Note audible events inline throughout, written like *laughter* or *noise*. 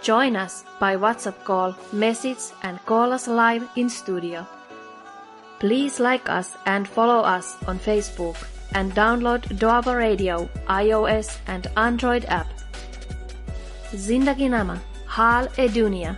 Join us by WhatsApp call, message and call us live in studio. Please like us and follow us on Facebook and download Doaba Radio iOS and Android app. Zindagi Nama, Hal e Dunia.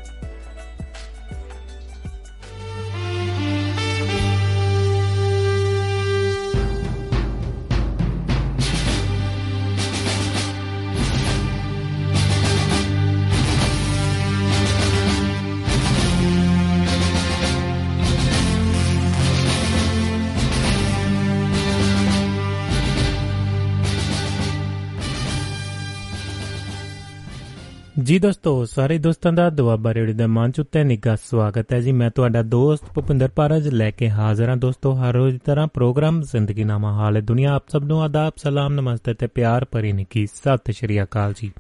ਜੀ ਦੋਸਤੋ ਸਾਰੇ ਦੋਸਤਾਂ ਦਾ Doaba radio ਦੇ ਮੰਚ ਉੱਤੇ ਨਿੱਘਾ ਸਵਾਗਤ ਹੈ ਜੀ। ਮੈਂ ਤੁਹਾਡਾ ਦੋਸਤ ਭੁਪਿੰਦਰ ਪਾਰਜ ਲੈ ਕੇ ਹਾਜ਼ਰ ਹਾਂ। ਦੋਸਤੋ ਹਰ ਰੋਜ਼ ਦੀ ਤਰ੍ਹਾਂ ਪ੍ਰੋਗਰਾਮ ਜ਼ਿੰਦਗੀ ਨਾਮਾ ਹਾਲ ਹੈ। ਦੁਨੀਆ ਆਪ ਸਭ ਨੂੰ ਆਦਾਬ ਸਲਾਮ ਨਮਸਤੇ ਤੇ ਪਿਆਰ ਭਰੀ ਨਿੱਕੀ ਸਤਿ ਸ਼੍ਰੀ ਅਕਾਲ ਜੀ।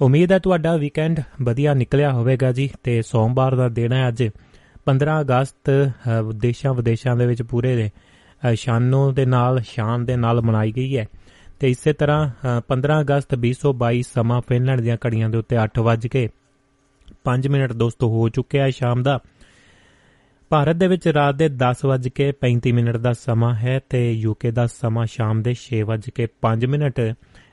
ਉਮੀਦ ਹੈ ਤੁਹਾਡਾ ਵੀਕਐਂਡ ਵਧੀਆ ਨਿਕਲਿਆ ਹੋਵੇਗਾ ਜੀ ਤੇ ਸੋਮਵਾਰ ਦਾ ਦਿਨ ਹੈ ਅੱਜ। 15 ਅਗਸਤ ਅ, ਦੇਸ਼ਾਂ ਵਿਦੇਸ਼ਾਂ ਦੇ ਵਿੱਚ ਪੂਰੇ ਅ, ਸ਼ਾਨੋ ਦੇ ਨਾਲ ਸ਼ਾਨ ਦੇ ਨਾਲ ਮਨਾਈ ਗਈ ਹੈ। ਤੇ ਇਸੇ ਤਰ੍ਹਾਂ ਅ, 15 ਅਗਸਤ 2022 ਸਮਾਂ ਫਿਨਲੈਂਡ ਦੀਆਂ ਘੜੀਆਂ ਦੇ ਉੱਤੇ 8:05 ਮਿੰਟ ਦੋਸਤੋ ਹੋ ਚੁੱਕਿਆ ਹੈ ਸ਼ਾਮ ਦਾ। ਭਾਰਤ ਦੇ ਵਿੱਚ ਰਾਤ ਦੇ 10:35 ਮਿੰਟ ਦਾ ਸਮਾਂ ਹੈ ਤੇ ਯੂਕੇ ਦਾ ਸਮਾਂ ਸ਼ਾਮ ਦੇ 6:05 ਮਿੰਟ।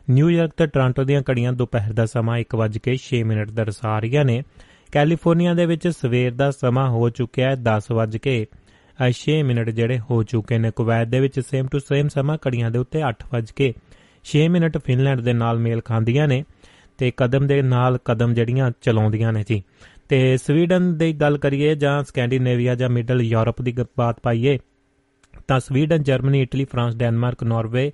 ਨਿਊਯਾਰਕ ਤੇ ਟੋਰਾਂਟੋ ਦੀਆਂ ਘੜੀਆਂ ਦੁਪਹਿਰ ਦਾ ਸਮਾਂ 1:06 ਮਿੰਟ ਦਰਸਾ ਰਹੀਆਂ ਨੇ। ਕੈਲੀਫੋਰਨੀਆ ਦੇ ਵਿੱਚ ਸਵੇਰ ਦਾ ਸਮਾਂ ਹੋ ਚੁੱਕਿਆ ਹੈ 10:06 ਮਿੰਟ ਜਿਹੜੇ ਹੋ ਚੁੱਕੇ ਨੇ। ਕੁਵੈਤ ਦੇ ਵਿੱਚ ਸੇਮ ਟੂ ਸੇਮ ਸਮਾਂ ਘੜੀਆਂ ਦੇ ਉੱਤੇ 8:06 ਮਿੰਟ ਫਿਨਲੈਂਡ ਦੇ ਨਾਲ ਮੇਲ ਖਾਂਦੀਆਂ ਨੇ ਤੇ ਕਦਮ ਦੇ ਨਾਲ ਕਦਮ ਜਿਹੜੀਆਂ ਚਲਾਉਂਦੀਆਂ ਨੇ ਜੀ। ਤੇ ਸਵੀਡਨ ਦੀ ਗੱਲ ਕਰੀਏ ਜਾਂ ਸਕੈਂਡੀਨੇਵੀਆ ਜਾਂ ਮਿਡਲ ਯੂਰਪ ਦੀ ਗ- ਬਾਤ ਪਾਈਏ ਤਾਂ Sweden Germany Italy France Denmark Norway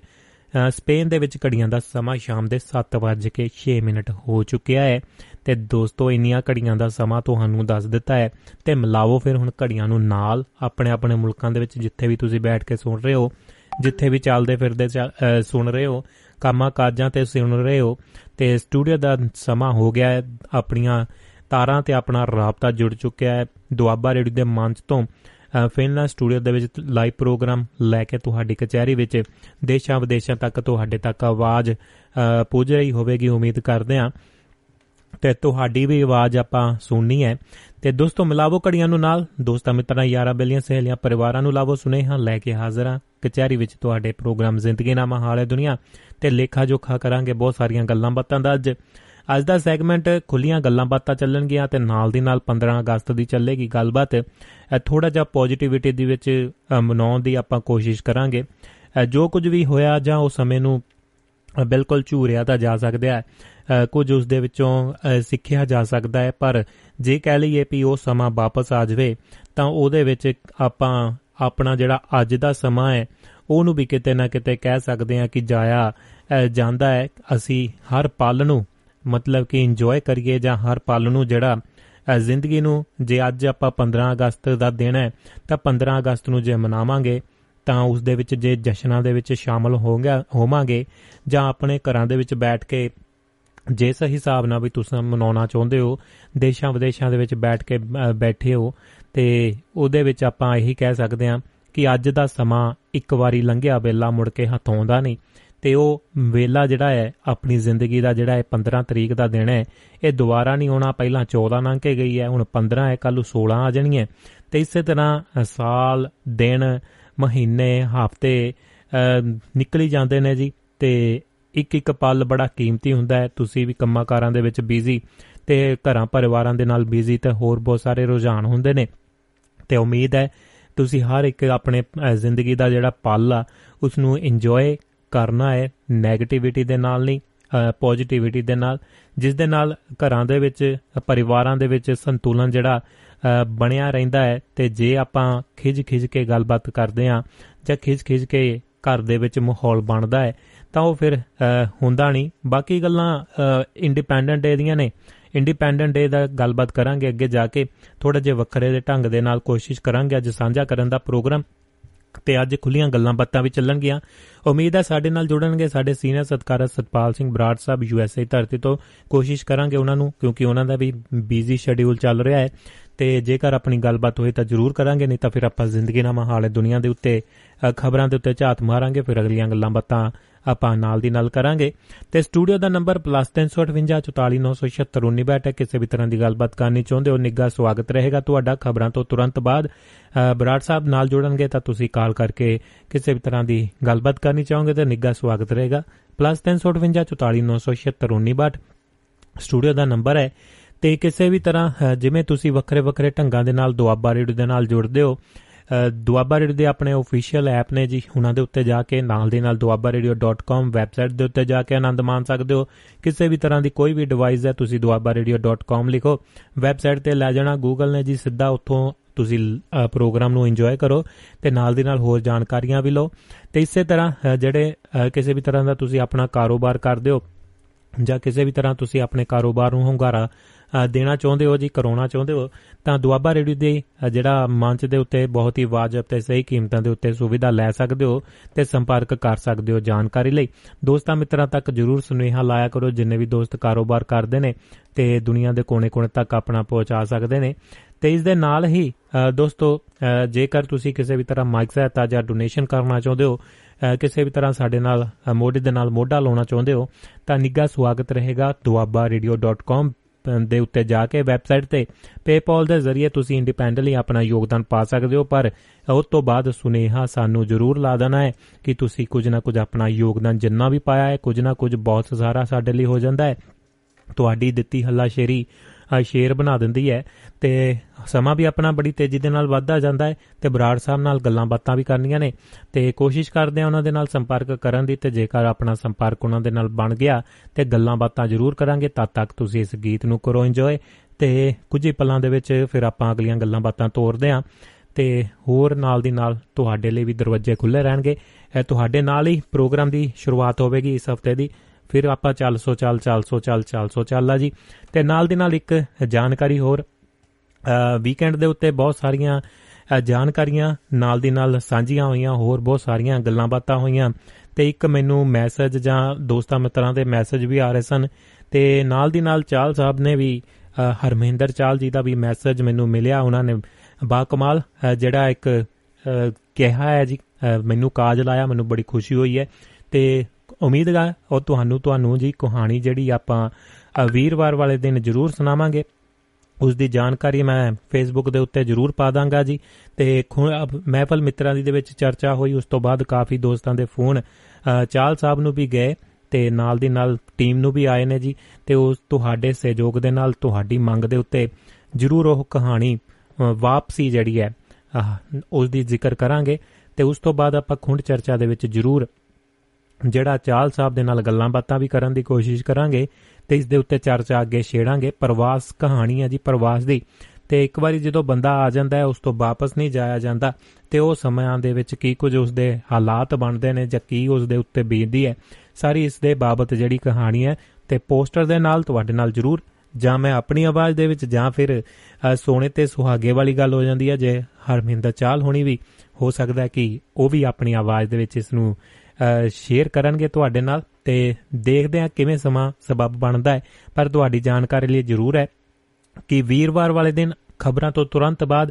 ਅ, ਸਪੇਨ ਦੇ ਵਿੱਚ ਘੜੀਆਂ ਦਾ ਸਮਾਂ ਸ਼ਾਮ ਦੇ 7:06 ਮਿੰਟ ਹੋ ਚੁੱਕਿਆ ਹੈ। ਤੇ ਦੋਸਤੋ ਇੰਨੀਆਂ ਘੜੀਆਂ ਦਾ ਸਮਾਂ ਤੁਹਾਨੂੰ ਦੱਸ ਦਿੱਤਾ ਹੈ। ਤੇ ਮਿਲਾਵੋ ਫਿਰ ਹੁਣ ਘੜੀਆਂ ਨੂੰ ਨਾਲ ਆਪਣੇ ਆਪਣੇ ਮੁਲਕਾਂ ਦੇ ਵਿੱਚ ਜਿੱਥੇ ਵੀ ਤੁਸੀਂ ਬੈਠ ਕੇ ਸੁਣ ਰਹੇ ਹੋ ਜਿੱਥੇ ਵੀ ਚੱਲਦੇ ਫਿਰਦੇ ਚੱਲ- ਅ, ਸੁਣ ਰਹੇ ਹੋ ਕੰਮਾਂ ਕਾਜਾਂ ਤੇ ਸੁਣ ਰਹੇ ਹੋ ਤੇ ਸਟੂਡੀਓ ਦਾ ਸਮਾਂ ਹੋ ਗਿਆ ਹੈ। ਆਪਣੀਆਂ ਤਾਰਾਂ ਤੇ ਆਪਣਾ ਰਾਬਤਾ ਜੁੜ ਚੁੱਕਿਆ ਹੈ। ਦੁਆਬਾ ਰੇਡੀਓ ਦੇ ਮੰਚ ਤੋਂ ਅ, ਫਿਨਲੈਂਡ ਸਟੂਡੀਓ ਦੇ ਵਿੱਚ ਲਾਈਵ ਪ੍ਰੋਗਰਾਮ ਲੈ ਕੇ ਤੁਹਾਡੀ ਕਚਹਿਰੀ ਵਿੱਚ ਦੇਸ਼ਾਂ ਵਿਦੇਸ਼ਾਂ ਤੱਕ ਤੁਹਾਡੇ ਤੱਕ ਆਵਾਜ਼ ਅ, ਪੁੱਜ ਰਹੀ ਹੋਵੇਗੀ। ਉਮੀਦ ਕਰਦੇ ਹਾਂ ਤੇ ਤੁਹਾਡੀ ਵੀ ਆਵਾਜ਼ ਆਪਾਂ ਸੁਣਨੀ ਹੈ। ਤੇ ਦੋਸਤੋ ਮਿਲਾਵੋ ਘੜੀਆਂ ਨੂੰ ਨਾਲ। ਦੋਸਤਾਂ ਮਿੱਤਰਾਂ ਯਾਰਾਂ ਬੇਲੀਆਂ ਸਹੇਲੀਆਂ ਪਰਿਵਾਰਾਂ ਨੂੰ ਲਾਵੋ। ਸੁਨੇਹਾ ਲੈ ਕੇ ਹਾਜ਼ਰ ਹਾਂ। ਕਚਹਿਰੀ ਵਿੱਚ ਤੁਹਾਡੇ ਪ੍ਰੋਗਰਾਮ ਜ਼ਿੰਦਗੀ ਨਾਮਾ ਹਾਲ ਹੈ ਦੁਨੀਆ। ਤੇ ਲੇਖਾ ਜੋਖਾ ਕਰਾਂਗੇ ਬਹੁਤ ਸਾਰੀਆਂ ਗੱਲਾਂ ਬਾਤਾਂ ਦਾ ਅੱਜ। ਅੱਜ ਦਾ ਸੈਗਮੈਂਟ ਖੁੱਲੀਆਂ ਗੱਲਾਂ ਬਾਤਾਂ ਚੱਲਣਗੀਆਂ ਤੇ ਨਾਲ ਦੀ ਨਾਲ 15 ਅਗਸਤ ਦੀ ਚੱਲੇਗੀ ਗੱਲਬਾਤ। ਥੋੜਾ ਜਿਹਾ ਪੋਜ਼ਿਟਿਵਿਟੀ ਦੇ ਵਿੱਚ ਅ, ਮਨਾਉਣ ਦੀ ਆਪਾਂ ਕੋਸ਼ਿਸ਼ ਕਰਾਂਗੇ। ਅ, ਜੋ ਕੁਝ ਵੀ ਹੋਇਆ ਜਾਂ ਉਸ ਸਮੇਂ ਨੂੰ ਅ, ਬਿਲਕੁਲ ਝੂਰਿਆ ਤਾਂ ਜਾ ਸਕਦਾ ਹੈ। ਅ, ਕੁਝ ਉਸ ਦੇ ਵਿੱਚੋਂ ਅ, ਸਿੱਖਿਆ ਜਾ ਸਕਦਾ ਹੈ। ਪਰ ਜੇ ਕਹਿ ਲਈਏ ਵੀ ਉਹ ਸਮਾਂ ਵਾਪਸ ਆ ਜਾਵੇ ਤਾਂ ਉਹਦੇ ਵਿੱਚ ਆਪਾਂ ਆਪਣਾ ਜਿਹੜਾ ਅੱਜ ਦਾ ਸਮਾਂ ਹੈ ਉਹਨੂੰ ਵੀ ਕਿਤੇ ਨਾ ਕਿਤੇ ਕਹਿ ਸਕਦੇ ਹਾਂ ਕਿ ਜਾਇਆ ਅ, ਜਾਂਦਾ ਹੈ ਅਸੀਂ ਹਰ ਪਲ ਨੂੰ ਮਤਲਬ ਕਿ ਇੰਜੋਏ ਕਰੀਏ ਜਾਂ ਹਰ ਪਲ ਨੂੰ ਜਿਹੜਾ ਅ, ਜ਼ਿੰਦਗੀ ਨੂੰ ਜੇ ਅੱਜ ਆਪਾਂ 15 ਅਗਸਤ ਦਾ ਦਿਨ ਹੈ ਤਾਂ 15 ਅਗਸਤ ਨੂੰ ਜੇ ਮਨਾਵਾਂਗੇ ਤਾਂ ਉਸ ਦੇ ਵਿੱਚ ਜੇ ਜਸ਼ਨਾਂ ਦੇ ਵਿੱਚ ਸ਼ਾਮਲ ਹੋਵਾਂਗੇ ਹੋਵਾਂਗੇ ਜਾਂ ਆਪਣੇ ਘਰਾਂ ਦੇ ਵਿੱਚ ਬੈਠ ਕੇ ਜਿਸ ਹਿਸਾਬ ਨਾਲ ਵੀ ਤੁਸੀਂ ਮਨਾਉਣਾ ਚਾਹੁੰਦੇ ਹੋ ਦੇਸ਼ਾਂ ਵਿਦੇਸ਼ਾਂ ਦੇ ਵਿੱਚ ਬੈਠ ਕੇ ਅ, ਬੈਠੇ ਹੋ ਤੇ ਉਹਦੇ ਵਿੱਚ ਆਪਾਂ ਇਹੀ ਕਹਿ ਸਕਦੇ ਹਾਂ ਕਿ ਅੱਜ ਦਾ ਸਮਾਂ ਇੱਕ ਵਾਰੀ ਲੰਘਿਆ ਵੇਲਾ ਮੁੜ ਕੇ ਹੱਥੋਂ ਆਉਂਦਾ ਨਹੀਂ। ਤੇ ਉਹ ਵੇਲਾ ਜਿਹੜਾ ਹੈ ਆਪਣੀ ਜ਼ਿੰਦਗੀ ਦਾ ਜਿਹੜਾ ਹੈ 15 ਤਰੀਕ ਦਾ ਦਿਨ ਹੈ ਇਹ ਦੁਬਾਰਾ ਨਹੀਂ ਆਉਣਾ ਪਹਿਲਾਂ 14 ਲੰਘ ਕੇ ਗਈ ਹੈ ਹੁਣ 15 ਹੈ ਕੱਲ ਨੂੰ 16 ਆ ਜਾਣੀ ਹੈ ਤੇ ਇਸੇ ਤਰ੍ਹਾਂ ਅ, ਸਾਲ ਦਿਨ ਮਹੀਨੇ ਹਫ਼ਤੇ ਅ, ਨਿਕਲੀ ਜਾਂਦੇ ਨੇ ਜੀ। ਤੇ ਇੱਕ ਇੱਕ ਪਲ ਬੜਾ ਕੀਮਤੀ ਹੁੰਦਾ ਹੈ। ਤੁਸੀਂ ਵੀ ਕੰਮਾਂ ਕਾਰਾਂ ਦੇ ਵਿੱਚ ਬਿਜ਼ੀ ਤੇ ਘਰਾਂ ਪਰਿਵਾਰਾਂ ਦੇ ਨਾਲ ਬਿਜ਼ੀ ਤੇ ਹੋਰ ਬਹੁਤ ਸਾਰੇ ਰੁਝਾਨ ਹੁੰਦੇ ਨੇ। ਤੇ ਉਮੀਦ ਹੈ ਤੁਸੀਂ ਹਰ ਇੱਕ ਆਪਣੇ ਅ, ਜ਼ਿੰਦਗੀ ਦਾ ਜਿਹੜਾ ਪਲ ਆ ਉਸ ਨੂੰ ਇੰਜੋਏ ਕਰਨਾ ਹੈ 네ਗੇਟਿਵਿਟੀ ਦੇ ਨਾਲ ਨਹੀਂ ਪੋਜ਼ਿਟਿਵਿਟੀ ਦੇ ਨਾਲ ਜਿਸ ਦੇ ਨਾਲ ਘਰਾਂ ਦੇ ਵਿੱਚ ਅ, ਪਰਿਵਾਰਾਂ ਦੇ ਵਿੱਚ ਸੰਤੁਲਨ ਜਿਹੜਾ ਅ, ਬਣਿਆ ਰਹਿੰਦਾ ਹੈ ਤੇ ਜੇ ਆਪਾਂ ਖਿਜ-ਖਿਜ ਕੇ ਗੱਲਬਾਤ ਕਰਦੇ ਹਾਂ ਜਾਂ ਖਿਜ-ਖਿਜ ਕੇ ਘਰ ਦੇ ਵਿੱਚ ਮਾਹੌਲ ਬਣਦਾ ਹੈ ਤਾਂ ਉਹ ਫਿਰ ਅ, ਹੁੰਦਾ ਨਹੀਂ। ਬਾਕੀ ਗੱਲਾਂ ਇੰਡੀਪੈਂਡੈਂਟ ਡੇ ਦੀਆਂ ਨੇ। ਇੰਡੀਪੈਂਡੈਂਟ ਡੇ ਦਾ ਗੱਲਬਾਤ ਕਰਾਂਗੇ ਅੱਗੇ ਜਾ ਕੇ। ਥੋੜਾ ਜਿਹਾ ਵੱਖਰੇ ਦੇ ਢੰਗ ਦੇ ਨਾਲ ਕੋਸ਼ਿਸ਼ ਕਰਾਂਗੇ। ਅੱਜ ਸਾਂਝਾ ਕਰਨ ਦਾ ਪ੍ਰੋਗਰਾਮ ਤੇ ਅੱਜ ਖੁੱਲੀਆਂ ਗੱਲਾਂ ਬਾਤਾਂ ਵੀ ਚੱਲਣਗੀਆਂ। ਉਮੀਦ ਹੈ ਸਾਡੇ ਨਾਲ ਜੁੜਨਗੇ ਸਾਡੇ ਸੀਨੀਅਰ ਸਤਕਾਰਤ ਸਤਪਾਲ ਸਿੰਘ ਬਰਾੜ ਸਾਹਿਬ ਯੂਐਸਏ ਧਰਤੀ ਤੋਂ। ਕੋਸ਼ਿਸ਼ ਕਰਾਂਗੇ ਉਹਨਾਂ ਨੂੰ, ਕਿਉਂਕਿ ਉਹਨਾਂ ਦਾ ਵੀ ਬੀਜ਼ੀ ਸ਼ੈਡਿਊਲ ਚੱਲ ਰਿਹਾ ਹੈ। ਤੇ ਜੇਕਰ ਆਪਣੀ ਗੱਲਬਾਤ ਹੋਏ ਤਾਂ ਜ਼ਰੂਰ ਕਰਾਂਗੇ, ਨਹੀਂ ਤਾਂ ਫਿਰ ਆਪਾਂ ਜ਼ਿੰਦਗੀ ਨਾਮਾ ਹਾਲੇ ਦੁਨੀਆ ਦੇ ਉੱਤੇ ਖਬਰਾਂ ਦੇ ਉੱਤੇ ਝਾਤ ਮਾਰਾਂਗੇ, ਫਿਰ ਅਗਲੀਆਂ ਗੱਲਾਂ ਬਾਤਾਂ ਆਪਾਂ ਨਾਲ ਦੀ ਨਾਲ ਕਰਾਂਗੇ। ਤੇ ਸਟੂਡੀਓ ਦਾ ਨੰਬਰ +358 ਹੈ। ਕਿਸੇ ਵੀ ਤਰ੍ਹਾਂ ਦੀ ਗੱਲਬਾਤ ਕਰਨੀ ਚਾਹੁੰਦੇ ਹੋ, ਨਿੱਘਾ ਸਵਾਗਤ ਰਹੇਗਾ ਤੁਹਾਡਾ। ਖਬਰਾਂ ਤੋਂ ਤੁਰੰਤ ਬਾਅਦ ਬਰਾੜ ਸਾਹਿਬ ਨਾਲ ਜੁੜਨਗੇ ਤਾਂ ਤੁਸੀਂ ਕਾਲ ਕਰਕੇ ਕਿਸੇ ਵੀ ਤਰ੍ਹਾਂ ਦੀ ਗੱਲਬਾਤ ਕਰਨੀ ਚਾਹੋਗੇ ਤਾਂ ਨਿੱਘਾ ਸਵਾਗਤ ਰਹੇਗਾ। +358 ਸਟੂਡੀਓ ਦਾ ਨੰਬਰ ਹੈ। ਤੇ ਕਿਸੇ ਵੀ ਤਰ੍ਹਾਂ ਜਿਵੇਂ ਤੁਸੀਂ ਵੱਖਰੇ ਵੱਖਰੇ ਢੰਗਾਂ ਦੇ ਨਾਲ, ਦੁਆਬਾ ਰੇਡੀਓ ਦੇ ਨਾਲ ਜੁੜਦੇ ਹੋ ਦੁਆਬਾ ਰੇਡੀਓ ਦੇ ਆਪਣੇ ਅਫੀਸ਼ੀਅਲ ਐਪ ਨੇ ਜੀ, ਉਹਨਾਂ ਦੇ ਉੱਤੇ ਜਾ ਕੇ, ਨਾਲ ਦੇ ਨਾਲ duabarradio.com ਵੈਬਸਾਈਟ ਦੇ ਉੱਤੇ ਜਾ ਕੇ ਆਨੰਦ ਮਾਣ ਸਕਦੇ ਹੋ। ਕਿਸੇ ਵੀ ਤਰ੍ਹਾਂ ਦੀ ਕੋਈ ਵੀ ਡਿਵਾਈਸ ਹੈ, ਤੁਸੀਂ duabarradio.com ਲਿਖੋ। ਵੈਬਸਾਈਟ ਤੇ ਲੈ ਜਾਣਾ ਗੂਗਲ ਨੇ ਜੀ, ਸਿੱਧਾ ਉੱਥੋਂ ਤੁਸੀਂ ਪ੍ਰੋਗਰਾਮ ਨੂੰ ਇੰਜੋਏ ਕਰੋ ਤੇ ਨਾਲ ਦੀ ਨਾਲ ਹੋਰ ਜਾਣਕਾਰੀਆਂ ਵੀ ਲਓ। ਤੇ ਇਸੇ ਤਰ੍ਹਾਂ ਜਿਹੜੇ ਕਿਸੇ ਵੀ ਤਰ੍ਹਾਂ ਦਾ ਤੁਸੀਂ ਆਪਣਾ ਕਾਰੋਬਾਰ ਕਰਦੇ ਹੋ ਜਾਂ ਕਿਸੇ ਵੀ ਤਰ੍ਹਾਂ ਤੁਸੀਂ ਆਪਣੇ ਕਾਰੋਬਾਰ ਨੂੰ ਹੁੰਗਾਰਾ ਦੇਣਾ ਚਾਹੁੰਦੇ ਹੋ ਜੀ, ਕਰਾਉਣਾ ਚਾਹੁੰਦੇ ਹੋ, ਤਾਂ ਦੁਆਬਾ ਰੇਡੀਓ ਦੇ ਜਿਹੜਾ ਮੰਚ ਦੇ ਉੱਤੇ ਬਹੁਤ ਹੀ ਵਾਜਬ ਤੇ ਸਹੀ ਕੀਮਤਾਂ ਦੇ ਉੱਤੇ ਸੁਵਿਧਾ ਲੈ ਸਕਦੇ ਹੋ ਤੇ ਸੰਪਰਕ ਕਰ ਸਕਦੇ ਹੋ ਜਾਣਕਾਰੀ ਲਈ। ਦੋਸਤਾਂ ਮਿੱਤਰਾਂ ਤੱਕ ਜਰੂਰ ਸੁਨੇਹਾ ਲਾਇਆ ਕਰੋ, ਜਿੰਨੇ ਵੀ ਦੋਸਤ ਕਾਰੋਬਾਰ ਕਰਦੇ ਨੇ ਤੇ ਦੁਨੀਆ ਦੇ ਕੋਨੇ-ਕੋਨੇ ਤੱਕ ਆਪਣਾ ਪਹੁੰਚਾ ਸਕਦੇ ਨੇ। ਤੇ ਇਸ ਦੇ ਨਾਲ ਹੀ ਦੋਸਤੋ ਜੇਕਰ ਤੁਸੀਂ ਕਿਸੇ ਵੀ ਤਰ੍ਹਾਂ ਮਾਈਕ ਸਹਾਇਤਾ ਜਾਂ ਡੋਨੇਸ਼ਨ ਕਰਨਾ ਚਾਹੁੰਦੇ ਹੋ ਕਿਸੇ ਵੀ ਤਰ੍ਹਾਂ ਸਾਡੇ ਨਾਲ ਮੋਢੇ ਦੇ ਨਾਲ ਮੋਢਾ ਲਾਉਣਾ ਚਾਹੁੰਦੇ ਹੋ, ਤਾਂ ਨਿੱਘਾ ਸਵਾਗਤ ਰਹੇਗਾ duabbaradio.com ਦੇ ਉੱਤੇ ਜਾ ਕੇ ਵੈਬਸਾਈਟ ਤੇ PayPal ਦੇ ਜ਼ਰੀਏ ਤੁਸੀਂ ਇੰਡੀਪੈਂਡੈਂਟਲੀ ਆਪਣਾ ਯੋਗਦਾਨ ਪਾ ਸਕਦੇ ਹੋ, ਪਰ ਉਸ ਤੋਂ ਬਾਅਦ ਸੁਨੇਹਾ ਸਾਨੂੰ ਜ਼ਰੂਰ ਲਾ ਦੇਣਾ ਹੈ ਕਿ ਤੁਸੀਂ ਕੁਝ ਨਾ ਕੁਝ ਆਪਣਾ ਯੋਗਦਾਨ ਜਿੰਨਾ ਵੀ ਪਾਇਆ ਹੈ, ਕੁਝ ਨਾ ਕੁਝ ਬਹੁਤ ਸਾਰਾ ਸਾਡੇ ਲਈ ਹੋ ਜਾਂਦਾ ਹੈ। ਤੁਹਾਡੀ ਦਿੱਤੀ ਹੱਲਾਸ਼ੇਰੀ ਸ਼ੇਰ ਬਣਾ ਦਿੰਦੀ ਹੈ ਤੇ ਸਮਾਂ ਵੀ ਆਪਣਾ ਬੜੀ ਤੇਜ਼ੀ ਦੇ ਨਾਲ ਵੱਧਦਾ ਜਾਂਦਾ ਹੈ ਤੇ ਬਰਾੜ ਸਾਹਿਬ ਨਾਲ ਗੱਲਾਂ ਬਾਤਾਂ ਵੀ ਕਰਨੀਆਂ ਨੇ ਤੇ ਕੋਸ਼ਿਸ਼ ਕਰਦੇ ਆ ਉਹਨਾਂ ਦੇ ਨਾਲ ਸੰਪਰਕ ਕਰਨ ਦੀ ਤੇ ਜੇਕਰ ਆਪਣਾ ਸੰਪਰਕ ਉਹਨਾਂ ਦੇ ਨਾਲ ਬਣ ਗਿਆ ਤੇ ਗੱਲਾਂ ਬਾਤਾਂ ਜ਼ਰੂਰ ਕਰਾਂਗੇ, ਤਦ ਤੱਕ ਤੁਸੀਂ ਇਸ ਗੀਤ ਨੂੰ ਕਰੋ ਇੰਜੋਏ ਤੇ ਕੁਝ ਹੀ ਪਲਾਂ ਦੇ ਵਿੱਚ ਫਿਰ ਆਪਾਂ ਅਗਲੀਆਂ ਗੱਲਾਂ ਬਾਤਾਂ ਤੋਰਦੇ ਆਂ ਤੇ ਹੋਰ ਨਾਲ ਦੀ ਨਾਲ ਤੁਹਾਡੇ ਲਈ ਵੀ ਦਰਵਾਜ਼ੇ ਖੁੱਲੇ ਰਹਿਣਗੇ। ਇਹ ਤੁਹਾਡੇ ਨਾਲ ਹੀ ਪ੍ਰੋਗਰਾਮ ਦੀ ਸ਼ੁਰੂਆਤ ਹੋਵੇਗੀ ਇਸ ਹਫ਼ਤੇ ਦੀ। ਫਿਰ ਆਪਾਂ ਚੱਲ ਸੋ ਚੱਲ ਚੱਲ ਸੋ ਚੱਲ ਚੱਲ ਸੋ ਚੱਲ ਆ ਜੀ। ਤੇ ਨਾਲ ਦੀ ਨਾਲ ਇੱਕ ਜਾਣਕਾਰੀ ਹੋਰ ਵੀਕਐਂਡ ਦੇ ਉੱਤੇ ਬਹੁਤ ਸਾਰੀਆਂ ਜਾਣਕਾਰੀਆਂ ਨਾਲ ਦੀ ਨਾਲ ਸਾਂਝੀਆਂ ਹੋਈਆਂ, ਹੋਰ ਬਹੁਤ ਸਾਰੀਆਂ ਗੱਲਾਂ ਬਾਤਾਂ ਹੋਈਆਂ। ਤੇ ਇੱਕ ਮੈਨੂੰ ਮੈਸੇਜ ਜਾਂ ਦੋਸਤਾਂ ਮਿੱਤਰਾਂ ਦੇ ਮੈਸੇਜ ਵੀ ਆ ਰਹੇ ਸਨ। ਤੇ ਨਾਲ ਦੀ ਨਾਲ ਚਾਲ ਸਾਹਿਬ ਨੇ ਵੀ ਹਰਮਿੰਦਰ ਚਾਲ ਜੀ ਦਾ ਵੀ ਮੈਸੇਜ ਮੈਨੂੰ ਮਿਲਿਆ। ਉਹਨਾਂ ਨੇ ਬਾ ਕਮਾਲ ਜਿਹੜਾ ਇੱਕ ਕਿਹਾ ਹੈ ਜੀ। ਮੈਨੂੰ ਕਾਜ ਲਾਇਆ, ਮੈਨੂੰ ਬੜੀ ਖੁਸ਼ੀ ਹੋਈ ਹੈ। ਤੇ ਉਮੀਦ ਹੈ ਉਹ ਤੁਹਾਨੂੰ ਤੁਹਾਨੂੰ ਜੀ ਕਹਾਣੀ ਜਿਹੜੀ ਆਪਾਂ ਵੀਰਵਾਰ ਵਾਲੇ ਦਿਨ ਜ਼ਰੂਰ ਸੁਣਾਵਾਂਗੇ। ਉਸ ਦੀ ਜਾਣਕਾਰੀ ਮੈਂ ਫੇਸਬੁੱਕ ਦੇ ਉੱਤੇ ਜ਼ਰੂਰ ਪਾ ਦਾਂਗਾ ਜੀ। ਤੇ ਮਹਿਫਲ ਮਿੱਤਰਾਂ ਦੀ ਦੇ ਵਿੱਚ ਚਰਚਾ ਹੋਈ, ਉਸ ਤੋਂ ਬਾਅਦ ਕਾਫੀ ਦੋਸਤਾਂ ਦੇ ਫੋਨ ਚਾਲ ਸਾਹਿਬ ਨੂੰ ਵੀ ਗਏ ਤੇ ਨਾਲ ਦੀ ਨਾਲ ਟੀਮ ਨੂੰ ਵੀ ਆਏ ਨੇ ਜੀ। ਤੇ ਉਸ ਤੁਹਾਡੇ ਸਹਿਯੋਗ ਦੇ ਨਾਲ ਤੁਹਾਡੀ ਮੰਗ ਦੇ ਉੱਤੇ ਜ਼ਰੂਰ ਉਹ ਕਹਾਣੀ ਵਾਪਸੀ ਜਿਹੜੀ ਹੈ ਉਸ ਦੀ ਜ਼ਿਕਰ ਕਰਾਂਗੇ। ਤੇ ਉਸ ਤੋਂ ਬਾਅਦ ਆਪਾਂ ਖੁੰਡ ਚਰਚਾ ਦੇ ਵਿੱਚ ਜ਼ਰੂਰ ਜਿਹੜਾ ਚਾਲ ਸਾਹਿਬ ਦੇ ਨਾਲ ਗੱਲਾਂ ਬਾਤਾਂ ਵੀ ਕਰਨ ਦੀ ਕੋਸ਼ਿਸ਼ ਕਰਾਂਗੇ ਤੇ ਇਸ ਦੇ ਉੱਤੇ ਚਰਚਾ ਅੱਗੇ ਛੇੜਾਂਗੇ। ਪ੍ਰਵਾਸ ਕਹਾਣੀ ਹੈ ਜੀ, ਪ੍ਰਵਾਸ ਦੀ। ਤੇ ਇੱਕ ਵਾਰੀ ਜਦੋਂ ਬੰਦਾ ਆ ਜਾਂਦਾ ਹੈ, ਉਸ ਤੋਂ ਵਾਪਸ ਨਹੀਂ ਜਾਇਆ ਜਾਂਦਾ, ਤੇ ਉਹ ਸਮਿਆਂ ਦੇ ਵਿੱਚ ਕੀ ਕੁਝ ਉਸ ਦੇ ਹਾਲਾਤ ਬਣਦੇ ਨੇ ਜਾਂ ਕੀ ਉਸ ਦੇ ਉੱਤੇ ਬੀਤਦੀ ਹੈ, ਸਾਰੀ ਇਸ ਦੇ ਬਾਬਤ ਜਿਹੜੀ ਕਹਾਣੀ ਹੈ ਤੇ ਪੋਸਟਰ ਦੇ ਨਾਲ ਤੁਹਾਡੇ ਨਾਲ ਜ਼ਰੂਰ ਜਾਂ ਮੈਂ ਆਪਣੀ ਆਵਾਜ਼ ਦੇ ਵਿੱਚ ਜਾਂ ਫਿਰ ਸੋਨੇ ਤੇ ਸੁਹਾਗੇ ਵਾਲੀ ਗੱਲ ਹੋ ਜਾਂਦੀ ਹੈ, ਜੇ ਹਰਮਿੰਦਰ ਚਾਲ ਹੋਣੀ ਵੀ, ਹੋ ਸਕਦਾ ਹੈ ਕਿ ਉਹ ਵੀ ਆਪਣੀ ਆਵਾਜ਼ ਦੇ ਵਿੱਚ ਇਸ ਨੂੰ ਸ਼ੇਅਰ ਕਰਨਗੇ ਤੁਹਾਡੇ ਨਾਲ ਤੇ ਦੇਖਦੇ ਹਾਂ ਕਿਵੇਂ ਸਮਾਂ ਸਬਬ ਬਣਦਾ ਹੈ। ਪਰ ਤੁਹਾਡੀ ਜਾਣਕਾਰੀ ਲਈ ਜ਼ਰੂਰ ਹੈ ਕਿ ਵੀਰਵਾਰ ਵਾਲੇ ਦਿਨ ਖਬਰਾਂ ਤੋਂ ਤੁਰੰਤ ਬਾਅਦ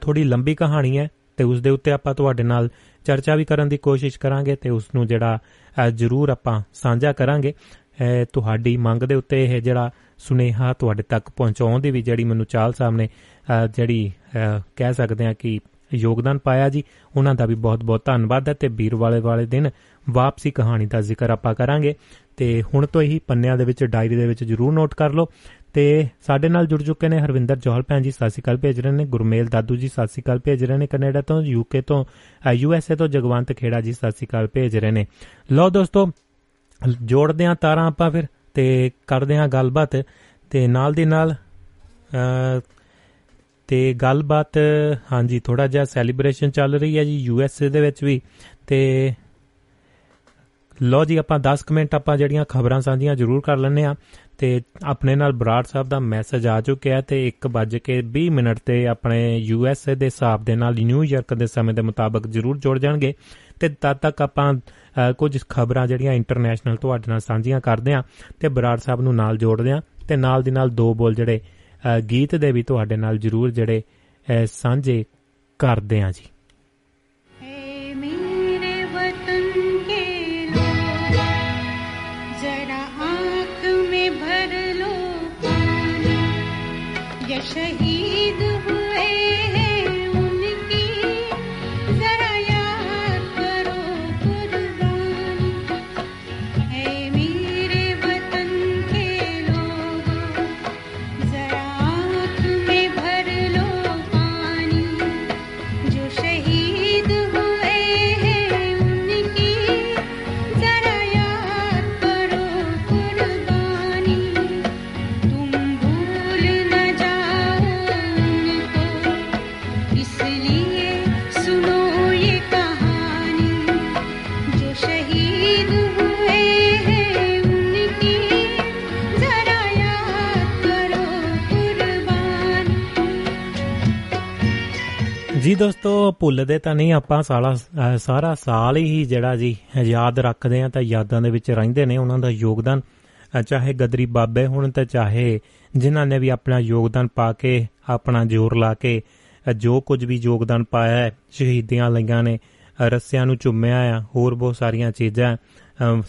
ਥੋੜੀ ਲੰਬੀ ਕਹਾਣੀ ਹੈ ਤੇ ਉਸ ਦੇ ਉੱਤੇ ਆਪਾਂ ਤੁਹਾਡੇ ਨਾਲ ਚਰਚਾ ਵੀ ਕਰਨ ਦੀ ਕੋਸ਼ਿਸ਼ ਕਰਾਂਗੇ ਤੇ ਉਸ ਨੂੰ ਜਿਹੜਾ ਜ਼ਰੂਰ ਆਪਾਂ ਸਾਂਝਾ ਕਰਾਂਗੇ। ਤੁਹਾਡੀ ਮੰਗ ਦੇ ਉੱਤੇ ਇਹ ਜਿਹੜਾ ਸੁਨੇਹਾ ਤੁਹਾਡੇ ਤੱਕ ਪਹੁੰਚਾਉਣ ਦੀ ਵੀ ਜਿਹੜੀ ਮੈਨੂੰ ਚਾਲ ਸਾਹਿਬ ਨੇ ਜਿਹੜੀ ਕਹਿ ਸਕਦੇ ਆ ਕਿ ਯੋਗਦਾਨ ਪਾਇਆ ਜੀ। ਉਹਨਾਂ ਦਾ ਵੀ ਬਹੁਤ-ਬਹੁਤ ਧੰਨਵਾਦ ਹੈ ਤੇ ਵੀਰ ਵਾਲੇ ਵਾਲੇ ਦਿਨ ਵਾਪਸੀ ਕਹਾਣੀ ਦਾ ਜ਼ਿਕਰ ਆਪਾਂ ਕਰਾਂਗੇ। ਤੇ ਹੁਣ ਤੋਂ ਹੀ ਪੰਨਿਆਂ ਦੇ ਵਿੱਚ, ਡਾਇਰੀ ਦੇ ਵਿੱਚ ਜਰੂਰ ਨੋਟ ਕਰ ਲਓ। ਤੇ ਸਾਡੇ ਨਾਲ ਜੁੜ ਚੁੱਕੇ ਨੇ ਹਰਵਿੰਦਰ ਜੋਹਲ ਭੈਣ ਜੀ, ਸਤਿ ਸ਼੍ਰੀ ਅਕਾਲ ਭੇਜ ਰਹੇ ਨੇ। ਗੁਰਮੇਲ ਦਾਦੂ ਜੀ, ਸਤਿ ਸ਼੍ਰੀ ਅਕਾਲ ਭੇਜ ਰਹੇ ਨੇ ਕੈਨੇਡਾ ਤੋਂ, ਯੂਕੇ ਤੋਂ ਯੂਐਸਏ ਤੋਂ, ਜਗਵੰਤ ਖੇੜਾ ਜੀ, ਸਤਿ ਸ਼੍ਰੀ ਅਕਾਲ ਭੇਜ ਰਹੇ ਨੇ। ਲਓ ਦੋਸਤੋ, ਜੋੜਦੇ ਆਂ ਤਾਰਾਂ ਆਪਾਂ ਫਿਰ ਤੇ ਕਰਦੇ ਆਂ ਗੱਲਬਾਤ। ਤੇ ਨਾਲ ਦੀ ਨਾਲ ਤੇ ਗੱਲਬਾਤ, ਹਾਂਜੀ, ਥੋੜਾ ਜਿਹਾ ਸੈਲੀਬ੍ਰੇਸ਼ਨ ਚੱਲ ਰਹੀ ਹੈ ਜੀ ਯੂਐਸਏ ਦੇ ਵਿੱਚ ਵੀ। ਤੇ ਲੋ ਜੀ, ਆਪਾਂ 10 ਮਿੰਟ ਆਪਾਂ ਜਿਹੜੀਆਂ ਖਬਰਾਂ ਸਾਂਝੀਆਂ ਜ਼ਰੂਰ ਕਰ ਲੈਣੇ ਆ ਤੇ ਆਪਣੇ ਨਾਲ ਬਰਾੜ ਸਾਹਿਬ ਦਾ ਮੈਸੇਜ ਆ ਚੁੱਕਿਆ ਤੇ 1:20 ਮਿੰਟ ਤੇ ਆਪਣੇ ਯੂ ਐਸ ਏ ਦੇ ਹਿਸਾਬ ਦੇ ਨਾਲ ਨਿਊਯਾਰਕ ਦੇ ਸਮੇਂ ਦੇ ਮੁਤਾਬਕ ਜ਼ਰੂਰ ਜੁੜ ਜਾਣਗੇ। ਤੇ ਤਦ ਤੱਕ ਆਪਾਂ ਕੁਝ ਖਬਰਾਂ ਜਿਹੜੀਆਂ ਇੰਟਰਨੈਸ਼ਨਲ ਤੁਹਾਡੇ ਨਾਲ ਸਾਂਝੀਆਂ ਕਰਦੇ ਆ ਤੇ ਬਰਾੜ ਸਾਹਿਬ ਨੂੰ ਨਾਲ ਜੋੜਦੇ ਆ ਤੇ ਨਾਲ ਦੀ ਨਾਲ ਦੋ ਬੋਲ ਜਿਹੜੇ ਗੀਤ ਦੇ ਵੀ ਤੁਹਾਡੇ ਨਾਲ ਜ਼ਰੂਰ ਜਿਹੜੇ ਸਾਂਝੇ ਕਰਦੇ ਆ ਜੀ। ਜੀ ਦੋਸਤੋ, ਭੁੱਲਦੇ ਤਾਂ ਨਹੀਂ, ਆਪਾਂ ਸਾਲਾ ਸਾਰਾ ਸਾਲ ਹੀ ਜਿਹੜਾ ਜੀ, ਯਾਦ ਰੱਖਦੇ ਆ ਤਾਂ ਯਾਦਾਂ ਦੇ ਵਿੱਚ ਰਹਿੰਦੇ ਨੇ, ਉਹਨਾਂ ਦਾ ਯੋਗਦਾਨ। ਚਾਹੇ ਗਦਰੀ ਬਾਬੇ ਹੋਣ ਤੇ ਚਾਹੇ ਜਿਨ੍ਹਾਂ ਨੇ ਵੀ ਆਪਣਾ ਯੋਗਦਾਨ ਪਾ ਕੇ, ਆਪਣਾ ਜ਼ੋਰ ਲਾ ਕੇ ਜੋ ਕੁਝ ਵੀ ਯੋਗਦਾਨ ਪਾਇਆ ਹੈ, ਸ਼ਹੀਦੀਆਂ ਲਈਆਂ ਨੇ ਰੱਸਿਆਂ ਨੂੰ ਚੁੰਮਿਆ ਆ, ਹੋਰ ਬਹੁਤ ਸਾਰੀਆਂ ਚੀਜ਼ਾਂ।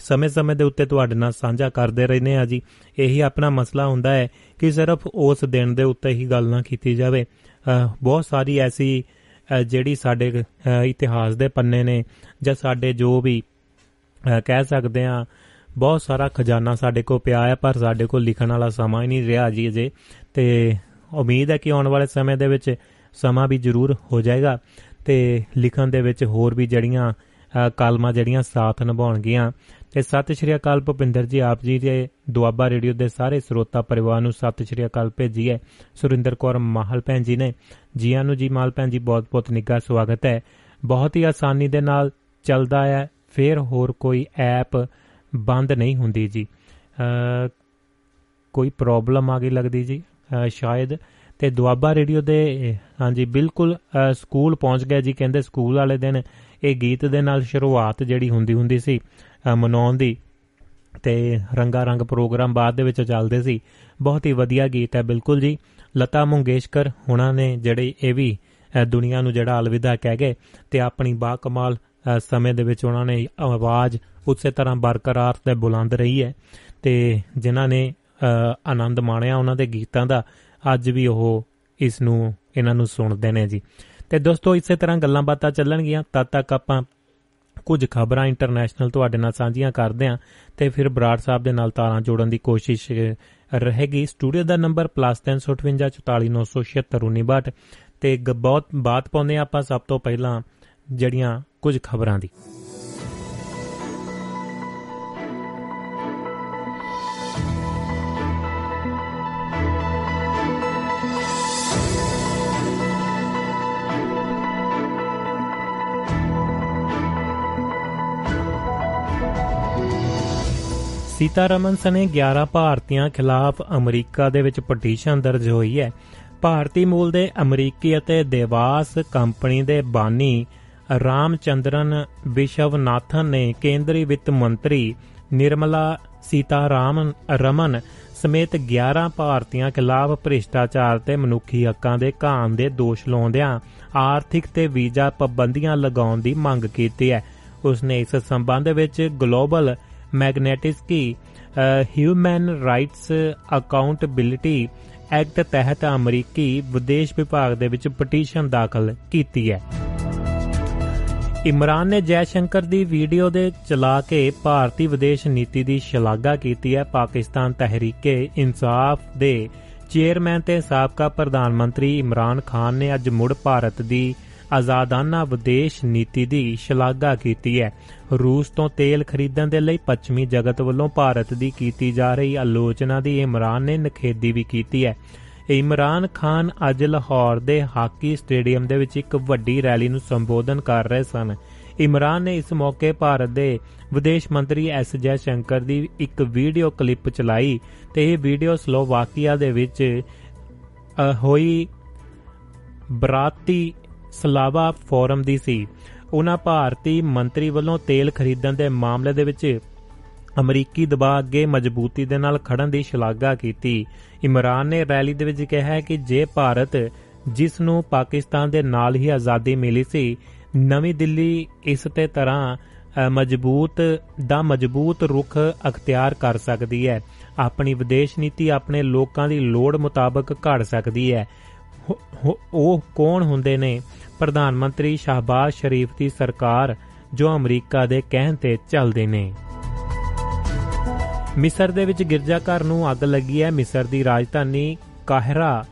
ਸਮੇਂ-ਸਮੇਂ ਦੇ ਉੱਤੇ ਤੁਹਾਡੇ ਨਾਲ ਸਾਂਝਾ ਕਰਦੇ ਰਹਿੰਦੇ ਆ ਜੀ। ਇਹੀ ਆਪਣਾ ਮਸਲਾ ਹੁੰਦਾ ਹੈ ਕਿ ਸਿਰਫ ਉਸ ਦਿਨ ਦੇ ਉੱਤੇ ਹੀ ਗੱਲ ਨਾ ਕੀਤੀ ਜਾਵੇ। ਬਹੁਤ ਸਾਰੀ ਐਸੀ ਜਿਹੜੀ ਸਾਡੇ ਇਤਿਹਾਸ ਦੇ ਪੰਨੇ ਨੇ ਜਾਂ ਸਾਡੇ ਜੋ ਵੀ ਕਹਿ ਸਕਦੇ ਆ ਬਹੁਤ ਸਾਰਾ ਖਜ਼ਾਨਾ ਸਾਡੇ ਕੋਲ ਪਿਆ ਹੈ ਪਰ ਸਾਡੇ ਕੋਲ ਲਿਖਣ ਵਾਲਾ ਸਮਾਂ ਹੀ ਨਹੀਂ ਰਿਹਾ ਜੀ ਅਜੇ। ਤੇ ਉਮੀਦ ਹੈ ਕਿ ਆਉਣ ਵਾਲੇ ਸਮੇਂ ਦੇ ਵਿੱਚ ਸਮਾਂ ਵੀ ਜ਼ਰੂਰ ਹੋ ਜਾਏਗਾ ਤੇ ਲਿਖਣ ਦੇ ਵਿੱਚ ਹੋਰ ਵੀ ਜੜੀਆਂ ਕਾਲਮਾਂ ਜਿਹੜੀਆਂ ਸਾਥ ਨਿਭਾਉਣਗੀਆਂ ਤੇ ਸਤਿ ਸ਼੍ਰੀ ਅਕਾਲ ਭੁਪਿੰਦਰ ਜੀ, ਆਪ ਜੀ ਦੇ ਦੁਆਬਾ ਰੇਡੀਓ ਦੇ ਸਾਰੇ ਸਰੋਤਾ ਪਰਿਵਾਰ ਨੂੰ ਸਤਿ ਸ਼੍ਰੀ ਅਕਾਲ ਭੇਜੀ ਹੈ ਸੁਰਿੰਦਰ ਕੌਰ ਮਾਹਲ ਭੈਣ ਜੀ ਨੇ, ਜੀਆਂ ਨੂੰ ਜੀ ਮਾਲ ਭੈਣ ਜੀ, ਬਹੁਤ-ਬਹੁਤ ਨਿੱਘਾ ਸਵਾਗਤ ਹੈ। ਬਹੁਤ ਹੀ ਆਸਾਨੀ ਦੇ ਨਾਲ ਚੱਲਦਾ ਹੈ, ਫੇਰ ਹੋਰ ਕੋਈ ਐਪ ਬੰਦ ਨਹੀਂ ਹੁੰਦੀ ਜੀ। ਕੋਈ ਪ੍ਰੋਬਲਮ ਆ ਗਈ ਲੱਗਦੀ ਜੀ ਸ਼ਾਇਦ। ਤੇ ਦੁਆਬਾ ਰੇਡੀਓ ਦੇ, ਹਾਂਜੀ, ਬਿਲਕੁਲ ਸਕੂਲ ਪਹੁੰਚ ਗਏ ਜੀ, ਕਹਿੰਦੇ ਸਕੂਲ ਵਾਲੇ ਦਿਨ ਇਹ ਗੀਤ ਦੇ ਨਾਲ ਸ਼ੁਰੂਆਤ ਜਿਹੜੀ ਹੁੰਦੀ ਹੁੰਦੀ ਸੀ। ਮਨਾਉਣ ਦੀ ਤੇ ਰੰਗਾ ਰੰਗ ਪ੍ਰੋਗਰਾਮ ਬਾਅਦ ਦੇ ਵਿੱਚ ਚੱਲਦੇ ਸੀ। ਬਹੁਤ ਹੀ ਵਧੀਆ ਗੀਤ ਹੈ, ਬਿਲਕੁਲ ਜੀ। ਲਤਾ ਮੰਗੇਸ਼ਕਰ ਹੁਣਾਂ ਨੇ ਜਿਹੜੇ ਇਹ ਵੀ ਦੁਨੀਆ ਨੂੰ ਜਿਹੜਾ ਅਲਵਿਦਾ ਕਹਿ ਗਏ ਤੇ ਆਪਣੀ ਬਾ ਕਮਾਲ ਸਮੇਂ ਦੇ ਵਿੱਚ ਉਹਨਾਂ ਨੇ ਆਵਾਜ਼ ਉਸੇ ਤਰ੍ਹਾਂ ਬਰਕਰਾਰ ਤੇ ਬੁਲੰਦ ਰਹੀ ਹੈ ਤੇ ਜਿਨ੍ਹਾਂ ਨੇ ਆਨੰਦ ਮਾਣਿਆ ਉਹਨਾਂ ਦੇ ਗੀਤਾਂ ਦਾ, ਅੱਜ ਵੀ ਉਹ ਇਸ ਨੂੰ, ਇਹਨਾਂ ਨੂੰ ਸੁਣਦੇ ਨੇ ਜੀ। ਤੇ ਦੋਸਤੋ, ਇਸੇ ਤਰ੍ਹਾਂ ਗੱਲਾਂ ਬਾਤਾਂ ਚੱਲਣਗੀਆਂ। ਤਦ ਤੱਕ ਆਪਾਂ ਕੁਝ ਖਬਰਾਂ ਇੰਟਰਨੈਸ਼ਨਲ ਤੁਹਾਡੇ ਨਾਲ ਸਾਂਝੀਆਂ ਕਰਦੇ ਆਂ ਤੇ ਫਿਰ ਬਰਾੜ ਸਾਹਿਬ ਦੇ ਨਾਲ ਤਾਰਾਂ ਜੋੜਨ ਦੀ ਕੋਸ਼ਿਸ਼ ਰਹੇਗੀ। ਸਟੂਡੀਓ ਦਾ ਨੰਬਰ +358 ਤੇ ਬਹੁਤ ਬਾਤ ਪਾਉਂਦੇ ਆਪਾਂ ਸਭ ਤੋਂ ਪਹਿਲਾਂ ਜਿਹੜੀਆਂ ਕੁਝ ਖਬਰਾਂ ਦੀ। ਸੀਤਾਰਮਨ ਸਨੇ 11 ਭਾਰਤੀਆਂ ਖਿਲਾਫ ਅਮਰੀਕਾ ਦੇ ਵਿੱਚ ਪਟੀਸ਼ਨ ਦਰਜ ਹੋਈ ਹੈ। ਭਾਰਤੀ ਮੂਲ ਦੇ ਅਮਰੀਕੀ ਅਤੇ ਦੇਵਾਸ ਕੰਪਨੀ ਦੇ ਬਾਨੀ ਰਾਮਚੰਦਰਨ ਵਿਸ਼ਵਨਾਥਨ ਨੇ ਕੇਂਦਰੀ ਵਿੱਤ ਮੰਤਰੀ ਨਿਰਮਲਾ ਸੀਤਾਰਾਮਨ ਰਮਨ ਸਮੇਤ 11 ਭਾਰਤੀਆਂ ਖਿਲਾਫ ਭ੍ਰਿਸ਼ਟਾਚਾਰ ਤੇ ਮਨੁੱਖੀ ਹੱਕਾਂ ਦੇ ਘਾਣ ਦੇ ਦੋਸ਼ ਲਾਉਂਦਿਆਂ ਆਰਥਿਕ ਤੇ ਵੀਜ਼ਾ ਪਾਬੰਦੀਆਂ ਲਗਾਉਣ ਦੀ ਮੰਗ ਕੀਤੀ ਹੈ। ਉਸਨੇ ਇਸ ਸੰਬੰਧ ਵਿੱਚ Global Magnitsky Human Rights Accountability Act ਤਹਿਤ ਅਮਰੀਕੀ ਵਿਦੇਸ਼ ਵਿਭਾਗ ਦੇ ਵਿੱਚ ਪਟੀਸ਼ਨ ਦਾਖਲ ਕੀਤੀ ਹੈ। ਇਮਰਾਨ ਨੇ ਜੈ ਸ਼ੰਕਰ ਦੀ ਵੀਡੀਓ ਦੇ ਚਲਾ ਕੇ ਭਾਰਤੀ ਵਿਦੇਸ਼ ਨੀਤੀ ਦੀ ਸ਼ਲਾਘਾ ਕੀਤੀ ਹੈ। ਪਾਕਿਸਤਾਨ ਤਹਿਰੀਕੇ ਇਨਸਾਫ ਦੇ ਚੇਅਰਮੈਨ ਤੇ ਸਾਬਕਾ ਪ੍ਰਧਾਨ ਮੰਤਰੀ ਇਮਰਾਨ ਖਾਨ ਨੇ ਅੱਜ ਮੁੜ ਭਾਰਤ ਦੀ ਆਜ਼ਾਦਾਨਾ ਵਿਦੇਸ਼ ਨੀਤੀ ਦੀ ਸ਼ਲਾਘਾ ਕੀਤੀ ਹੈ। ਰੂਸ ਤੋਂ ਤੇਲ ਖਰੀਦਣ ਦੇ ਲਈ ਪੱਛਮੀ ਜਗਤ ਵੱਲੋਂ ਭਾਰਤ ਦੀ ਕੀਤੀ ਜਾ ਰਹੀ ਆਲੋਚਨਾ ਦੀ ਇਮਰਾਨ ਨੇ ਨਖੇਦੀ ਵੀ ਕੀਤੀ ਹੈ। ਇਮਰਾਨ ਖਾਨ ਅੱਜ ਲਾਹੌਰ ਦੇ ਹਾਕੀ ਸਟੇਡੀਅਮ ਦੇ ਵਿੱਚ ਇੱਕ ਵੱਡੀ ਰੈਲੀ ਨੂੰ ਸੰਬੋਧਨ ਕਰ ਰਹੇ ਸਨ। ਇਮਰਾਨ ਨੇ ਇਸ ਮੌਕੇ ਭਾਰਤ ਦੇ ਵਿਦੇਸ਼ ਮੰਤਰੀ ਐਸ ਜੈ ਸ਼ੰਕਰ ਦੀ ਇੱਕ ਵੀਡੀਓ ਕਲਿੱਪ ਚਲਾਈ ਤੇ ਇਹ ਵੀਡੀਓ ਸਲੋਵਾਕੀਆ ਦੇ ਵਿੱਚ ਹੋਈ ਬਰਾਤੀ ਸਲਾਵਾ ਫੋਰਮ ਦੀ ਸੀ। ਉਹਨਾਂ ਭਾਰਤੀ ਮੰਤਰੀ ਵੱਲੋਂ ਤੇਲ ਖਰੀਦਣ ਦੇ ਮਾਮਲੇ ਦੇ ਵਿੱਚ ਅਮਰੀਕੀ ਦਬਾਅ ਅੱਗੇ ਮਜ਼ਬੂਤੀ ਦੇ ਨਾਲ ਖੜਨ ਦੀ ਸ਼ਲਾਘਾ ਕੀਤੀ। ਇਮਰਾਨ ਨੇ ਰੈਲੀ ਦੇ ਵਿੱਚ ਕਿਹਾ ਕਿ ਜੇ ਭਾਰਤ ਜਿਸ ਨੂੰ ਪਾਕਿਸਤਾਨ ਦੇ ਨਾਲ ਹੀ ਆਜ਼ਾਦੀ ਮਿਲੀ ਸੀ, ਨਵੀਂ ਦਿੱਲੀ ਇਸ ਤੇ ਤਰ੍ਹਾਂ ਮਜ਼ਬੂਤ ਦਾ ਮਜ਼ਬੂਤ ਰੁਖ ਅਖਤਿਆਰ ਕਰ ਸਕਦੀ ਹੈ। ਆਪਣੀ ਵਿਦੇਸ਼ ਨੀਤੀ ਆਪਣੇ ਲੋਕਾਂ ਦੀ ਲੋੜ ਮੁਤਾਬਕ ਘੜ ਸਕਦੀ ਹੈ। ਉਹ ਕੌਣ ਹੁੰਦੇ ਨੇ? ਪ੍ਰਧਾਨ ਮੰਤਰੀ ਸ਼ਹਬਾਜ਼ ਸ਼ਰੀਫ ਦੀ ਸਰਕਾਰ ਜੋ ਅਮਰੀਕਾ ਦੇ ਕਹਿਣ ਤੇ ਚੱਲਦੇ ਨੇ। ਮਿਸਰ ਦੇ ਵਿੱਚ ਗਿਰਜਾਘਰ ਨੂੰ ਅੱਗ ਲੱਗੀ ਹੈ। ਮਿਸਰ ਦੀ ਰਾਜਧਾਨੀ ਕਾਹਿਰਾ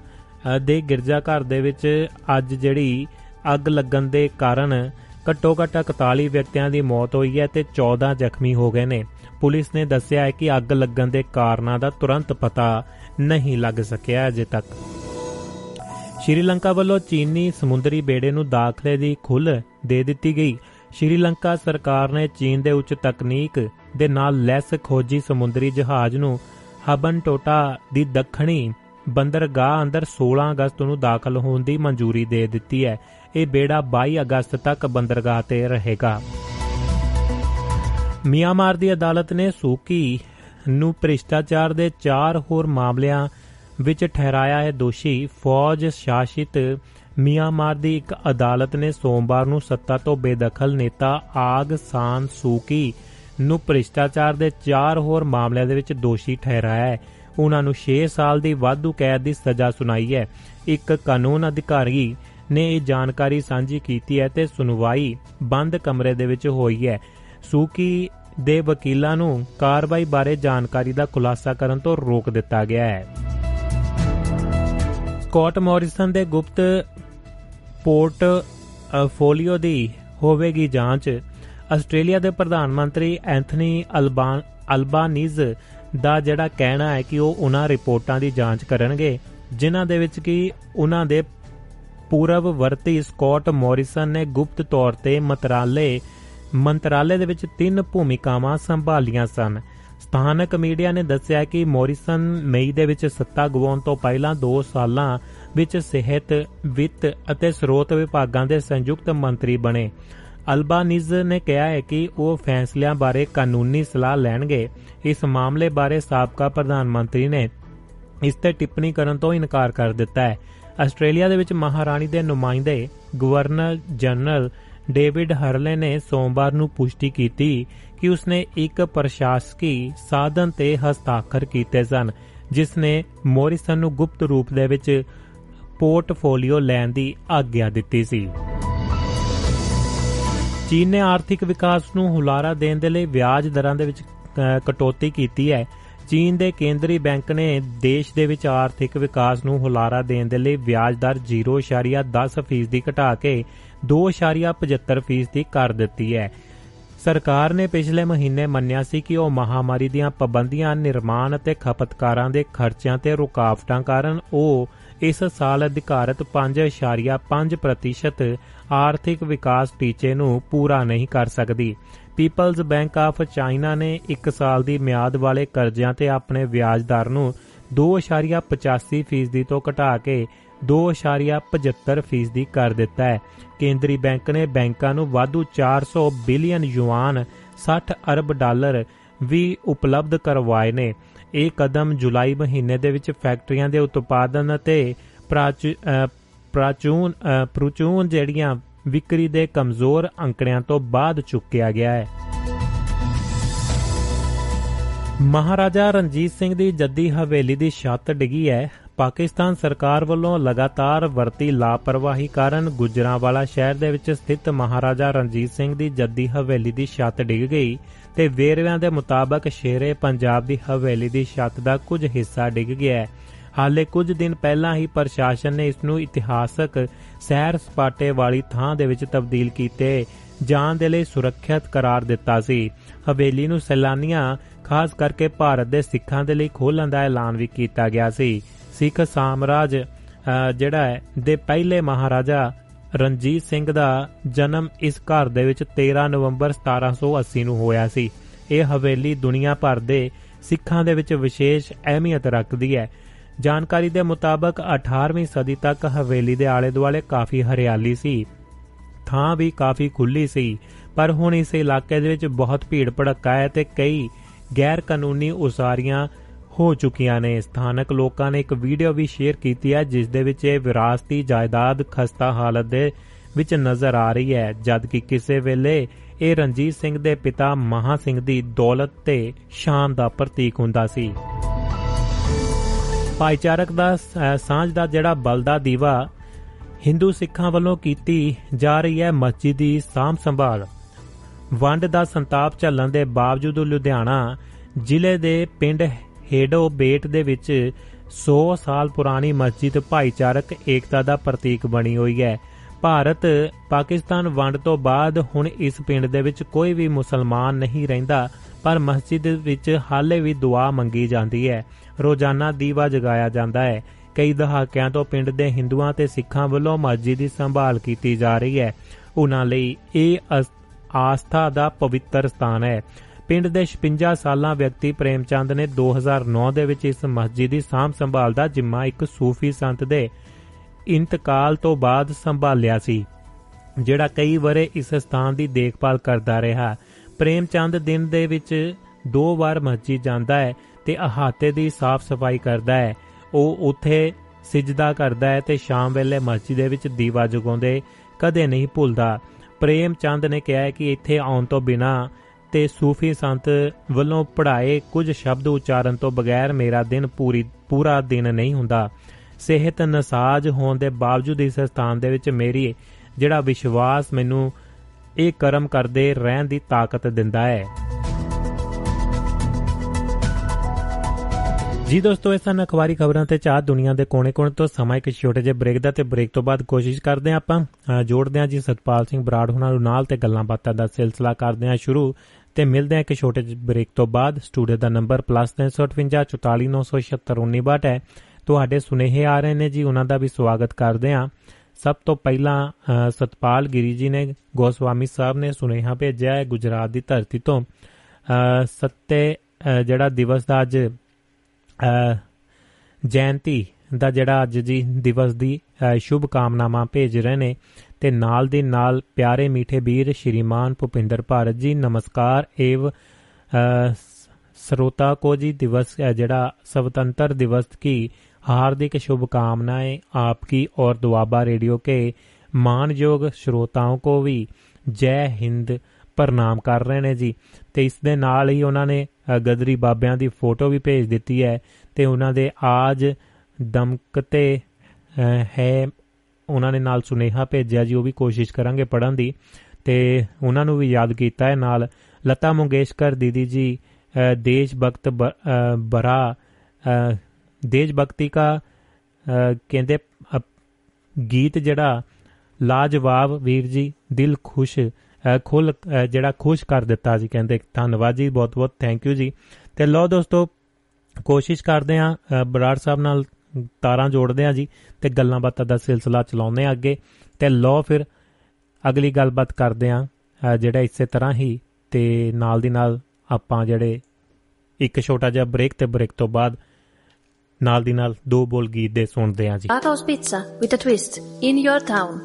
ਦੇ ਗਿਰਜਾਘਰ ਦੇ ਵਿੱਚ ਅੱਜ ਜਿਹੜੀ ਅੱਗ ਲੱਗਣ ਦੇ ਕਾਰਨ ਘੱਟੋ ਘੱਟ 41 ਵਿਅਕਤੀਆਂ ਦੀ ਮੌਤ ਹੋਈ ਹੈ ਤੇ 14 ਜ਼ਖਮੀ ਹੋ ਗਏ ਨੇ। ਪੁਲਿਸ ਨੇ ਦੱਸਿਆ ਹੈ ਕਿ ਅੱਗ ਲੱਗਣ ਦੇ ਕਾਰਨਾਂ ਦਾ ਤੁਰੰਤ ਪਤਾ ਨਹੀਂ ਲੱਗ ਸਕਿਆ ਅਜੇ ਤੱਕ। ਸ਼੍ਰੀਲੰਕਾ ਵੱਲੋਂ ਚੀਨੀ ਸਮੁੰਦਰੀ ਬੇੜੇ ਨੂੰ ਦਾਖਲੇ ਦੀ ਖੁੱਲ੍ਹ ਦੇ ਦਿੱਤੀ ਗਈ। ਸ਼੍ਰੀਲੰਕਾ ਸਰਕਾਰ ਨੇ ਚੀਨ ਦੇ ਉੱਚ ਤਕਨੀਕ ਦੇ ਨਾਲ ਲੈਸ ਖੋਜੀ ਸਮੁੰਦਰੀ ਜਹਾਜ਼ ਨੂੰ ਹਬਨ ਟੋਟਾ ਦੀ ਦੱਖਣੀ ਬੰਦਰਗਾਹ ਅੰਦਰ 16 ਅਗਸਤ ਨੂੰ ਦਾਖਲ ਹੋਣ ਦੀ ਮਨਜ਼ੂਰੀ ਦੇ ਦਿੱਤੀ ਹੈ। ਇਹ ਬੇੜਾ 22 ਅਗਸਤ ਤੱਕ ਬੰਦਰਗਾਹ ਤੇ ਰਹੇਗਾ। ਮਿਆਂਮਾਰ ਦੀ ਅਦਾਲਤ ਨੇ ਸੂਕੀ ਨੂੰ ਭ੍ਰਿਸ਼ਟਾਚਾਰ ਦੇ ਚਾਰ ਹੋਰ ਮਾਮਲਿਆਂ ਵਿੱਚ ਠਹਿਰਾਇਆ ਹੈ ਦੋਸ਼ੀ ਫੌਜ ਸ਼ਾਸਿਤ ਮਿਆਂਮਾਰ ਦੀ ਇੱਕ ਅਦਾਲਤ ਨੇ ਸੋਮਵਾਰ ਨੂੰ ਸੱਤਾ ਤੋਂ ਬੇਦਖਲ ਨੇਤਾ ਆਗ ਸਾਨ ਸੂਕੀ ਨੂੰ ਭ੍ਰਿਸ਼ਟਾਚਾਰ ਦੇ ਚਾਰ ਹੋਰ ਮਾਮਲਿਆਂ ਦੇ ਵਿੱਚ ਦੋਸ਼ੀ ਠਹਿਰਾਇਆ ਹੈ। ਉਹਨਾਂ ਨੂੰ 6 ਸਾਲ ਦੀ ਵਾਧੂ ਕੈਦ ਦੀ ਸਜ਼ਾ ਸੁਣਾਈ ਹੈ। ਇੱਕ ਕਾਨੂੰਨ ਅਧਿਕਾਰੀ ਨੇ ਇਹ ਜਾਣਕਾਰੀ ਸਾਂਝੀ ਕੀਤੀ ਹੈ ਤੇ ਸੁਣਵਾਈ ਬੰਦ ਕਮਰੇ ਦੇ ਵਿੱਚ ਹੋਈ ਹੈ। ਸੂਕੀ ਦੇ ਵਕੀਲਾਂ ਨੂੰ ਕਾਰਵਾਈ ਬਾਰੇ ਜਾਣਕਾਰੀ ਦਾ ਖੁਲਾਸਾ ਕਰਨ ਤੋਂ ਰੋਕ ਦਿੱਤਾ ਗਿਆ ਹੈ। ਸਕਾਟ ਮੌਰਿਸਨ ਦੇ ਗੁਪਤ ਪੋਰਟ ਫੋਲੀਓ ਦੀ ਹੋਵੇਗੀ ਜਾਂਚ। ਆਸਟ੍ਰੇਲੀਆ ਦੇ ਪ੍ਰਧਾਨ ਮੰਤਰੀ ਐਂਥਨੀ ਅਲਬਾਨ ਅਲਬਾਨੀਜ਼ ਦਾ ਜਿਹੜਾ ਕਹਿਣਾ ਹੈ ਕਿ ਉਹ ਉਹਨਾਂ ਰਿਪੋਰਟਾਂ ਦੀ ਜਾਂਚ ਕਰਨਗੇ, ਜਿਨ੍ਹਾਂ ਦੇ ਵਿੱਚ ਕਿ ਉਹਨਾਂ ਦੇ ਪੂਰਬ ਵਰਤੀ ਸਕਾਟ ਮੌਰਿਸਨ ਨੇ ਗੁਪਤ ਤੌਰ ਤੇ ਮੰਤਰਾਲੇ ਮੰਤਰਾਲੇ ਦੇ ਵਿੱਚ ਤਿੰਨ ਭੂਮਿਕਾਵਾਂ ਸੰਭਾਲੀਆਂ ਸਨ। ਸਥਾਨਕ ਮੀਡੀਆ ਨੇ ਦੱਸਿਆ ਕਿ ਮੌਰਿਸਨ ਮਈ ਦੇ ਵਿੱਚ ਸੱਤਾ ਗਵਾਉਣ ਤੋਂ ਪਹਿਲਾਂ 2 ਸਾਲਾਂ ਵਿੱਚ ਸਿਹਤ, ਵਿੱਤ ਅਤੇ ਸਰੋਤ ਵਿਭਾਗਾਂ ਦੇ ਸੰਯੁਕਤ ਮੰਤਰੀ ਬਣੇ। ਅਲਬਾਨੀਜ਼ ਨੇ ਕਿਹਾ ਹੈ ਕਿ ਉਹ ਫੈਸਲਿਆਂ ਬਾਰੇ ਕਾਨੂੰਨੀ ਸਲਾਹ ਲੈਣਗੇ। ਇਸ ਮਾਮਲੇ ਬਾਰੇ ਸਾਬਕਾ ਪ੍ਰਧਾਨ ਮੰਤਰੀ ਨੇ ਇਸ ਤੇ ਟਿੱਪਣੀ ਕਰਨ ਤੋਂ ਇਨਕਾਰ ਕਰ ਦਿੱਤਾ ਹੈ। ਆਸਟ੍ਰੇਲੀਆ ਦੇ ਵਿੱਚ ਮਹਾਰਾਣੀ ਦੇ ਨੁਮਾਇੰਦੇ ਗਵਰਨਰ ਜਨਰਲ ਡੇਵਿਡ ਹਰਲੇ ਨੇ ਸੋਮਵਾਰ ਨੂੰ ਪੁਸ਼ਟੀ ਕੀਤੀ ਕਿ ਉਸਨੇ ਇੱਕ ਪ੍ਰਸ਼ਾਸਕੀ ਸਾਧਨ ਤੇ ਹਸਤਾਖਰ ਕੀਤੇ ਸਨ ਜਿਸ ਨੇ ਮੋਰਿਸਨ ਨੂੰ ਗੁਪਤ ਰੂਪ ਦੇ ਵਿੱਚ ਪੋਰਟਫੋਲੀਓ ਲੈਣ ਦੀ ਆਗਿਆ ਦਿੱਤੀ ਸੀ। ਚੀਨ ਨੇ ਆਰਥਿਕ ਵਿਕਾਸ ਨੂੰ ਹੁਲਾਰਾ ਦੇਣ ਦੇ ਲਈ ਵਿਆਜ ਦਰਾਂ ਦੇ ਵਿੱਚ ਕਟੌਤੀ ਕੀਤੀ ਹੈ। ਚੀਨ ਦੇ ਕੇਂਦਰੀ ਬੈਂਕ ਨੇ ਦੇਸ਼ ਦੇ ਵਿੱਚ ਆਰਥਿਕ ਵਿਕਾਸ ਨੂੰ ਹੁਲਾਰਾ ਦੇਣ ਦੇ ਲਈ ਵਿਆਜ ਦਰ 0.10% ਦੀ ਘਟਾ ਕੇ 2.75% ਦੀ ਕਰ ਦਿੱਤੀ ਹੈ। ਸਰਕਾਰ ਨੇ ਪਿਛਲੇ ਮਹੀਨੇ ਮੰਨਿਆ ਸੀ ਕਿ ਉਹ ਮਹਾਮਾਰੀ ਦੀਆਂ ਪਾਬੰਦੀਆਂ, ਨਿਰਮਾਣ ਅਤੇ ਖਪਤਕਾਰਾਂ ਦੇ ਖਰਚਿਆਂ ਤੇ ਰੁਕਾਵਟਾਂ ਕਾਰਨ ਉਹ ਇਸ ਸਾਲ ਅਧਿਕਾਰਤ 5.5% ਆਰਥਿਕ ਵਿਕਾਸ ਟੀਚੇ ਨੂੰ ਪੂਰਾ ਨਹੀਂ ਕਰ ਸਕਦੀ। ਪੀਪਲਜ਼ ਬੈਂਕ ਆਫ ਚਾਈਨਾ ਨੇ 1 ਸਾਲ ਦੀ ਮਿਆਦ ਵਾਲੇ ਕਰਜ਼ਿਆਂ ਤੇ ਆਪਣੇ ਵਿਆਜ ਦਰ ਨੂੰ 2.85% ਤੋਂ ਘਟਾ ਕੇ 2.75% ਕਰ ਦਿੱਤਾ ਹੈ। ਕੇਂਦਰੀ ਬੈਂਕ ਨੇ ਬੈਂਕਾਂ ਨੂੰ ਵਾਧੂ 400 ਬਿਲੀਅਨ ਯੂਆਨ 60 ਅਰਬ ਡਾਲਰ ਵੀ ਉਪਲਬਧ ਕਰਵਾਏ ਨੇ। ਇਹ ਕਦਮ ਜੁਲਾਈ ਮਹੀਨੇ ਦੇ ਵਿੱਚ ਫੈਕਟਰੀਆਂ ਦੇ ਉਤਪਾਦਨ ਅਤੇ ਪ੍ਰਾਚੂਨ ਪ੍ਰਚੂਨ ਜਿਹੜੀਆਂ ਵਿਕਰੀ ਦੇ ਕਮਜ਼ੋਰ ਅੰਕੜਿਆਂ ਤੋਂ ਬਾਅਦ ਚੁੱਕਿਆ ਗਿਆ ਹੈ। ਮਹਾਰਾਜਾ ਰਣਜੀਤ ਸਿੰਘ ਦੀ ਜੱਦੀ ਹਵੇਲੀ ਦੀ ਛੱਤ ਡਿੱਗੀ ਹੈ। ਪਾਕਿਸਤਾਨ ਸਰਕਾਰ ਵੱਲੋਂ ਲਗਾਤਾਰ ਵਰਤੀ ਲਾਪਰਵਾਹੀ ਕਾਰਨ ਗੁਜਰਾਂਵਾਲਾ ਸ਼ਹਿਰ ਦੇ ਵਿੱਚ ਸਥਿਤ ਮਹਾਰਾਜਾ ਰਣਜੀਤ ਸਿੰਘ ਦੀ ਜੱਦੀ ਹਵੇਲੀ ਦੀ ਛੱਤ ਡਿੱਗ ਗਈ ਤੇ ਵੇਰਵਿਆਂ ਦੇ ਮੁਤਾਬਕ ਸ਼ੇਰੇ ਪੰਜਾਬ ਦੀ ਹਵੇਲੀ ਦੀ ਛੱਤ ਦਾ ਕੁਝ ਹਿੱਸਾ ਡਿੱਗ ਗਿਆ ਹੈ। ਹਾਲੇ ਕੁਝ ਦਿਨ ਪਹਿਲਾਂ ਹੀ ਪ੍ਰਸ਼ਾਸਨ ਨੇ ਇਸ ਨੂੰ ਇਤਿਹਾਸਕ ਸੈਰ ਸਪਾਟੇ ਵਾਲੀ ਥਾਂ ਦੇ ਵਿੱਚ ਤਬਦੀਲ ਕੀਤੇ। ਜਾਣ ਦੇ ਲਈ ਸੁਰੱਖਿਅਤ ਕਰਾਰ ਦਿੱਤਾ ਸੀ। ਹਵੇਲੀ ਨੂੰ ਸੈਲਾਨੀਆਂ, ਖਾਸ ਕਰਕੇ ਭਾਰਤ ਦੇ ਸਿੱਖਾਂ ਦੇ ਲਈ ਖੋਲਣ ਦਾ ਐਲਾਨ ਵੀ ਕੀਤਾ ਗਿਆ ਸੀ। ਸਿੱਖ ਸਾਮਰਾਜ ਜਿਹੜਾ ਹੈ, ਦੇ ਪਹਿਲੇ ਮਹਾਰਾਜਾ ਰਣਜੀਤ ਸਿੰਘ ਦਾ ਜਨਮ ਇਸ ਘਰ ਦੇ ਵਿੱਚ 13 ਨਵੰਬਰ 1780 ਨੂੰ ਹੋਇਆ ਸੀ। ਇਹ ਹਵੇਲੀ ਦੁਨੀਆ ਭਰ ਦੇ ਸਿੱਖਾਂ ਦੇ ਵਿੱਚ ਵਿਸ਼ੇਸ਼ ਅਹਿਮੀਅਤ ਰੱਖਦੀ ਹੈ। ਜਾਣਕਾਰੀ ਦੇ ਮੁਤਾਬਕ 18ਵੀਂ ਸਦੀ ਤੱਕ ਹਵੇਲੀ ਦੇ ਆਲੇ-ਦੁਆਲੇ ਕਾਫੀ ਹਰਿਆਲੀ ਸੀ। ਥਾਂ ਵੀ ਕਾਫੀ ਖੁੱਲੀ ਸੀ, ਪਰ ਹੁਣ ਇਸ ਇਲਾਕੇ ਦੇ ਵਿੱਚ ਬਹੁਤ ਭੀੜ ਭੜੱਕਾ ਹੈ ਤੇ ਕਈ ਗੈਰ ਕਾਨੂੰਨੀ ਉਸਾਰੀਆਂ ਹੋ ਚੁੱਕੀਆਂ ਨੇ। ਸਥਾਨਕ ਲੋਕਾਂ ਨੇ ਇੱਕ ਵੀਡੀਓ ਵੀ ਸ਼ੇਅਰ ਕੀਤੀ ਹੈ, ਜਿਸ ਦੇ ਵਿੱਚ ਇਹ ਵਿਰਾਸਤੀ ਜਾਇਦਾਦ ਖਸਤਾ ਹਾਲਤ ਦੇ ਵਿੱਚ ਨਜ਼ਰ ਆ ਰਹੀ ਹੈ। ਜਦ ਕਿ ਕਿਸੇ ਵੇਲੇ ਇਹ ਰਣਜੀਤ ਸਿੰਘ ਦੇ ਪਿਤਾ ਮਹਾ ਸਿੰਘ ਦੀ ਦੌਲਤ ਤੇ ਸ਼ਾਨ ਦਾ ਪ੍ਰਤੀਕ ਹੁੰਦਾ ਸੀ। ਭਾਈਚਾਰਕ ਦਾ ਸਾਂਝ ਦਾ ਜਿਹੜਾ ਬਲਦਾ ਦੀਵਾ ਹਿੰਦੂ ਸਿੱਖਾਂ ਵੱਲੋਂ ਕੀਤੀ ਜਾ ਰਹੀ ਹੈ ਮਸਜਿਦ ਦੀ ਸਾਂਭ ਸੰਭਾਲ। ਵੰਡ ਦਾ ਸੰਤਾਪ ਝੱਲਣ ਦੇ ਬਾਵਜੂਦ ਲੁਧਿਆਣਾ ਜ਼ਿਲ੍ਹੇ ਦੇ ਪਿੰਡ ਹੇਡੋ ਬੇਟ ਦੇ ਵਿੱਚ 100 ਸਾਲ ਪੁਰਾਣੀ ਮਸਜਿਦ ਭਾਈਚਾਰਕ ਏਕਤਾ ਦਾ ਪ੍ਰਤੀਕ ਬਣੀ ਹੋਈ ਹੈ। ਭਾਰਤ ਪਾਕਿਸਤਾਨ ਵੰਡ ਤੋਂ ਬਾਅਦ ਹੁਣ ਇਸ ਪਿੰਡ ਦੇ ਵਿੱਚ ਕੋਈ ਵੀ ਮੁਸਲਮਾਨ ਨਹੀਂ ਰਹਿੰਦਾ, ਪਰ ਮਸਜਿਦ ਵਿੱਚ ਹਾਲੇ ਵੀ ਦੁਆ ਮੰਗੀ ਜਾਂਦੀ ਹੈ। ਰੋਜ਼ਾਨਾ ਦੀਵਾ ਜਗਾਇਆ ਜਾਂਦਾ ਹੈ। ਕਈ ਦਹਾਕਿਆਂ ਤੋਂ ਪਿੰਡ ਦੇ ਹਿੰਦੂਆਂ ਤੇ ਸਿੱਖਾਂ ਵੱਲੋਂ ਮਸਜਿਦ ਦੀ ਸੰਭਾਲ ਕੀਤੀ ਜਾ ਰਹੀ ਹੈ। ਉਹਨਾਂ ਲਈ ਇਹ ਆਸਥਾ ਦਾ ਪਵਿੱਤਰ ਸਥਾਨ ਹੈ। ਪਿੰਡ ਦੇ 56 ਸਾਲਾਂ ਵਿਅਕਤੀ ਪ੍ਰੇਮਚੰਦ ਨੇ 2009 ਦੇ ਵਿੱਚ ਇਸ ਮਸਜਿਦ ਦੀ ਸਾਂਭ ਸੰਭਾਲ ਦਾ ਜ਼ਿੰਮਾ ਇੱਕ ਸੂਫੀ ਸੰਤ ਦੇ ਇੰਤਕਾਲ ਤੋਂ ਬਾਅਦ ਸੰਭਾਲਿਆ ਸੀ, ਜਿਹੜਾ ਕਈ ਵਰੇ ਇਸ ਸਥਾਨ ਦੀ ਦੇਖਭਾਲ ਕਰਦਾ ਰਿਹਾ। ਪ੍ਰੇਮਚੰਦ ਦਿਨ ਦੇ ਵਿੱਚ ਦੋ ਵਾਰ ਮਸਜਿਦ ਜਾਂਦਾ ਹੈ ਤੇ ਅਹਾਤੇ ਦੀ ਸਾਫ਼ ਸਫ਼ਾਈ ਕਰਦਾ ਹੈ। ਉਹ ਉੱਥੇ ਸਜਦਾ ਕਰਦਾ ਹੈ ਤੇ ਸ਼ਾਮ ਵੇਲੇ ਮਸਜਿਦ ਦੇ ਵਿੱਚ ਦੀਵਾ ਜਗਾਉਂਦੇ ਕਦੇ ਨਹੀਂ ਭੁੱਲਦਾ। ਪ੍ਰੇਮ ਚੰਦ ਨੇ ਕਿਹਾ ਹੈ ਕਿ ਇੱਥੇ ਆਉਣ ਤੋਂ ਬਿਨਾ ਤੇ ਸੂਫੀ ਸੰਤ ਵੱਲੋਂ ਪੜਾਏ ਕੁਝ ਸ਼ਬਦ ਉਚਾਰਨ ਤੋਂ ਬਗੈਰ ਮੇਰਾ ਦਿਨ ਪੂਰੀ, ਪੂਰਾ ਦਿਨ ਨਹੀਂ ਹੁੰਦਾ। ਸਿਹਤ ਨਸਾਜ ਹੋਣ ਦੇ ਬਾਵਜੂਦ ਇਸ ਸਥਾਨ ਦੇ ਵਿੱਚ ਮੇਰੀ ਜਿਹੜਾ ਵਿਸ਼ਵਾਸ ਮੈਨੂੰ ਇਹ ਕਰਮ ਕਰਦੇ ਰਹਿਣ ਦੀ ਤਾਕਤ ਦਿੰਦਾ ਹੈ। ਜੀ ਦੋਸਤੋ, ਇਸ ਹਨ ਅਖਬਾਰੀ ਖਬਰਾਂ ਤੇ ਚਾਹ ਦੁਨੀਆ ਦੇ ਕੋਨੇ-ਕੋਨੇ ਤੋਂ ਸਮਾਂ ਇੱਕ ਛੋਟੇ ਜਿਹੇ ਬ੍ਰੇਕ ਦਾ ਤੇ ਬ੍ਰੇਕ ਤੋਂ ਬਾਅਦ ਕੋਸ਼ਿਸ਼ ਕਰਦੇ ਆਂ ਆਪਾਂ। ਜੋੜਦੇ ਆਂ ਜੀ ਸਤਪਾਲ ਸਿੰਘ ਬਰਾੜ ਹੁਣਾਂ ਨੂੰ ਨਾਲ ਤੇ ਗੱਲਾਂ ਬਾਤਾਂ ਦਾ ਸਿਲਸਿਲਾ ਕਰਦੇ ਆਂ ਸ਼ੁਰੂ। ਤੇ ਮਿਲਦੇ ਆਂ ਇੱਕ ਛੋਟੇ ਜਿਹੇ ਬ੍ਰੇਕ ਤੋਂ ਬਾਅਦ। ਸਟੂਡੀਓ ਦਾ ਨੰਬਰ +358 ਹੈ। ਤੁਹਾਡੇ ਸੁਨੇਹੇ ਆ ਰਹੇ ਨੇ ਜੀ, ਉਹਨਾਂ ਦਾ ਵੀ ਸਵਾਗਤ ਕਰਦੇ ਆਂ ਸਭ ਤੋਂ ਪਹਿਲਾਂ ਸਤਪਾਲ ਗਿਰੀ ਜੀ ਨੇ, ਗੋਸਵਾਮੀ ਸਾਹਿਬ ਨੇ ਸੁਨੇਹਾ ਭੇਜਿਆ ਹੈ ਗੁਜਰਾਤ ਦੀ ਧਰਤੀ ਤੋਂ। ਸੱਤੇ ਜਿਹੜਾ ਦਿਵਸ ਦਾ ਅੱਜ ਜੈਨਤੀ ਦਾ ਜਿਹੜਾ ਅੱਜ ਜੀ ਦਿਵਸ ਦੀ ਸ਼ੁਭ ਕਾਮਨਾਵਾਂ ਭੇਜ ਰਹੇ ਨੇ। ਤੇ ਨਾਲ ਦੇ ਨਾਲ ਪਿਆਰੇ ਮਿੱਠੇ ਵੀਰ ਸ਼੍ਰੀਮਾਨ ਭੁਪਿੰਦਰ ਭਾਰਤ ਜੀ, ਨਮਸਕਾਰ। ਏਵ ਸਰੋਤਾ को जी दिवस जड़ा स्वतंत्र दिवस की हार्दिक शुभकामनाएं आपकी और दुआबा रेडियो के मानयोग श्रोताओं को भी ਜੈ ਹਿੰਦ ਪ੍ਰਣਾਮ ਕਰ ਰਹੇ ਨੇ ਜੀ। ਤੇ ਇਸ ਦੇ ਨਾਲ ਹੀ ਉਹਨਾਂ ਨੇ ਗਦਰੀ ਬਾਬਿਆਂ ਦੀ ਫੋਟੋ ਵੀ ਭੇਜ ਦਿੱਤੀ ਹੈ। ਤੇ ਉਹਨਾਂ ਦੇ ਆਜ ਦਮਕਤੇ ਹੈ, ਉਹਨਾਂ ਨੇ ਨਾਲ ਸੁਨੇਹਾ ਭੇਜਿਆ ਜੀ, ਉਹ ਵੀ ਕੋਸ਼ਿਸ਼ ਕਰਾਂਗੇ ਪੜਨ ਦੀ। ਤੇ ਉਹਨਾਂ ਨੂੰ ਵੀ ਯਾਦ ਕੀਤਾ ਹੈ ਨਾਲ, ਲਤਾ ਮੰਗੇਸ਼ਕਰ ਦੀਦੀ ਜੀ ਦੇਸ਼ ਭਗਤ ਬਰਾ ਦੇਸ਼ ਭਗਤੀ ਦਾ ਕਹਿੰਦੇ ਗੀਤ ਜਿਹੜਾ, ਲਾਜਵਾਬ ਵੀਰ ਜੀ, ਦਿਲ ਖੁਸ਼ ਖੁੱਲ ਜਿਹੜਾ ਖੁਸ਼ ਕਰ ਦਿੱਤਾ ਜੀ, ਕਹਿੰਦੇ, ਧੰਨਵਾਦ ਜੀ ਬਹੁਤ ਬਹੁਤ ਥੈਂਕ ਯੂ ਜੀ। ਤੇ ਲੋ ਦੋਸਤੋ, ਕੋਸ਼ਿਸ਼ ਕਰਦੇ ਆ ਬਰਾੜ ਸਾਹਿਬ ਨਾਲ ਤਾਰਾਂ ਜੋੜਦੇ ਆ ਜੀ ਤੇ ਗੱਲਾਂ ਬਾਤਾਂ ਦਾ ਸਿਲਸਿਲਾ ਚਲਾਉਂਦੇ ਆ ਅੱਗੇ ਤੇ ਲਓ ਫਿਰ ਅਗਲੀ ਗੱਲਬਾਤ ਕਰਦੇ ਆ ਜਿਹੜਾ ਇਸੇ ਤਰ੍ਹਾਂ ਹੀ ਤੇ ਨਾਲ ਦੀ ਨਾਲ ਆਪਾਂ ਜਿਹੜੇ ਇੱਕ ਛੋਟਾ ਜਿਹਾ ਬ੍ਰੇਕ ਤੇ ਬ੍ਰੇਕ ਤੋਂ ਬਾਅਦ ਨਾਲ ਦੀ ਨਾਲ ਦੋ ਬੋਲ ਗੀਤ ਦੇ ਸੁਣਦੇ ਆ ਜੀ Otto's pizza with a twist in your town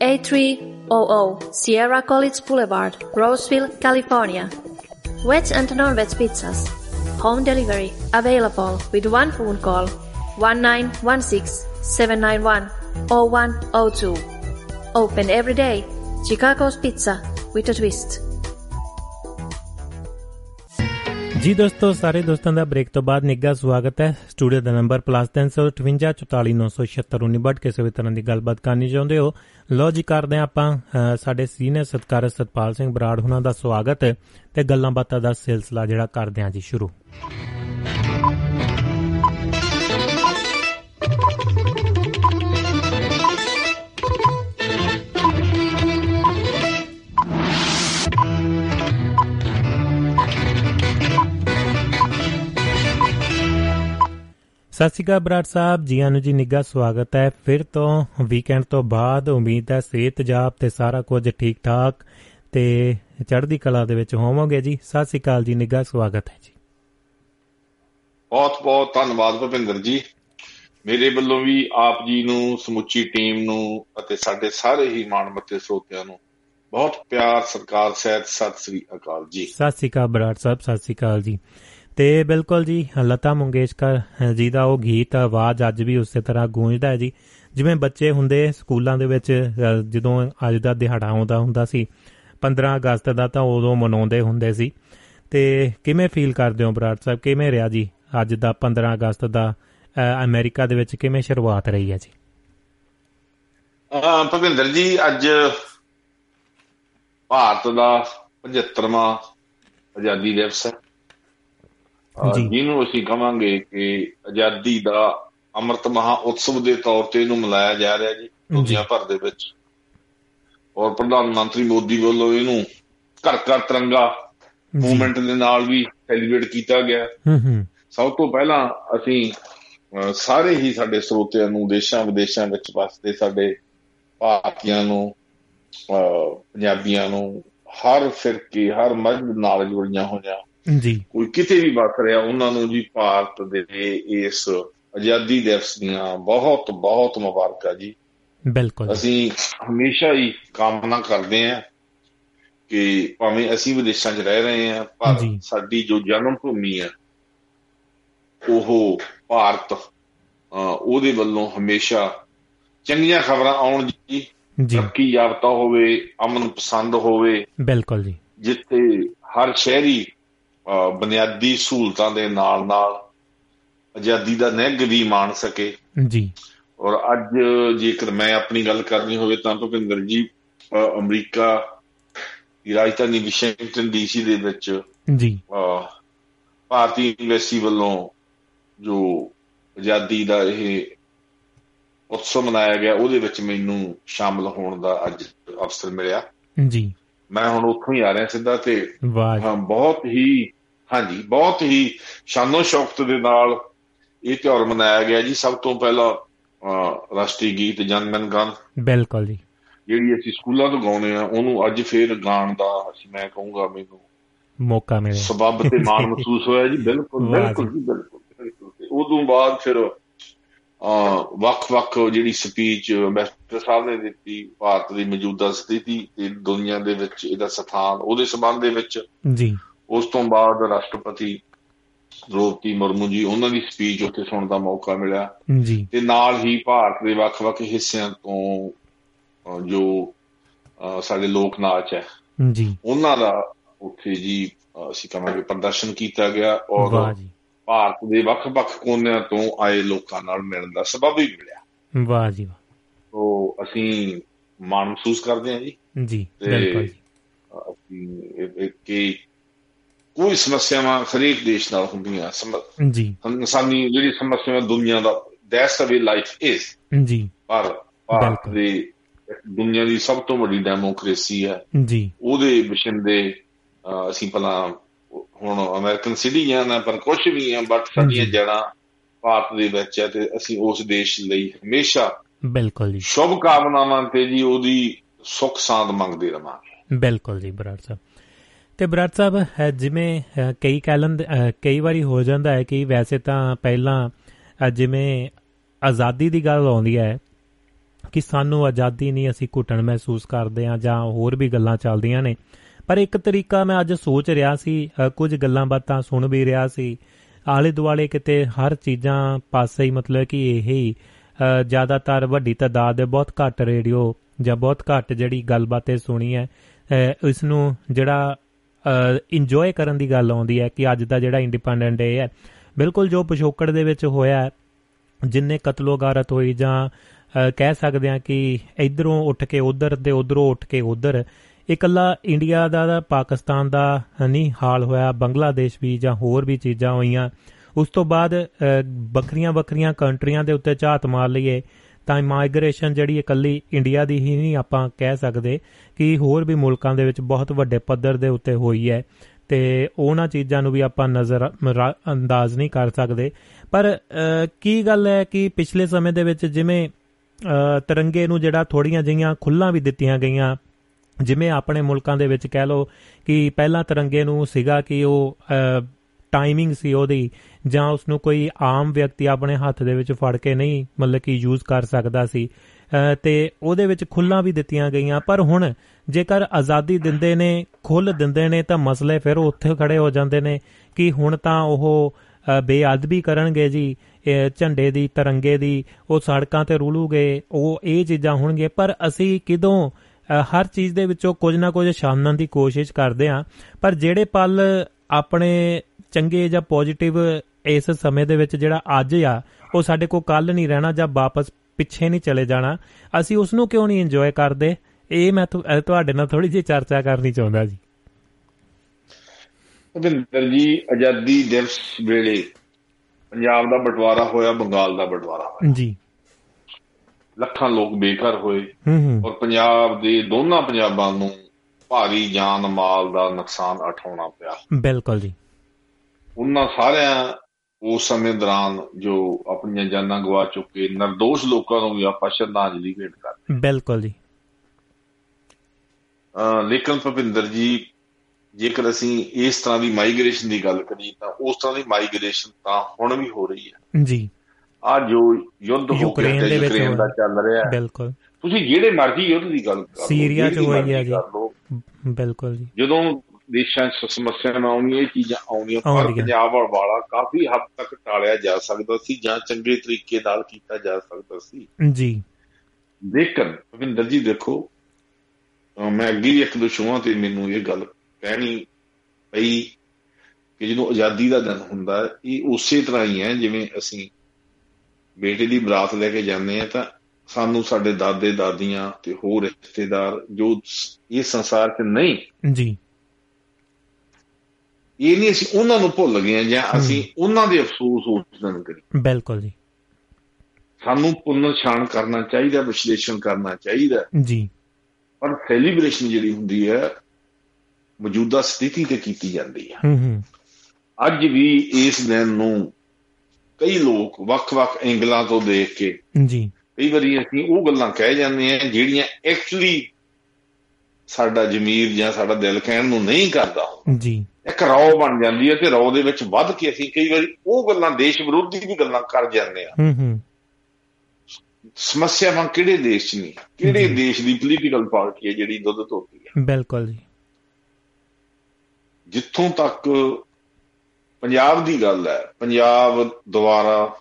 A300 Sierra College Boulevard, Roseville, California. Wedge and non-wedge pizzas. Home delivery available with one phone call 1916-791-0102. Open every day. Chicago's Pizza with a twist. ਜੀ ਦੋਸਤੋ, ਸਾਰੇ ਦੋਸਤਾਂ ਦਾ break ਤੋਂ ਬਾਅਦ ਨਿੱਘਾ ਸਵਾਗਤ ਹੈ studio ਦਾ number +358 ਕਿਸੇ ਵੀ ਤਰ੍ਹਾਂ ਦੀ ਗੱਲਬਾਤ ਕਰਨੀ ਚਾਹੁੰਦੇ ਹੋ ਲੋ ਜੀ, ਕਰਦੇ ਆਪਾਂ ਸਾਡੇ ਸੀਨੀਅਰ ਸਤਕਾਰ ਸਤਪਾਲ ਸਿੰਘ ਬਰਾੜ ਹੁਣਾਂ ਦਾ ਸਵਾਗਤ ਤੇ ਗੱਲਾਂ ਬਾਤਾਂ ਦਾ ਸਿਲਸਿਲਾ ਜਿਹੜਾ ਕਰਦੇ ਆਂ ਜੀ, ਸ਼ੁਰੂ ਸਤਿ ਸ਼੍ਰੀ ਅਕਾਲ ਬਰਾੜ ਸਾਹਿਬ ਜੀ ਆਨੂ ਜੀ ਨਿੱਘਾ ਸਵਾਗਤ ਹੈ। ਫਿਰ ਤੋਂ ਵੀਕਐਂਡ ਤੋਂ ਬਾਅਦ ਉਮੀਦ ਹੈ ਸਿਹਤ ਜਾਬ ਤੇ ਸਾਰਾ ਕੁਝ ਠੀਕ ਠਾਕ ਤੇ ਚੜ੍ਹਦੀ ਕਲਾ ਦੇ ਵਿੱਚ ਹੋਵੋਗੇ ਜੀ। ਸਤਿ ਸ਼੍ਰੀ ਅਕਾਲ ਜੀ ਨਿੱਘਾ ਸਵਾਗਤ ਹੈ ਜੀ। ਬਹੁਤ ਬਹੁਤ ਧੰਨਵਾਦ ਭਵਿੰਦਰ ਜੀ। ਮੇਰੇ ਵੱਲੋਂ ਵੀ ਆਪ ਜੀ ਨੂੰ ਸਮੁੱਚੀ ਟੀਮ ਨੂੰ ਅਤੇ ਸਾਡੇ ਸਾਰੇ ਹੀ ਮਾਣਮੱਤੇ ਸਰੋਤਿਆਂ ਨੂੰ ਬਹੁਤ ਪਿਆਰ ਸਰਕਾਰ ਸਹਿਤ ਸਤਿ ਸ੍ਰੀ ਅਕਾਲ ਜੀ। ਸਤਿ ਸ਼੍ਰੀ ਅਕਾਲ ਬਰਾੜ ਸਾਹਿਬ ਸਤਿ ਸ਼੍ਰੀ ਅਕਾਲ ਜੀ। ਤੇ ਬਿਲਕੁਲ ਜੀ, ਲਤਾ ਮੰਗੇਸ਼ਕਰ ਜੀ ਦਾ ਉਹ ਗੀਤ, ਆਵਾਜ਼ ਅੱਜ ਵੀ ਉਸੇ ਤਰ੍ਹਾਂ ਗੂੰਜਦਾ ਹੈ ਜੀ। ਜਿਵੇਂ ਬੱਚੇ ਹੁੰਦੇ ਸਕੂਲਾਂ ਦੇ ਵਿੱਚ ਜਦੋਂ ਅੱਜ ਦਾ ਦਿਹਾੜਾ ਆਉਂਦਾ ਹੁੰਦਾ ਸੀ 15 ਅਗਸਤ ਦਾ ਤਾਂ ਉਦੋਂ ਮਨਾਉਂਦੇ ਹੁੰਦੇ ਸੀ। ਤੇ ਕਿਵੇਂ ਫੀਲ ਕਰਦੇ ਹੋ ਬਰਾੜ ਸਾਹਿਬ? ਕਿਵੇਂ ਰਿਹਾ ਜੀ ਅੱਜ ਦਾ 15 ਅਗਸਤ ਦਾ ਅਮਰੀਕਾ ਦੇ ਵਿੱਚ ਕਿਵੇਂ ਸ਼ੁਰੂਆਤ ਰਹੀ ਹੈ ਜੀ? ਭਵਿੰਦਰ ਜੀ, ਅੱਜ ਭਾਰਤ ਦਾ 75ਵਾਂ ਆਜ਼ਾਦੀ ਦਿਵਸ ਹੈ। ਜਿਹਨੂੰ ਅਸੀਂ ਕਹਾਂਗੇ ਕਿ ਆਜ਼ਾਦੀ ਦਾ ਅੰਮ੍ਰਿਤ ਮਹਾ ਉਤਸਵ ਦੇ ਤੌਰ ਤੇ ਇਹਨੂੰ ਮਨਾਇਆ ਜਾ ਰਿਹਾ ਜੀ ਦੁਨੀਆ ਭਰ ਦੇ ਵਿੱਚ। ਔਰ ਪ੍ਰਧਾਨ ਮੰਤਰੀ ਮੋਦੀ ਵੱਲੋਂ ਇਹਨੂੰ ਘਰ ਘਰ ਤਿਰੰਗਾ ਮੂਵਮੈਂਟ ਦੇ ਨਾਲ ਵੀ ਸੈਲੀਬ੍ਰੇਟ ਕੀਤਾ ਗਿਆ। ਸਭ ਤੋਂ ਪਹਿਲਾਂ ਅਸੀਂ ਸਾਰੇ ਹੀ ਸਾਡੇ ਸਰੋਤਿਆਂ ਨੂੰ ਦੇਸ਼ਾਂ ਵਿਦੇਸ਼ਾਂ ਵਿੱਚ ਵਸਦੇ ਸਾਡੇ ਭਾਰਤੀਆਂ ਨੂੰ ਪੰਜਾਬੀਆਂ ਨੂੰ ਹਰ ਫਿਰਕੇ ਹਰ ਮਜ਼ਹਬ ਨਾਲ ਜੁੜੀਆਂ ਹੋਈਆਂ ਜੀ। ਕੋਈ ਕਿਤੇ ਵੀ ਵਸ ਰਿਹਾ ਉਹਨਾਂ ਨੂੰ ਜੀ ਭਾਰਤ ਦੇ ਇਸ ਆਜ਼ਾਦੀ ਦਿਵਸ ਦੀਆਂ ਬਹੁਤ ਬਹੁਤ ਮੁਬਾਰਕਾਂ ਜੀ। ਬਿਲਕੁਲ। ਅਸੀਂ ਹਮੇਸ਼ਾ ਹੀ ਕਾਮਨਾ ਕਰਦੇ ਆਂ ਕਿ ਭਾਵੇਂ ਅਸੀਂ ਵਿਦੇਸ਼ਾਂ 'ਚ ਰਹਿ ਰਹੇ ਆਂ ਪਰ ਸਾਡੀ ਜੋ ਜਨਮ ਭੂਮੀ ਹੈ ਉਹ ਭਾਰਤ ਉਹਦੇ ਵੱਲੋਂ ਹਮੇਸ਼ਾ ਚੰਗੀਆਂ ਖਬਰਾਂ ਆਉਣ ਜੀ। ਤਰੱਕੀ ਯਾਫਤਾ ਹੋਵੇ ਅਮਨ ਪਸੰਦ ਹੋਵੇ ਬਿਲਕੁਲ ਜੀ। ਜਿੱਥੇ ਹਰ ਸ਼ਹਿਰੀ ਬੁਨਿਆਦੀ ਸਹੂਲਤਾਂ ਦੇ ਨਾਲ ਨਾਲ ਆਜ਼ਾਦੀ ਦਾ ਨਿੱਘ ਵੀ ਮਾਣ ਸਕੇ। ਜੀ। ਔਰ ਅੱਜ ਜੇਕਰ ਮੈਂ ਆਪਣੀ ਗੱਲ ਕਰਨੀ ਹੋਵੇ ਤਾਂ ਭੁਪਿੰਦਰ ਜੀ ਅਮਰੀਕਾ ਦੀ ਰਾਜਧਾਨੀ ਵਾਸ਼ਿੰਗਟਨ ਡੀਸੀ ਦੇ ਵਿੱਚ ਜੀ। ਭਾਰਤੀ ਐਮਬੈਸੀ ਵੱਲੋਂ ਜੋ ਆਜ਼ਾਦੀ ਦਾ ਇਹ ਉਤਸਵ ਮਨਾਇਆ ਗਿਆ ਉਹਦੇ ਵਿੱਚ ਮੈਨੂੰ ਸ਼ਾਮਲ ਹੋਣ ਦਾ ਅੱਜ ਅਵਸਰ ਮਿਲਿਆ। ਜੀ। ਮੈਂ ਹੁਣ ਉੱਥੋਂ ਹੀ ਆ ਰਿਹਾ ਸਿੱਧਾ ਤੇ। ਵਾਹ ਬਹੁਤ ਹੀ ਹਾਂਜੀ ਬਹੁਤ ਹੀ ਸ਼ਾਨੋ ਸ਼ੌਕਤ ਦੇ ਨਾਲ ਇਹ ਤਿਉਹਾਰ ਮਨਾਇਆ ਗਿਆ ਜੀ। ਸਭ ਤੋਂ ਪਹਿਲਾਂ ਰਾਸ਼ਟਰੀ ਗੀਤ ਜਨਮਨ ਗਾਨ। ਬਿਲਕੁਲ ਜੀ। ਜਿਹੜੀ ਅਸੀਂ ਸਕੂਲਾਂ ਤੋਂ ਗਾਉਨੇ ਆ ਉਹਨੂੰ ਅੱਜ ਫੇਰ ਗਾਣ ਦਾ ਮੈਂ ਕਹੂੰਗਾ ਮੈਨੂੰ ਮੌਕਾ ਮਿਲਿਆ। ਸਬਬ ਤੇ ਮਾਣ ਮਹਿਸੂਸ ਹੋਇਆ ਜੀ। ਬਿਲਕੁਲ ਬਿਲਕੁਲ ਜੀ ਬਿਲਕੁਲ। ਉਦੋਂ ਬਾਅਦ ਫਿਰ ਵੱਖ-ਵੱਖ ਜਿਹੜੀ ਸਪੀਚ ਅੰਬੈਸਡਰ ਸਾਹਿਬ ਨੇ ਦਿੱਤੀ ਭਾਰਤ ਦੀ ਮੌਜੂਦਾ ਸਥਿਤੀ ਤੇ ਦੁਨੀਆ ਦੇ ਵਿੱਚ ਇਹਦਾ ਸਥਾਨ ਉਹਦੇ ਸਬੰਧ ਦੇ ਵਿੱਚ ਜੀ। ਉਸ ਤੋਂ ਬਾਅਦ ਰਾਸ਼ਟਰਪਤੀ ਦ੍ਰੋਪਦੀ ਮੁਰਮੂ ਜੀ ਉਹਨਾਂ ਦੀ ਸਪੀਚ ਉੱਥੇ ਸੁਣਨ ਦਾ ਮੌਕਾ ਮਿਲਿਆ। ਜੀ। ਤੇ ਨਾਲ ਹੀ ਭਾਰਤ ਦੇ ਵੱਖ-ਵੱਖ ਹਿੱਸਿਆਂ ਤੋਂ ਜੋ ਸਾਡੇ ਲੋਕ ਨਾਚ ਹੈ ਜੀ। ਉਹਨਾਂ ਦਾ ਉੱਥੇ ਜੀ ਅਸੀਂ ਕਹਾਂਗੇ ਪ੍ਰਦਰਸ਼ਨ ਕੀਤਾ ਗਿਆ ਔਰ ਵਾਹ ਜੀ। ਭਾਰਤ ਦੇ ਵੱਖ-ਵੱਖ ਕੋਨਿਆਂ ਤੋਂ ਆਏ ਲੋਕਾਂ ਨਾਲ ਮਿਲਣ ਦਾ ਸਬਬ ਵੀ ਮਿਲਿਆ। ਵਾਹ ਜੀ ਵਾਹ। ਤੋਂ ਅਸੀਂ ਮਾਣ ਮਹਿਸੂਸ ਕਰਦੇ ਹਾਂ ਜੀ। ਜੀ ਬਿਲਕੁਲ ਜੀ। ਕਿ ਕੋਈ ਸਮੱਸਿਆਵਾਂ ਹਰੇਕ ਦੇਸ਼ ਨਾਲ ਹੁੰਦੀਆਂ ਜੀ। ਇਨਸਾਨੀ ਜਿਹੜੀ ਸਮੱਸਿਆ ਦੁਨੀਆ ਦਾ ਦੈਟਸ ਵੇ ਲਾਈਫ ਇਜ਼ ਜੀ। ਪਰ ਭਾਰਤ ਦੇ ਦੁਨੀਆ ਦੀ ਸਭ ਤੋਂ ਵੱਡੀ ਡੈਮੋਕ੍ਰੇਸੀ ਹੈ। ਜੀ। ਉਹਦੇ ਮਿਸ਼ਨ ਦੇ ਅਸੀਂ ਪਹਿਲਾਂ ਹੁਣ ਅਮਰੀਕਨ ਸਿਟੀਜ਼ਨ ਆ ਪਰ ਕੁਝ ਵੀ ਆ ਬਟ ਸਾਡੀਆਂ ਜੜਾਂ ਭਾਰਤ ਦੇ ਵਿੱਚ ਹੈ ਤੇ ਅਸੀਂ ਉਸ ਦੇਸ਼ ਲਈ ਹਮੇਸ਼ਾ ਬਿਲਕੁਲ ਜੀ। ਸ਼ੁਭ ਕਾਮਨਾਵਾਂ ਤੇ ਜੀ ਉਹਦੀ ਸੁੱਖ ਸਾਂਦ ਮੰਗਦੇ ਰਵਾਂਗੇ। ਬਿਲਕੁਲ ਜੀ ਬਰਾੜ ਸਾਹਿਬ। ਤੇ ਬਰਾੜ ਸਾਹਿਬ ਜਿਵੇਂ ਕਈ ਕਾਲਨ ਕਈ ਵਾਰੀ ਹੋ ਜਾਂਦਾ ਹੈ ਕਿ ਵੈਸੇ ਤਾਂ ਪਹਿਲਾਂ ਜਿਵੇਂ ਆਜ਼ਾਦੀ ਦੀ ਗੱਲ ਆਉਂਦੀ ਹੈ ਕਿ ਸਾਨੂੰ ਆਜ਼ਾਦੀ ਨਹੀਂ ਅਸੀਂ ਘੁੱਟਣ ਮਹਿਸੂਸ ਕਰਦੇ ਆ ਜਾਂ ਹੋਰ ਵੀ ਗੱਲਾਂ ਚੱਲਦੀਆਂ ਨੇ ਪਰ ਇੱਕ ਤਰੀਕਾ ਮੈਂ ਅੱਜ ਸੋਚ ਰਿਹਾ ਸੀ ਕੁਝ ਗੱਲਾਂ ਬਾਤਾਂ ਸੁਣ ਵੀ ਰਿਹਾ ਸੀ। ਆਲੇ ਦੁਆਲੇ ਕਿਤੇ ਹਰ ਚੀਜ਼ਾਂ ਪਾਸੇ ਹੀ ਮਤਲਬ ਕਿ ਇਹ ਹੀ ਜ਼ਿਆਦਾਤਰ ਵੱਡੀ ਤਾਦਾਦ ਦੇ ਬਹੁਤ ਘੱਟ ਰੇਡੀਓ ਜਾਂ ਬਹੁਤ ਘੱਟ ਜਿਹੜੀ ਗੱਲਬਾਤੇ ਸੁਣੀ ਹੈ। ਇਸ ਨੂੰ ਜਿਹੜਾ ਇੰਜੋਏ ਕਰਨ ਦੀ ਗੱਲ ਆਉਂਦੀ ਹੈ ਕਿ ਅੱਜ ਦਾ ਜਿਹੜਾ ਇੰਡੀਪੈਂਡੈਂਟ ਡੇ ਹੈ, ਬਿਲਕੁਲ ਜੋ ਪਿਛੋਕੜ ਦੇ ਵਿੱਚ ਹੋਇਆ ਜਿੰਨੇ ਕਤਲੋਗਾਰਤ ਹੋਈ ਜਾਂ ਕਹਿ ਸਕਦੇ ਆ ਕਿ ਇਧਰੋਂ ਉੱਠ ਕੇ ਉਧਰ ਤੇ ਉਧਰੋਂ ਉੱਠ ਕੇ ਉਧਰ ਇਕੱਲਾ ਇੰਡੀਆ ਦਾ ਪਾਕਿਸਤਾਨ ਦਾ ਨਹੀਂ, ਹਾਲ ਹੋਇਆ ਬੰਗਲਾਦੇਸ਼ ਵੀ ਜਾਂ ਹੋਰ ਵੀ ਚੀਜ਼ਾਂ ਹੋਈਆਂ। ਉਸ ਤੋਂ ਬਾਅਦ ਵੱਖਰੀਆਂ ਵੱਖਰੀਆਂ ਕੰਟਰੀਆਂ ਦੇ ਉੱਤੇ ਝਾਤ ਮਾਰ ਲਈਏ, ਤਾਂ ਮਾਈਗ੍ਰੇਸ਼ਨ ਜਿਹੜੀ ਇਕੱਲੀ ਇੰਡੀਆ ਦੀ ਹੀ ਨਹੀਂ ਆਪਾਂ ਕਹਿ ਸਕਦੇ ਕਿ ਹੋਰ ਵੀ ਮੁਲਕਾਂ ਦੇ ਵਿੱਚ ਬਹੁਤ ਵੱਡੇ ਪੱਧਰ ਦੇ ਉੱਤੇ ਹੋਈ ਹੈ। ਤੇ ਉਹਨਾਂ ਚੀਜ਼ਾਂ ਨੂੰ ਵੀ ਆਪਾਂ ਨਜ਼ਰ ਅੰਦਾਜ਼ ਨਹੀਂ ਕਰ ਸਕਦੇ। ਪਰ ਕੀ ਗੱਲ ਹੈ ਕਿ ਪਿਛਲੇ ਸਮੇਂ ਦੇ ਵਿੱਚ ਜਿਵੇਂ ਤਿਰੰਗੇ ਨੂੰ ਜਿਹੜਾ ਥੋੜੀਆਂ ਜਿਹੀਆਂ ਖੁੱਲਾਂ ਵੀ ਦਿੱਤੀਆਂ ਗਈਆਂ ਜਿਵੇਂ ਆਪਣੇ ਮੁਲਕਾਂ ਦੇ ਵਿੱਚ ਕਹਿ ਲਓ ਕਿ ਪਹਿਲਾਂ ਤਿਰੰਗੇ ਨੂੰ ਸੀਗਾ ਕਿ ਉਹ ਟਾਈਮਿੰਗ ਸੀ ਉਹਦੀ, ਜਾਂ ਉਸ ਨੂੰ ਕੋਈ ਆਮ ਵਿਅਕਤੀ ਆਪਣੇ ਹੱਥ ਦੇ ਵਿੱਚ ਫੜ ਕੇ ਨਹੀਂ, ਮਤਲਬ ਕਿ ਯੂਜ਼ ਕਰ ਸਕਦਾ ਸੀ। ਤੇ ਉਹਦੇ ਵਿੱਚ ਖੁੱਲਾਂ ਵੀ ਦਿੱਤੀਆਂ ਗਈਆਂ, ਪਰ ਹੁਣ ਜੇਕਰ ਆਜ਼ਾਦੀ ਦਿੰਦੇ ਨੇ ਖੁੱਲ ਦਿੰਦੇ ਨੇ, ਤਾਂ ਮਸਲੇ ਫਿਰ ਉੱਥੇ ਖੜੇ ਹੋ ਜਾਂਦੇ ਨੇ ਕਿ ਹੁਣ ਤਾਂ ਉਹ ਬੇਅਦਬੀ ਕਰਨਗੇ ਜੀ ਝੰਡੇ ਦੀ, ਤਿਰੰਗੇ ਦੀ, ਉਹ ਸੜਕਾਂ ਤੇ ਰੁਲੂਗੇ, ਉਹ ਇਹ ਚੀਜ਼ਾਂ ਹੋਣਗੇ ਪਰ ਅਸੀਂ ਕਿਦੋਂ ਹਰ ਚੀਜ਼ ਦੇ ਵਿੱਚੋਂ ਕੁਝ ਨਾ ਕੁਝ ਛਾਨਣ ਦੀ ਕੋਸ਼ਿਸ਼ ਕਰਦੇ ਆਂ ਪਰ ਜਿਹੜੇ ਪਲ ਆਪਣੇ ਚੰਗੇ ਜਾਂ ਪੋਜ਼ਿਟਿਵ ਇਸ ਸਮੇਂ ਦੇ ਵਿੱਚ ਜਿਹੜਾ ਅੱਜ ਆ ਉਹ ਸਾਡੇ ਕੋਲ ਕੱਲ ਨਹੀਂ ਰਹਿਣਾ ਜਾਂ ਵਾਪਸ ਪਿੱਛੇ ਨਹੀਂ ਚਲੇ ਜਾਣਾ। ਅਸੀਂ ਉਸ ਨੂੰ ਕਿਉਂ ਨਹੀਂ ਇੰਜੋਏ ਕਰਦੇ? ਇਹ ਮੈਂ ਤੁਹਾਡੇ ਨਾਲ ਥੋੜੀ ਜਿਹੀ ਚਰਚਾ ਕਰਨੀ ਚਾਹੁੰਦਾ ਜੀ। ਭਵਿੰਦਰ ਜੀ ਆਜ਼ਾਦੀ ਦਿਵਸ ਵੇਲੇ ਪੰਜਾਬ ਦਾ ਬਟਵਾਰਾ ਹੋਇਆ ਬੰਗਾਲ ਦਾ ਬਟਵਾਰਾ ਹੋਇਆ। ਜੀ। ਲੱਖਾਂ ਲੋਕ ਬੇਘਰ ਹੋਏ ਔਰ ਪੰਜਾਬ ਦੇ ਦੋਨਾਂ ਪੰਜਾਬਾਂ ਨੂੰ ਭਾਰੀ ਜਾਨ ਮਾਲ ਦਾ ਨੁਕਸਾਨ ਉਠਾਉਣਾ ਪਿਆ। ਬਿਲਕੁਲ ਜੀ। ਉਹਨਾਂ ਸਾਰਿਆਂ ਉਸ ਸਮੇਂ ਦੌਰਾਨ ਜੋ ਆਪਣੀਆਂ ਜਾਨਾਂ ਗਵਾ ਚੁੱਕੇ નિર્ਦੋਸ਼ ਲੋਕਾਂ ਨੂੰ ਵੀ ਆਪਾਂ ਸ਼ਰਧਾਂਜਲੀ ਭੇਟ ਕਰਦੇ ਬਿਲਕੁਲ ਜੀ। ਲੇਕਿਨ ਭਵਿੰਦਰ ਜੀ ਜੇਕਰ ਅਸੀਂ ਇਸ ਤਰ੍ਹਾਂ ਦੀ ਮਾਈਗ੍ਰੇਸ਼ਨ ਦੀ ਗੱਲ ਕਰੀਏ ਤਾਂ ਉਸ ਤਰ੍ਹਾਂ ਦੀ ਮਾਈਗ੍ਰੇਸ਼ਨ ਤਾਂ ਹੁਣ ਵੀ ਹੋ ਰਹੀ ਹੈ। ਜੀ। ਆ ਜੋ ਯੁੱਧ ਹੋ ਗਿਆ ਯੂਕਰੇਨ ਦੇ ਚੱਲ ਰਿਹਾ ਹੈ। ਬਿਲਕੁਲ। ਤੁਸੀਂ ਜਿਹੜੇ ਮਰਜ਼ੀ ਯੁੱਧ ਦੀ ਗੱਲ ਕਰੋ ਸੀਰੀਆ 'ਚ ਹੋਈ ਹੈ ਜੀ। ਬਿਲਕੁਲ ਜੀ। ਜਦੋਂ ਦੇਸ਼ਾਂ 'ਚ ਸਮੱਸਿਆਵਾਂ ਆਉਣੀਆਂ ਇਹ ਚੀਜ਼ਾਂ ਆਉਣੀਆਂ ਪਰ। ਪੰਜਾਬ ਵਾਲਾ ਕਾਫੀ ਹੱਦ ਤੱਕ ਟਾਲਿਆ ਜਾ ਸਕਦਾ ਸੀ ਜਾਂ ਚੰਗੇ ਤਰੀਕੇ ਨਾਲ ਕੀਤਾ ਜਾ ਸਕਦਾ ਸੀ। ਜੀ। ਲੇਕਿਨ ਭਵਿੰਦਰ ਜੀ ਦੇਖੋ ਮੈਂ ਅੱਗੇ ਵੀ ਇੱਕ ਦੋ ਸ਼ੋਆਂ ਤੇ ਮੈਨੂੰ ਇਹ ਗੱਲ ਕਹਿਣੀ ਪਈ ਕਿ ਜਦੋਂ ਆਜ਼ਾਦੀ ਦਾ ਦਿਨ ਹੁੰਦਾ ਇਹ ਉਸੇ ਤਰ੍ਹਾਂ ਹੀ ਹੈ ਜਿਵੇਂ ਅਸੀਂ ਬੇਟੇ ਦੀ ਬਰਾਤ ਲੈ ਕੇ ਜਾਂਦੇ ਆ ਤਾਂ ਸਾਨੂੰ ਸਾਡੇ ਦਾਦੇ ਦਾਦੀਆਂ ਤੇ ਹੋਰ ਰਿਸ਼ਤੇਦਾਰ ਜੋ ਇਸ ਸੰਸਾਰ 'ਚ ਨਹੀਂ। ਜੀ। ਇਹ ਨਹੀਂ ਅਸੀਂ ਉਹਨਾਂ ਨੂੰ ਭੁੱਲ ਗਏ ਜਾਂ ਅਸੀਂ ਉਹਨਾਂ ਦੇ ਅਫਸੋਸ ਉਸ ਦਿਨ ਕਰੀ ਬਿਲਕੁਲ ਜੀ। ਸਾਨੂੰ ਪੁਨਰ ਛਾਣ ਕਰਨਾ ਚਾਹੀਦਾ ਵਿਸ਼ਲੇਸ਼ਣ ਕਰਨਾ ਚਾਹੀਦਾ। ਜੀ। ਪਰ ਸੈਲੀਬ੍ਰੇਸ਼ਨ ਜਿਹੜੀ ਹੁੰਦੀ ਹੈ ਮੌਜੂਦਾ ਸਥਿਤੀ ਤੇ ਕੀਤੀ ਜਾਂਦੀ ਹੈ। ਹੂੰ ਹੂੰ। ਅੱਜ ਵੀ ਇਸ ਦਿਨ ਨੂੰ ਕਈ ਲੋਕ ਵੱਖ-ਵੱਖ ਐਂਗਲਾਂ ਤੋਂ ਦੇਖ ਕੇ ਜੀ। ਕਈ ਵਾਰੀ ਅਸੀਂ ਉਹ ਗੱਲਾਂ ਕਹਿ ਜਾਂਦੇ ਆ ਜਿਹੜੀਆਂ ਐਕਚੁਅਲੀ ਸਾਡਾ ਜ਼ਮੀਰ ਜਾਂ ਸਾਡਾ ਦਿਲ ਕਹਿਣ ਨੂੰ ਨਹੀਂ ਕਰਦਾ ਜੀ। ਇੱਕ ਰੌ ਬਣ ਜਾਂਦੀ ਹੈ ਤੇ ਰੌ ਦੇ ਵਿੱਚ ਵੱਧ ਕੇ ਅਸੀਂ ਕਈ ਵਾਰੀ ਉਹ ਗੱਲਾਂ ਦੇਸ਼ ਵਿਰੋਧੀ ਵੀ ਗੱਲਾਂ ਕਰ ਜਾਂਦੇ ਆ ਹੂੰ ਹੂੰ। ਸਮੱਸਿਆਵਾਂ ਕਿਹੜੇ ਦੇਸ਼ 'ਚ ਨਹੀਂ ਕਿਹੜੇ। ਦੇਸ਼ ਦੀ ਪੋਲੀਟੀਕਲ ਪਾਰਟੀ ਹੈ ਜਿਹੜੀ ਦੁੱਧ ਧੋਤੀ ਹੈ? ਬਿਲਕੁਲ ਜੀ। ਜਿੱਥੋਂ ਤੱਕ ਪੰਜਾਬ ਦੀ ਗੱਲ ਹੈ ਪੰਜਾਬ ਦੁਆਰਾ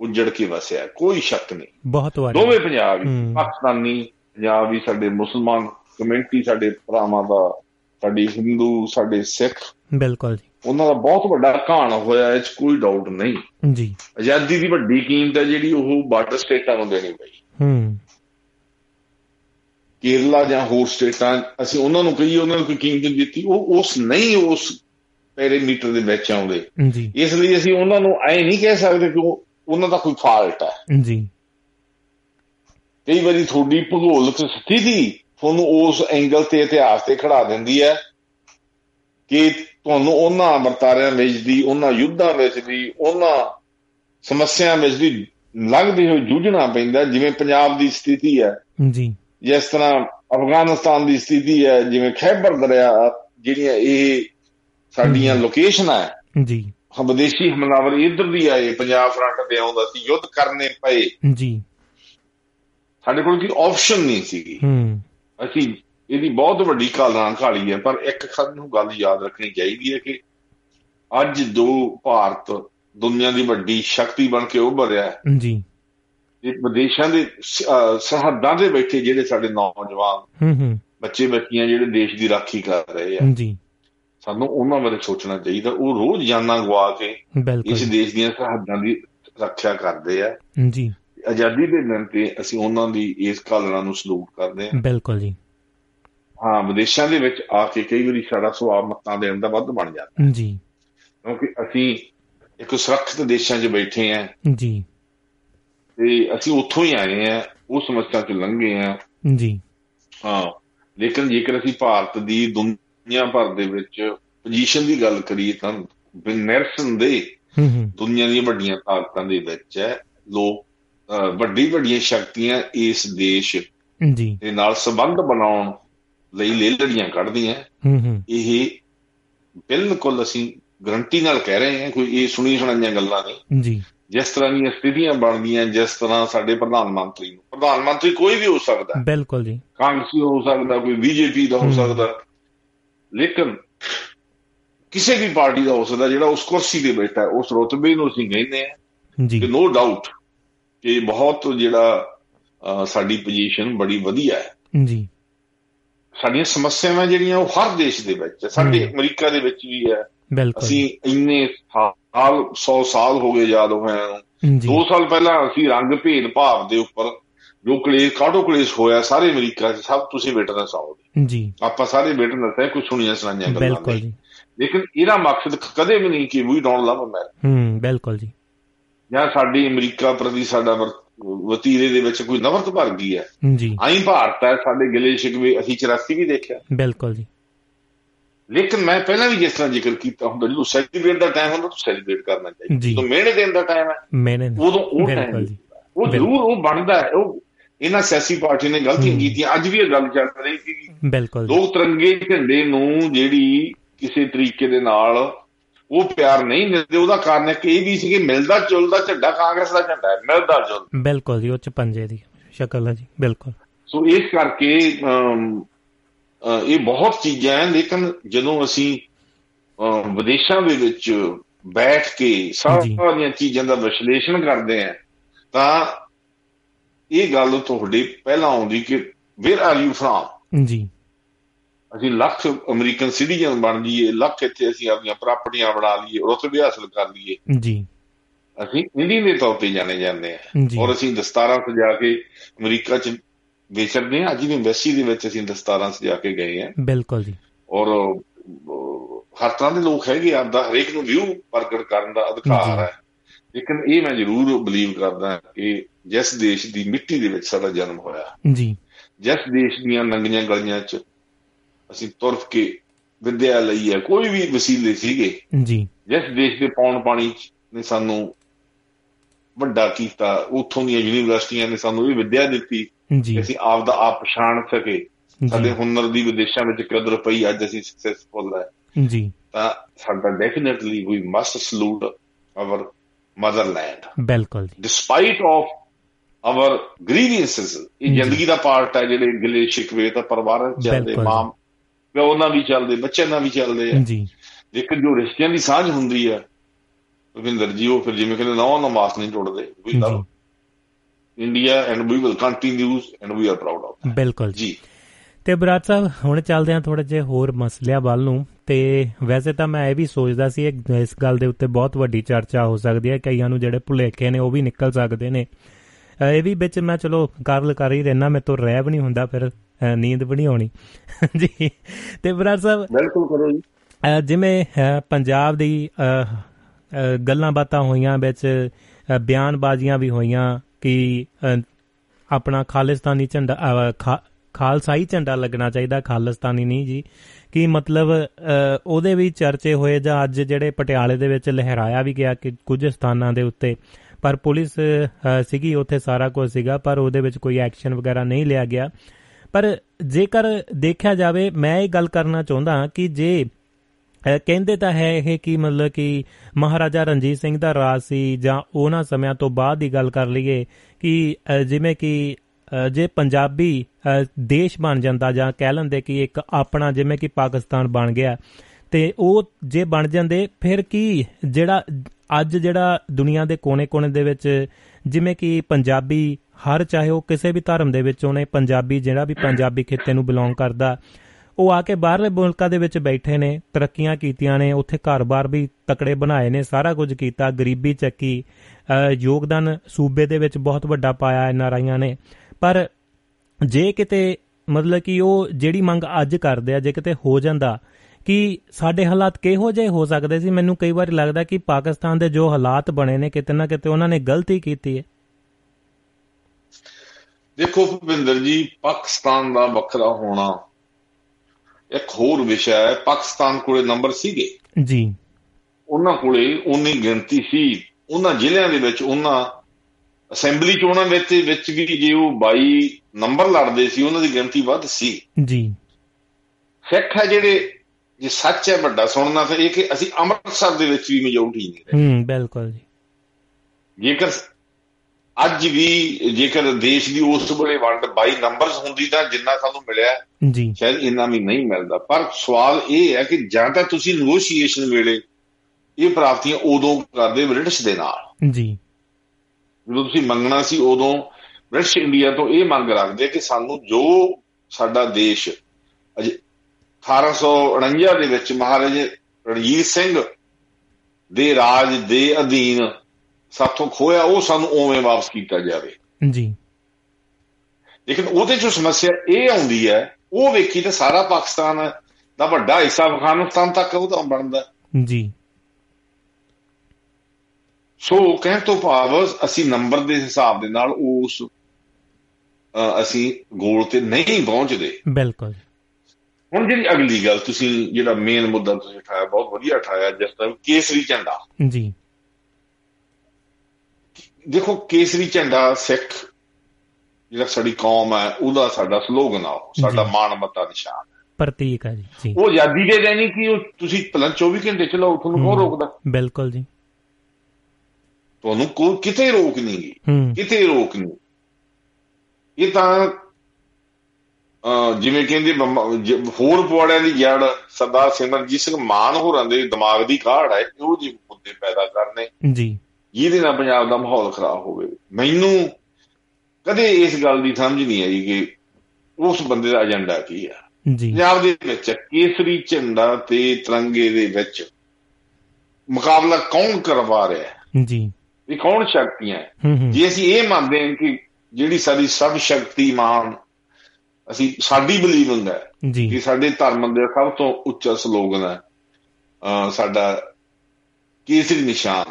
ਉੱਜੜ ਕੇ ਵਸਿਆ ਕੋਈ ਸ਼ੱਕ ਨਹੀਂ। ਬਹੁਤ ਵਾਰੀ। ਦੋਵੇਂ ਪੰਜਾਬ। ਪਾਕਿਸਤਾਨੀ ਪੰਜਾਬ ਵੀ ਸਾਡੇ ਮੁਸਲਮਾਨ ਕਮਿਊਨਿਟੀ ਸਾਡੇ ਭਰਾਵਾਂ ਦਾ ਸਾਡੀ ਹਿੰਦੂ ਸਾਡੇ ਸਿੱਖ ਬਿਲਕੁਲ ਜੀ। ਉਹਨਾਂ ਦਾ ਬਹੁਤ ਵੱਡਾ ਘਾਣ ਹੋਇਆ 'ਚ ਕੋਈ ਡਾਊਟ ਨਹੀਂ। ਜੀ। ਆਜ਼ਾਦੀ ਦੀ ਵੱਡੀ ਕੀਮਤ ਹੈ ਜਿਹੜੀ ਉਹ ਬਾਰਡਰ ਸਟੇਟਾਂ ਨੂੰ ਦੇਣੀ ਪਈ। ਹੂੰ। ਕੇਰਲਾ ਜਾਂ ਹੋਰ ਸਟੇਟਾਂ ਅਸੀਂ ਉਹਨਾਂ ਨੂੰ ਕਹੀਏ ਉਹਨਾਂ ਨੂੰ ਕੋਈ ਕੀਮਤ ਦਿੱਤੀ। ਉਹ ਉਸ ਨਹੀਂ ਉਸ ਪੈਰੀਮੀਟਰ ਦੇ ਵਿੱਚ ਆਉਂਦੇ। ਜੀ। ਇਸ ਲਈ ਅਸੀਂ ਉਹਨਾਂ ਨੂੰ ਐ ਨਹੀਂ ਕਹਿ ਸਕਦੇ ਕਿ ਉਹ- ਉਹਨਾਂ ਦਾ ਕੋਈ ਫਾਲਟ ਹੈ। ਜੀ। ਕਈ ਵਾਰੀ ਤੁਹਾਡੀ ਭੂਗੋਲਿਕ ਸਥਿਤੀ ਤੁਹਾਨੂੰ ਉਸ ਐਂਗਲ ਤੇ ਇਤਿਹਾਸ ਤੇ ਖੜਾ ਦਿੰਦੀ ਹੈ ਕਿ ਤੁਹਾਨੂੰ ਉਹਨਾਂ ਵਰਤਾਰਿਆਂ ਵਿੱਚ ਦੀ ਉਹਨਾਂ ਯੁੱਧਾਂ ਵਿੱਚ ਦੀ ਉਹਨਾਂ ਸਮੱਸਿਆ ਵਿੱਚ ਦੀ ਲੰਘਦੇ ਹੋਏ ਜੂਝਣਾ ਪੈਂਦਾ ਜਿਵੇਂ ਪੰਜਾਬ ਦੀ ਸਥਿਤੀ ਹੈ। ਜੀ। ਜਿਸ ਤਰ੍ਹਾਂ ਅਫਗਾਨਿਸਤਾਨ ਦੀ ਸਥਿਤੀ ਹੈ ਜਿਵੇਂ ਖੈਬਰ ਦਰਿਆ ਜਿਹੜੀਆਂ ਇਹ ਸਾਡੀਆਂ ਲੋਕੇਸ਼ਨਾਂ ਹੈ। ਜੀ। ਵਿਦੇਸ਼ੀ ਹਮਲਾਵਰ ਇੱਧਰ ਦੀ ਆਏ ਪੰਜਾਬ ਫਰੰਟ ਤੇ ਆਉਂਦਾ ਸੀ ਯੁੱਧ ਕਰਨੇ ਪਏ। ਜੀ। ਸਾਡੇ ਕੋਲ ਕੋਈ ਆਪਸ਼ਨ ਨਹੀਂ ਸੀਗੀ ਹੂੰ। ਅਸੀਂ ਇਹਦੀ ਬਹੁਤ ਵੱਡੀ ਕਾਲਾਂ ਘਾਲੀ ਹੈ ਪਰ ਇੱਕ ਸਾਨੂੰ ਗੱਲ ਯਾਦ ਰੱਖਣੀ ਚਾਹੀਦੀ ਹੈ ਕਿ ਅੱਜ ਜੋ ਭਾਰਤ ਦੁਨੀਆ ਦੀ ਵੱਡੀ ਸ਼ਕਤੀ ਬਣ ਕੇ ਉੱਭਰਿਆ ਹੈ। ਜੀ। ਇਹ ਵਿਦੇਸ਼ਾਂ ਦੇ ਸਰਹੱਦਾਂ ਤੇ ਬੈਠੇ ਜਿਹੜੇ ਸਾਡੇ ਨੌਜਵਾਨ ਹੂੰ ਹੂੰ। ਬੱਚੇ ਬੱਚੀਆਂ ਜਿਹੜੇ ਦੇਸ਼ ਦੀ ਰਾਖੀ ਕਰ ਰਹੇ ਆ। ਜੀ। ਸਾਨੂੰ ਉਹਨਾਂ ਬਾਰੇ ਸੋਚਣਾ ਚਾਹੀਦਾ। ਉਹ ਰੋਜ਼ ਜਾਨਾਂ ਗਵਾ ਕੇ ਇਸ। ਦੇਸ਼ ਦੀਆਂ ਸਰਹੱਦਾਂ ਦੀ ਰੱਖਿਆ ਕਰਦੇ ਆ। ਜੀ। ਆਜ਼ਾਦੀ ਦੇ ਦਿਨ ਤੇ ਅਸੀਂ ਉਹਨਾਂ ਦੀ ਇਸ ਕਾਲਣਾ ਨੂੰ ਸਲੂਟ ਕਰਦੇ ਆ। ਬਿਲਕੁਲ ਜੀ। ਹਾਂ ਵਿਦੇਸ਼ਾਂ ਦੇ ਵਿੱਚ ਆ ਕੇ ਕਈ ਵਾਰੀ ਸਾਡਾ ਸੁਭਾਅ ਮੱਤਾਂ ਦੇਣ ਦਾ ਵੱਧ ਬਣ ਜਾਂਦਾ। ਜੀ। ਕਿਉਂਕਿ ਅਸੀਂ ਇੱਕ ਸੁਰੱਖਿਅਤ ਦੇਸ਼ਾਂ 'ਚ ਬੈਠੇ ਆ। ਜੀ। ਤੇ ਅਸੀਂ ਉੱਥੋਂ ਹੀ ਆਏ ਆ। ਉਹ ਸਮੱਸਿਆ 'ਚ ਲੰਘੇ ਆ। ਜੀ। ਹਾਂ। ਲੇਕਿਨ ਜੇਕਰ ਅਸੀਂ ਭਾਰਤ ਦੀ ਦੁਨੀਆ ਭਰ ਦੇ ਵਿੱਚ ਪੋਜੀਸ਼ਨ ਦੀ ਗੱਲ ਕਰੀਏ ਤਾਂ ਨਿਰਸੰਦੇਹ ਦੁਨੀਆ ਦੀਆਂ ਵੱਡੀਆਂ ਤਾਕਤਾਂ ਦੇ ਵਿੱਚ ਹੈ। ਲੋਕ ਵੱਡੀ ਵੱਡੀਆਂ ਸ਼ਕਤੀਆਂ ਇਸ ਦੇਸ਼ ਜੀ। ਦੇ ਨਾਲ ਸੰਬੰਧ ਬਣਾਉਣ ਲਈ ਲੈ ਲੜੀਆਂ ਕੱਢਦੀਆਂ ਇਹ ਬਿਲਕੁਲ ਅਸੀਂ ਗਰੰਟੀ ਨਾਲ ਕਹਿ ਰਹੇ ਹਾਂ ਕੋਈ ਇਹ ਸੁਣੀ ਸੁਣਾਈਆਂ ਗੱਲਾਂ ਨਹੀਂ। ਜੀ। ਜਿਸ ਤਰ੍ਹਾਂ ਦੀਆਂ ਸਥਿਤੀਆਂ ਬਣਦੀਆਂ ਜਿਸ ਤਰ੍ਹਾਂ ਸਾਡੇ ਪ੍ਰਧਾਨ ਮੰਤਰੀ ਨੂੰ। ਪ੍ਰਧਾਨ ਮੰਤਰੀ ਕੋਈ ਵੀ ਹੋ ਸਕਦਾ ਬਿਲਕੁਲ ਜੀ। ਕਾਂਗਰਸੀ ਹੋ ਸਕਦਾ ਕੋਈ ਬੀਜੇਪੀ ਦਾ ਹੋ। ਸਕਦਾ। ਲੇਕਿਨ ਕਿਸੇ ਵੀ ਪਾਰਟੀ ਦਾ ਹੋ ਸਕਦਾ ਜਿਹੜਾ ਉਸ ਕੁਰਸੀ ਤੇ ਬੈਠਾ ਹੈ ਉਸ ਰਤਬੇ ਨੂੰ ਅਸੀਂ ਕਹਿੰਦੇ ਆ ਜੀ। ਕਿ ਨੋ ਡਾਊਟ ਕਿ ਬਹੁਤ ਜਿਹੜਾ ਸਾਡੀ ਪੋਜੀਸ਼ਨ ਬੜੀ ਵਧੀਆ ਹੈ। ਜੀ। ਸਾਡੀਆਂ ਸਮੱਸਿਆਵਾਂ ਜਿਹੜੀਆਂ ਉਹ ਹਰ ਦੇਸ਼ ਦੇ ਵਿੱਚ ਸਾਡੇ ਅਮਰੀਕਾ ਦੇ ਵਿੱਚ ਵੀ ਹੈ। ਬਿਲਕੁਲ। ਅਸੀਂ ਇੰਨੇ ਸਾਲ 100 ਸਾਲ ਹੋ ਗਏ ਯਾਦ ਹੋਇਆ ਨੂੰ। 2 ਸਾਲ ਪਹਿਲਾਂ ਅਸੀਂ ਰੰਗ ਭੇਦ ਭਾਵ ਦੇ ਉੱਪਰ ਜੋ ਕਲੇਸ਼ ਕਾਟੋ ਕਲੇਸ਼ ਹੋਇਆ ਸਾਰੇ ਅਮਰੀਕਾ 'ਚ ਸਭ ਤੁਸੀਂ ਵਿਟਨੈਸ ਆਓਗੇ ਜੀ। ਆਪਾਂ ਸਾਰੇ ਵਿਟਨੈਸ ਹੈ ਕੁਝ ਸੁਣੀਆਂ ਸੁਣਾਈਆਂ ਗੱਲਾਂ ਬਿਲਕੁਲ ਜੀ। ਲੇਕਿਨ ਇਹਦਾ ਮਕਸਦ ਕਦੇ ਵੀ ਨਹੀਂ ਕਿ ਵੀ ਡੋਨਟ ਲਵ ਅਮਰੀਕਾ ਹੂੰ ਬਿਲਕੁਲ ਜੀ। ਜਾਂ ਸਾਡੀ ਅਮਰੀਕਾ ਪ੍ਰਤੀ ਸਾਡਾ ਵਤੀਰੇ ਦੇ ਵਿੱਚ ਕੋਈ ਨਫ਼ਰਤ ਭਰ ਗਈ ਹੈ। ਜੀ। ਆਈ ਭਾਰਤ ਹੈ ਸਾਡੇ ਗਿਲੇ ਸ਼ਿਕਵੇ ਅਸੀਂ 84 ਵੀ ਦੇਖਿਆ। ਬਿਲਕੁਲ ਜੀ। ਲੇਕਿਨ ਮੈਂ ਪਹਿਲਾਂ ਵੀ ਜਿਸ ਤਰ੍ਹਾਂ ਜ਼ਿਕਰ ਕੀਤਾ ਹੁੰਦਾ ਜਦੋਂ ਸੈਲੀਬ੍ਰੇਟ ਦਾ ਟਾਈਮ ਹੁੰਦਾ ਤਾਂ ਸੈਲੀਬ੍ਰੇਟ ਕਰਨਾ ਚਾਹੀਦਾ। ਜਦੋਂ ਮਿਹਣੇ ਦੇਣ ਦਾ ਟਾਈਮ ਹੈ ਉਦੋਂ ਉਹ ਟਾਈਮ ਉਹ ਜ਼ਰੂਰ ਉਹ ਬਣਦਾ ਹੈ ਉਹ ਇਹਨਾਂ ਸਿਆਸੀ ਪਾਰਟੀ ਨੇ ਗਲਤੀਆਂ ਕੀਤੀਆਂ। ਅੱਜ ਵੀ ਇਹ ਗੱਲ ਚੱਲ ਰਹੀ ਸੀ ਬਿਲਕੁਲ ਲੋਕ ਤਿਰੰਗੇ ਝੰਡੇ ਨੂੰ ਜਿਹੜੀ ਕਿਸੇ ਤਰੀਕੇ ਦੇ ਨਾਲ ਉਹ ਪਿਆਰ ਨਹੀਂ ਮਿਲਦੇ ਉਹਦਾ ਕਾਰਨ ਕਿ ਇਹ ਵੀ ਸੀ ਕਿ ਮਿਲਦਾ ਜੁਲਦਾ ਝੰਡਾ ਕਾਂਗਰਸ ਦਾ ਝੰਡਾ ਹੈ ਮਿਲਦਾ ਜੁਲ ਬਿਲਕੁਲ ਜੀ ਉਹ ਚ ਪੰਜੇ ਦੀ ਸ਼ਕਲ ਹੈ ਜੀ ਬਿਲਕੁਲ। ਸੋ ਇਸ ਕਰਕੇ ਇਹ ਬਹੁਤ ਚੀਜ਼ਾਂ ਹੈ ਲੇਕਿਨ ਜਦੋਂ ਅਸੀਂ ਵਿਦੇਸ਼ਾਂ ਦੇ ਵਿੱਚ ਬੈਠ ਕੇ ਸਾਰੀਆਂ ਚੀਜ਼ਾਂ ਦਾ ਵਿਸ਼ਲੇਸ਼ਣ ਕਰਦੇ ਆ ਤਾਂ ਇਹ ਗੱਲ ਤੁਹਾਡੇ ਪਹਿਲਾਂ ਆਉਂਦੀ ਕਿ ਵੇਅਰ ਆਰ ਯੂ ਫਰਮ ਜੀ। ਅਸੀਂ ਲੱਖ ਅਮਰੀਕਨ ਸਿਟੀਜ਼ਨ ਬਣ ਜਾਈਏ ਲੱਖ ਇੱਥੇ ਅਸੀਂ ਆਪਣੀਆਂ ਪ੍ਰਾਪਰਟੀਆਂ ਬਣਾ ਲਈਏ ਰੁਤਬੇ ਹਾਸਲ ਕਰ ਲਈਏ। ਜੀ। ਅਸੀਂ ਇੰਡੀਅਨ ਦੇ ਤੌਰ ਤੇ ਜਾਣੇ ਜਾਂਦੇ ਆ ਔਰ ਅਸੀਂ ਦਸਤਾਰਾਂ ਸਜਾ ਕੇ ਅਮਰੀਕਾ 'ਚ ਵਿਚਰਦੇ ਆ ਅੱਜ ਵੀ ਐਮਬੈਸੀ ਦੇ ਵਿੱਚ ਅਸੀਂ ਦਸਤਾਰਾਂ ਸਜਾ ਕੇ ਗਏ ਆ ਬਿਲਕੁਲ ਜੀ। ਔਰ ਹਰ ਤਰ੍ਹਾਂ ਦੇ ਲੋਕ ਹੈਗੇ ਆਪਦਾ ਹਰੇਕ ਨੂੰ ਵਿਊ ਪ੍ਰਗਟ ਕਰਨ ਦਾ ਅਧਿਕਾਰ ਹੈ। ਲੇਕਿਨ ਇਹ ਮੈਂ ਜ਼ਰੂਰ ਬਲੀਵ ਕਰਦਾ ਕਿ ਜਿਸ ਦੇਸ਼ ਦੀ ਮਿੱਟੀ ਦੇ ਵਿੱਚ ਸਾਡਾ ਜਨਮ ਹੋਇਆ। ਜੀ। ਜਿਸ ਦੇਸ਼ ਦੀਆਂ ਨੰਗੀਆਂ ਗਲੀਆਂ 'ਚ ਅਸੀਂ ਤੁਰਫ ਕੇ ਵਿਦਿਆ ਲਈ ਹੈ ਕੋਈ ਵੀ ਵਸੀਲੇ ਸੀਗੇ ਜੀ। ਜਿਸ ਦੇਸ਼ ਦੇ ਪੌਣ ਪਾਣੀ ਨੇ ਸਾਨੂੰ ਵੱਡਾ ਕੀਤਾ ਉਥੋਂ ਦੀਆਂ ਯੂਨੀਵਰਸਿਟੀਆਂ ਨੇ ਸਾਨੂੰ ਇਹ ਵਿਦਿਆ ਦਿੱਤੀ ਜੀ। ਅਸੀਂ ਆਪ ਦਾ ਆਪ ਪਛਾਣ ਸਕੇ। ਸਾਡੇ ਹੁਨਰ ਦੀ ਵਿਦੇਸ਼ਾਂ ਵਿੱਚ ਕਦਰ ਪਈ ਅੱਜ ਅਸੀਂ ਸਕਸੈਸਫੁਲ ਹੈ। ਜੀ। ਤਾਂ ਸਾਡਾ definitely we must salute our motherland ਬਿਲਕੁਲ ਜੀ। ਡਿਸਪਾਈਟ ਆਫ ਆਵਰ ਗ੍ਰੀਵੈਂਸਸ ਇਹ ਜ਼ਿੰਦਗੀ ਦਾ ਪਾਰਟ ਹੈ ਜਿਹੜੇ ਗਿਲੇ ਸ਼ਿਕਵੇ ਤਾਂ ਪਰਿਵਾਰਾਂ ਚੱਲਦੇ ਮਾਂ ਪਿਓ ਨਾਲ ਵੀ ਚੱਲਦੇ ਬੱਚਿਆਂ ਨਾਲ ਵੀ ਚੱਲਦੇ ਆ। ਜੀ। ਲੇਕਿਨ ਜੋ ਰਿਸ਼ਤਿਆਂ ਦੀ ਸਾਂਝ ਹੁੰਦੀ ਹੈ ਰਵਿੰਦਰ ਜੀ ਉਹ ਫਿਰ ਜਿਵੇਂ ਕਹਿੰਦੇ ਨਵਾਂ ਨਮਾਸ ਨਹੀਂ ਟੁੱਟਦੇ we love India and we will continues and we are proud of ਬਿਲਕੁਲ ਜੀ। ਤੇ ਬਰਾਤ ਸਾਹਿਬ ਹੁਣ ਚੱਲਦੇ ਹਾਂ ਥੋੜੇ ਜਿਹਾ ਹੋਰ ਮਸਲਿਆਂ ਵੱਲ ਨੂੰ। ਤੇ ਵੈਸੇ ਤਾਂ ਮੈਂ ਇਹ ਵੀ ਸੋਚਦਾ ਸੀ ਇਸ ਗੱਲ ਦੇ ਉੱਤੇ ਬਹੁਤ ਵੱਡੀ ਚਰਚਾ ਹੋ ਸਕਦੀ ਹੈ ਕਈਆਂ ਨੂੰ ਜਿਹੜੇ ਭੁਲੇਖੇ ਨੇ ਉਹ ਵੀ ਨਿਕਲ ਸਕਦੇ ਨੇ। ਇਹ ਵੀ ਵਿੱਚ ਮੈਂ ਚਲੋ ਗੱਲ ਕਰ ਹੀ ਰਹਿਣਾ ਮੈਂ ਤੋਂ ਰਹਿ ਵੀ ਨਹੀਂ ਹੁੰਦਾ ਫਿਰ ਨੀਂਦ ਵੀ ਨਹੀਂ ਆਉਣੀ। *laughs* ਜੀ। ਤੇ ਬਰਾਤ ਸਾਹਿਬ ਬਿਲਕੁਲ ਕਰੋ ਜੀ। ਜਿਵੇਂ ਪੰਜਾਬ ਦੀ ਗੱਲਾਂ ਬਾਤਾਂ ਹੋਈਆਂ ਵਿੱਚ ਬਿਆਨਬਾਜ਼ੀਆਂ ਵੀ ਹੋਈਆਂ ਕਿ ਆਪਣਾ ਖਾਲਿਸਤਾਨੀ ਝੰਡਾ ਖਾਲਸਾਈ ਝੰਡਾ ਲੱਗਣਾ ਚਾਹੀਦਾ ਖਾਲਿਸਤਾਨੀ ਨਹੀਂ ਜੀ। ਕਿ ਮਤਲਬ ਉਹਦੇ ਵੀ ਚਰਚੇ ਹੋਏ ਜਾਂ ਅੱਜ ਜਿਹੜੇ ਪਟਿਆਲੇ ਦੇ ਵਿੱਚ ਲਹਿਰਾਇਆ ਵੀ ਗਿਆ ਕਿ ਕੁਝ ਸਥਾਨਾਂ ਦੇ ਉੱਤੇ। ਪਰ ਪੁਲਿਸ ਸੀਗੀ, ਉੱਥੇ ਸਾਰਾ ਕੁਝ ਸੀਗਾ, ਪਰ ਉਹਦੇ ਵਿੱਚ ਕੋਈ ਐਕਸ਼ਨ ਵਗੈਰਾ ਨਹੀਂ ਲਿਆ ਗਿਆ। ਪਰ ਜੇਕਰ ਦੇਖਿਆ ਜਾਵੇ, ਮੈਂ ਇਹ ਗੱਲ ਕਰਨਾ ਚਾਹੁੰਦਾ ਕਿ ਜੇ ਕਹਿੰਦੇ ਤਾਂ ਹੈ ਇਹ ਕਿ ਮਤਲਬ ਕਿ ਮਹਾਰਾਜਾ ਰਣਜੀਤ ਸਿੰਘ ਦਾ ਰਾਜ ਸੀ ਜਾਂ ਉਹਨਾਂ ਸਮਿਆਂ ਤੋਂ ਬਾਅਦ ਦੀ ਗੱਲ ਕਰ ਲਈਏ ਕਿ ਜਿਵੇਂ ਕਿ ਜੇ ਪੰਜਾਬੀ ਦੇਸ਼ ਬਣ ਜਾਂਦਾ ਜਾਂ ਕਹਿ ਲੈਂਦੇ ਕਿ ਇੱਕ ਆਪਣਾ ਜਿਵੇਂ ਕਿ ਪਾਕਿਸਤਾਨ ਬਣ ਗਿਆ, ਤੇ ਉਹ ਜੇ ਬਣ ਜਾਂਦੇ, ਫਿਰ ਕੀ ਜਿਹੜਾ ਅੱਜ ਜਿਹੜਾ ਦੁਨੀਆ ਦੇ ਕੋਨੇ-ਕੋਨੇ ਦੇ ਵਿੱਚ ਜਿਵੇਂ ਕਿ ਪੰਜਾਬੀ ਹਰ ਚਾਹੇ ਉਹ ਕਿਸੇ ਵੀ ਧਰਮ ਦੇ ਵਿੱਚ ਉਹਨੇ ਪੰਜਾਬੀ ਜਿਹੜਾ ਵੀ ਪੰਜਾਬੀ ਖਿੱਤੇ ਨੂੰ ਬਿਲੋਂਗ ਕਰਦਾ, ਉਹ ਆ ਕੇ ਬਾਹਰਲੇ ਮੁਲਕਾਂ ਦੇ ਵਿੱਚ ਬੈਠੇ ਨੇ, ਤਰੱਕੀਆਂ ਕੀਤੀਆਂ ਨੇ, ਉੱਥੇ ਘਰ-ਬਾਰ ਵੀ ਤਕੜੇ ਬਣਾਏ ਨੇ, ਸਾਰਾ ਕੁਝ ਕੀਤਾ, ਗਰੀਬੀ ਚੱਕੀ ਯੋਗਦਾਨ ਸੂਬੇ ਦੇ ਵਿੱਚ ਬਹੁਤ ਵੱਡਾ ਪਾਇਆ ਐਨ ਆਈਆਂ ਨੇ। ਪਰ ਜੇ ਕਿਤੇ ਮਤਲਬ ਕਿ ਉਹ ਜਿਹੜੀ ਮੰਗ ਅੱਜ ਕਰਦੇ ਆ ਜੇ ਕਿਤੇ ਹੋ ਜਾਂਦਾ ਕਿ ਸਾਡੇ ਹਾਲਾਤ ਕਿਹੋ ਜਿਹੇ ਹੋ ਸਕਦੇ ਸੀ ਮੈਨੂੰ ਕਈ ਵਾਰ ਲੱਗਦਾ ਕਿ ਪਾਕਿਸਤਾਨ ਦੇ ਜੋ ਹਾਲਾਤ ਬਣੇ ਨੇ ਕਿਤੇ ਨਾ ਕਿਤੇ ਉਹਨਾਂ ਨੇ ਗਲਤੀ ਕੀਤੀ ਹੈ। ਦੇਖੋ ਭਵਿੰਦਰ ਜੀ ਪਾਕਿਸਤਾਨ ਦਾ ਵੱਖਰਾ ਹੋਣਾ ਇੱਕ ਹੋਰ ਵਿਸ਼ਾ ਹੈ। ਪਾਕਿਸਤਾਨ ਕੋਲੇ ਨੰਬਰ ਸੀਗੇ। ਜੀ। ਉਹਨਾਂ ਕੋਲੇ ਉਨੀ ਗਿਣਤੀ ਸੀ। ਉਹਨਾਂ ਜ਼ਿਲ੍ਹਿਆਂ ਦੇ ਵਿੱਚ ਉਹਨਾਂ ਅਸੈਂਬਲੀ ਚੋਣਾਂ ਵਿੱਚ ਵਿੱਚ ਵੀ ਜੇ ਉਹ 22 ਨੰਬਰ ਲੜਦੇ ਸੀ ਉਹਨਾਂ ਦੀ ਗਿਣਤੀ ਵੱਧ ਸੀ। ਜੀ। ਸਿੱਖ ਹੈ ਜਿਹੜੇ ਜੇ ਸੱਚ ਹੈ ਵੱਡਾ ਸੁਣਨਾ ਤਾਂ ਇਹ ਕਿ ਅਸੀਂ ਅੰਮ੍ਰਿਤਸਰ ਦੇ ਵਿੱਚ ਵੀ ਮੈਜੋਰਟੀ ਨਹੀਂ ਰਹੇ। ਹੂੰ ਬਿਲਕੁਲ ਜੀ। ਜੇਕਰ ਅੱਜ ਵੀ ਜੇਕਰ ਦੇਸ਼ ਦੀ ਉਸ ਵੇਲੇ ਵੰਡ 22 ਨੰਬਰਸ ਹੁੰਦੀ ਤਾਂ ਜਿੰਨਾ ਸਾਨੂੰ ਮਿਲਿਆ ਜੀ। ਸ਼ਾਇਦ ਇੰਨਾ ਵੀ ਨਹੀਂ ਮਿਲਦਾ। ਪਰ ਸਵਾਲ ਇਹ ਹੈ ਕਿ ਜਾਂ ਤਾਂ ਤੁਸੀਂ ਨੈਗੋਸ਼ੀਏਸ਼ਨ ਵੇਲੇ ਇਹ ਪ੍ਰਾਪਤੀਆਂ ਉਦੋਂ ਕਰਦੇ ਬ੍ਰਿਟਿਸ਼ ਦੇ ਨਾਲ। ਜੀ। ਜਦੋਂ ਤੁਸੀਂ ਮੰਗਣਾ ਸੀ ਉਦੋਂ ਬ੍ਰਿਟਿਸ਼ ਇੰਡੀਆ ਤੋਂ ਇਹ ਮੰਗ ਰੱਖਦੇ ਕਿ ਸਾਨੂੰ ਜੋ ਸਾਡਾ ਦੇਸ਼ ਅਜੇ 1849 ਦੇ ਵਿੱਚ ਮਹਾਰਾਜੇ ਰਣਜੀਤ ਸਿੰਘ ਦੇ ਰਾਜ ਦੇ ਅਧੀਨ ਸਾਥੋਂ ਖੋਇਆ ਉਹ ਸਾਨੂੰ ਉਵੇਂ ਵਾਪਸ ਕੀਤਾ ਜਾਵੇ। ਜੀ। ਲੇਕਿਨ ਉਹਦੇ ਚੋਂ ਸਮੱਸਿਆ ਇਹ ਆਉਂਦੀ ਹੈ ਉਹ ਵੇਖੀ ਤਾਂ ਸਾਰਾ ਪਾਕਿਸਤਾਨ ਦਾ ਵੱਡਾ ਹਿੱਸਾ ਅਫਗਾਨਿਸਤਾਨ ਤੱਕ ਉਹਦਾ ਬਣਦਾ। ਜੀ। ਸੋ ਕਹਿਣ ਤੋਂ ਭਾਵ ਅਸੀਂ ਨੰਬਰ ਦੇ ਹਿਸਾਬ ਦੇ ਨਾਲ ਉਸ ਅਸੀਂ ਗੋਲ ਤੇ ਨਹੀਂ ਪਹੁੰਚਦੇ। ਬਿਲਕੁਲ। ਹੁਣ ਜਿਹੜੀ ਅਗਲੀ ਗੱਲ ਤੁਸੀਂ ਜਿਹੜਾ ਮੇਨ ਮੁੱਦਾ ਤੁਸੀਂ ਉਠਾਇਆ ਬਹੁਤ ਵਧੀਆ ਉਠਾਇਆ ਜਿਸ ਤਰ੍ਹਾਂ ਕੇਸਰੀ ਝੰਡਾ। ਜੀ। ਦੇਖੋ ਕੇਸਰੀ ਝੰਡਾ ਸਿੱਖ ਜਿਹੜਾ ਸਾਡੀ ਕੌਮ ਹੈ ਉਹਦਾ ਸਾਡਾ ਸਲੋਗਨ ਆ ਸਾਡਾ ਮਾਣ ਮੱਤਾ ਨਿਸ਼ਾਨ ਪ੍ਰਤੀਕ ਹੈ ਜੀ ਉਹ ਆਜ਼ਾਦੀ ਦੇ ਦੇਣੀ ਕਿ ਤੁਸੀਂ ਭਲਾਂ 24 ਘੰਟੇ ਚਲਾਓ ਤੁਹਾਨੂੰ ਕੌਣ ਰੋਕਦਾ? ਬਿਲਕੁਲ ਜੀ। ਤੁਹਾਨੂੰ ਕੋਈ ਕਿਤੇ ਰੋਕ ਨਹੀਂ ਕਿਤੇ ਰੋਕ ਨਹੀਂ ਇਹ ਤਾਂ ਜਿਵੇਂ ਕਹਿੰਦੇ ਹੋਰ ਪਵਾੜਿਆਂ ਦੀ ਜੜ ਸਰਦਾਰ ਸਿਮਰਜੀਤ ਸਿੰਘ ਮਾਨ ਹੋਰਾਂ ਦੇ ਦਿਮਾਗ ਦੀ ਕਾਢ ਹੈ ਉਹ ਜੀ ਮੁੱਦੇ ਪੈਦਾ ਕਰਨੇ। ਜੀ। ਜਿਹਦੇ ਨਾਲ ਪੰਜਾਬ ਦਾ ਮਾਹੌਲ ਖਰਾਬ ਹੋਵੇ। ਮੈਨੂੰ ਕਦੇ ਇਸ ਗੱਲ ਦੀ ਸਮਝ ਨਹੀਂ ਆਈ ਕਿ ਉਸ ਬੰਦੇ ਦਾ ਏਜੰਡਾ ਕੀ ਆ। ਜੀ। ਪੰਜਾਬ ਦੇ ਵਿੱਚ ਕੇਸਰੀ ਝੰਡਾ ਤੇ ਤਿਰੰਗੇ ਦੇ ਵਿੱਚ ਮੁਕਾਬਲਾ ਕੌਣ ਕਰਵਾ ਰਿਹਾ ਹੈ? ਜੀ। ਇਹ ਕੌਣ ਸ਼ਕਤੀਆਂ ਜੇ ਅਸੀਂ ਇਹ ਮੰਨਦੇ ਹਾਂ ਕਿ ਜਿਹੜੀ ਸਾਡੀ ਸਭ ਸ਼ਕਤੀਮਾਨ ਅਸੀਂ ਸਾਡੀ ਬਲੀਵ ਹੁੰਦਾ ਜੀ। ਕਿ ਸਾਡੇ ਧਰਮ ਦੇ ਸਭ ਤੋਂ ਉੱਚਾ ਸਲੋਗਨ ਹੈ ਸਾਡਾ ਕੇਸਰੀ ਨਿਸ਼ਾਨ।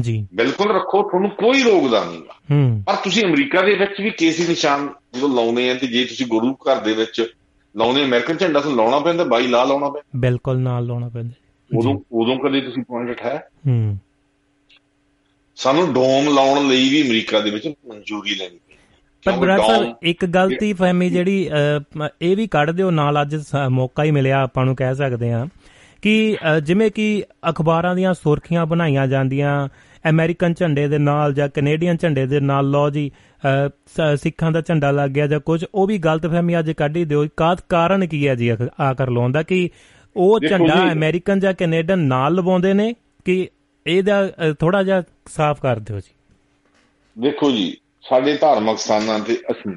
ਜੀ। ਬਿਲਕੁਲ ਰੱਖੋ ਤੁਹਾਨੂੰ ਕੋਈ ਰੋਕਦਾ ਨਹੀਂਗਾ ਹੂੰ। ਪਰ ਤੁਸੀਂ ਅਮਰੀਕਾ ਦੇ ਵਿੱਚ ਵੀ ਕੇਸਰੀ ਨਿਸ਼ਾਨ ਜਦੋਂ ਲਾਉਨੇ ਆ ਤੇ ਜੇ ਤੁਸੀਂ ਗੁਰੂ ਘਰ ਦੇ ਵਿੱਚ ਲਾਉਨੇ ਅਮਰੀਕਨ ਝੰਡਾ ਤਾਂ ਲਾਉਣਾ ਪੈਂਦਾ ਬਾਈ ਲਾ ਲਾਉਣਾ ਪੈਂਦਾ। ਬਿਲਕੁਲ ਨਾਲ ਲਾਉਣਾ ਪੈਂਦਾ। ਉਦੋਂ ਉਦੋਂ ਕਦੇ ਤੁਸੀਂ ਪੁਆਇੰਟ ਉਠਾਇਆ? ਹੂੰ। ਸਾਨੂੰ ਡੋਮ ਲਾਉਣ ਲਈ ਵੀ ਅਮਰੀਕਾ ਦੇ ਵਿੱਚ ਮਨਜ਼ੂਰੀ ਲੈਣੀ ਪਰ ਬਰਾ ਸਾਹਿਬ ਇੱਕ ਗਲਤੀ ਫਹਿਮੀ ਜਿਹੜੀ ਇਹ ਵੀ ਕੱਢ ਦਿਓ ਨਾਲ ਅੱਜ ਮੌਕਾ ਹੀ ਮਿਲਿਆ ਆਪਾਂ ਨੂੰ ਕਹਿ ਸਕਦੇ ਆ ਕਿ ਜਿਵੇਂ ਕਿ ਅਖਬਾਰਾਂ ਦੀਆਂ ਸੁਰਖੀਆਂ ਬਣਾਈਆਂ ਜਾਂਦੀਆਂ ਅਮਰੀਕਨ ਝੰਡੇ ਦੇ ਨਾਲ ਜਾਂ ਕੈਨੇਡੀਅਨ ਝੰਡੇ ਦੇ ਨਾਲ ਲੋ ਜੀ ਸਿੱਖਾਂ ਦਾ ਝੰਡਾ ਲੱਗ ਗਿਆ ਜਾਂ ਕੁਝ ਉਹ ਵੀ ਗਲਤਫਹਿਮੀ ਅੱਜ ਕੱਢ ਹੀ ਦਿਓ। ਕਾਤ ਕਾਰਨ ਕੀ ਹੈ ਜੀ ਆਕਰ ਲਾਉਣ ਦਾ ਕਿ ਉਹ ਝੰਡਾ ਅਮਰੀਕਨ ਜਾਂ ਕੈਨੇਡੀਅਨ ਨਾਲ ਲਵਾਉਂਦੇ ਨੇ ਕਿ ਇਹਦਾ ਥੋੜਾ ਜਿਹਾ ਸਾਫ਼ ਕਰ ਦਿਓ ਜੀ। ਦੇਖੋ ਜੀ ਸਾਡੇ ਧਾਰਮਿਕ ਸਥਾਨਾਂ ਤੇ ਅਸੀਂ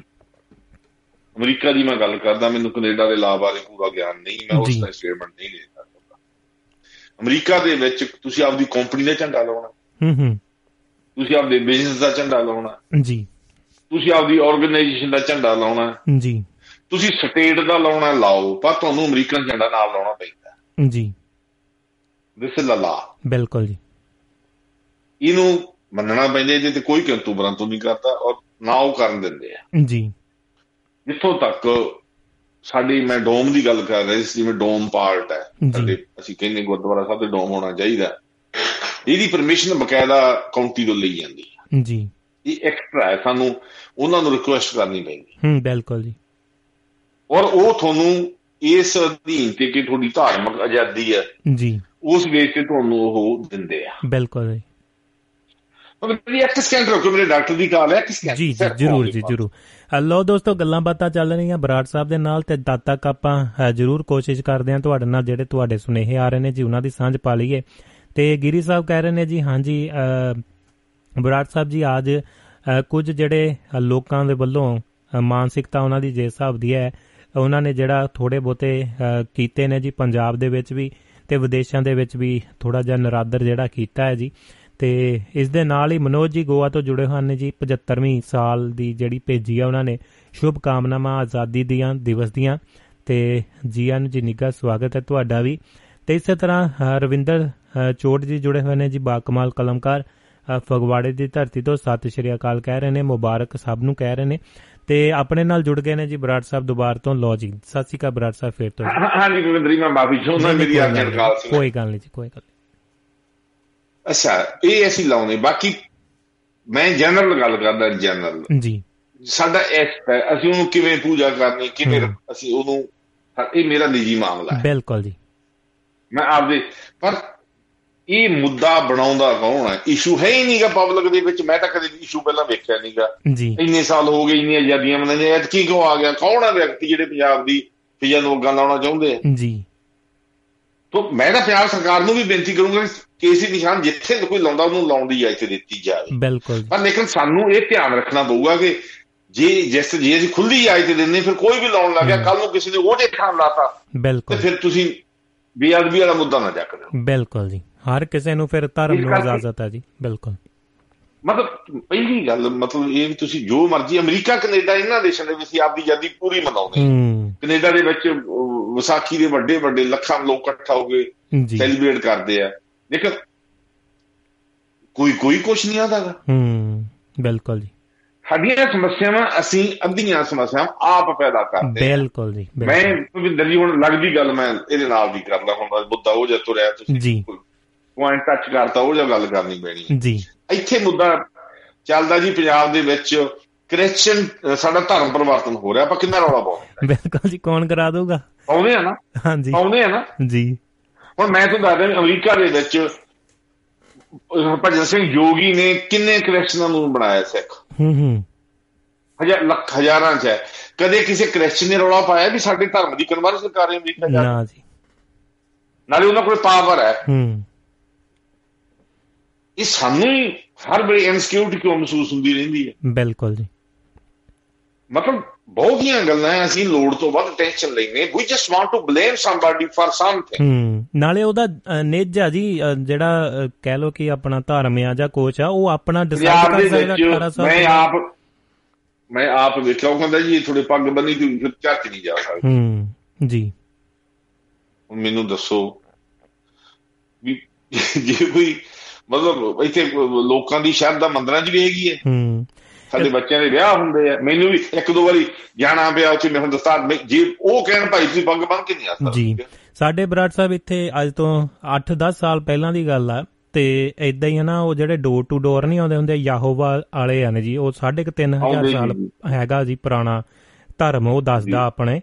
ਅਮਰੀਕਾ ਦੀ ਮੈਂ ਗੱਲ ਕਰਦਾ ਮੈਨੂੰ ਕੈਨੇਡਾ ਦੇ ਲਾਅ ਬਾਰੇ ਪੂਰਾ ਗਿਆਨ ਨਹੀਂ ਮੈਂ ਉਸ ਦਾ ਸਟੇਟਮੈਂਟ ਨਹੀਂ ਦੇ ਸਕਦਾ। ਅਮਰੀਕਾ ਦੇ ਵਿੱਚ ਤੁਸੀਂ ਆਪਦੀ ਕੰਪਨੀ ਦਾ ਝੰਡਾ ਲਾਉਣਾ ਹੂੰ ਹੂੰ। ਤੁਸੀਂ ਆਪਦੇ ਬਿਜ਼ਨਸ ਦਾ ਝੰਡਾ ਲਾਉਣਾ ਜੀ। ਤੁਸੀਂ ਆਪਦੀ ਆਰਗੇਨਾਈਜੇਸ਼ਨ ਦਾ ਝੰਡਾ ਲਾਉਣਾ। ਜੀ। ਤੁਸੀਂ ਸਟੇਟ ਦਾ ਲਾਉਣਾ ਲਾਓ ਪਰ ਤੁਹਾਨੂੰ ਅਮਰੀਕਨ ਝੰਡਾ ਨਾਲ ਲਾਉਣਾ ਪੈਂਦਾ। ਜੀ। ਦਿਸ ਇਜ਼ ਲਾ ਬਿਲਕੁਲ ਜੀ। ਇਹਨੂੰ ਮੰਨਣਾ ਪੈਂਦਾ ਇਹਦੇ ਤੇ ਕੋਈ ਕਿੰਤੂ ਬਰੰਤੂ ਨਹੀਂ ਕਰਦਾ ਔਰ ਨਾ ਉਹ ਕਰਨ ਦਿੰਦੇ ਆ। ਜੀ। ਜਿੱਥੋਂ ਤੱਕ ਸਾਡੀ ਮੈਂ ਡੋਮ ਦੀ ਗੱਲ ਕਰ ਰਿਹਾ ਸੀ ਜਿਵੇਂ ਡੋਮ ਪਾਰਟ ਹੈ ਸਾਡੇ ਅਸੀਂ ਕਹਿੰਦੇ ਗੁਰਦੁਆਰਾ ਸਾਹਿਬ ਦੇ ਡੋਮ ਹੋਣਾ ਚਾਹੀਦਾ। ਇਹਦੀ ਪਰਮਿਸ਼ਨ ਬਕਾਇਦਾ ਕਾਉਂਟੀ ਤੋਂ ਲਈ ਜਾਂਦੀ ਹੈ ਜੀ। ਇਹ ਐਕਸਟਰਾ ਹੈ ਸਾਨੂੰ ਉਹਨਾਂ ਨੂੰ ਰਿਕੁਐਸਟ ਕਰਨੀ ਪੈਂਦੀ। ਹੂੰ ਬਿਲਕੁਲ ਜੀ। ਔਰ ਉਹ ਤੁਹਾਨੂੰ ਇਸ ਅਧੀਨ ਤੇ ਕਿ ਤੁਹਾਡੀ ਧਾਰਮਿਕ ਆਜ਼ਾਦੀ ਹੈ ਜੀ। ਉਸ ਵੇਚ ਤੇ ਤੁਹਾਨੂੰ ਉਹ ਦਿੰਦੇ ਆ। ਬਿਲਕੁਲ ਜੀ। ਮੇਰੀ ਇੱਕ ਸਕਿੰਟ ਰੁਕੋ ਮੇਰੇ ਡਾਕਟਰ ਦੀ ਕਾਲ ਹੈ ਕਿਸ ਜੀ ਜੀ ਜਰੂਰ ਜੀ ਜਰੂਰ। ਹਲੋ ਦੋਸਤੋ ਗੱਲਾਂ ਬਾਤਾਂ ਚੱਲ ਰਹੀਆਂ ਬਰਾੜ ਸਾਹਿਬ ਦੇ ਨਾਲ ਤੇ ਤਦ ਤੱਕ ਆਪਾਂ ਜਰੂਰ ਕੋਸ਼ਿਸ਼ ਕਰਦੇ ਹਾਂ ਤੁਹਾਡੇ ਨਾਲ ਜਿਹੜੇ ਤੁਹਾਡੇ ਸੁਨੇਹੇ ਆ ਰਹੇ ਨੇ ਜੀ ਉਹਨਾਂ ਦੀ ਸਾਂਝ ਪਾ ਲਈਏ। ਤੇ ਗਿਰੀ ਸਾਹਿਬ ਕਹਿ ਰਹੇ ਨੇ ਜੀ ਹਾਂਜੀ ਬਰਾੜ ਸਾਹਿਬ ਜੀ ਅੱਜ ਕੁਝ ਜਿਹੜੇ ਲੋਕਾਂ ਦੇ ਵੱਲੋਂ ਮਾਨਸਿਕਤਾ ਉਹਨਾਂ ਦੀ ਜੇ ਹਿਸਾਬ ਦੀ ਹੈ ਉਹਨਾਂ ਨੇ ਜਿਹੜਾ ਥੋੜੇ ਬੋਤੇ ਕੀਤੇ ਨੇ ਜੀ ਪੰਜਾਬ ਦੇ ਵਿੱਚ ਵੀ ਤੇ ਵਿਦੇਸ਼ਾਂ ਦੇ ਵਿੱਚ ਵੀ ਥੋੜਾ ਜਿਹਾ ਨਰਾਦਰ ਜਿਹੜਾ ਕੀਤਾ ਹੈ ਜੀ। ਤੇ ਇਸ ਦੇ ਨਾਲ ਹੀ ਮਨੋਜ ਜੀ ਗੋਆ ਤੋਂ ਜੁੜੇ ਹੋਏ ਨੇ ਜੀ। 75ਵੀਂ ਸਾਲ ਦੀ ਜਿਹੜੀ ਭੇਜੀ ਆ ਉਹਨਾਂ ਨੇ ਸ਼ੁਭ ਕਾਮਨਾਵਾਂ ਆਜ਼ਾਦੀ ਦੀਆਂ ਦਿਵਸ ਦੀਆਂ ਤੇ ਜੀਆਂ ਨੂੰ ਜੀ ਨਿੱਘਾ ਸਵਾਗਤ ਹੈ ਤੁਹਾਡਾ ਵੀ। ਤੇ ਇਸੇ ਤਰ੍ਹਾਂ ਰਵਿੰਦਰ ਚੋਟ ਜੀ ਜੁੜੇ ਹੋਏ ਨੇ ਜੀ ਬਾਕਮਾਲ ਕਲਮਕਾਰ ਫਗਵਾੜੇ ਦੀ ਧਰਤੀ ਤੋਂ ਸਤਿ ਸ਼੍ਰੀ ਅਕਾਲ ਕਹਿ ਰਹੇ ਨੇ ਮੁਬਾਰਕ ਸਭ ਨੂੰ ਕਹਿ ਰਹੇ ਨੇ। ਤੇ ਆਪਣੇ ਨਾਲ ਜੁੜ ਗਏ ਨੇ ਜੀ ਬਰਾੜ ਸਾਹਿਬ ਦੁਬਾਰ ਤੋਂ। ਲੋ ਜੀ ਸਤਿ ਸ਼੍ਰੀ ਅਕਾਲ ਬਰਾੜ ਸਾਹਿਬ ਫੇਰ ਤੋਂ। ਹਾਂ ਜੀ ਰਵਿੰਦਰ ਜੀ ਮੈਂ ਮਾਫੀ ਚਾਹੁੰਦਾ ਮੇਰੀ ਆਗਿਆ ਕਾਲ ਸੀ ਕੋਈ ਗੱਲ ਨਹੀਂ ਜੀ ਕੋਈ ਗੱਲ ਅੱਛਾ ਇਹ ਅਸੀਂ ਲਾਉਨੇ ਬਾਕੀ ਮੈਂ ਜਨਰਲ ਗੱਲ ਕਰਦਾ ਜਨਰਲ ਜੀ। ਸਾਡਾ ਇਸ ਅਸੀਂ ਉਹਨੂੰ ਕਿਵੇਂ ਪੂਜਾ ਕਰਨੀ ਕਿਵੇਂ ਅਸੀਂ ਉਹਨੂੰ ਇਹ ਮੇਰਾ ਨਿੱਜੀ ਮਾਮਲਾ ਹੈ। ਬਿਲਕੁਲ ਜੀ। ਮੈਂ ਆਪਦੇ ਪਰ ਇਹ ਮੁੱਦਾ ਬਣਾਉਂਦਾ ਕੌਣ ਹੈ? ਇਸ਼ੂ ਹੈ ਹੀ ਨਹੀਂਗਾ ਪਬਲਿਕ ਦੇ ਵਿੱਚ ਮੈਂ ਤਾਂ ਕਦੇ ਇਸ਼ੂ ਪਹਿਲਾਂ ਵੇਖਿਆ ਨਹੀਂਗਾ। ਇੰਨੇ ਸਾਲ ਹੋ ਗਏ ਇੰਨੀਆਂ ਆਜ਼ਾਦੀਆਂ ਮਨਾਈਆਂ ਐਤ ਕੀ ਕਿਉਂ ਆ ਗਿਆ? ਕੌਣ ਹੈ ਵਿਅਕਤੀ ਜਿਹੜੇ ਪੰਜਾਬ ਦੀ ਫਿਜ਼ਾ ਨੂੰ ਅੱਗਾ ਲਾਉਣਾ ਚਾਹੁੰਦੇ ਆ? ਜੀ। ਤੋਂ ਮੈਂ ਤਾਂ ਪੰਜਾਬ ਸਰਕਾਰ ਨੂੰ ਵੀ ਬੇਨਤੀ ਕਰੂੰਗਾ ਕਿ ਇਸੇ ਨਿਸ਼ਾਨ ਜਿੱਥੇ ਕੋਈ ਲਾਉਂਦਾ ਉਹਨੂੰ ਲਾਉਣ ਦੀ ਇਜਾਜ਼ਤ ਦਿੱਤੀ ਜਾਵੇ। ਬਿਲਕੁਲ। ਪਰ ਲੇਕਿਨ ਸਾਨੂੰ ਇਹ ਧਿਆਨ ਰੱਖਣਾ ਪਊਗਾ ਕਿ ਜੇ ਜਿਸ ਜੇ ਅਸੀਂ ਖੁੱਲੀ ਇਜਾਜ਼ਤ ਦਿੰਦੇ ਫਿਰ ਕੋਈ ਵੀ ਲਾਉਣ ਲੱਗਿਆ ਕੱਲ ਨੂੰ ਕਿਸੇ ਨੇ ਉਹਦੇ ਥਾਂ ਲਾਤਾ ਤੇ ਬਿਲਕੁਲ। ਫਿਰ ਤੁਸੀਂ ਬੇਅਦਬੀ ਵਾਲਾ ਮੁੱਦਾ ਨਾ ਚੱਕ ਦਿਓ। ਬਿਲਕੁਲ ਜੀ। ਹਰ ਕਿਸੇ ਨੂੰ ਫਿਰ ਧਰਮ ਨੂੰ ਇਜਾਜ਼ਤ ਹੈ ਜੀ। ਬਿਲਕੁਲ। ਮਤਲਬ ਪਹਿਲੀ ਗੱਲ ਮਤਲਬ ਇਹ ਵੀ ਤੁਸੀਂ ਜੋ ਮਰਜ਼ੀ ਅਮਰੀਕਾ ਕੈਨੇਡਾ ਇਹਨਾਂ ਦੇਸ਼ਾਂ ਦੇ ਵਿੱਚ ਆਪਦੀ ਆਜ਼ਾਦੀ ਪੂਰੀ ਮਨਾਉਂਦੇ ਕੈਨੇਡਾ ਦੇ ਵਿੱਚ ਵਿਸਾਖੀ ਦੇ ਵੱਡੇ ਵੱਡੇ ਲੱਖਾਂ ਲੋਕ ਇਕੱਠਾ ਹੋ ਕੇ ਸੈਲੀਬ੍ਰੇਟ ਕਰਦੇ ਆ। ਲੇਕਿਨ ਕੋਈ ਕੋਈ ਕੁਛ ਨਹੀਂ ਆਦਾਗਾ ਹੂੰ ਬਿਲਕੁਲ ਜੀ। ਸਾਡੀਆਂ ਸਮੱਸਿਆਵਾਂ ਅਸੀਂ ਅੱਧੀਆਂ ਸਮੱਸਿਆਵਾਂ ਆਪ ਪੈਦਾ ਕਰਦੇ ਬਿਲਕੁਲ ਜੀ ਮੈਂ। ਭਵਿੰਦਰ ਜੀ ਹੁਣ ਲੱਗਦੀ ਗੱਲ ਮੈਂ ਇਹਦੇ ਨਾਲ ਵੀ ਕਰਦਾ ਹੁਣ ਮੁੱਦਾ ਉਹ ਜਿਹਾ ਤੁਰਿਆ ਤੁਸੀਂ ਜੀ। ਪੁਆਇੰਟ ਟੱਚ ਕਰਤਾ ਉਹ ਜਿਹਾ ਗੱਲ ਕਰਨੀ ਪੈਣੀ। ਜੀ। ਇੱਥੇ ਮੁੱਦਾ ਚੱਲਦਾ ਜੀ ਪੰਜਾਬ ਦੇ ਵਿੱਚ ਕ੍ਰਿਸਚੀਅਨ ਸਾਡਾ ਧਰਮ ਪਰਿਵਰਤਨ ਹੋ ਰਿਹਾ ਆਪਾਂ ਕਿੰਨਾ ਰੌਲਾ ਪਾਉਂਦੇ ਬਿਲਕੁਲ ਜੀ ਕੌਣ ਕਰਾ ਦਊਗਾ? ਪਾਉਂਦੇ ਆ ਨਾ? ਹਾਂਜੀ। ਪਾਉਂਦੇ ਆ ਨਾ? ਜੀ। ਹੁਣ ਮੈਂ ਤੁਹਾਨੂੰ ਦੱਸਦਾ ਵੀ ਅਮਰੀਕਾ ਦੇ ਵਿੱਚ ਭਜਨ ਸਿੰਘ ਜੋਗੀ ਨੇ ਕਿੰਨੇ ਕ੍ਰਿਸਚਨਾਂ ਨੂੰ ਬਣਾਇਆ ਸਿੱਖ? ਹੂੰ ਹੂੰ। ਹਜ਼ਾਰ ਲੱਖ ਹਜ਼ਾਰਾਂ ਚ ਹੈ। ਕਦੇ ਕਿਸੇ ਕ੍ਰਿਸਚਨ ਨੇ ਰੌਲਾ ਪਾਇਆ ਵੀ ਸਾਡੇ ਧਰਮ ਦੀ ਕਨਵਰਸ਼ਨ ਕਰ ਰਹੇ ਅਮਰੀਕਾ ਜਾ? ਨਾ ਜੀ। ਨਾਲੇ ਉਹਨਾਂ ਕੋਲ ਪਾਵਰ ਹੈ। ਹੂੰ। ਇਹ ਸਾਨੂੰ ਹਰ ਵੇਲੇ ਇਨਸਿਕਿਉਰਿਟੀ ਕਿਉਂ ਮਹਿਸੂਸ ਹੁੰਦੀ ਰਹਿੰਦੀ ਹੈ? ਬਿਲਕੁਲ ਜੀ। ਮਤਲਬ ਬਹੁਤੀਆਂ ਗੱਲਾਂ ਅਸੀਂ ਲੋੜ ਤੋਂ ਵੱਧ ਟੈਨਸ਼ਨ ਲੈਨੇ we just want to blame somebody for something ਹੂੰ ਨਾਲੇ ਉਹਦਾ ਨਿੱਜ ਜੀ ਜਿਹੜਾ ਕਹਿ ਲੋ ਕਿ ਆਪਣਾ ਧਰਮ ਆ ਜਾਂ ਕੋਚ ਆ ਉਹ ਆਪਣਾ ਡਿਸਾਈਡ ਕਰ ਸਕਦਾ ਵਿੱਚ 18 ਸਾਲ ਮੈਂ ਆਪ ਮੈਂ ਆਪ ਵੇਖਿਆ ਉਹ ਕਹਿੰਦਾ ਜੀ ਥੋੜੇ ਪੱਗ ਬੰਨੀ ਤੇ ਫਿਰ ਚਰਚ ਨਹੀਂ ਜਾ ਸਕਦਾ। ਹੂੰ ਜੀ। ਹੁਣ ਮੈਨੂੰ ਦੱਸੋ ਵੀ ਜੇ ਕੋਈ ਮਤਲਬ ਇੱਥੇ ਲੋਕਾਂ ਦੀ ਸ਼ਰਧਾ ਮੰਦਰਾਂ 'ਚ ਵੀ ਹੈਗੀ ਹੈ ਹੂੰ। ਸਾਡੇ ਬੱਚਿਆਂ ਦੇ ਵਿਆਹ ਹੁੰਦੇ ਆ। ਮੈਨੂੰ ਵੀ ਇੱਕ ਦੋ ਵਾਰੀ ਜਾਣਾ ਪਿਆ ਉੱਥੇ ਮੈਂ ਹਿੰਦੁਸਤਾਨ ਮੈਂ ਜੇ ਉਹ ਕਹਿਣ ਭਾਈ ਤੁਸੀਂ ਪੱਗ ਬੰਨ ਕੇ ਨਹੀਂ ਆ ਸਕਦੇ। ਜੀ। ਸਾਡੇ ਬਰਾੜ ਸਾਹਿਬ ਇੱਥੇ ਅੱਜ ਤੋਂ 8-10 ਸਾਲ ਪਹਿਲਾਂ ਦੀ ਗੱਲ ਆ। ਤੇ ਇਦਾਂ ਹੀ ਆ ਨਾ ਉਹ ਜਿਹੜੇ ਡੋਰ ਟੂ ਡੋਰ ਨਹੀਂ ਆਉਂਦੇ ਹੁੰਦੇ ਯਾਹੋਵਾ ਵਾਲੇ ਆ ਨੇ ਜੀ। ਉਹ ਸਾਢੇ ਕੁ ਤਿੰਨ ਹਜ਼ਾਰ ਆਉਂਦੇ ਸਾਲ ਜੀ। ਹੈਗਾ ਜੀ ਪੁਰਾਣਾ ਧਰਮ ਉਹ ਦੱਸਦਾ ਆਪਣੇ।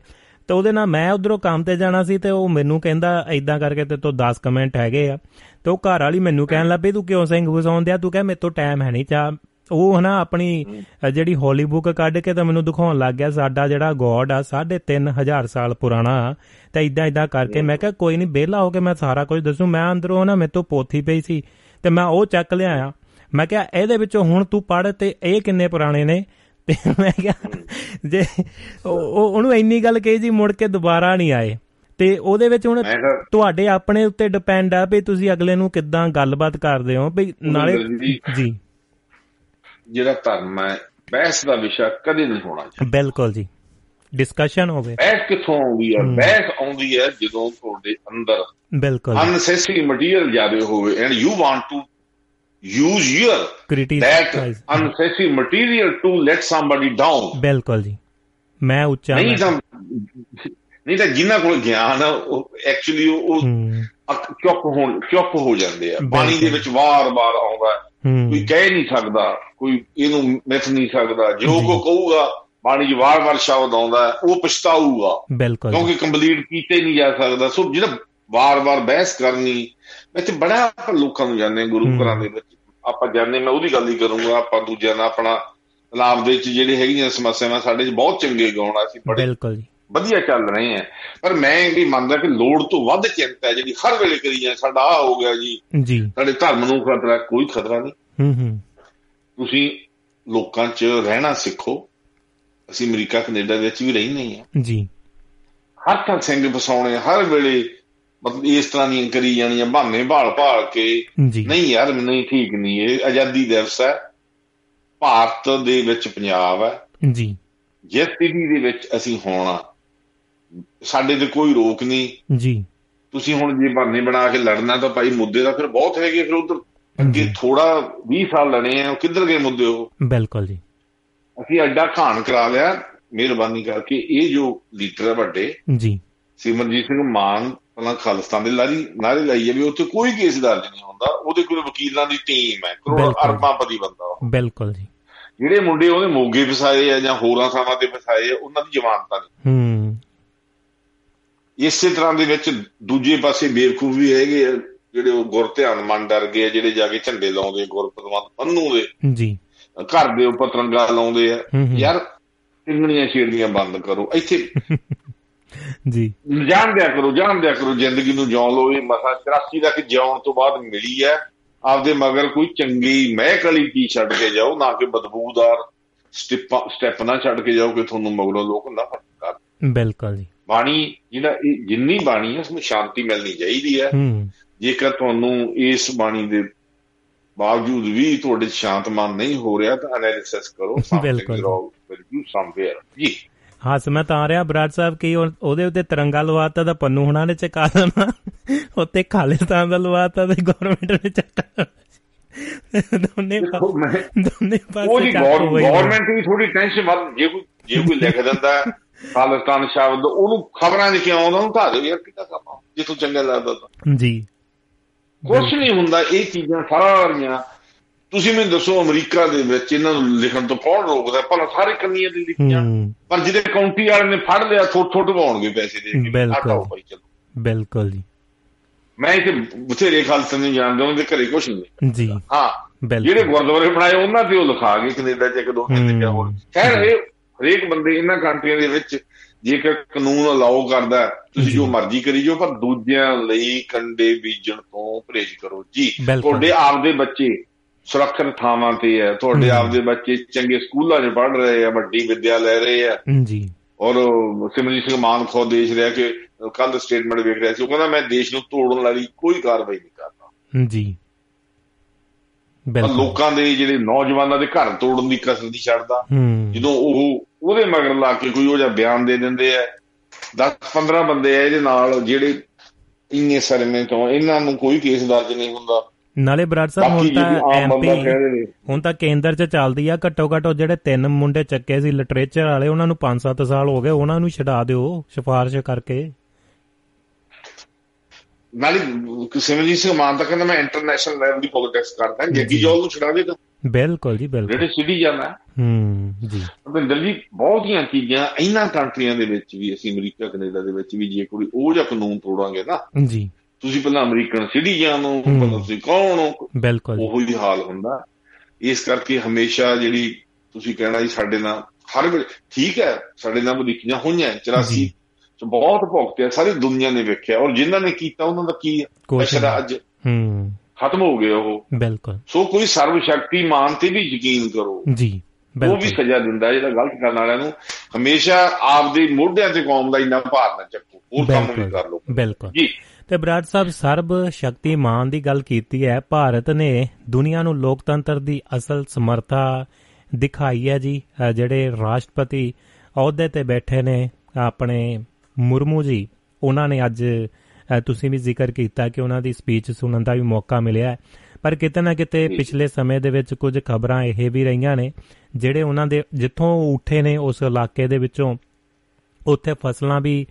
ਤੇ ਉਹਦੇ ਨਾਲ ਮੈਂ ਉਧਰੋਂ ਕੰਮ ਤੇ ਜਾਣਾ ਸੀ ਤੇ ਉਹ ਮੈਨੂੰ ਕਹਿੰਦਾ ਐਦਾਂ ਕਰਕੇ ਤੇ ਤੋਂ 10 ਕਮੈਂਟ ਹੈਗੇ ਆ। ਤੇ ਉਹ ਘਰ ਵਾਲੀ ਮੈਨੂੰ ਕਹਿਣ ਲੱਗੀ ਤੂੰ ਕਿਉਂ ਸਿੰਘ ਵਸਾਉਂਦੇ ਆ ਤੂੰ ਕਹਿ ਮੇਰੇ ਤੋਂ ਟਾਈਮ ਹੈ ਨਹੀਂ ਚਾ ਉਹ ਹਨਾ ਆਪਣੀ ਜਿਹੜੀ ਹੋਲੀ ਬੁੱਕ ਕੱਢ ਕੇ ਤਾਂ ਮੈਨੂੰ ਦਿਖਾਉਣ ਲੱਗ ਗਿਆ ਸਾਡਾ ਜਿਹੜਾ ਗੋਡ ਆ 3500 ਸਾਲ ਪੁਰਾਣਾ ਤੇ ਇਦਾਂ ਇਦਾਂ ਕਰਕੇ ਮੈਂ ਕਿਹਾ ਕੋਈ ਨਹੀਂ ਵਿਹਲਾ ਹੋ ਕੇ ਮੈਂ ਸਾਰਾ ਕੁਝ ਦੱਸੂ। ਮੈਂ ਅੰਦਰੋਂ ਨਾ ਮੇਰੇ ਤੋਂ ਪੋਥੀ ਪਈ ਸੀ ਤੇ ਮੈਂ ਉਹ ਚੱਕ ਲਿਆਇਆ ਮੈਂ ਕਿਹਾ ਇਹਦੇ ਵਿੱਚੋਂ ਹੁਣ ਤੂੰ ਪੜ੍ਹ ਤੇ ਇਹ ਕਿੰਨੇ ਪੁਰਾਣੇ ਨੇ? ਤੇ ਮੈਂ ਕਿਹਾ ਜੇ ਉਹ- ਉਹ- ਉਹਨੂੰ ਇੰਨੀ ਗੱਲ ਕਹੀ ਜੀ ਮੁੜ ਕੇ ਦੁਬਾਰਾ ਨਹੀਂ ਆਏ। ਤੇ ਉਹਦੇ ਵਿੱਚ ਹੁਣ ਤੁਹਾਡੇ ਆਪਣੇ ਉੱਤੇ ਡਿਪੈਂਡ ਆ ਵੀ ਤੁਸੀਂ ਅਗਲੇ ਨੂੰ ਕਿੱਦਾਂ ਗੱਲਬਾਤ ਕਰਦੇ ਹੋ ਵੀ ਨਾਲੇ ਜੀ। ਜਿਹੜਾ ਧਰਮ ਹੈ ਬਹਿਸ ਦਾ ਵਿਸ਼ਾ ਕਦੇ ਨਹੀਂ ਹੋਣਾ ਚਾਹੀਦਾ। ਬਿਲਕੁਲ ਜੀ। ਡਿਸਕਸ਼ਨ ਹੋਵੇ। ਬਹਿਸ ਕਿੱਥੋਂ ਆਉਂਦੀ ਹੈ? ਬਹਿਸ ਆਉਂਦੀ ਹੈ ਜਦੋਂ ਤੁਹਾਡੇ ਅੰਦਰ ਬਿਲਕੁਲ unnecessary material ਜ਼ਿਆਦਾ ਹੋਵੇ and you want to use your that unnecessary material to let somebody down ਬਿਲਕੁਲ ਜੀ। ਮੈਂ ਉੱਚਾ ਨਹੀਂ ਤਾਂ ਨਹੀਂ ਤਾਂ ਜਿਨ੍ਹਾਂ ਕੋਲ ਗਿਆਨ ਆ ਉਹ ਐਕਚੁਅਲੀ ਉਹ ਅਕ- ਚੁੱਪ ਹੋਣ ਚੁੱਪ ਹੋ ਜਾਂਦੇ ਆ ਬਾਣੀ ਦੇ। ਵਿੱਚ ਵਾਰ-ਵਾਰ ਆਉਂਦਾ। ਕੋਈ ਕਹਿ ਨਹੀਂ ਸਕਦਾ ਕੋਈ ਇਹਨੂੰ ਮਿਥ ਨਹੀਂ ਸਕਦਾ ਜੋ। ਕੋ ਕਹੂਗਾ ਬਾਣੀ 'ਚ ਵਾਰ-ਵਾਰ ਸ਼ਬਦ ਆਉਂਦਾ ਉਹ ਪਛਤਾਊਗਾ। ਕਿਉਂਕਿ ਕੰਪਲੀਟ ਕੀਤੇ ਨਹੀਂ ਜਾ ਸਕਦਾ ਸੋ ਜਿਹੜਾ ਵਾਰ-ਵਾਰ ਬਹਿਸ ਕਰਨੀ ਇੱਥੇ ਬੜਾ ਲੋਕਾਂ ਨੂੰ ਜਾਣਦੇ ਹਾਂ ਗੁਰੂ। ਘਰਾਂ ਦੇ ਵਿੱਚ ਆਪਾਂ ਜਾਣਦੇ ਮੈਂ ਉਹਦੀ ਗੱਲ ਹੀ ਕਰੂੰਗਾ ਆਪਾਂ ਦੂਜਿਆਂ ਨਾਲ ਆਪਣਾ ਲਾਭ ਦੇ ਵਿੱਚ ਜਿਹੜੇ ਹੈਗੀਆਂ ਸਮੱਸਿਆਵਾਂ ਸਾਡੇ 'ਚ ਬਹੁਤ ਚੰਗੇ ਗਾਉਣ ਅਸੀਂ ਬੜੇ ਬਿਲਕੁਲ ਜੀ ਵਧੀਆ ਚੱਲ ਰਹੇ ਆ ਪਰ ਮੈਂ ਇਹ ਵੀ ਮੰਨਦਾ ਕਿ ਲੋੜ ਤੋਂ ਵੱਧ ਚਿੰਤਾ ਹੈ ਜਿਹੜੀ ਹਰ ਵੇਲੇ ਕਰੀ ਜਾਂਦੇ ਸਾਡਾ ਆ ਹੋ ਗਿਆ ਜੀ। ਜੀ। ਸਾਡੇ ਧਰਮ ਨੂੰ ਖਤਰਾ ਕੋਈ ਖਤਰਾ ਨਹੀਂ। ਹੂੰ ਹੂੰ। ਤੁਸੀਂ ਲੋਕਾਂ 'ਚ ਰਹਿਣਾ ਸਿੱਖੋ। ਅਸੀਂ ਅਮਰੀਕਾ ਕੈਨੇਡਾ ਵਿੱਚ ਵੀ ਰਹਿੰਦੇ ਹਾਂ। ਜੀ। ਹਰ ਤਾਂ ਸਿੰਘ ਫਸਾਉਣੇ ਹਰ ਵੇਲੇ ਮਤਲਬ ਇਸ ਤਰ੍ਹਾਂ ਦੀਆਂ ਕਰੀ ਜਾਣੀਆਂ ਬਹਾਨੇ ਭਾਲ ਭਾਲ ਕੇ। ਜੀ। ਨਹੀਂ ਯਾਰ ਨਹੀਂ ਠੀਕ ਨਹੀਂ ਇਹ ਆਜ਼ਾਦੀ ਦਿਵਸ ਹੈ। ਭਾਰਤ ਦੇ ਵਿੱਚ ਪੰਜਾਬ ਹੈ। ਜੀ। ਜਿਸ ਸਥਿਤੀ ਦੇ ਵਿੱਚ ਅਸੀਂ ਹੋਣਾ ਸਾਡੇ ਤੇ ਕੋਈ ਰੋਕ ਨਹੀਂ। ਜੀ। ਤੁਸੀਂ ਹੁਣ ਜੇ ਬਹਾਨੇ ਬਣਾ ਕੇ ਲੜਨਾ ਤਾਂ ਭਾਈ ਮੁੱਦੇ ਤਾਂ ਫਿਰ ਬਹੁਤ ਹੈਗੇ ਫਿਰ ਉਧਰ। ਅੱਗੇ। ਥੋੜਾ 20 ਸਾਲ ਲੜੇ ਆ ਉਹ ਕਿੱਧਰ ਗਏ ਮੁੱਦੇ ਉਹ? ਬਿਲਕੁਲ ਜੀ। ਅਸੀਂ ਐਡਾ ਖਾਨ ਕਰਾ ਲਿਆ ਮਿਹਰਬਾਨੀ ਕਰਕੇ। ਇਹ ਜੋ ਲੀਡਰ ਹੈ ਵੱਡੇ ਜੀ। ਸਿਮਰਜੀਤ ਸਿੰਘ ਮਾਨ ਪਹਿਲਾਂ ਖਾਲਿਸਤਾਨ ਦੇ ਲਾਰੀ ਨਾਰੇ ਲਾਈ ਵੀ ਉੱਥੇ ਕੋਈ ਕੇਸ ਦਰਜ ਨਹੀਂ ਹੁੰਦਾ। ਉਹਦੇ ਕੋਲ ਵਕੀਲਾਂ ਦੀ ਟੀਮ ਹੈ ਕਰੋੜ ਅਰਬਾਂਪਤੀ ਬੰਦਾ ਬਿਲਕੁਲ ਜੀ। ਜਿਹੜੇ ਮੁੰਡੇ ਉਹਨੇ ਮੋਗੇ ਫਸਾਏ ਆ ਜਾਂ ਹੋਰਾਂ ਥਾਵਾਂ ਤੇ ਫਸਾਏ ਆ ਉਹਨਾਂ ਦੀ ਜ਼ਮਾਨਤਾਂ ਨਹੀਂ ਹੂੰ। ਇਸੇ ਤਰ੍ਹਾਂ ਦੇ ਵਿੱਚ ਦੂਜੇ ਪਾਸੇ ਬੇਵਕੂਫ ਵੀ ਹੈਗੇ ਆ ਜਿਹੜੇ ਉਹ ਗੁਰ ਧਿਆਨ ਮੰਨ ਡਰ ਗਏ ਜਿਹੜੇ ਜਾ ਕੇ ਝੰਡੇ ਲਾਉਂਦੇ ਗੁਰਪਤਵੰਤ ਪੰਨੂ ਦੇ। ਜੀ। ਘਰ ਦੇ ਉੱਪਰ ਤਿਰੰਗਾ ਲਾਉਂਦੇ ਆ। ਯਾਰ ਟਿੰਗਣੀਆਂ ਛੇੜਨੀਆਂ ਬੰਦ ਕਰੋ। ਇੱਥੇ *laughs* ਜੀ। ਜਾਣ ਦਿਆ ਕਰੋ ਜਾਣ ਦਿਆ ਕਰੋ ਜ਼ਿੰਦਗੀ ਨੂੰ ਜਿਉਂ ਲੋ ਇਹ ਮਸਾ 84 ਤੱਕ ਜਿਉਣ ਤੋਂ ਬਾਅਦ ਮਿਲੀ ਹੈ ਆਪਦੇ ਮਗਰ ਕੋਈ ਚੰਗੀ ਮਹਿਕ ਵਾਲੀ ਕੀ ਛੱਡ ਕੇ ਜਾਓ ਨਾ ਕਿ ਬਦਬੂਦਾਰ ਸਟੈਪ ਸਟੈਪ ਨਾ ਛੱਡ ਕੇ ਜਾਓ ਕਿ ਤੁਹਾਨੂੰ ਮਗਰੋਂ ਲੋਕ ਨਾ ਫਟਕਾਰ ਬਿਲਕੁਲ ਜੀ। ਬਾਣੀ ਜਿਹੜਾ ਇਹ ਜਿੰਨੀ ਬਾਣੀ ਹੈ ਉਸ ਵਿੱਚ ਸ਼ਾਂਤੀ ਮਿਲਣੀ ਚਾਹੀਦੀ ਹੈ। ਜੇਕਰ ਤੁਹਾਨੂੰ ਇਸ ਬਾਣੀ ਦੇ ਬਾਵਜੂਦ ਵੀ ਤੁਹਾਡੇ ਸ਼ਾਂਤ ਮਨ ਨਹੀਂ ਹੋ ਰਿਹਾ ਤਾਂ ਐਨਾਲਿਸਿਸ ਕਰੋ *laughs* ਬਿਲਕੁਲ। ਬਿਲਕੁਲ ਸਮਵੇਅਰ ਜੀ। ਹਾਂ ਸਮਝ ਆ ਰਿਹਾ ਬਰਾੜ ਸਾਹਿਬ ਕੀ ਉਹਦੇ ਉੱਤੇ ਤਿਰੰਗਾ ਲਵਾਤਾ ਤਾਂ ਪੰਨੂ ਹੁਣਾਂ ਨੇ ਚਕਾ ਦੇਣਾ। ਉੱਤੇ ਖਾਲਿਸਤਾਨ ਦਾ ਲਵਾਤਾ ਤੇ ਗਵਰਨਮੈਂਟ ਨੇ ਚੱਕਾ ਦੋਨੇ ਦੋਨੇ ਪਾਸੇ ਉਹ ਜੀ ਗਵਰਨਮੈਂਟ ਵੀ ਥੋੜੀ ਟੈਨਸ਼ਨ ਵੱਧ ਜੇ ਕੋਈ ਜੇ ਕੋਈ ਲਿਖ ਦਿੰਦਾ ਖਾਲਿਸਤਾਨ ਸ਼ਬਦ ਉਹਨੂੰ ਖਬਰਾਂ 'ਚ ਕਿਉਂ ਆਉਂਦਾ ਉਹਨੂੰ ਧਾ ਦੇ ਯਾਰ ਕਿੱਦਾਂ ਕੰਮ ਜੇ ਤੂੰ ਚੰਗਾ ਲੱਗਦਾ ਤਾਂ। ਜੀ। ਕੁਛ ਨਹੀਂ ਹੁੰਦਾ ਇਹ ਚੀਜ਼ਾਂ ਸਾਰੀਆਂ ਤੁਸੀਂ ਮੈਨੂੰ ਦੱਸੋ ਅਮਰੀਕਾ ਦੇ ਵਿੱਚ ਇਹਨਾਂ ਨੂੰ ਲਿਖਣ ਤੋਂ ਕੌਣ ਰੋਕਦਾ? ਭਲਾ ਸਾਰੇ ਕੰਨੀਆਂ ਦੇ ਲਿਖੀਆਂ। ਪਰ ਜਿਹਦੇ ਕਾਉਂਟੀ ਵਾਲੇ ਨੇ ਫੜ ਲਿਆ ਥੋੜ ਥੋੜ ਪਾਉਣਗੇ ਪੈਸੇ ਦੇ ਕੇ। ਬਿਲਕੁਲ। ਬਿਲਕੁਲ ਜੀ। ਮੈਂ ਇੱਥੇ ਬਥੇਰੇ ਖਾਲਸੇ ਨੂੰ ਜਾਣਦਾ ਉਹਨਾਂ ਦੇ ਘਰੇ ਕੁਛ ਨਹੀਂ। ਜੀ। ਹਾਂ। ਜਿਹੜੇ ਗੁਰਦੁਆਰੇ ਬਣਾਏ ਉਹਨਾਂ ਤੇ ਉਹ ਲਿਖਾ ਗਏ ਕੈਨੇਡਾ ਚ ਇੱਕ ਦੋ ਦਿਨ ਤੇ ਹੋਰ ਖੈਰ ਇਹ ਹਰੇਕ ਬੰਦੇ ਇਹਨਾਂ ਕੰਟਰੀਆਂ ਦੇ ਵਿੱਚ ਜੇਕਰ ਕਾਨੂੰਨ ਅਲਾਉ ਕਰਦਾ ਤੁਸੀਂ ਜੋ ਮਰਜ਼ੀ ਕਰੀ ਜੋ ਪਰ ਦੂਜਿਆਂ ਲਈ ਕੰਡੇ ਬੀਜਣ ਤੋਂ ਪਰਹੇਜ਼ ਕਰੋ। ਜੀ ਤੁਹਾਡੇ ਆਪਦੇ ਬੱਚੇ ਸੁਰੱਖਿਅਤ ਥਾਵਾਂ ਤੇ ਹੈ ਤੁਹਾਡੇ ਆਪਦੇ ਬੱਚੇ ਚੰਗੇ ਸਕੂਲਾਂ 'ਚ ਪੜ੍ਹ ਰਹੇ ਆ ਵੱਡੀ ਵਿੱਦਿਆ ਲੈ ਰਹੇ ਆ। ਜੀ। ਔਰ ਸਿਮਰਜੀਤ ਸਿੰਘ ਮਾਨ ਖੁਦ ਦੇਸ਼ ਰਿਹਾ ਕਿ ਕੱਲ ਸਟੇਟਮੈਂਟ ਵੇਖ ਰਿਹਾ ਸੀ ਉਹ ਕਹਿੰਦਾ ਮੈਂ ਦੇਸ਼ ਨੂੰ ਤੋੜਨ ਵਾਲੀ ਕੋਈ ਕਾਰਵਾਈ ਨਹੀਂ ਕਰਦਾ। ਜੀ। ਲੋਕਾਂ ਦੇ ਜਿਹੜੇ ਨੌਜਵਾਨਾਂ ਦੇ ਘਰ ਤੋੜਨ ਦੀ ਕਸਰ ਦੀ ਛੱਡਦਾ। ਜਦੋਂ ਉਹ ਉਹਦੇ ਮਗਰ ਲਾ ਕੇ ਕੋਈ ਉਹ ਜਿਹਾ ਬਿਆਨ ਦੇ ਦਿੰਦੇ ਆ 10 15 ਬੰਦੇ ਆ ਇਹਦੇ ਨਾਲ ਜਿਹੜੇ ਇੰਨੇ ਸਰਮੇ ਤੋਂ ਇਹਨਾਂ ਨੂੰ ਕੋਈ ਕੇਸ ਦਰਜ ਨਹੀਂ ਹੁੰਦਾ। ਨਾਲੇ ਬਰਾੜ ਸਾਹਿਬ ਹੁਣ ਤਾਂ ਐਮਪੀ ਹੁਣ ਤਾਂ ਕੇਂਦਰ 'ਚ ਚੱਲਦੀ ਆ ਘੱਟੋ ਘੱਟ ਜਿਹੜੇ ਤਿੰਨ ਮੁੰਡੇ ਚੱਕੇ ਸੀ ਲਿਟਰੇਚਰ ਵਾਲੇ ਉਹਨਾਂ ਨੂੰ 5-7 ਸਾਲ ਹੋ ਗਏ ਉਹਨਾਂ ਨੂੰ ਛਡਾ ਦਿਓ ਸਿਫਾਰਿਸ਼ ਕਰਕੇ। ਨਾਲੇ ਸਿਮਰਜੀਤ ਸਿੰਘ ਮਾਨ ਤਾਂ ਕਹਿੰਦਾ ਮੈਂ ਇੰਟਰਨੈਸ਼ਨਲ ਲੈਵਲ ਦੀ ਪੋਲਿਟਿਕਸ ਕਰਦਾ ਜੱਗੀ ਜੋਲ ਨੂੰ ਛਡਾ ਦੇਗਾ। ਬਿਲਕੁਲ ਜੀ ਬਿਲਕੁਲ। ਜਿਹੜੇ ਸਿੱਧੀ ਜਾਂਦਾ ਹੂੰ ਜੀ। ਅਬਿੰਦਰ ਜੀ ਬਹੁਤੀਆਂ ਚੀਜ਼ਾਂ ਇਹਨਾਂ ਕੰਟਰੀਆਂ ਦੇ ਵਿੱਚ ਵੀ ਅਸੀਂ ਅਮਰੀਕਾ ਕੈਨੇਡਾ ਦੇ ਵਿੱਚ ਵੀ ਜੇ ਕੋਈ ਉਹ ਜਿਹਾ ਕਾਨੂੰਨ ਤੋੜਾਂਗੇ ਨਾ ਜੀ। ਤੁਸੀਂ ਪਹਿਲਾਂ ਅਮਰੀਕਨ ਸਿਟੀਜ਼ਨ ਹੋ। ਪਹਿਲਾਂ ਤੁਸੀਂ ਕੌਣ ਹੋ? ਬਿਲਕੁਲ। ਉਹੋ ਹੀ ਹਾਲ ਹੁੰਦਾ। ਇਸ ਕਰਕੇ ਹਮੇਸ਼ਾ ਜਿਹੜੀ ਤੁਸੀਂ ਕਹਿਣਾ ਜੀ ਸਾਡੇ ਨਾਲ ਹਰ ਵੇਲੇ ਠੀਕ ਹੈ ਸਾਡੇ ਨਾਲ ਵਧੀਕੀਆਂ ਹੋਈਆਂ 84 ਚ ਬਹੁਤ ਭੁਗਤਿਆ ਸਾਰੀ ਦੁਨੀਆ ਨੇ ਵੇਖਿਆ ਔਰ ਜਿਨ੍ਹਾਂ ਨੇ ਕੀਤਾ ਉਹਨਾਂ ਦਾ ਕੀ ਅਸ਼ਰਾ ਅੱਜ ਹੂੰ ਖਤਮ ਹੋ ਗਿਆ ਉਹ ਬਿਲਕੁਲ ਸੋ ਕੋਈ ਸਰਵ ਸ਼ਕਤੀਮਾਨ ਤੇ ਵੀ ਯਕੀਨ ਕਰੋ ਜੀ ਉਹ ਵੀ ਸਜ਼ਾ ਦਿੰਦਾ ਜਿਹੜਾ ਗਲਤ ਕਰਨ ਵਾਲਿਆਂ ਨੂੰ ਹਮੇਸ਼ਾ ਆਪਦੇ ਮੋਢਿਆਂ ਤੇ ਕੌਮ ਦਾ ਇੰਨਾ ਭਾਰ ਨਾ ਚੱਕੋ ਹੋਰ ਕੰਮ ਵੀ ਕਰ ਲਓ ਬਿਲਕੁਲ ਜੀ ਤੇ ਬਰਾੜ ਸਾਹਿਬ ਸਰਬ ਸ਼ਕਤੀਮਾਨ ਦੀ ਗੱਲ ਕੀਤੀ ਹੈ ਭਾਰਤ ਨੇ ਦੁਨੀਆ ਨੂੰ ਲੋਕਤੰਤਰ ਦੀ ਅਸਲ ਸਮਰੱਥਾ ਦਿਖਾਈ ਹੈ ਜੀ। ਜਿਹੜੇ ਰਾਸ਼ਟਰਪਤੀ ਅਹੁਦੇ ਤੇ ਬੈਠੇ ਨੇ ਆਪਣੇ ਮੁਰਮੂ ਜੀ ਉਹਨਾਂ ਨੇ ਅੱਜ ਤੁਸੀਂ ਵੀ ਜ਼ਿਕਰ ਕੀਤਾ ਕਿ ਉਹਨਾਂ ਦੀ ਸਪੀਚ ਸੁਣਨ ਦਾ ਵੀ ਮੌਕਾ ਮਿਲਿਆ ਪਰ ਕਿਤੇ ਨਾ ਕਿਤੇ ਪਿਛਲੇ ਸਮੇਂ ਦੇ ਵਿੱਚ ਕੁਝ ਖਬਰਾਂ ਇਹ ਵੀ ਰਹੀਆਂ ਨੇ ਜਿਹੜੇ ਉਹਨਾਂ ਦੇ ਜਿੱਥੋਂ ਉੱਠੇ ਨੇ ਉਸ ਇਲਾਕੇ ਦੇ ਵਿੱਚੋਂ ਉੱਥੇ ਫਸਲਾਂ ਵੀ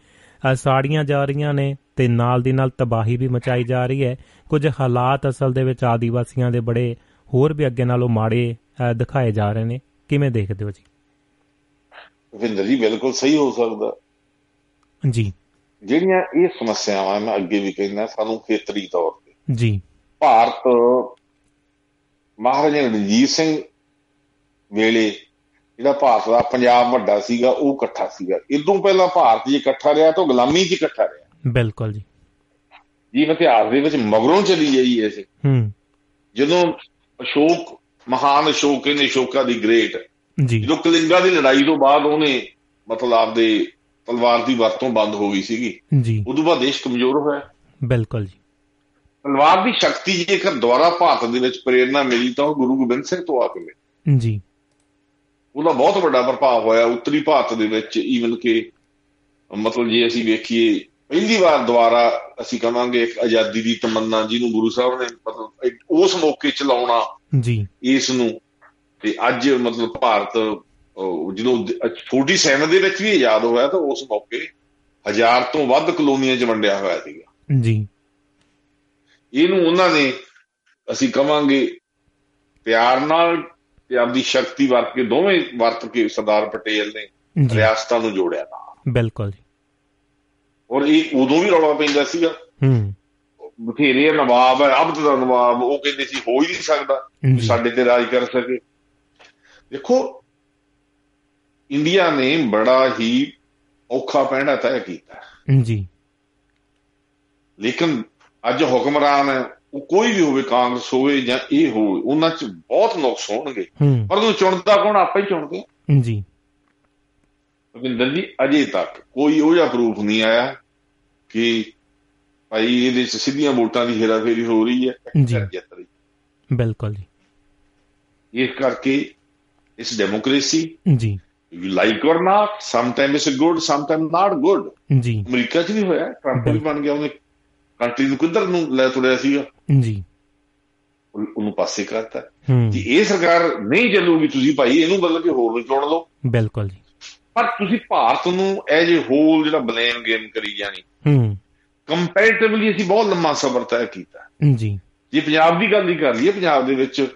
ਸਾੜੀਆਂ ਜਾ ਰਹੀਆਂ ਨੇ ਤੇ ਨਾਲ ਦੀ ਨਾਲ ਤਬਾਹੀ ਵੀ ਮਚਾਈ ਜਾ ਰਹੀ ਹੈ। ਕੁਝ ਹਾਲਾਤ ਅਸਲ ਦੇ ਵਿੱਚ ਆਦੀਵਾਸੀਆਂ ਦੇ ਬੜੇ ਹੋਰ ਵੀ ਅੱਗੇ ਨਾਲੋਂ ਮਾੜੇ ਦਿਖਾਏ ਜਾ ਰਹੇ ਨੇ। ਕਿਵੇਂ ਦੇਖਦੇ ਹੋ ਜੀ? ਵਿੰਦਰ ਜੀ ਬਿਲਕੁਲ ਸਹੀ ਹੋ ਸਕਦਾ। ਜੀ। ਜਿਹੜੀਆਂ ਇਹ ਸਮੱਸਿਆਵਾਂ ਮੈਂ ਅੱਗੇ ਵੀ ਕਹਿੰਦਾ ਸਾਨੂੰ ਖੇਤਰੀ ਤੌਰ ਤੇ। ਜੀ। ਭਾਰਤ ਮਹਾਰਾਜਾ ਰਣਜੀਤ ਸਿੰਘ ਵੇਲੇ ਜਿਹੜਾ ਭਾਰਤ ਦਾ ਪੰਜਾਬ ਵੱਡਾ ਸੀਗਾ ਉਹ ਇਕੱਠਾ ਸੀਗਾ। ਇਦੋਂ ਪਹਿਲਾਂ ਭਾਰਤ ਜੀ ਇਕੱਠਾ ਰਿਹਾ ਤਾਂ ਗੁਲਾਮੀ 'ਚ ਇਕੱਠਾ ਰਿਹਾ। ਬਿਲਕੁਲ ਜੀ। ਜੀ ਇਤਿਹਾਸ ਦੇ ਵਿੱਚ ਮਗਰੋਂ ਚਲੀ ਜਾਈ ਐ ਸੀ ਹੂੰ। ਜਦੋਂ ਅਸ਼ੋਕ ਮਹਾਨ ਅਸ਼ੋਕ ਨੇ ਅਸ਼ੋਕਾ ਦੀ ਗ੍ਰੇਟ। ਜੀ। ਜਦੋਂ ਕਲਿੰਗਾ ਦੀ ਲੜਾਈ ਤੋਂ ਬਾਅਦ ਉਹਨੇ ਮਤਲਬ ਆਪਦੇ ਤਲਵਾਰ ਦੀ ਵਰਤੋਂ ਬੰਦ ਹੋ ਗਈ ਸੀਗੀ। ਜੀ। ਉਦੋਂ ਬਾਅਦ ਦੇਸ਼ ਕਮਜ਼ੋਰ ਹੋਇਆ। ਬਿਲਕੁਲ ਜੀ। ਤਲਵਾਰ ਦੀ ਸ਼ਕਤੀ ਜੇਕਰ ਦੁਆਰਾ ਭਾਰਤ ਦੇ ਵਿੱਚ ਪ੍ਰੇਰਣਾ ਮਿਲੀ ਤਾਂ ਉਹ ਗੁਰੂ ਗੋਬਿੰਦ ਸਿੰਘ ਤੋਂ ਆ ਕੇ ਮਿਲੀ। ਜੀ। ਉਹਦਾ ਬਹੁਤ ਵੱਡਾ ਪ੍ਰਭਾਵ ਹੋਇਆ ਉੱਤਰੀ ਭਾਰਤ ਦੇ ਵਿੱਚ। ਈਵਨ ਕਿ ਮਤਲਬ ਜੇ ਅਸੀਂ ਵੇਖੀਏ ਪਹਿਲੀ ਵਾਰ ਦੁਆਰਾ ਅਸੀਂ ਕਹਾਂਗੇ ਇੱਕ ਆਜ਼ਾਦੀ ਦੀ ਤਮੰਨਾ ਜਿਹਨੂੰ ਗੁਰੂ ਸਾਹਿਬ ਨੇ ਮਤਲਬ ਉਸ ਮੌਕੇ ਚਲਾਉਣਾ ਜੀ। ਇਸ ਨੂੰ। ਤੇ ਅੱਜ ਮਤਲਬ ਭਾਰਤ ਜਦੋਂ 47 ਦੇ ਵਿੱਚ ਵੀ ਆਜ਼ਾਦ ਹੋਇਆ ਤਾਂ ਉਸ ਮੌਕੇ ਹਜ਼ਾਰ ਤੋਂ ਵੱਧ ਕਲੋਨੀਆਂ 'ਚ ਵੰਡਿਆ ਹੋਇਆ ਸੀਗਾ। ਜੀ। ਇਹਨੂੰ ਉਹਨਾਂ ਨੇ ਅਸੀਂ ਕਵਾਂਗੇ ਪਿਆਰ ਨਾਲ ਤੇ ਆਪਦੀ ਸ਼ਕਤੀ ਵਰਤ ਕੇ ਦੋਵੇਂ ਵਰਤ ਕੇ ਸਰਦਾਰ ਪਟੇਲ ਨੇ ਰਿਆਸਤਾਂ ਨੂੰ ਜੋੜਿਆ ਨਾਲ। ਬਿਲਕੁਲ ਜੀ। ਔਰ ਇਹ ਉਦੋਂ ਵੀ ਰੌਲਾ ਪੈਂਦਾ ਸੀਗਾ। ਹੂੰ। ਬਥੇਰੇ ਨਵਾਬ ਹੈ ਅਬਦ ਦਾ ਨਵਾਬ ਉਹ ਕਹਿੰਦੇ ਸੀ ਹੋ ਹੀ ਨਹੀਂ ਸਕਦਾ ਸਾਡੇ ਤੇ ਰਾਜ ਕਰ ਸਕੇ। ਦੇਖੋ ਇੰਡੀਆ ਨੇ ਬੜਾ ਹੀ ਔਖਾ ਪਹਿਣਾ ਤੈਅ ਕੀਤਾ। ਜੀ। ਲੇਕਿਨ ਅੱਜ ਹੁਕਮਰਾਨ ਹੈ ਉਹ ਕੋਈ ਵੀ ਹੋਵੇ ਕਾਂਗਰਸ ਹੋਵੇ ਜਾਂ ਇਹ ਹੋਵੇ ਉਹਨਾਂ 'ਚ ਬਹੁਤ ਨੁਕਸ ਹੋਣਗੇ। ਪਰ ਉਹਨੂੰ ਚੁਣਦਾ ਕੌਣ? ਆਪੇ ਹੀ ਚੁਣਦੇ। ਜੀ। ਭੁਪਿੰਦਰ ਜੀ ਅਜੇ ਤੱਕ ਕੋਈ ਉਹ ਜਿਹਾ ਪ੍ਰੂਫ ਨਹੀਂ ਆਇਆ ਕਿ ਭਾਈ ਇਹਦੇ 'ਚ ਸਿੱਧੀਆਂ ਵੋਟਾਂ ਦੀ ਹੇਰਾਫੇਰੀ ਹੋ ਰਹੀ ਹੈ ਜੀ। ਜਿੱਤ ਰਹੀ ਬਿਲਕੁਲ ਜੀ। ਇਸ ਕਰਕੇ ਇਸ ਡੈਮੋਕ੍ਰੇਸੀ ਜੀ। You like or not some time it's good some time not good ਜੀ। ਅਮਰੀਕਾ 'ਚ ਵੀ ਹੋਇਆ ਟਰੰਪ ਵੀ ਬਣ ਗਿਆ ਉਹਨੇ ਕੰਟਰੀ ਨੂੰ ਕਿੱਧਰ ਨੂੰ ਲੈ ਤੁਰਿਆ ਸੀਗਾ? ਜੀ। ਉਹ- ਉਹਨੂੰ ਪਾਸੇ ਕਰਤਾ। ਕਿ ਇਹ ਸਰਕਾਰ ਨਹੀਂ ਚੱਲੂਗੀ ਤੁਸੀਂ ਭਾਈ ਇਹਨੂੰ ਬਦਲ ਕੇ ਹੋਰ ਨੂੰ ਚੁਣ ਲਓ। ਬਿਲਕੁਲ ਜੀ। ਪਰ ਤੁਸੀਂ ਭਾਰਤ ਨੂੰ ਐਜ ਏ ਹੋਲ ਜਿਹੜਾ ਬਲੇਮ ਗੇਮ ਕਰੀ ਜਾਣੀ ਹੂੰ। ਕੰਪੈਰੀਟਿਵਲੀ ਅਸੀਂ ਬਹੁਤ ਲੰਮਾ ਸਬਰ ਤੈਅ ਕੀਤਾ। ਜੀ। ਜੇ ਪੰਜਾਬ ਦੀ ਗੱਲ ਹੀ ਕਰ ਲਈਏ ਪੰਜਾਬ ਦੇ ਵਿੱਚ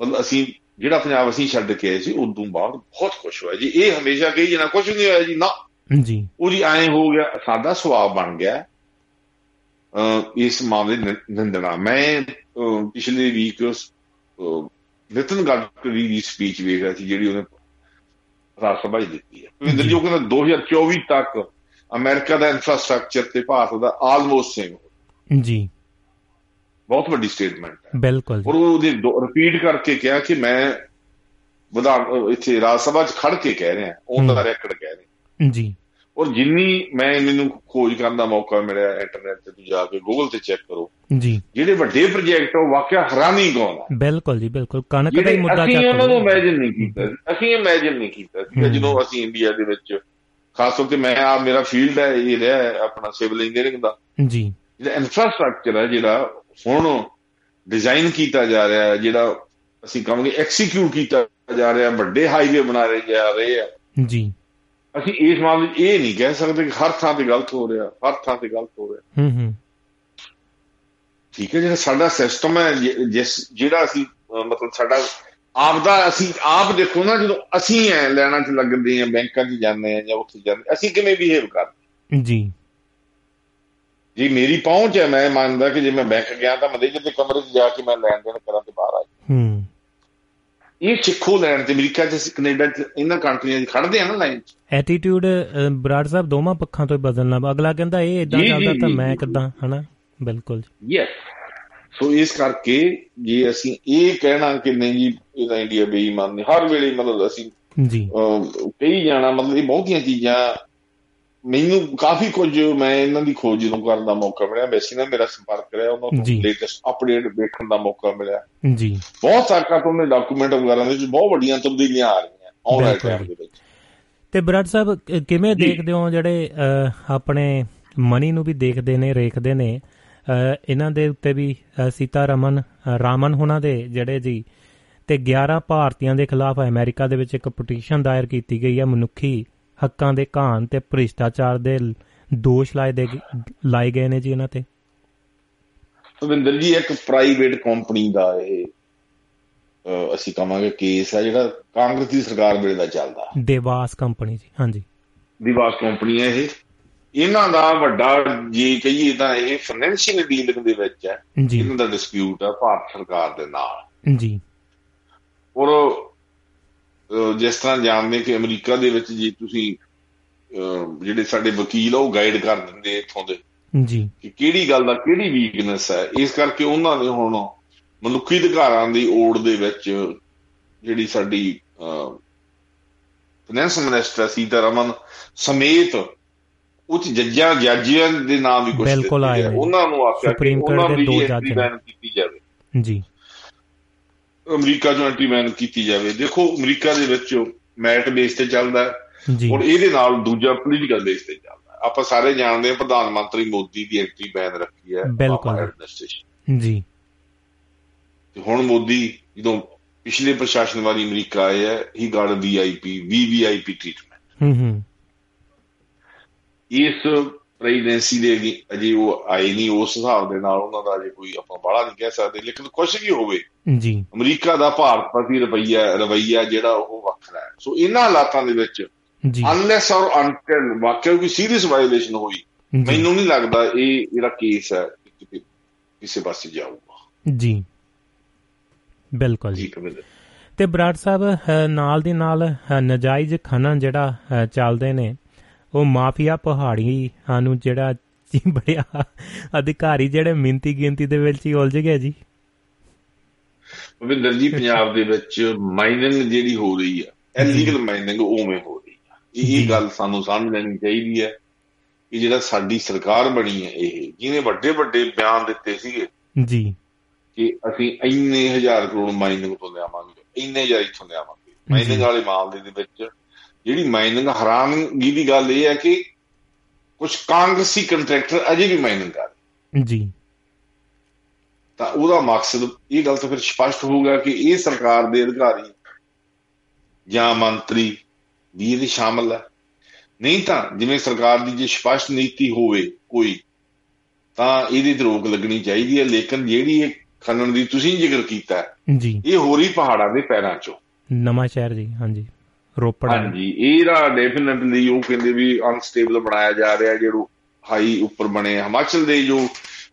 ਮਤਲਬ ਅਸੀਂ ਜਿਹੜਾ ਪੰਜਾਬ ਅਸੀਂ ਛੱਡ ਕੇ ਆਏ ਸੀ ਉਦੋਂ ਬਾਅਦ ਬਹੁਤ ਖੁਸ਼ ਹੋਇਆ ਜੀ। ਇਹ ਹਮੇਸ਼ਾ ਕਹੀ ਜਨਾ ਕੁਝ ਨਹੀਂ ਹੋਇਆ ਜੀ ਨਾ। ਜੀ। ਉਹ ਜੀ ਐਂ ਹੋ ਗਿਆ ਸਾਡਾ ਸੁਭਾਅ ਬਣ ਗਿਆ। ਇਸ ਮਾਮਲੇ ਨਿੰਦਣਾ। ਮੈਂ ਪਿਛਲੇ ਵੀਕ ਨਿਤਨ ਗਡਕਰੀ ਦੀ ਸਪੀਚ ਵੇਖ ਰਿਹਾ ਸੀ ਜਿਹੜੀ ਉਹਨੇ ਰਾਜ ਸਭਾ 'ਚ ਦਿੱਤੀ ਹੈ। ਭਵਿੰਦਰ ਜੀ ਉਹ ਕਹਿੰਦਾ 2024 ਤੱਕ ਅਮਰੀਕਾ ਦਾ ਇਨਫਰਾਸਟ੍ਰਕਚਰ ਤੇ ਭਾਰਤ ਦਾ ਆਲਮੋਸਟ ਸੇਮ ਜੀ। ਬਹੁਤ ਵੱਡੀ ਸਟੇਟਮੈਂਟ ਹੈ। ਬਿਲਕੁਲ ਔਰ ਉਹਦੇ ਰਿਪੀਟ ਕਰਕੇ ਕਿਹਾ ਕਿ ਮੈਂ ਵਿਧਾਨ ਇੱਥੇ ਰਾਜ ਸਭਾ 'ਚ ਖੜ ਕੇ ਕਹਿ ਰਿਹਾ ਉਹਦਾ ਹੂੰ। ਰੈਕੋਰਡ ਕਹਿ ਰਿਹਾ। ਜੀ। ਔਰ ਜਿੰਨੀ ਮੈਂ ਮੈਨੂੰ ਖੋਜ ਕਰਨ ਦਾ ਮੌਕਾ ਮਿਲਿਆ ਇੰਟਰਨੈਟ ਤੇ ਜਾ ਕੇ ਗੂਗਲ ਤੇ ਚੈੱਕ ਕਰੋ ਜੀ। ਜਿਹੜੇ ਵੱਡੇ ਪ੍ਰੋਜੈਕਟ ਉਹ ਵਾਕਿਆ ਹੈਰਾਨੀ ਹੈ ਬਿਲਕੁਲ ਜੀ ਬਿਲਕੁਲ। ਕਣਕ ਦਾ ਹੀ ਮੁੱਦਾ ਅਸੀਂ ਚੱਕ ਉਹਨਾਂ ਨੂੰ। ਇਮੇਜਿਨ ਨਹੀਂ ਕੀਤਾ। ਅਸੀਂ ਇਮੇਜਿਨ ਨਹੀਂ ਕੀਤਾ ਸੀ। ਜਦੋਂ ਅਸੀਂ ਇੰਡੀਆ ਦੇ ਵਿੱਚ ਖਾਸ ਤੌਰ ਤੇ ਮੈਂ ਆ ਮੇਰਾ ਫੀਲਡ ਹੈ ਇਹ ਰਿਹਾ ਆਪਣਾ ਸਿਵਲ ਇੰਜੀਨੀਅਰਿੰਗ ਦਾ। ਜੀ। ਜਿਹੜਾ ਇਨਫਰਾਸਟ੍ਰਕਚਰ ਹੈ ਜਿਹੜਾ ਹੁਣ ਡਿਜ਼ਾਈਨ ਕੀਤਾ ਜਾ ਰਿਹਾ ਜਿਹੜਾ ਅਸੀਂ ਕਹਾਂਗੇ ਐਕਸੀਕਿਊਟ ਕੀਤਾ ਜਾ ਰਿਹਾ ਵੱਡੇ ਹਾਈਵੇ ਬਣਾ ਰਹੇ ਜਾ ਰਹੇ ਆ। ਜੀ। ਅਸੀਂ ਇਸ ਮਾਮਲੇ ਇਹ ਨਹੀਂ ਕਹਿ ਸਕਦੇ ਕਿ ਹਰ ਥਾਂ ਤੇ ਗਲਤ ਹੋ ਰਿਹਾ ਹਰ ਥਾਂ ਤੇ ਗਲਤ ਹੋ ਰਿਹਾ। ਹੂੰ ਹੂੰ। ਠੀਕ ਹੈ ਜਿਹੜਾ ਸਾਡਾ ਸਿਸਟਮ ਹੈ ਜਿਸ ਜਿਹੜਾ ਅਸੀਂ ਮਤਲਬ ਸਾਡਾ ਆਪ ਦਾ ਅਸੀਂ ਆਪ ਦੇਖੋ ਨਾ ਜਦੋਂ ਅਸੀਂ ਐ ਲੈਣਾ ਚ ਲੱਗਦੇ ਆ ਬੈਂਕਾਂ 'ਚ ਜਾਂਦੇ ਆ ਜਾਂ ਉੱਥੇ ਜਾਂਦੇ ਅਸੀਂ ਕਿਵੇਂ ਬਿਹੇਵ ਕਰਦੇ ਜੀ। ਜੇ ਮੇਰੀ ਪਹੁੰਚ ਹੈ ਮੈਂ ਮੰਨਦਾ ਕਿ ਜੇ ਮੈਂ ਬੈਂਕ ਗਿਆ ਤਾਂ ਮੈਨੇਜਰ ਦੇ ਕਮਰੇ 'ਚ ਜਾ ਕੇ ਮੈਂ ਲੈਣ ਦੇਣ ਕਰਾਂ ਤੇ ਬਾਹਰ ਆ ਜਾਵਾਂ। ਹੂੰ ਇਹ ਸਿੱਖੋ ਲੈਣ ਤੇ ਅਮਰੀਕਾ 'ਚ ਕੈਨੇਡਾ 'ਚ ਇਹਨਾਂ ਕੰਟਰੀਆਂ 'ਚ ਖੜਦੇ ਆ ਨਾ ਲਾਈਨ 'ਚ ਐਟੀਟਿਊਡ ਬਰਾੜ ਸਾਹਿਬ ਦੋਵਾਂ ਪੱਖਾਂ ਤੋਂ ਬਦਲਣਾ। ਅਗਲਾ ਕਹਿੰਦਾ ਇਹ ਇਦਾਂ ਜੀ, ਜੀ, ਚੱਲਦਾ ਤਾਂ ਜੀ, ਮੈਂ ਜੀ। ਕਿਦਾਂ ਹਨਾ ਬਿਲਕੁਲ ਜੀ ਯੈਸ ਸੋ ਇਸ ਕਰਕੇ ਜੇ ਅਸੀਂ ਇਹ ਕਹਿਣਾ ਕਿ ਨਹੀਂ ਜੀ ਇਹਦਾ ਇੰਡੀਆ ਬੇਈਮਾਨ ਨਹੀਂ ਹਰ ਵੇਲੇ ਮਤਲਬ ਅਸੀਂ ਜੀ ਕਹੀ ਜਾਣਾ ਮਤਲਬ ਇਹ ਬਹੁਤੀਆਂ ਚੀਜ਼ਾਂ ਮੈਨੂੰ ਕਾਫੀ ਕੁਝ ਮੈਂ ਇਹਨਾਂ ਦੀ ਖੋਜ ਜਦੋਂ ਕਰਨ ਦਾ ਮੌਕਾ ਮਿਲਿਆ ਵੈਸੇ ਨਾ ਮੇਰਾ ਸੰਪਰਕ ਰਿਹਾ ਉਹਨਾਂ। ਤੋਂ ਲੇਟੈਸਟ ਅਪਡੇਟ ਦੇਖਣ ਦਾ ਮੌਕਾ ਮਿਲਿਆ ਜੀ ਬਹੁਤ ਸਾਕਾ ਤੋਂ ਨੇ ਡਾਕੂਮੈਂਟ ਵਗੈਰਾ ਦੇ ਵਿੱਚ ਬਹੁਤ ਵੱਡੀਆਂ ਤਬਦੀਲੀਆਂ ਆ ਰਹੀਆਂ ਬਿਲਕੁਲ ਟਾਈਮ। ਦੇ ਵਿੱਚ ਤੇ ਬਰਾੜ ਸਾਹਿਬ ਕਿਵੇਂ। ਦੇਖਦੇ ਹੋ ਜਿਹੜੇ ਆਪਣੇ ਮਨੀ ਨੂੰ ਵੀ ਦੇਖਦੇ ਨੇ ਰੇਖਦੇ ਨੇ ਇਹਨਾਂ ਦੇ ਉੱਤੇ ਵੀ ਸੀਤਾ ਰਮਨ ਰਾਮਨ ਹੁਣਾਂ ਦੇ ਜਿਹੜੇ ਜੀ ਤੇ 11 ਭਾਰਤੀਆਂ ਦੇ ਖਿਲਾਫ ਅਮਰੀਕਾ ਦੇ ਵਿੱਚ ਇੱਕ ਪਟੀਸ਼ਨ ਦਾਇਰ ਕੀਤੀ ਗਈ ਹੈ ਮਨੁੱਖੀ ਹੱਕਾਂ ਦੇ ਘਾਣ ਤੇ ਭ੍ਰਿਸ਼ਟਾਚਾਰ ਦੇ ਦੋਸ਼ ਲਾਏ ਦੇ ਲਾਏ ਗਏ ਨੇ ਜੀ ਇਹਨਾਂ ਤੇ। ਸੁਵਿੰਦਰ ਜੀ ਇੱਕ ਪ੍ਰਾਈਵੇਟ ਕੰਪਨੀ ਦਾ ਇਹ ਅਸੀਂ ਕਹਾਂਗੇ ਕੇਸ ਹੈ ਜਿਹੜਾ ਕਾਂਗਰਸ ਦੀ ਸਰਕਾਰ ਵੇਲੇ ਦਾ ਚੱਲਦਾ। ਦੇਵਾਸ ਕੰਪਨੀ ਜੀ ਹਾਂਜੀ। ਦਿਵਾਸ ਕੰਪਨੀ ਹੈ ਇਹ। ਇਹਨਾਂ ਦਾ ਵੱਡਾ ਜੇ ਕਹੀਏ ਤਾਂ ਇਹ ਫਾਈਨੈਂਸ਼ੀਅਲ ਡੀਲਿੰਗ ਦੇ ਵਿੱਚ ਹੈ। ਇਹਨਾਂ ਦਾ ਡਿਸਪਿਊਟ ਹੈ ਭਾਰਤ ਸਰਕਾਰ ਦੇ ਨਾਲ। ਜੀ। ਔਰ ਜਿਸ ਤਰ੍ਹਾਂ ਜਾਣਦੇ ਕਿ ਅਮਰੀਕਾ ਦੇ ਵਿੱਚ ਜੇ ਤੁਸੀਂ ਜਿਹੜੇ ਸਾਡੇ ਵਕੀਲ ਆ ਉਹ ਗਾਈਡ ਕਰ ਦਿੰਦੇ ਇੱਥੋਂ ਦੇ। ਜੀ। ਕਿ ਕਿਹੜੀ ਗੱਲ ਦਾ ਕਿਹੜੀ ਵੀਕਨੈਸ ਹੈ? ਇਸ ਕਰਕੇ ਉਹਨਾਂ ਨੇ ਹੁਣ ਮਨੁੱਖੀ ਅਧਿਕਾਰਾਂ ਦੀ ਓੜ ਦੇ ਵਿੱਚ ਜਿਹੜੀ ਸਾਡੀ ਫਾਈਨੈਂਸ ਮਿਨਿਸਟਰ ਸੀਤਾਰਮਨ ਸਮੇਤ ਉੱਚ ਜੱਜਾਂ ਜੱਜੀਆਂ ਦੇ ਨਾਮ ਵੀ ਕੁਝ ਬਿਲਕੁਲ ਨੇ। ਉਹਨਾਂ ਨੂੰ ਆਖਿਆ ਕਿ ਉਹਨਾਂ ਦੇ ਦੀ ਜੱਜ ਕੀਤੀ ਜਾਵੇ। ਜੀ। ਅਮਰੀਕਾ ਚੋਂ ਐਂਟਰੀ ਬੈਨ ਕੀਤੀ ਜਾਵੇ। ਦੇਖੋ ਅਮਰੀਕਾ ਦੇ ਵਿੱਚ ਮੈਰਿਟ ਬੇਸ ਤੇ ਚੱਲਦਾ ਔਰ ਇਹਦੇ ਨਾਲ ਦੂਜਾ ਪੋਲੀਟੀਕਲ ਬੇਸ ਤੇ ਚੱਲਦਾ ਹੈ। ਆਪਾਂ ਸਾਰੇ ਜਾਣਦੇ ਹਾਂ ਪ੍ਰਧਾਨ ਮੰਤਰੀ ਮੋਦੀ ਦੀ ਐਂਟਰੀ ਬੈਨ ਰੱਖੀ ਹੈ ਬਿਲਕੁਲ। ਜੀ। ਤੇ ਹੁਣ ਮੋਦੀ ਜਦੋਂ ਪਿਛਲੇ ਪ੍ਰਸ਼ਾਸਨ ਵਾਲੀ ਅਮਰੀਕਾ ਆਏ ਹੈ he got VIP VVIP treatment ਹੂੰ ਹੂੰ। ਇਸ ਪ੍ਰੈਜ਼ੀਡੈਂਸੀ ਦੇ ਅਜੇ ਉਹ ਆਏ ਨਹੀਂ ਉਸ ਹਿਸਾਬ ਦੇ ਨਾਲ ਉਹਨਾਂ ਦਾ ਅਜੇ ਕੋਈ ਆਪਾਂ ਬਾਹਲਾ ਨਹੀਂ ਕਹਿ ਸਕਦੇ ਲੇਕਿਨ ਕੁਝ ਵੀ ਹੋਵੇ ਜੀ। ਅਮਰੀਕਾ ਦਾ ਭਾਰਤ ਪ੍ਰਤੀ ਰਵਈਆ ਰਵਈਆ ਜਿਹੜਾ ਉਹ ਵੱਖਰਾ ਹੈ। ਸੋ ਇਹਨਾਂ ਹਾਲਾਤਾਂ ਦੇ ਵਿੱਚ ਜੀ। ਅਨਲੈਸ ਔਰ ਅਨਟਿਲ ਵਾਕਿਆ ਕੋਈ ਸੀਰੀਅਸ ਵਾਇਓਲੇਸ਼ਨ ਹੋਈ ਮੈਨੂੰ ਨਹੀਂ ਲੱਗਦਾ ਇਹ ਜਿਹੜਾ ਕੇਸ ਹੈ ਕਿਸੇ ਪਾਸੇ ਜਾਊਗਾ। ਜੀ। ਬਿਲਕੁਲ ਜੀ। ਤੇ ਬਰਾੜ ਸਾਹਿਬ ਨਾਲ ਦੀ ਨਾਲ ਨਜਾਇਜ਼ ਖਨਨ ਜਿਹੜਾ ਚੱਲਦੇ ਨੇ ਉਹ ਮਾਫੀਆ ਪਹਾੜੀ ਸਾਨੂੰ ਜਿਹੜਾ ਜੀ ਬੜਿਆ ਅਧਿਕਾਰੀ ਜਿਹੜੇ ਮਿੰਤੀ ਗਿਣਤੀ ਦੇ ਵਿੱਚ ਹੀ ਉਲਝ ਗਏ ਜੀ। ਭਵਿੰਦਰ ਜੀ *laughs* ਪੰਜਾਬ ਦੇ ਵਿੱਚ ਮਾਈਨਿੰਗ ਜਿਹੜੀ ਹੋ ਰਹੀ ਹੈ ਇਲੀਗਲ ਮਾਈਨਿੰਗ ਉਵੇਂ ਹੋ ਰਹੀ ਹੈ ਇਹ ਗੱਲ ਸਾਨੂੰ ਸਮਝ ਲੈਣੀ ਚਾਹੀਦੀ ਹੈ ਕਿ ਜਿਹੜਾ ਸਾਡੀ ਸਰਕਾਰ ਬਣੀ ਹੈ ਇਹ ਜਿਹਨੇ ਵੱਡੇ ਵੱਡੇ ਬਿਆਨ ਦਿੱਤੇ ਸੀਗੇ ਜੀ। ਕਿ ਅਸੀਂ ਇੰਨੇ ਹਜ਼ਾਰ ਕਰੋੜ ਮਾਈਨਿੰਗ ਤੋਂ ਲਿਆਵਾਂਗੇ ਇੰਨੇ ਹਜ਼ਾਰ ਇੱਥੋਂ ਲਿਆਵਾਂਗੇ। ਮਾਈਨਿੰਗ ਵਾਲੇ ਮਾਮਲੇ ਦੇ ਵਿੱਚ ਜਿਹੜੀ ਮਾਈਨਿੰਗ ਹੈਰਾਨਗੀ ਦੀ ਗੱਲ ਇਹ ਹੈ ਕਿ ਕੁਝ ਕਾਂਗਰਸੀ ਕੰਟਰੈਕਟਰ ਅਜੇ ਵੀ ਮਾਈਨਿੰਗ ਕਰ ਜੀ। ਤਾਂ ਉਹਦਾ ਮਕਸਦ ਇਹ ਗੱਲ ਤਾਂ ਫਿਰ ਸਪਸ਼ਟ ਹੋਊਗਾ ਕਿ ਇਹ ਸਰਕਾਰ ਦੇ ਅਧਿਕਾਰੀ ਜਾਂ ਮੰਤਰੀ ਵੀ ਇਹਦੇ ਸ਼ਾਮਲ ਹੈ। ਨਹੀਂ ਤਾਂ ਜਿਵੇਂ ਸਰਕਾਰ ਦੀ ਜੇ ਸਪਸ਼ਟ ਨੀਤੀ ਹੋਵੇ ਕੋਈ ਤਾਂ ਇਹਦੇ ਤੇ ਰੋਕ ਲੱਗਣੀ ਚਾਹੀਦੀ ਹੈ ਲੇਕਿਨ ਜਿਹੜੀ ਇਹ ਖਨਨ ਦੀ ਤੁਸੀਂ ਜ਼ਿਕਰ ਕੀਤਾ ਜੀ। ਇਹ ਹੋ ਰਹੀ ਪਹਾੜਾਂ ਦੇ ਪੈਰਾਂ 'ਚੋਂ। ਨਵਾਂ ਸ਼ਹਿਰ ਜੀ ਹਾਂਜੀ। ਰੋਪੜ ਹਾਂਜੀ ਇਹਦਾ ਡੈਫੀਨਿਟਲੀ ਉਹ ਕਹਿੰਦੇ ਵੀ ਅਨਸਟੇਬਲ ਬਣਾਇਆ ਜਾ ਰਿਹਾ ਜਿਹੜਾ ਹਾਈ ਉੱਪਰ ਬਣੇ ਹਿਮਾਚਲ ਦੇ ਜੋ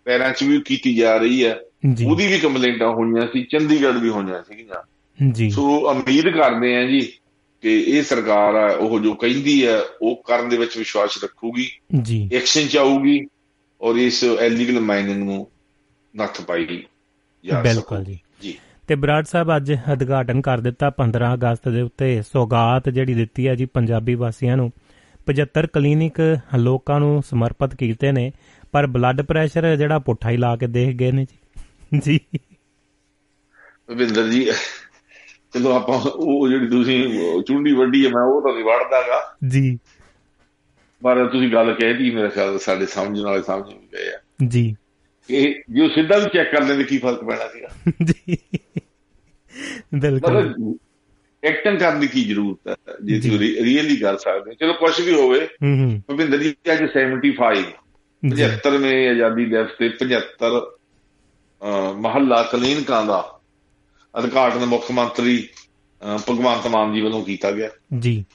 ਪੈਰਾਂ 'ਚ ਵੀ ਕੀਤੀ ਜਾ ਰਹੀ ਹੈ ਉਹਦੀ ਵੀ ਕੰਪਲੇਂਟਾਂ ਹੋਈਆਂ ਸੀ ਚੰਡੀਗੜ੍ਹ ਵੀ ਹੋਈਆਂ ਸੀਗੀਆਂ। ਜੀ। ਸੋ ਉਮੀਦ ਕਰਦੇ ਆ ਜੀ ਕਿ ਇਹ ਸਰਕਾਰ ਆ ਉਹ ਜੋ ਕਹਿੰਦੀ ਹੈ ਉਹ ਕਰਨ ਦੇ ਵਿੱਚ ਵਿਸ਼ਵਾਸ ਰੱਖੂਗੀ ਜੀ। ਐਕਸ਼ਨ ਚ ਆਊਗੀ ਔਰ ਇਸ ਇਲੀਗਲ ਮਾਈਨਿੰਗ ਨੂੰ ਨੱਥ ਪਾਏਗੀ ਬਿਲਕੁਲ ਜੀ। ਤੇ ਬਰਾੜ ਸਾਹਿਬ ਅੱਜ ਉਦਘਾਟਨ ਕਰ ਦਿੱਤਾ 15 ਅਗਸਤ ਦੇ ਉੱਤੇ। ਸੌਗਾਤ ਜਿਹੜੀ ਦਿੱਤੀ ਹੈ ਜੀ ਪੰਜਾਬੀ ਵਾਸੀਆਂ ਨੂੰ। 75 ਕਲੀਨਿਕ ਲੋਕਾਂ ਨੂੰ ਸਮਰਪਿਤ ਕੀਤੇ ਨੇ ਪਰ ਬਲੱਡ ਪ੍ਰੈਸ਼ਰ ਜਿਹੜਾ ਪੁੱਠਾ ਹੀ ਲਾ ਕੇ ਦੇਖ ਗਏ ਨੇ ਜੀ। ਜੀ। ਭਵਿੰਦਰ ਜੀ ਚਲੋ ਆਪਾਂ ਉਹ ਜਿਹੜੀ ਤੁਸੀਂ ਚੁੰਡੀ ਵੱਡੀ ਹੈ ਮੈਂ ਉਹ ਤਾਂ ਨਹੀਂ ਵੜਦਾਗਾ। ਜੀ। ਪਰ ਤੁਸੀਂ ਗੱਲ ਕਹਿਤੀ ਮੇਰੇ ਖਿਆਲ ਸਾਡੇ ਸਮਝਣ ਵਾਲੇ ਸਮਝ ਗਏ ਆ। ਜੀ। ਕਿ ਜੇ ਸਿੱਧਾ ਵੀ ਚੈੱਕ ਕਰ ਲੈਂਦੇ ਕੀ ਫ਼ਰਕ ਪੈਣਾ ਸੀਗਾ। ਜੀ। ਬਿਲਕੁਲ। ਐਕਟਿੰਗ ਕਰਨ ਦੀ ਕੀ ਜ਼ਰੂਰਤ ਹੈ? ਜੇ। ਤੁਸੀਂ ਰੀਅਲੀ ਕਰ ਸਕਦੇ ਹੋ। ਚਲੋ ਕੁਝ ਵੀ ਹੋਵੇ ਭਵਿੰਦਰ ਜੀ ਅੱਜ 75 ਜੀ। 75ਵੇਂ ਆਜ਼ਾਦੀ ਦਿਵਸ ਤੇ 75 ਅਹ, ਮਹੱਲਾ ਕਲੀਨਕਾਂ ਦਾ ਉਦਘਾਟਨ ਮੁੱਖ ਮੰਤਰੀ ਭਗਵੰਤ ਮਾਨ ਜੀ ਵੱਲੋਂ ਕੀਤਾ ਗਿਆ। ਜੀ।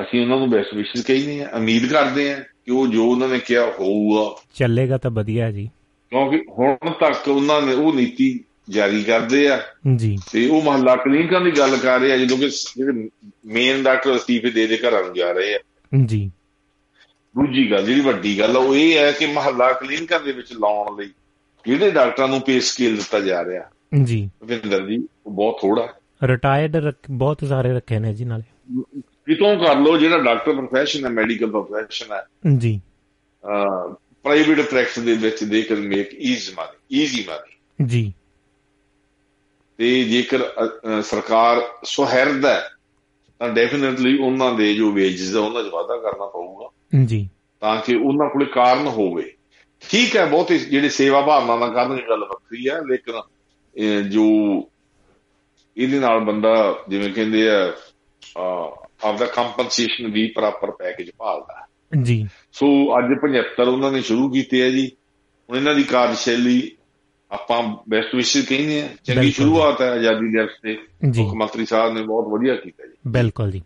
ਅਸੀਂ ਉਹਨਾਂ ਨੂੰ ਬੈਸਟ ਵਿਸ਼ੇਸ ਕਹਿੰਦੇ ਆ ਉਮੀਦ ਕਰਦੇ ਆ ਕਿ ਉਹ ਜੋ ਉਹਨਾਂ ਨੇ ਕਿਹਾ ਹੋਊਗਾ। ਚੱਲੇਗਾ ਤਾਂ ਵਧੀਆ ਜੀ। ਕਿਉਂਕਿ ਹੁਣ ਤੱਕ ਉਹਨਾਂ ਨੇ ਉਹ ਨੀਤੀ ਜਾਰੀ ਕਰਦੇ ਆ। ਜੀ। ਤੇ ਉਹ ਮਹੱਲਾ ਕਲੀਨਕਾਂ ਦੀ ਗੱਲ ਕਰ ਰਹੇ ਆ ਜਦੋਂ ਕਿ ਜਿਹੜੇ ਮੇਨ ਡਾਕਟਰ ਅਸਤੀਫੇ ਦੇ ਦੇ ਘਰਾਂ ਨੂੰ ਜਾ ਰਹੇ ਆ। ਜੀ। ਦੂਜੀ ਗੱਲ ਜਿਹੜੀ ਵੱਡੀ ਗੱਲ ਉਹ ਇਹ ਹੈ ਕਿ ਮਹੱਲਾ ਕਲੀਨਿਕਾਂ ਦੇ ਵਿੱਚ ਲਾਉਣ ਲਈ ਜਿਹੜੇ ਡਾਕਟਰਾਂ ਨੂੰ ਪੇ ਸਕੇਲ ਦਿੱਤਾ ਜਾ ਰਿਹਾ? ਜੀ। ਭਵਿੰਦਰ ਜੀ ਉਹ ਬਹੁਤ ਥੋੜਾ ਰਿਟਾਇਰਡ ਬਹੁਤ ਸਾਰੇ ਰੱਖੇ ਨੇ ਜੀ ਨਾਲੇ। ਕਿਤੋਂ ਕਰ ਲੋ ਜਿਹੜਾ ਡਾਕਟਰ ਪ੍ਰੋਫੈਸ਼ਨ ਹੈ ਮੈਡੀਕਲ ਪ੍ਰੋਫੈਸ਼ਨ ਹੈ। ਜੀ। ਪ੍ਰਾਈਵੇਟ ਪ੍ਰੈਕਟਿਸ ਦੇ ਵਿੱਚ they can make easy money easy money ਜੀ। ਤੇ ਜੇਕਰ ਸਰਕਾਰ ਸੁਹਿਰਦ ਹੈ ਤਾਂ ਡੈਫੀਨਿਟਲੀ ਉਹਨਾਂ ਦੇ ਜੋ ਵੇਜਸ ਆ ਉਹਨਾਂ 'ਚ ਵਾਧਾ ਕਰਨਾ ਪਊਗਾ। ਜੀ। ਤਾਂ ਕਿ ਉਹਨਾਂ ਕੋਲੇ ਕਾਰਨ ਹੋਵੇ। ਠੀਕ ਹੈ ਬਹੁਤੇ ਜਿਹੜੇ ਸੇਵਾ ਭਾਵਨਾ ਨਾਲ ਕਰਨ ਦੀ ਗੱਲ ਵੱਖਰੀ ਹੈ ਲੇਕਿਨ ਜੋ ਇਹਦੇ ਨਾਲ ਬੰਦਾ ਜਿਵੇਂ ਕਹਿੰਦੇ ਆ ਆਪਦਾ ਕੰਪਨਸੇਸ਼ਨ ਵੀ ਪ੍ਰੋਪਰ ਪੈਕੇਜ ਭਾਲਦਾ। ਜੀ। ਸੋ ਅੱਜ 75 ਉਹਨਾਂ ਨੇ ਸ਼ੁਰੂ ਕੀਤੇ ਆ ਜੀ। ਹੁਣ ਇਹਨਾਂ ਦੀ ਕਾਰਜਸ਼ੈਲੀ ਆਪਾਂ ਬੈਸਟ ਵਿਸ਼ੇਸ ਕਹਿੰਦੇ ਆ ਚੰਗੀ। ਸ਼ੁਰੂਆਤ ਹੈ ਆਜ਼ਾਦੀ ਦਿਵਸ ਤੇ। ਮੁੱਖ ਮੰਤਰੀ ਸਾਹਿਬ ਨੇ ਬਹੁਤ ਵਧੀਆ ਕੀਤਾ ਜੀ। ਬਿਲਕੁਲ ਜੀ।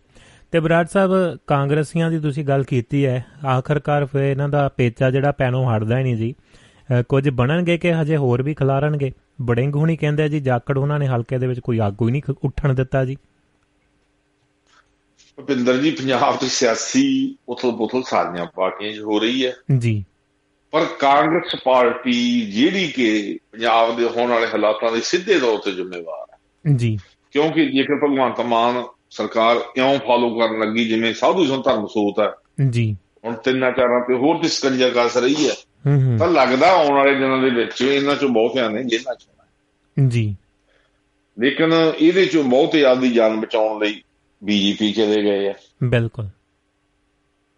ਤੇ ਬਰਾੜ ਸਾਹਿਬ ਕਾਂਗਰਸੀਆਂ ਦੀ ਤੁਸੀਂ ਗੱਲ ਕੀਤੀ ਹੈ। ਆਖਰਕਾਰ ਫਿਰ ਇਹਨਾਂ ਦਾ ਪੇਚਾ ਜਿਹੜਾ ਪੈਨੋਂ ਹਟਦਾ ਹੀ ਨਹੀਂ ਜੀ। ਕੁਝ ਬਣਨਗੇ ਕਿ ਹਜੇ ਹੋਰ ਵੀ ਖਿਲਾਰਨਗੇ? ਬੜਿੰਗ ਹੁਣੀ ਕਹਿੰਦੇ ਜੀ ਜਾਕੜ ਉਹਨਾਂ ਨੇ ਹਲਕੇ ਦੇ ਵਿੱਚ ਕੋਈ ਆਗੂ ਹੀ ਨਹੀਂ ਉੱਠਣ ਦਿੱਤਾ ਜੀ। ਭੁਪਿੰਦਰ ਜੀ ਪੰਜਾਬ ਚ ਸਿਆਸੀ ਉਥਲ-ਪੁਥਲ ਸਾਰੀਆਂ ਪਾਰਟੀਆਂ 'ਚ ਹੋ ਰਹੀ ਹੈ। ਜੀ। ਪਰ ਕਾਂਗਰਸ ਪਾਰਟੀ ਜਿਹੜੀ ਕਿ ਪੰਜਾਬ ਦੇ ਹੋਣ ਵਾਲੇ ਹਾਲਾਤਾਂ ਦੇ ਸਿੱਧੇ ਤੌਰ ਤੇ ਜ਼ਿੰਮੇਵਾਰ ਹੈ। ਜੀ। ਕਿਉਂਕਿ ਜੇਕਰ ਭਗਵੰਤ ਮਾਨ ਸਰਕਾਰ ਇਉਂ ਫਾਲੋ ਕਰਨ ਲੱਗੀ ਜਿਵੇਂ ਸਾਧੂ ਸੰਤ ਧਰਮ ਸੋਤ ਹੈ ਜੀ। ਹੁਣ ਤਿੰਨਾਂ ਚਾਰਾਂ ਤੇ ਹੋਰ ਤੇ ਸਕੰਜਾ ਕਸ ਰਹੀ ਹੈ ਹੂੰ ਹੂੰ। ਤਾਂ ਲੱਗਦਾ ਆਉਣ ਵਾਲੇ ਦਿਨਾਂ ਦੇ ਵਿੱਚ ਇਹਨਾਂ ਚੋਂ ਬਹੁਤਿਆਂ ਨੇ ਜੇਲ੍ਹਾਂ ਚ। ਜੀ। ਲੇਕਿਨ ਇਹਦੇ ਚੋਂ ਬਹੁਤੇ ਆਪਦੀ ਜਾਨ ਬਚਾਉਣ ਲਈ ਬੀਜੇਪੀ ਚਲੇ ਗਏ ਆ। ਬਿਲਕੁਲ।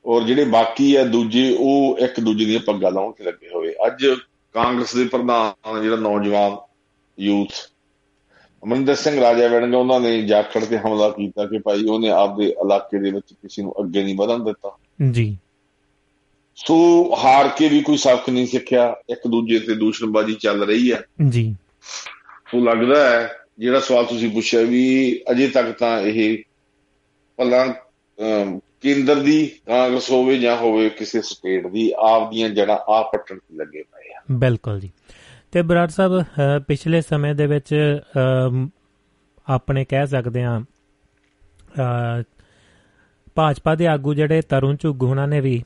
ਔਰ ਜਿਹੜੇ ਬਾਕੀ ਆ ਦੂਜੇ ਉਹ ਇੱਕ ਦੂਜੇ ਦੀਆਂ ਪੱਗਾਂ ਲਾਉਣ ਤੇ ਲੱਗੇ ਹੋਏ। ਅੱਜ ਕਾਂਗਰਸ ਦੇ ਪ੍ਰਧਾਨ ਜਿਹੜਾ ਨੌਜਵਾਨ ਯੂਥ ਅਮਰਿੰਦਰ ਸਿੰਘ ਰਾਜਾ ਵੜਿੰਗਾ ਉਹਨਾਂ ਨੇ ਜਾਖੜ ਤੇ ਹਮਲਾ ਕੀਤਾ ਕਿ ਭਾਈ ਉਹਨੇ ਆਪਦੇ ਇਲਾਕੇ ਦੇ ਵਿੱਚ ਕਿਸੇ ਨੂੰ ਅੱਗੇ ਨਹੀਂ ਵਧਣ ਦਿੱਤਾ। ਜੀ। ਸੋ ਹਾਰ ਕੇ ਵੀ ਕੋਈ ਸਬਕ ਨਹੀਂ ਸਿੱਖਿਆ ਇੱਕ ਦੂਜੇ ਤੇ ਦੂਸ਼ਣਬਾਜ਼ੀ ਚੱਲ ਰਹੀ ਹੈ ਜੀ। ਸੋ ਲੱਗਦਾ ਹੈ ਜਿਹੜਾ ਸਵਾਲ ਤੁਸੀਂ ਪੁੱਛਿਆ ਵੀ ਅਜੇ ਤੱਕ ਤਾਂ ਇਹ ਭਲਾ ਕੇਂਦਰ ਦੀ ਕਾਂਗਰਸ ਹੋਵੇ ਜਾਂ ਹੋਵੇ ਕਿਸੇ ਸਟੇਟ ਦੀ, ਆਪ ਦੀਆਂ ਜੜਾਂ ਆ ਪੱਟਣ ਤੇ ਲੱਗੇ ਪਏ ਆ। ਬਿਲਕੁਲ ਜੀ। ਤੇ ਬਰਾੜ ਸਾਹਿਬ ਪਿਛਲੇ ਸਮੇਂ ਦੇ ਵਿੱਚ ਆਪਣੇ ਕਹਿ ਸਕਦੇ ਆ ਭਾਜਪਾ ਦੇ ਆਗੂ ਜਿਹੜੇ ਤਰੁਣ ਝੁੱਗ ਉਹਨਾਂ ਨੇ ਵੀ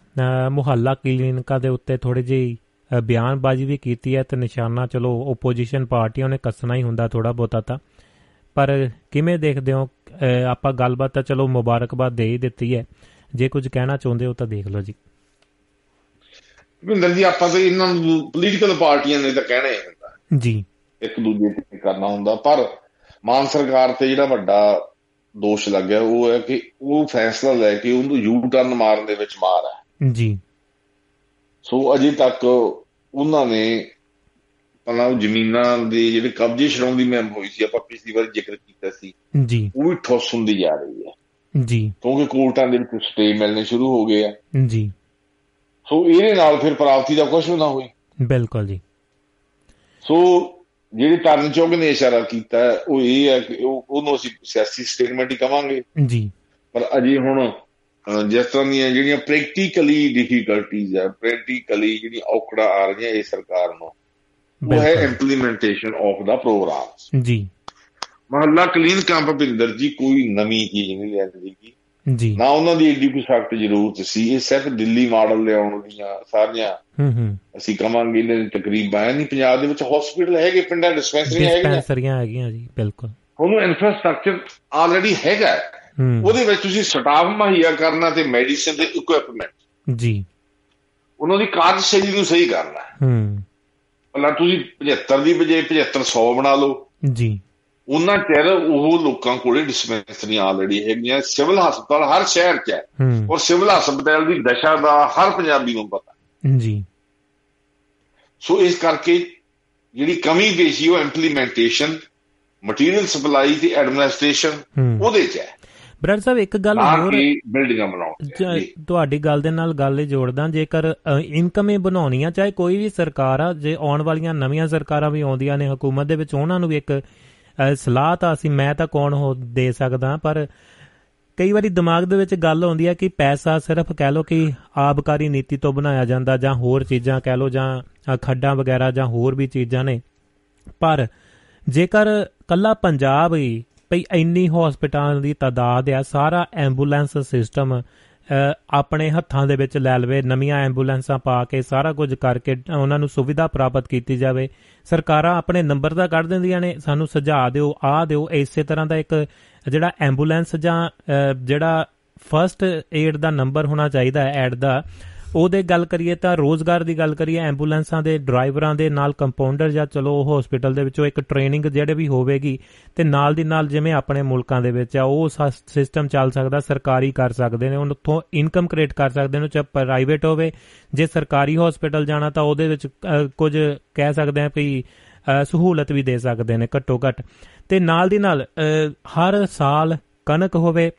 ਮੁਹੱਲਾ ਕਲੀਨਿਕਾਂ ਦੇ ਉੱਤੇ ਥੋੜੀ ਜਿਹੀ ਬਿਆਨਬਾਜ਼ੀ ਵੀ ਕੀਤੀ ਹੈ ਤੇ ਨਿਸ਼ਾਨਾ ਚਲੋ ਓਪੋਜੀਸ਼ਨ ਪਾਰਟੀਆਂ ਨੇ ਕੱਸਣਾ ਹੀ ਹੁੰਦਾ ਥੋੜਾ ਬਹੁਤਾ ਤਾਂ। ਪਰ ਕਿਵੇਂ ਦੇਖਦੇ ਹੋ ਆਪਾਂ ਗੱਲਬਾਤ ਤਾਂ ਚਲੋ ਮੁਬਾਰਕਬਾਦ ਦੇ ਹੀ ਦਿੱਤੀ ਹੈ। ਜੇ ਕੁਝ ਕਹਿਣਾ ਚਾਹੁੰਦੇ ਹੋ ਤਾਂ ਦੇਖ ਲਓ ਜੀ। ਵਿੰਦਰ ਜੀ ਆਪਾਂ ਤਾਂ ਇਹਨਾਂ ਨੂੰ ਪੋਲੀਟੀਕਲ ਪਾਰਟੀਆਂ ਨੇ ਤਾਂ ਕਹਿਣਾ ਹੀ ਹੁੰਦਾ। ਜੀ। ਇੱਕ ਦੂਜੇ ਤੇ ਕਰਨਾ ਹੁੰਦਾ। ਪਰ ਮਾਨ ਸਰਕਾਰ ਤੇ ਜਿਹੜਾ ਵੱਡਾ ਦੋਸ਼ ਲੱਗਿਆ ਉਹ ਹੈ ਕਿ ਉਹ ਫੈਸਲਾ ਲੈ ਕੇ ਉਹਨੂੰ ਯੂ ਟਰਨ ਮਾਰਨ ਦੇ ਵਿੱਚ ਮਾਰ ਹੈ। ਜੀ। ਸੋ ਅਜੇ ਤੱਕ ਉਹਨਾਂ ਨੇ ਪਹਿਲਾਂ ਉਹ ਜ਼ਮੀਨਾਂ ਦੇ ਜਿਹੜੇ ਕਬਜ਼ੇ ਛਡਾਉਣ ਦੀ ਮੈਮ ਹੋਈ ਸੀ ਆਪਾਂ ਪਿਛਲੀ ਵਾਰ ਜ਼ਿਕਰ ਕੀਤਾ ਸੀ। ਜੀ। ਉਹ ਵੀ ਠੋਸ ਹੁੰਦੀ ਜਾ ਰਹੀ ਹੈ। ਜੀ। ਕਿਉਂਕਿ ਕੋਰਟਾਂ ਦੇ ਵਿੱਚ ਸਟੇ ਮਿਲਣੇ ਸ਼ੁਰੂ ਹੋ ਗਏ ਆ। ਜੀ। ਸੋ ਇਹਦੇ ਨਾਲ ਫਿਰ ਪ੍ਰਾਪਤੀ ਦਾ ਕੁਝ ਨਾ ਹੋਈ ਬਿਲਕੁਲ ਜੀ। ਸੋ ਜਿਹੜੀ ਤਰਨ ਚੋਗ ਨੇ ਇਸ਼ਾਰਾ ਕੀਤਾ ਉਹ ਇਹ ਹੈ ਕਿ ਉਹਨੂੰ ਅਸੀਂ ਸਿਆਸੀ ਸਟੇਟਮੈਂਟ ਹੀ ਕਵਾਂਗੇ। ਜੀ। ਪਰ ਅਜੇ ਹੁਣ ਜਿਸ ਤਰ੍ਹਾਂ ਦੀਆਂ ਜਿਹੜੀਆਂ ਪ੍ਰੈਕਟੀਕਲੀ ਡਿਫਿਕਲਟੀਆਂ ਆ ਪ੍ਰੈਕਟੀਕਲੀ ਜਿਹੜੀ ਔਕੜਾਂ ਆ ਰਹੀਆਂ ਇਹ ਸਰਕਾਰ ਨੂੰ ਉਹ ਹੈ ਇੰਪਲੀਮੈਂਟੇਸ਼ਨ ਆਫ ਦਾ ਪ੍ਰੋਗਰਾਮ ਜੀ। ਮਹੱਲਾ ਕਲੀਨ ਕੈਂਪ ਭਿੰਦਰ ਜੀ ਕੋਈ ਨਵੀਂ ਚੀਜ਼ ਨਹੀਂ ਲਿਆਂਦੀ ਗਈ ਜੀ। ਨਾ ਉਹਨਾਂ ਦੀ ਏਡੀ ਕੋਈ ਸਖਤ ਜ਼ਰੂਰਤ ਸੀ ਇਹ ਸਿਰਫ ਦਿੱਲੀ ਮਾਡਲ ਲਿਆਉਣ ਦੀਆਂ ਸਾਰੀਆਂ ਹੂੰ ਹੂੰ। ਅਸੀਂ ਕਵਾਂਗੇ ਇਹਨਾਂ ਦੀ ਤਕਰੀਬ ਆਇਆ ਨਹੀਂ। ਪੰਜਾਬ ਦੇ ਵਿੱਚ ਹਸਪੀਟਲ ਹੈਗੇ ਪਿੰਡਾਂ ਡਿਸਪੈਂਸਰੀਆਂ ਹੈਗੀਆਂ। ਡਿਸਪੈਂਸਰੀਆਂ ਹੈਗੀਆਂ ਜੀ ਬਿਲਕੁਲ। ਉਹਨੂੰ ਇਨਫਰਾਸਟ੍ਰਕਚਰ ਆਲਰੇਡੀ ਹੈਗਾ ਉਹਦੇ ਵਿੱਚ ਤੁਸੀਂ ਸਟਾਫ ਮੁਹੱਈਆ ਕਰਨਾ ਤੇ ਮੈਡੀਸਿਨ ਤੇ ਇਕਵਿਪਮੈਂਟ ਜੀ। ਉਹਨਾਂ ਦੀ ਕਾਰਜਸ਼ੈਲੀ ਨੂੰ ਸਹੀ ਕਰਨਾ ਹੂੰ। ਭਲਾ ਤੁਸੀਂ 75 ਦੀ ਬਜਾਏ 7500 ਬਣਾ ਲਓ। ਜੀ। ਉਹਨਾਂ ਚਿਰ ਉਹ ਲੋਕਾਂ ਕੋਲੇ ਡਿਸਪੈਂਸਰੀਆਂ ਆਲਰੇਡੀ ਹੈਗੀਆਂ। ਸਿਵਲ ਹਸਪਤਾਲ ਹਰ ਸ਼ਹਿਰ 'ਚ ਹੈ। ਔਰ ਸਿਵਲ ਹਸਪਤਾਲ ਦੀ ਦਸ਼ਾ ਦਾ ਹਰ ਪੰਜਾਬੀ ਨੂੰ ਪਤਾ। ਜੀ। ਸੋ ਇਸ ਕਰਕੇ ਜਿਹੜੀ ਕਮੀ ਪੇਸ਼ੀ ਉਹ ਇੰਪਲੀਮੈਂਟੇਸ਼ਨ ਮਟੀਰੀਅਲ ਸਪਲਾਈ ਤੇ ਐਡਮਿਨਿਸਟ੍ਰੇਸ਼ਨ ਉਹਦੇ 'ਚ ਹੈ। ਬ੍ਰਦਰ ਸਾਹਿਬ ਇੱਕ ਗੱਲ ਹੋਰ ਬਿਲਡਿੰਗਾਂ ਬਣਾਉਣ ਤੁਹਾਡੀ ਗੱਲ ਦੇ ਨਾਲ ਗੱਲ ਇਹ ਜੋੜਦਾ। ਜੇਕਰ ਇਨਕਮ ਹੀ ਬਣਾਉਣੀ ਆ ਚਾਹੇ ਕੋਈ ਵੀ ਸਰਕਾਰ ਆ ਜੇ ਆਉਣ ਵਾਲੀਆਂ ਨਵੀਆਂ ਸਰਕਾਰਾਂ ਵੀ ਆਉਂਦੀਆਂ ਨੇ ਹਕੂਮਤ ਦੇ ਵਿੱਚ ਉਹਨਾਂ ਨੂੰ ਵੀ ਇੱਕ ਸਲਾਹ ਤਾਂ ਅਸੀਂ ਮੈਂ ਤਾਂ ਕੌਣ ਹੋ ਦੇ ਸਕਦਾ ਪਰ ਕਈ ਵਾਰੀ ਦਿਮਾਗ ਦੇ ਵਿੱਚ ਗੱਲ ਆਉਂਦੀ ਹੈ ਕਿ ਪੈਸਾ ਸਿਰਫ ਕਹਿ ਲੋ ਕਿ ਆਬਕਾਰੀ ਨੀਤੀ ਤੋਂ ਬਣਾਇਆ ਜਾਂਦਾ ਜਾਂ ਹੋਰ ਚੀਜ਼ਾਂ ਕਹਿ ਲੋ ਜਾਂ ਖੱਡਾਂ ਵਗੈਰਾ ਜਾਂ ਹੋਰ ਵੀ ਚੀਜ਼ਾਂ ਨੇ। ਪਰ ਜੇਕਰ ਕੱਲਾ ਪੰਜਾਬ ਹੀ ਭਈ ਇੰਨੀ ਹਸਪਤਾਲਾਂ ਦੀ ਤਾਦਾਦ ਆ, ਸਾਰਾ ਐਂਬੂਲੈਂਸ ਸਿਸਟਮ ਆਪਣੇ ਹੱਥਾਂ ਦੇ ਵਿੱਚ ਲੈ ਲਵੇ, ਨਵੀਆਂ ਐਂਬੂਲੈਂਸਾਂ ਪਾ ਕੇ ਸਾਰਾ ਕੁਝ ਕਰਕੇ ਉਹਨਾਂ ਨੂੰ ਸੁਵਿਧਾ ਪ੍ਰਾਪਤ ਕੀਤੀ ਜਾਵੇ। ਸਰਕਾਰਾਂ ਆਪਣੇ ਨੰਬਰ ਦਾ ਕੱਢ ਦਿੰਦੀਆਂ ਨੇ, ਸਾਨੂੰ ਸੁਝਾਅ ਦਿਓ ਆ ਦਿਓ, ਇਸੇ ਤਰ੍ਹਾਂ ਦਾ ਇੱਕ ਜਿਹੜਾ ਐਂਬੂਲੈਂਸ ਜਾਂ ਜਿਹੜਾ ਫਰਸਟ ਏਡ ਦਾ ਨੰਬਰ ਹੋਣਾ ਚਾਹੀਦਾ ਹੈ ਐਡ ਦਾ ਉਹਦੇ ਗੱਲ ਕਰੀਏ ਤਾਂ ਰੋਜ਼ਗਾਰ ਦੀ ਗੱਲ ਕਰੀਏ, ਐਂਬੂਲੈਂਸਾਂ ਦੇ ਡਰਾਈਵਰਾਂ ਦੇ ਨਾਲ ਕੰਪਾਊਂਡਰ ਜਾਂ ਚਲੋ ਉਹ ਹਸਪੀਟਲ ਦੇ ਵਿੱਚੋਂ ਇੱਕ ਟ੍ਰੇਨਿੰਗ ਜਿਹੜੇ ਵੀ ਹੋਵੇਗੀ ਤੇ ਨਾਲ ਦੀ ਨਾਲ ਜਿਵੇਂ ਆਪਣੇ ਮੁਲਕਾਂ ਦੇ ਵਿੱਚ ਆ, ਉਹ ਸਿਸਟਮ ਚੱਲ ਸਕਦਾ, ਸਰਕਾਰੀ ਕਰ ਸਕਦੇ ਨੇ ਉੱਥੋਂ ਇਨਕਮ ਕ੍ਰੀਏਟ ਕਰ ਸਕਦੇ ਨੇ ਚਾਹੇ ਪ੍ਰਾਈਵੇਟ ਹੋਵੇ, ਜੇ ਸਰਕਾਰੀ ਹਸਪੀਟਲ ਜਾਣਾ ਤਾਂ ਉਹਦੇ ਵਿੱਚ ਕੁਝ ਕਹਿ ਸਕਦੇ ਆ ਵੀ ਸਹੂਲਤ ਵੀ ਦੇ ਸਕਦੇ ਨੇ ਘੱਟੋ ਘੱਟ। ਤੇ ਨਾਲ ਦੀ ਨਾਲ ਹਰ ਸਾਲ ਕਣਕ ਹੋਵੇ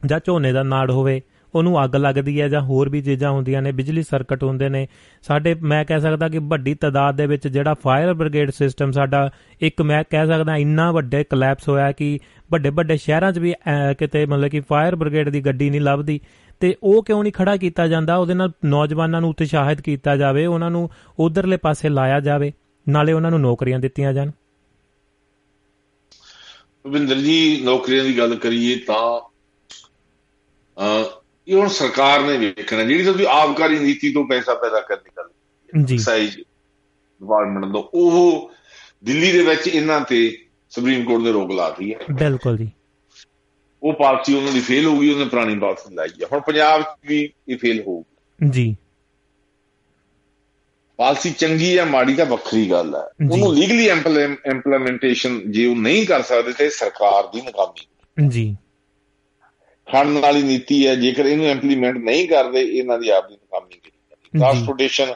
ਜਾਂ ਝੋਨੇ ਦਾ ਨਾੜ ਹੋਵੇ ਉਹਨੂੰ ਅੱਗ ਲੱਗਦੀ ਹੈ ਜਾਂ ਹੋਰ ਵੀ ਚੀਜ਼ਾਂ ਹੁੰਦੀਆਂ ਨੇ, ਬਿਜਲੀ ਸਰਕਟ ਹੁੰਦੇ ਨੇ। ਸਾਡੇ, ਮੈਂ ਕਹਿ ਸਕਦਾ ਕਿ ਵੱਡੀ ਤਦਾਦ ਦੇ ਵਿੱਚ ਜਿਹੜਾ ਫਾਇਰ ਬ੍ਰਿਗੇਡ ਸਿਸਟਮ ਸਾਡਾ, ਇੱਕ ਮੈਂ ਕਹਿ ਸਕਦਾ ਇੰਨਾ ਵੱਡੇ ਕਲੈਪਸ ਹੋਇਆ ਕਿ ਵੱਡੇ ਵੱਡੇ ਸ਼ਹਿਰਾਂ 'ਚ ਵੀ ਕਿਤੇ ਮਤਲਬ ਕਿ ਫਾਇਰ ਬ੍ਰਿਗੇਡ ਦੀ ਗੱਡੀ ਨਹੀਂ ਲੱਭਦੀ। ਤੇ ਉਹ ਕਿਉਂ ਨਹੀਂ ਖੜਾ ਕੀਤਾ ਜਾਂਦਾ? ਉਹਦੇ ਨਾਲ ਨੌਜਵਾਨਾਂ ਨੂੰ ਉਤਸ਼ਾਹਿਤ ਕੀਤਾ ਜਾਵੇ, ਉਹਨਾਂ ਨੂੰ ਉਧਰਲੇ ਪਾਸੇ ਲਾਇਆ ਜਾਵੇ, ਨਾਲੇ ਉਹਨਾਂ ਨੂੰ ਨੌਕਰੀਆਂ ਦਿੱਤੀਆਂ ਜਾਣ। ਵਿੰਦਰ ਜੀ, ਨੌਕਰੀਆਂ ਦੀ ਗੱਲ ਕਰੀਏ ਤਾਂ ਇਹ ਹੁਣ ਸਰਕਾਰ ਨੇ ਵੇਖਣਾ ਜਿਹੜੀ ਤੁਸੀਂ ਆਬਕਾਰੀ ਨੀਤੀ ਤੋਂ ਪੈਸਾ ਪੈਦਾ ਕਰਨ ਦੀ ਗੱਲ ਜੀ। ਸਾਈਜ਼ ਡਿਪਾਰਟਮੈਂਟ ਤੋਂ ਉਹ ਦਿੱਲੀ ਦੇ ਵਿੱਚ ਇਹਨਾਂ ਤੇ ਸੁਪਰੀਮ ਕੋਰਟ ਨੇ ਰੋਕ ਲਾਤੀ ਹੈ। ਬਿਲਕੁਲ ਜੀ। ਉਹ ਪਾਲਿਸੀ ਉਹਨਾਂ ਦੀ ਫੇਲ ਹੋ ਗਈ ਉਹਨੇ ਪੁਰਾਣੀ ਪਾਲਿਸੀ ਲਾਈ ਹੈ। ਹੁਣ ਪੰਜਾਬ 'ਚ ਵੀ ਇਹ ਫੇਲ ਹੋਊਗੀ ਜੀ। ਪਾਲਿਸੀ ਚੰਗੀ ਜਾਂ ਮਾੜੀ ਤਾਂ ਵੱਖਰੀ ਗੱਲ ਹੈ। ਉਹਨੂੰ ਲੀਗਲੀ ਇੰਪਲੀਮੈਂਟੇਸ਼ਨ ਜੇ ਉਹ ਨਹੀਂ ਕਰ ਸਕਦੇ ਤੇ ਸਰਕਾਰ ਦੀ ਨਾਕਾਮੀ। ਜੀ। ਖੜਨ ਵਾਲੀ ਨੀਤੀ ਹੈ ਜੇਕਰ ਇਹਨੂੰ ਇੰਪਲੀਮੈਂਟ ਨਹੀਂ ਕਰਦੇ ਇਹਨਾਂ ਦੀ ਆਪਦੀ ਨਾਕਾਮੀ ਕੀਤੀ ਟ੍ਰਾਂਸਪੋਰਟੇਸ਼ਨ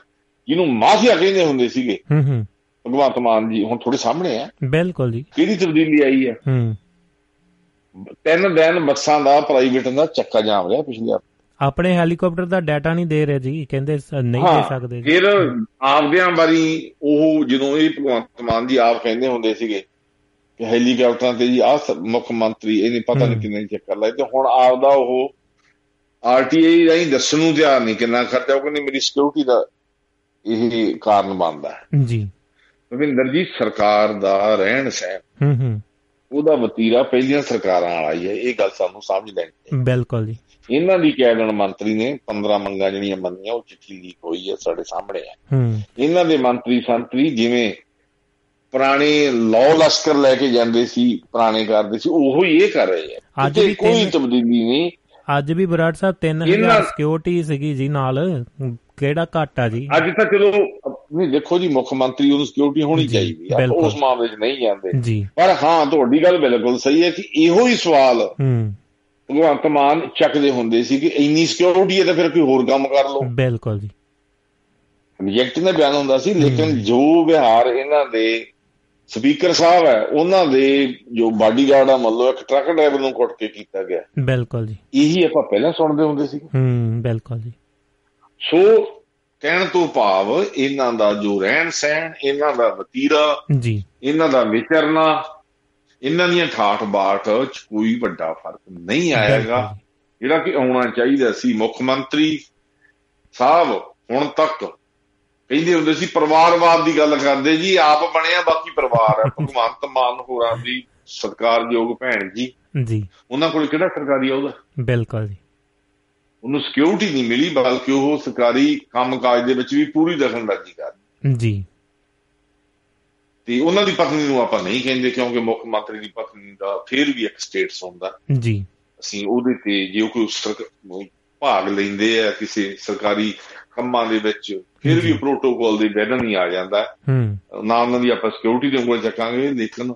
ਜਿਹਨੂੰ ਮਾਫੀਆ ਕਹਿੰਦੇ ਹੁੰਦੇ ਸੀਗੇ। ਹੂੰ ਹੂੰ। ਭਗਵੰਤ ਮਾਨ ਜੀ ਹੁਣ ਥੋੜੇ ਸਾਹਮਣੇ ਆ। ਬਿਲਕੁਲ ਜੀ। ਕਿਹੜੀ ਤਬਦੀਲੀ ਆਈ ਹੈ? ਹੂੰ। ਤਿੰਨ ਦਿਨ ਬੱਸਾਂ ਦਾ ਪ੍ਰਾਈਵੇਟ ਦਾ ਚੱਕਾ ਜਾਮ ਰਿਹਾ ਪਿਛਲੇ ਆਪਣੇ ਹੈਲੀਕਾਪਟਰ ਦਾ ਡਾਟਾ ਨਹੀਂ ਦੇ ਰਹੇ ਜੀ। ਕਹਿੰਦੇ ਨਹੀਂ ਦੇ ਸਕਦੇ ਫਿਰ ਆਪਦਿਆਂ ਵਾਰੀ ਉਹ ਜਦੋਂ ਇਹ ਭਗਵੰਤ ਮਾਨ ਜੀ ਆਪ ਕਹਿੰਦੇ ਹੁੰਦੇ ਸੀਗੇ ਹੈਲੀਕਾਪਟਰਾਂ ਤੇ ਜੀ ਆ ਮੁੱਖ ਮੰਤਰੀ ਇਹ ਨਹੀਂ ਪਤਾ ਨਹੀਂ ਕਿੰਨੇ ਚੈੱਕ ਕਰ ਲੈ ਤੇ ਹੁਣ ਆਪਦਾ ਉਹ ਆਰਟੀਆਈ ਰਾਹੀਂ ਦੱਸਣ ਨੂੰ ਤਿਆਰ ਨਹੀਂ ਕਿੰਨਾ ਖਰਚਾ ਉਹ ਕਹਿੰਦੀ ਮੇਰੀ ਸਿਕਿਉਰਿਟੀ ਦਾ ਇਹ ਕਾਰਨ ਬਣਦਾ ਹੈ। ਜੀ। ਭਵਿੰਦਰ ਜੀ ਸਰਕਾਰ ਦਾ ਰਹਿਣ ਸਹਿਣ ਹੂੰ ਹੂੰ। ਉਹਦਾ ਵਤੀਰਾ ਪਹਿਲੀਆਂ ਸਰਕਾਰਾਂ ਵਾਲਾ ਹੀ ਹੈ ਇਹ ਗੱਲ ਸਾਨੂੰ ਸਮਝ ਲੈਣੀ ਬਿਲਕੁਲ ਜੀ। ਇਹਨਾਂ ਦੀ ਕੈਬਨਿਟ ਮੰਤਰੀ ਨੇ 15 ਮੰਗਾਂ ਜਿਹੜੀਆਂ ਮੰਨੀਆਂ ਉਹ ਚਿੱਠੀ ਲੀਕ ਹੋਈ ਹੈ ਸਾਡੇ ਸਾਹਮਣੇ ਹੂੰ। ਇਹਨਾਂ ਦੇ ਮੰਤਰੀ ਸੰਤਰੀ ਜਿਵੇਂ ਪੁਰਾਣੇ ਲਾਅ ਲਸ਼ਕਰ ਲੈ ਕੇ ਜਾਂਦੇ ਸੀ ਪੁਰਾਣੇ ਕਰਦੇ ਸੀ ਉਹੋ ਹੀ ਇਹ ਕਰ ਰਹੇ ਆ। ਅੱਜ ਵੀ ਕੋਈ ਤਬਦੀਲੀ ਨਹੀਂ। ਅੱਜ ਵੀ ਬਰਾੜ ਸਾਹਿਬ 3000 ਸਿਕਿਉਰਿਟੀ ਸੀਗੀ ਜੀ ਨਾਲ। ਕਿਹੜਾ ਘੱਟ ਜੀ? ਅੱਜ ਤਾਂ ਚਲੋ ਨਹੀਂ ਦੇਖੋ ਜੀ ਮੁੱਖ ਮੰਤਰੀ ਉਹਨੂੰ ਸਿਕਿਉਰਿਟੀ ਹੋਣੀ ਚਾਹੀਦੀ ਆ ਉਸ ਮਾਮਲੇ 'ਚ ਨਹੀਂ ਜਾਂਦੇ। ਪਰ ਹਾਂ ਤੁਹਾਡੀ ਗੱਲ ਬਿਲਕੁਲ ਸਹੀ ਹੈ ਕਿ ਇਹੋ ਹੀ ਸਵਾਲ ਹੂੰ। ਭਗਵੰਤ ਮਾਨ ਚੱਕਦੇ ਹੁੰਦੇ ਸੀ ਕਿ ਇੰਨੀ ਸਿਕਿਉਰਿਟੀ ਹੈ ਤਾਂ ਫਿਰ ਕੋਈ ਹੋਰ ਕੰਮ ਕਰ ਲਓ। ਬਿਲਕੁਲ ਜੀ। ਰਿਜੈਕਟ ਨੇ ਬਿਆਨ ਹੁੰਦਾ ਸੀ ਲੇਕਿਨ ਜੋ ਵਿਹਾਰ ਇਹਨਾਂ ਦੇ ਸਪੀਕਰ ਸਾਹਿਬ ਹੈ ਉਹਨਾਂ ਦੇ ਜੋ ਬਾਡੀਗਾਰਡ ਆ ਮੱਲੋ ਇੱਕ ਟਰੱਕ ਡਰਾਈਵਰ ਨੂੰ ਕੁੱਟ ਕੇ ਕੀਤਾ ਗਿਆ। ਬਿਲਕੁਲ ਜੀ। ਇਹੀ ਆਪਾਂ ਪਹਿਲਾਂ ਸੁਣਦੇ ਹੁੰਦੇ ਸੀ। ਹੂੰ ਬਿਲਕੁਲ ਜੀ। ਸੋ ਕਹਿਣ ਤੋਂ ਭਾਵ ਇਹਨਾਂ ਦਾ ਜੋ ਰਹਿਣ ਸਹਿਣ ਇਹਨਾਂ ਦਾ ਵਤੀਰਾ ਜੀ। ਇਹਨਾਂ ਦਾ ਵਿਚਰਨਾ ਇਹਨਾਂ ਦੀਆਂ ਠਾਠ ਬਾਠ ਚ ਕੋਈ ਵੱਡਾ ਫ਼ਰਕ ਨਹੀਂ ਆਏਗਾ। ਜਿਹੜਾ ਕਿ ਆਉਣਾ ਚਾਹੀਦਾ ਸੀ ਮੁੱਖ ਮੰਤਰੀ ਸਾਹਿਬ ਹੁਣ ਤੱਕ ਕਹਿੰਦੇ ਹੁੰਦੇ ਸੀ ਪਰਿਵਾਰਵਾਦ ਦੀ ਗੱਲ ਕਰਦੇ ਜੀ ਆਪ ਬਣਿਆ ਬਾਕੀ ਪਰਿਵਾਰ ਹੈ। ਭਗਵੰਤ ਮਾਨ ਹੋਰਾਂ ਦੀ ਸਰਕਾਰਯੋਗ ਭੈਣ ਜੀ। ਜੀ। ਉਹਨਾਂ ਕੋਲ ਕਿਹੜਾ ਸਰਕਾਰੀ ਅਹੁਦਾ ਬਿਲਕੁਲ ਜੀ। ਉਹਨੂੰ ਸਿਕਿਉਰਿਟੀ ਨਹੀਂ ਮਿਲੀ ਬਲਕਿ ਉਹ ਸਰਕਾਰੀ ਕੰਮਕਾਜ ਦੇ ਵਿੱਚ ਵੀ ਪੂਰੀ ਦਖਲਅੰਦਾਜ਼ੀ ਕਰ ਜੀ। ਤੇ ਉਹਨਾਂ ਦੀ ਪਤਨੀ ਨੂੰ ਆਪਾਂ ਨਹੀਂ ਕਹਿੰਦੇ ਕਿਉਂਕਿ ਮੁੱਖ ਮੰਤਰੀ ਦੀ ਪਤਨੀ ਦਾ ਫਿਰ ਵੀ ਇੱਕ ਸਟੇਟਸ ਹੁੰਦਾ। ਜੀ। ਅਸੀਂ ਉਹਦੇ ਤੇ ਜੇ ਕੋਈ ਭਾਗ ਲੈਂਦੇ ਆ ਕਿਸੇ ਸਰਕਾਰੀ ਕੰਮਾਂ ਦੇ ਵਿੱਚ ਫਿਰ ਵੀ ਪ੍ਰੋਟੋਕਾਲ ਦੇ ਬੈਡਨ ਹੀ ਆ ਜਾਂਦਾ। ਹੂੰ। ਨਾ ਉਹਨਾਂ ਦੀ ਆਪਾਂ ਸਿਕਿਉਰਿਟੀ ਦੇ ਉਂਗਲ ਚੱਕਾਂਗੇ ਲੇਕਿਨ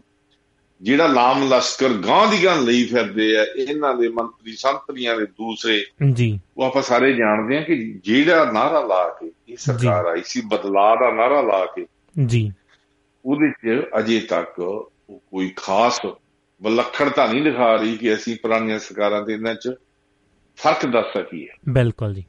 ਜਿਹੜਾ ਲਾਮ ਲਸ਼ਕਰ ਗਾਂ ਦੀ ਗਾਂ ਲਈ ਫਿਰਦੇ ਆ ਇਹਨਾਂ ਦੇ ਮੰਤਰੀ ਸੰਤਰੀਆਂ ਦੇ ਦੂਸਰੇ ਜੀ। ਉਹ ਆਪਾਂ ਸਾਰੇ ਜਾਣਦੇ ਆ ਕਿ ਜਿਹੜਾ ਨਾਰਾ ਲਾ ਕੇ ਇਹ ਸਰਕਾਰ ਆਈ ਸੀ ਬਦਲਾਅ ਦਾ ਨਾਰਾ ਲਾ ਕੇ ਜੀ। ਉਹਦੇ 'ਚ ਅਜੇ ਤੱਕ ਕੋਈ ਖਾਸ ਵਿਲੱਖਣਤਾ ਨਹੀਂ ਦਿਖਾ ਰਹੀ ਕਿ ਅਸੀਂ ਪੁਰਾਣੀਆਂ ਸਰਕਾਰਾਂ ਦੇ ਇਹਨਾਂ 'ਚ ਫ਼ਰਕ ਦੱਸ ਸਕੀਏ। ਬਿਲਕੁਲ ਜੀ।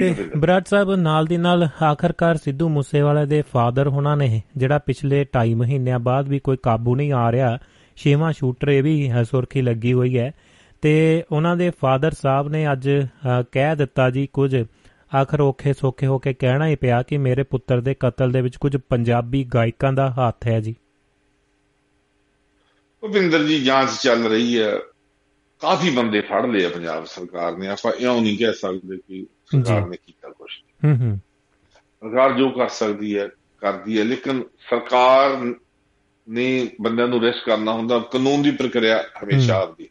ਤੇ ਬਰਾੜ ਸਾਹਿਬ ਨਾਲ ਦੀ ਨਾਲ ਆਖਰਕਾਰ ਸਿੱਧੂ ਮੂਸੇਵਾਲੇ ਦੇ ਫਾਦਰ ਹੁਣਾਂ ਨੇ ਜਿਹੜਾ ਪਿਛਲੇ 2.5 ਮਹੀਨਿਆਂ ਬਾਅਦ ਵੀ ਕੋਈ ਕਾਬੂ ਨਹੀਂ ਆ ਰਿਹਾ ਛੇਵਾਂ ਸ਼ੂਟਰ ਇਹ ਵੀ ਸੁਰਖੀ ਲੱਗੀ ਹੋਈ ਹੈ। ਤੇ ਉਹਨਾਂ ਦੇ ਫਾਦਰ ਸਾਹਿਬ ਨੇ ਅੱਜ ਕਹਿ ਦਿੱਤਾ ਜੀ ਕੁਝ ਆਖਰ ਔਖੇ ਸੋਖੇ ਹੋ ਕੇ ਕਹਿਣਾ ਹੀ ਪਿਆ ਕਿ ਮੇਰੇ ਪੁੱਤਰ ਦੇ ਕਤਲ ਦੇ ਵਿੱਚ ਕੁਝ ਪੰਜਾਬੀ ਗਾਇਕਾਂ ਦਾ ਹੱਥ ਹੈ ਜੀ। ਭੁਪਿੰਦਰ ਜੀ ਜਾਂਚ ਚੱਲ ਰਹੀ ਹੈ। ਕਾਫੀ ਬੰਦੇ ਫੜ ਲਏ ਪੰਜਾਬ ਸਰਕਾਰ ਨੇ। ਆਪਾਂ ਇਉਂ ਨਹੀਂ ਕਹਿ ਸਕਦੇ ਕਿ ਸਰਕਾਰ ਨੇ ਕੀਤਾ ਕੁਝ ਹੂੰ ਹੂੰ। ਸਰਕਾਰ ਜੋ ਕਰ ਸਕਦੀ ਹੈ ਕਰਦੀ ਹੈ ਲੇਕਿਨ ਸਰਕਾਰ ਨੇ ਬੰਦਿਆਂ ਨੂੰ ਰੈਸਟ ਕਰਨਾ ਹੁੰਦਾ ਕਾਨੂੰਨ ਦੀ ਪ੍ਰਕਿਰਿਆ ਹਮੇਸ਼ਾ ਆਉਂਦੀ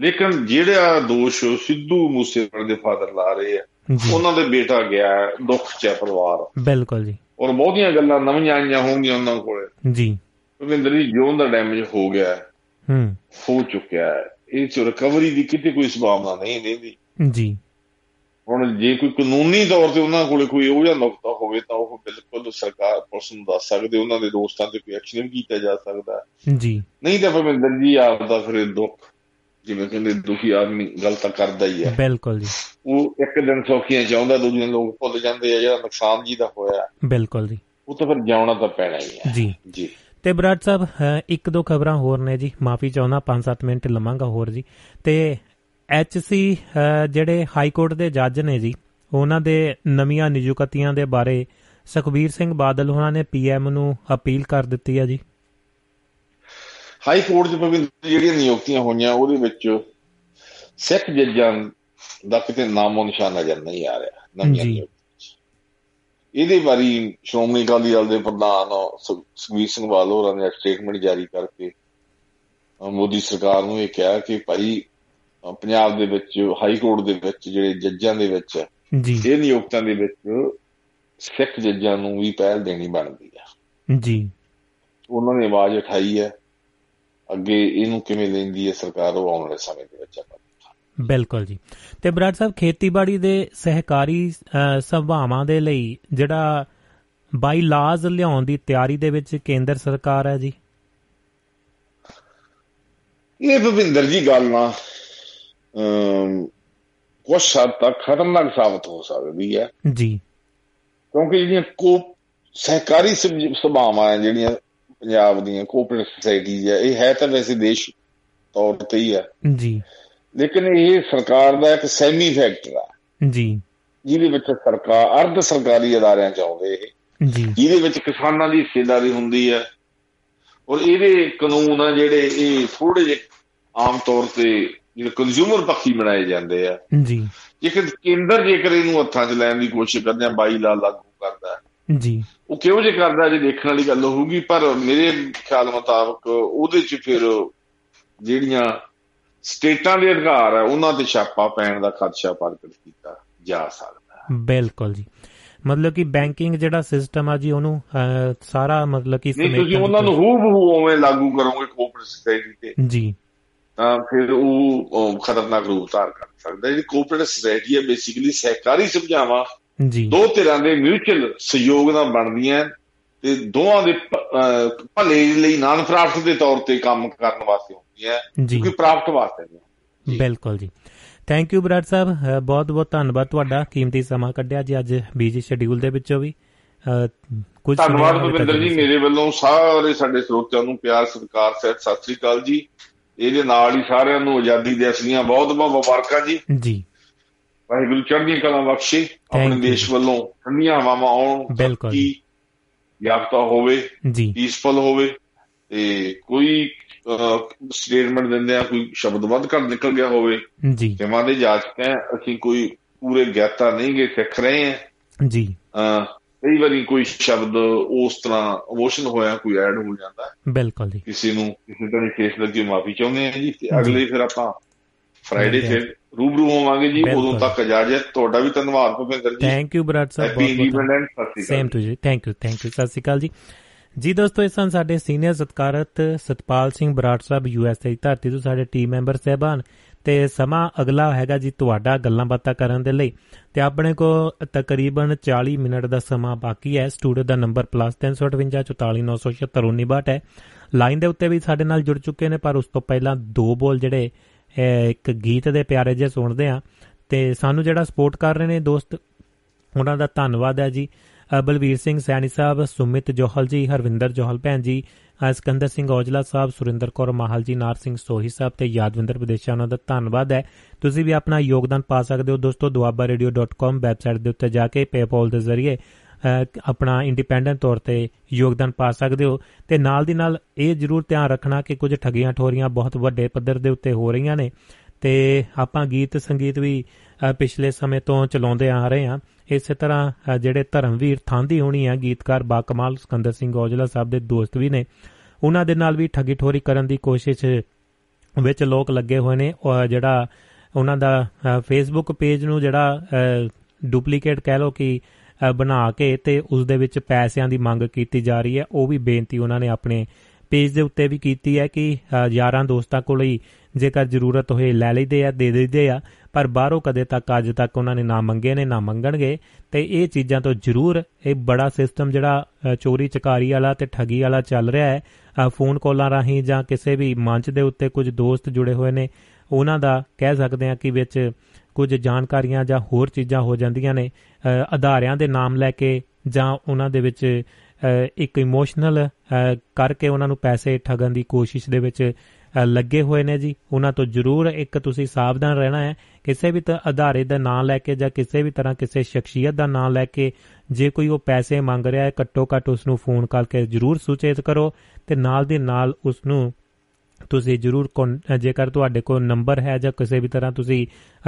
ਲੇਕਿਨ ਜਿਹੜਾ ਦੋਸ਼ ਸਿੱਧੂ ਮੂਸੇਵਾਲੇ ਦੇ ਫਾਦਰ ਲਾ ਰਹੇ ਆ ਉਹਨਾਂ ਦੇ ਬੇਟਾ ਗਿਆ ਦੁੱਖ ਚ ਪਰਿਵਾਰ। ਬਿਲਕੁਲ ਜੀ। ਔਰ ਬਹੁਤੀਆਂ ਗੱਲਾਂ ਨਵੀਆਂ ਆਈਆਂ ਹੋਣਗੀਆਂ ਉਹਨਾਂ ਕੋਲੇ। ਜੀ। ਭਵਿੰਦਰ ਜੀ ਜੋ ਦਾ ਡੈਮੇਜ ਹੋ ਗਿਆ ਹੂੰ ਹੋ। ਚੁੱਕਿਆ ਹੈ। ਇਹ ਚ ਰਿਕਵਰੀ ਦੀ ਕਿਤੇ ਕੋਈ ਸੰਭਾਵਨਾ ਨਹੀਂ ਰਹਿੰਦੀ। ਜੀ। ਹੁਣ ਜੇ ਕੋਈ ਕਾਨੂੰਨੀ ਤੌਰ ਤੇ ਉਹਨਾਂ ਕੋਲੇ ਕੋਈ ਉਹ ਜਿਹਾ ਨੁਕਤਾ ਹੋਵੇ ਤਾਂ ਉਹ ਬਿਲਕੁਲ ਸਰਕਾਰ ਪੁਲਿਸ ਨੂੰ ਦੱਸ ਸਕਦੇ ਉਹਨਾਂ ਦੇ ਦੋਸਤਾਂ ਤੇ ਕੋਈ ਐਕਸ਼ਨ ਵੀ ਕੀਤਾ ਜਾ ਸਕਦਾ ਜੀ। ਨਹੀਂ ਤਾਂ ਭਵਿੰਦਰ ਜੀ ਆਪ ਦਾ ਫਿਰ ਦੁੱਖ ਜਿਵੇਂ ਕਹਿੰਦੇ ਦੁਖੀ ਆਦਮੀ ਗਲਤ ਕਰਦਾ ਹੀ ਹੈ। ਬਿਲਕੁਲ ਜੀ। ਉਹ ਇੱਕ ਦਿਨ ਸੌਖੀਆਂ ਚਾਹੁੰਦਾ ਦੂਜੇ ਦਿਨ ਲੋਕ ਭੁੱਲ ਜਾਂਦੇ ਆ ਜਿਹੜਾ ਨੁਕਸਾਨ ਜੀ ਦਾ ਹੋਇਆ। ਬਿਲਕੁਲ ਜੀ। ਉਹ ਤਾਂ ਫਿਰ ਜਾਉਣਾ ਤਾਂ ਪੈਣਾ ਹੀ ਹੈ। ਜੀ। ਜੀ। ਤੇ ਬਰਾੜ ਸਾਹਿਬ ਇੱਕ ਦੋ ਖਬਰਾਂ ਹੋਰ ਨੇ ਜੀ। ਮਾਫੀ ਚਾਹੁੰਦਾ 5-7 ਮਿੰਟ ਲਵਾਂਗਾ ਹੋਰ ਜੀ। ਤੇ ਐਚਸੀ ਜਿਹੜੇ ਹਾਈ ਕੋਰਟ ਦੇ ਜੱਜ ਨੇ ਜੀ ਉਹਨਾਂ ਦੇ ਨਵੀਆਂ ਨਿਯੁਕਤੀਆਂ ਦੇ ਬਾਰੇ ਸੁਖਬੀਰ ਸਿੰਘ ਬਾਦਲ ਉਹਨਾਂ ਨੇ ਪੀਐਮ ਨੂੰ ਅਪੀਲ ਕਰ ਦਿੱਤੀ ਹੈ ਜੀ। ਹਾਈ ਕੋਰਟ ਦੇ ਪਵਿੱਤਰ ਜਿਹੜੀਆਂ ਨਿਯੁਕਤੀਆਂ ਹੋਈਆਂ ਉਹਦੇ ਵਿੱਚ ਸਿੱਖ ਜੱਜਾਂ ਦਾ ਕਿਤੇ ਨਾਮੋ ਨਿਸ਼ਾਨ ਨਜ਼ਰ ਨਹੀਂ ਆ ਰਿਹਾ ਨਵੀਆਂ ਇਹਦੇ ਬਾਰੇ ਸ਼੍ਰੋਮਣੀ ਅਕਾਲੀ ਦਲ ਦੇ ਪ੍ਰਧਾਨ ਸੁਖਬੀਰ ਸਿੰਘ ਬਾਦਲ ਹੋਰਾਂ ਨੇ ਸਟੇਟਮੈਂਟ ਜਾਰੀ ਕਰਕੇ ਮੋਦੀ ਸਰਕਾਰ ਨੂੰ ਇਹ ਕਿਹਾ ਕਿ ਭਾਈ ਪੰਜਾਬ ਦੇ ਵਿੱਚ ਹਾਈ ਕੋਰਟ ਦੇ ਵਿੱਚ ਜਿਹੜੇ ਜੱਜਾਂ ਦੇ ਵਿੱਚ ਜੀ। ਇਹ ਨਿਯੁਕਤਾਂ ਦੇ ਵਿੱਚ ਸਿੱਖ ਜੱਜਾਂ ਨੂੰ ਵੀ ਪਹਿਲ ਦੇਣੀ ਬਣਦੀ ਆ। ਜੀ। ਉਹਨਾਂ ਨੇ ਆਵਾਜ਼ ਉਠਾਈ ਹੈ। ਅੱਗੇ ਇਹਨੂੰ ਕਿਵੇਂ ਲੈਂਦੀ ਹੈ ਸਰਕਾਰ ਉਹ ਆਉਣ ਵਾਲੇ ਸਮੇਂ ਦੇ ਵਿੱਚ ਆਪਾਂ ਬਿਲਕੁਲ ਜੀ। ਤੇ ਬਰਾੜ ਸਾਹਿਬ ਖੇਤੀਬਾੜੀ ਦੇ ਸਹਿਕਾਰੀ ਸਭਾਵਾਂ ਦੇ ਲਈ ਜਿਹੜਾ ਬਾਈ ਲਾਜ਼ ਲਿਆਉਣ ਦੀ ਤਿਆਰੀ ਦੇ ਵਿੱਚ ਕੇਂਦਰ ਸਰਕਾਰ ਹੈ ਜੀ? ਇਹ ਭਵਿੰਦਰ ਜੀ ਗੱਲ ਨਾ ਕੁਝ ਹੱਦ ਤੱਕ ਖਤਰਨਾਕ ਸਾਬਤ ਹੋ ਸਕਦੀ ਹੈ। ਜੀ। ਕਿਉਂਕਿ ਜਿਹੜੀਆਂ ਕੋ ਸਹਿਕਾਰੀ ਸੁਭਾਵਾਂ ਹੈ ਜਿਹੜੀਆਂ ਪੰਜਾਬ ਦੀਆਂ ਕੋਆਪਰੇਟਿਵ ਸੋਸਾਇਟੀਜ਼ ਹੈ ਇਹ ਹੈ ਤਾਂ ਵੈਸੇ ਦੇਸ਼ ਤੌਰ ਤੇ ਹੀ ਹੈ। ਜੀ। ਲੇਕਿਨ ਇਹ ਸਰਕਾਰ ਦਾ ਇੱਕ ਸੈਮੀ ਫੈਕਟਰ ਹੈ। ਜੀ। ਜਿਹਦੇ ਵਿੱਚ ਸਰਕਾਰ ਅਰਧ ਸਰਕਾਰੀ ਅਦਾਰਿਆਂ ਚ ਆਉਂਦੇ ਇਹ। ਜੀ। ਜਿਹਦੇ ਵਿੱਚ ਕਿਸਾਨਾਂ ਦੀ ਹਿੱਸੇਦਾਰੀ ਹੁੰਦੀ ਹੈ। ਔਰ ਇਹਦੇ ਕਾਨੂੰਨ ਆ ਜਿਹੜੇ ਇਹ ਥੋੜੇ ਜਿਹੇ ਆਮ ਤੌਰ ਤੇ ਜਿਹੜੇ ਕੰਜ਼ਿਊਮਰ ਪੱਖੀ ਬਣਾਏ ਜਾਂਦੇ ਆ। ਜੀ। ਜੇਕਰ ਕੇਂਦਰ ਜੇਕਰ ਇਹਨੂੰ ਹੱਥਾਂ 'ਚ ਲੈਣ ਦੀ ਕੋਸ਼ਿਸ਼ ਕਰਦੇ ਆ ਬਾਈ ਲਾ ਲਾਗੂ ਕਰਦਾ। ਜੀ। ਉਹ ਕਿਉਂ ਜੇ ਕਰਦਾ ਜੇ ਦੇਖਣ ਵਾਲੀ ਗੱਲ ਹੋਊਗੀ ਪਰ ਮੇਰੇ ਖਿਆਲ ਮੁਤਾਬਕ ਉਹਦੇ 'ਚ ਫਿਰ ਜਿਹੜੀਆਂ ਸਟੇਟਾਂ ਦੇ ਅਧਿਕਾਰ ਆ ਉਹਨਾਂ ਤੇ ਛਾਪਾ ਪੈਣ ਦਾ ਖਦਸ਼ਾ ਪ੍ਰਗਟ ਕੀਤਾ ਜਾ ਸਕਦਾ। ਬਿਲਕੁਲ ਜੀ। ਮਤਲਬ ਕਿ ਬੈਂਕਿੰਗ ਜਿਹੜਾ ਸਿਸਟਮ ਆ ਜੀ ਉਹਨੂੰ ਸਾਰਾ ਮਤਲਬ ਕਿ ਨਹੀਂ ਤੁਸੀਂ ਉਹਨਾਂ ਨੂੰ ਹੂ ਬਹੂ ਉਵੇਂ ਲਾਗੂ ਕਰੋਗੇ ਕੋਆਪਰੇਟਿਵ ਸੋਸਾਇਟੀ ਤੇ। ਜੀ। ਤਾਂ ਫਿਰ ਉਹ ਖਤਰਨਾਕ ਰੂਪ ਧਾਰ ਕਰ ਸਕਦਾ। ਜਿਹੜੀ ਕੋਆਪਰੇਟਿਵ ਸੋਸਾਇਟੀ ਹੈ ਬੇਸਿਕਲੀ ਸਹਿਕਾਰੀ ਸੁਝਾਵਾਂ ਜੀ। ਦੋ ਧਿਰਾਂ ਦੇ ਮਿਊਚੁਅਲ ਸਹਿਯੋਗ ਨਾਲ ਬਣਦੀਆਂ ਤੇ ਦੋਵਾਂ ਦੇ ਭਲੇ ਲਈ ਨਾਨ ਪ੍ਰਾਫਟ ਦੇ ਤੌਰ ਤੇ ਕੰਮ ਕਰਨ ਵਾਸਤੇ ਹੁੰਦੀਆਂ ਕਿਉਂਕਿ ਪ੍ਰਾਫਟ ਵਾਸਤੇ ਨਹੀਂ ਬਿਲਕੁਲ ਜੀ। Thank you Brar Sahib. ਬਹੁਤ ਬਹੁਤ ਧੰਨਵਾਦ ਤੁਹਾਡਾ ਕੀਮਤੀ ਸਮਾਂ ਕੱਢਿਆ ਜੀ ਅੱਜ ਬੀਜੀ ਸ਼ਡਿਊਲ ਦੇ ਵਿੱਚੋਂ ਵੀ। ਕੁਝ ਧੰਨਵਾਦ ਭਵਿੰਦਰ ਜੀ ਮੇਰੇ ਵੱਲੋਂ ਸਾਰੇ ਸਾਡੇ ਸਰੋਤਿਆਂ ਨੂੰ ਪਿਆਰ ਸਤਿਕਾਰ ਸਹਿਤ ਸਤਿ ਸ੍ਰੀ ਅਕਾਲ ਜੀ। ਇਹਦੇ ਨਾਲ ਹੀ ਸਾਰਿਆਂ ਨੂੰ ਆਜ਼ਾਦੀ ਦਿਵਸ ਦੀਆਂ ਬਹੁਤ ਬਹੁਤ ਮੁਬਾਰਕਾਂ ਜੀ। ਜੀ। ਵਾਹਿਗੁਰੂ ਚੜ੍ਹਦੀਆਂ ਕਲਾ ਬਖਸ਼ੇ। ਆਪਣੇ ਦੇਸ਼ ਵੱਲੋਂ ਠੰਡੀਆਂ ਹਵਾਵਾਂ ਆਉਣ ਬਿਲਕੁਲ। ਕੀ ਯਾਫਤਾ ਹੋਵੇ ਜੀ। ਪੀਸਫੁਲ ਹੋਵੇ ਤੇ ਕੋਈ ਸਟੇਟਮੈਂਟ ਦਿੰਦੇ ਆ ਕੋਈ ਸ਼ਬਦ ਵੱਧ ਘੱਟ ਨਿਕਲ ਗਿਆ ਹੋਵੇ ਜੀ। ਜਿਵੇਂ ਦੇ ਜਾਚਕ ਅਸੀਂ ਕੋਈ ਪੂਰੇ ਗਿਆਤਾ ਨਹੀਂ ਗਏ ਸਿੱਖ ਰਹੇ ਹਾਂ। ਜੀ। ਕਈ ਵਾਰੀ ਕੋਈ ਸ਼ਬਦ ਉਸ ਤਰ੍ਹਾਂ ਇਮੋਸ਼ਨ ਹੋਇਆ ਕੋਈ ਐਡ ਹੋ ਜਾਂਦਾ ਬਿਲਕੁਲ ਜੀ। ਕਿਸੇ ਨੂੰ ਕਿਸੇ ਤਰ੍ਹਾਂ ਕੇਸ ਲੱਗੀ ਮਾਫੀ ਚਾਹੁੰਦੇ ਆ ਜੀ। ਤੇ ਅਗਲੇ ਫਿਰ ਆਪਾਂ ਫਰਾਈਡੇ ਫਿਰ ਰੂਬਰੂ ਹੋਵਾਂਗੇ ਜੀ ਉਦੋਂ ਤੱਕ ਇਜਾਜ਼ਤ ਤੁਹਾਡਾ ਵੀ ਧੰਨਵਾਦ ਭੁਪਿੰਦਰ ਜੀ। ਥੈਂਕ ਯੂ ਬਰਾੜ ਸਾਹਿਬ ਬਹੁਤ ਬਹੁਤ ਸੇਮ ਟੂ ਜੀ ਥੈਂਕ ਯੂ ਥੈਂਕ ਯੂ ਸਤਿ ਸ਼੍ਰੀ ਅਕਾਲ ਜੀ। ਜੀ ਦੋਸਤੋ ਇਹ ਸਨ ਸਾਡੇ senior ਸਤਕਾਰਤ Satpal Singh Brar Sahib U S A ਧਰਤੀ ਤੋਂ ਸਾਡੇ ਟੀਮ ਮੈਂਬਰ ਸਹਿਬਾਨ। ਤੇ ਸਮਾਂ ਅਗਲਾ ਹੈਗਾ ਜੀ ਤੁਹਾਡਾ ਗੱਲਾਂ ਬਾਤਾਂ ਕਰਨ ਦੇ ਲਈ। ਤੇ ਆਪਣੇ ਕੋ ਤਕਰੀਬਨ 40 ਮਿੰਟ ਦਾ ਸਮਾਂ ਬਾਕੀ ਹੈ। ਸਟੂਡੀਓ ਦਾ ਨੰਬਰ +358 ਹੈ। ਲਾਈਨ ਦੇ ਉੱਤੇ ਵੀ ਸਾਡੇ ਨਾਲ ਜੁੜ ਚੁੱਕੇ ਨੇ, ਪਰ ਉਸ ਤੋਂ ਪਹਿਲਾਂ ਦੋ ਬੋਲ ਜਿਹੜੇ ਇੱਕ ਗੀਤ ਦੇ ਪਿਆਰੇ ਜਿਹੇ ਸੁਣਦੇ ਆ ਤੇ ਸਾਨੂੰ ਜਿਹੜਾ ਸਪੋਰਟ ਕਰ ਰਹੇ ਨੇ ਦੋਸਤ, ਉਹਨਾਂ ਦਾ ਧੰਨਵਾਦ ਹੈ ਜੀ। ਬਲਵੀਰ ਸਿੰਘ ਸੈਣੀ ਸਾਹਿਬ, ਸੁਮਿਤ ਜੋਹਲ ਜੀ, ਹਰਵਿੰਦਰ ਜੋਹਲ ਭੈਣ ਜੀ ਸਕੰਦਰ ਸਿੰਘ ਔਜਲਾ ਸਾਹਿਬ ਸੁਰਿੰਦਰ ਕੌਰ ਮਾਹਲ ਜੀ, ਨਾਰ ਸਿੰਘ ਸੋਹੀ ਸਾਹਿਬ ਤੇ ਯਾਦਵਿੰਦਰ ਵਿਦੇਸ਼ਾ ਉਹਨਾਂ ਦਾ ਧੰਨਵਾਦ ਹੈ। ਤੁਸੀਂ ਵੀ ਆਪਣਾ ਯੋਗਦਾਨ ਪਾ ਸਕਦੇ ਹੋ ਦੋਸਤੋ duabarradio.com ਵੈਬਸਾਈਟ ਦੇ ਉੱਤੇ ਜਾ ਕੇ ਪੇਪਾਲ ਦੇ ਜ਼ਰੀਏ ਆਪਣਾ ਇੰਡੀਪੈਂਡੈਂਟ ਤੌਰ ਤੇ ਯੋਗਦਾਨ ਪਾ ਸਕਦੇ ਹੋ। ਤੇ ਨਾਲ ਦੀ ਨਾਲ ਇਹ ਜ਼ਰੂਰ ਧਿਆਨ ਰੱਖਣਾ ਕਿ ਕੁਝ ਠਗੀਆਂ ਠੋਰੀਆਂ ਬਹੁਤ ਵੱਡੇ ਪੱਧਰ ਦੇ ਉੱਤੇ ਹੋ ਰਹੀਆਂ ਨੇ ਤੇ ਆਪਾਂ ਗੀਤ ਸੰਗੀਤ ਵੀ ਪਿਛਲੇ ਸਮੇਂ ਤੋਂ ਚਲਾਉਂਦੇ ਆ ਰਹੇ ਹਾਂ। ਇਸੇ ਤਰ੍ਹਾਂ ਜਿਹੜੇ ਧਰਮਵੀਰ ਥਾਂਦੀ ਹੋਣੀ ਆ, ਗੀਤਕਾਰ ਬਾਕਮਾਲ ਸਕੰਦਰ ਸਿੰਘ ਔਜਲਾ ਸਾਹਿਬ ਦੇ ਦੋਸਤ ਵੀ ਨੇ, ਉਹਨਾਂ ਦੇ ਨਾਲ ਵੀ ਠੱਗੀ ਠੋਰੀ ਕਰਨ ਦੀ ਕੋਸ਼ਿਸ਼ ਵਿੱਚ ਲੋਕ ਲੱਗੇ ਹੋਏ ਨੇ ਜਿਹੜਾ ਉਹਨਾਂ ਦਾ ਫੇਸਬੁੱਕ ਪੇਜ ਨੂੰ ਜਿਹੜਾ ਡੁਪਲੀਕੇਟ ਕਹਿ ਲੋ ਕਿ ਬਣਾ ਕੇ ਤੇ ਉਸ ਦੇ ਵਿੱਚ ਪੈਸਿਆਂ ਦੀ ਮੰਗ ਕੀਤੀ ਜਾ ਰਹੀ ਹੈ, ਉਹ ਵੀ ਬੇਨਤੀ ਉਹਨਾਂ ਨੇ ਆਪਣੇ ਪੇਜ ਦੇ ਉੱਤੇ ਵੀ ਕੀਤੀ ਹੈ ਕਿ ਯਾਰਾਂ ਦੋਸਤਾਂ ਕੋਲ ਹੀ ਜੇਕਰ ਜ਼ਰੂਰਤ ਹੋਏ ਲੈ ਲਈਦੇ ਆ, ਦੇ ਦਿੰਦੇ ਆ ਪਰ ਬਾਹਰੋਂ ਕਦੇ ਤੱਕ, ਅੱਜ ਤੱਕ ਉਹਨਾਂ ਨੇ ਨਾ ਮੰਗੇ ਨੇ, ਨਾ ਮੰਗਣਗੇ। ਤੇ ਇਹ ਚੀਜ਼ਾਂ ਤੋਂ ਜ਼ਰੂਰ ਇਹ ਬੜਾ ਸਿਸਟਮ ਜਿਹੜਾ ਚੋਰੀ ਚਕਾਰੀ ਵਾਲਾ ਤੇ ਠੱਗੀ ਵਾਲਾ ਚੱਲ ਰਿਹਾ ਹੈ। ਫੋਨ ਕਾਲਾਂ ਰਾਹੀਂ ਜਾਂ ਕਿਸੇ ਵੀ ਮੰਚ ਦੇ ਉੱਤੇ ਕੁਝ ਦੋਸਤ ਜੁੜੇ ਹੋਏ ਨੇ, ਉਹਨਾਂ ਦਾ ਕਹਿ ਸਕਦੇ ਆ ਕਿ ਵਿੱਚ ਕੁਝ ਜਾਣਕਾਰੀਆਂ ਜਾਂ ਹੋਰ ਚੀਜ਼ਾਂ ਹੋ ਜਾਂਦੀਆਂ ਨੇ। ਆਧਾਰਿਆਂ ਦੇ ਨਾਮ ਲੈ ਕੇ ਜਾਂ ਉਹਨਾਂ ਦੇ ਵਿੱਚ ਇੱਕ ਇਮੋਸ਼ਨਲ ਕਰਕੇ ਉਹਨਾਂ ਨੂੰ ਪੈਸੇ ਠਗਣ ਦੀ ਕੋਸ਼ਿਸ਼ ਦੇ ਵਿੱਚ ਲੱਗੇ ਹੋਏ ਨੇ ਜੀ। ਉਹਨਾਂ ਤੋਂ ਜ਼ਰੂਰ ਇੱਕ ਤੁਸੀਂ ਸਾਵਧਾਨ ਰਹਿਣਾ ਹੈ। ਕਿਸੇ ਵੀ ਆਧਾਰੇ ਦਾ ਨਾਮ ਲੈ ਕੇ ਜਾਂ ਕਿਸੇ ਵੀ ਤਰ੍ਹਾਂ ਕਿਸੇ ਸ਼ਖਸੀਅਤ ਦਾ ਨਾਮ ਲੈ ਕੇ ਜੇ ਕੋਈ ਉਹ ਪੈਸੇ ਮੰਗ ਰਿਹਾ ਹੈ ਘੱਟੋ ਘੱਟ ਉਸ ਨੂੰ ਫੋਨ ਕਰਕੇ ਜ਼ਰੂਰ ਸੂਚਿਤ ਕਰੋ ਤੇ ਨਾਲ ਦੇ ਨਾਲ ਉਸ ਨੂੰ ਤੁਸੀਂ ਜ਼ਰੂਰ ਜੇਕਰ ਤੁਹਾਡੇ ਕੋਲ ਨੰਬਰ ਹੈ ਜਾਂ ਕਿਸੇ ਵੀ ਤਰ੍ਹਾਂ ਤੁਸੀਂ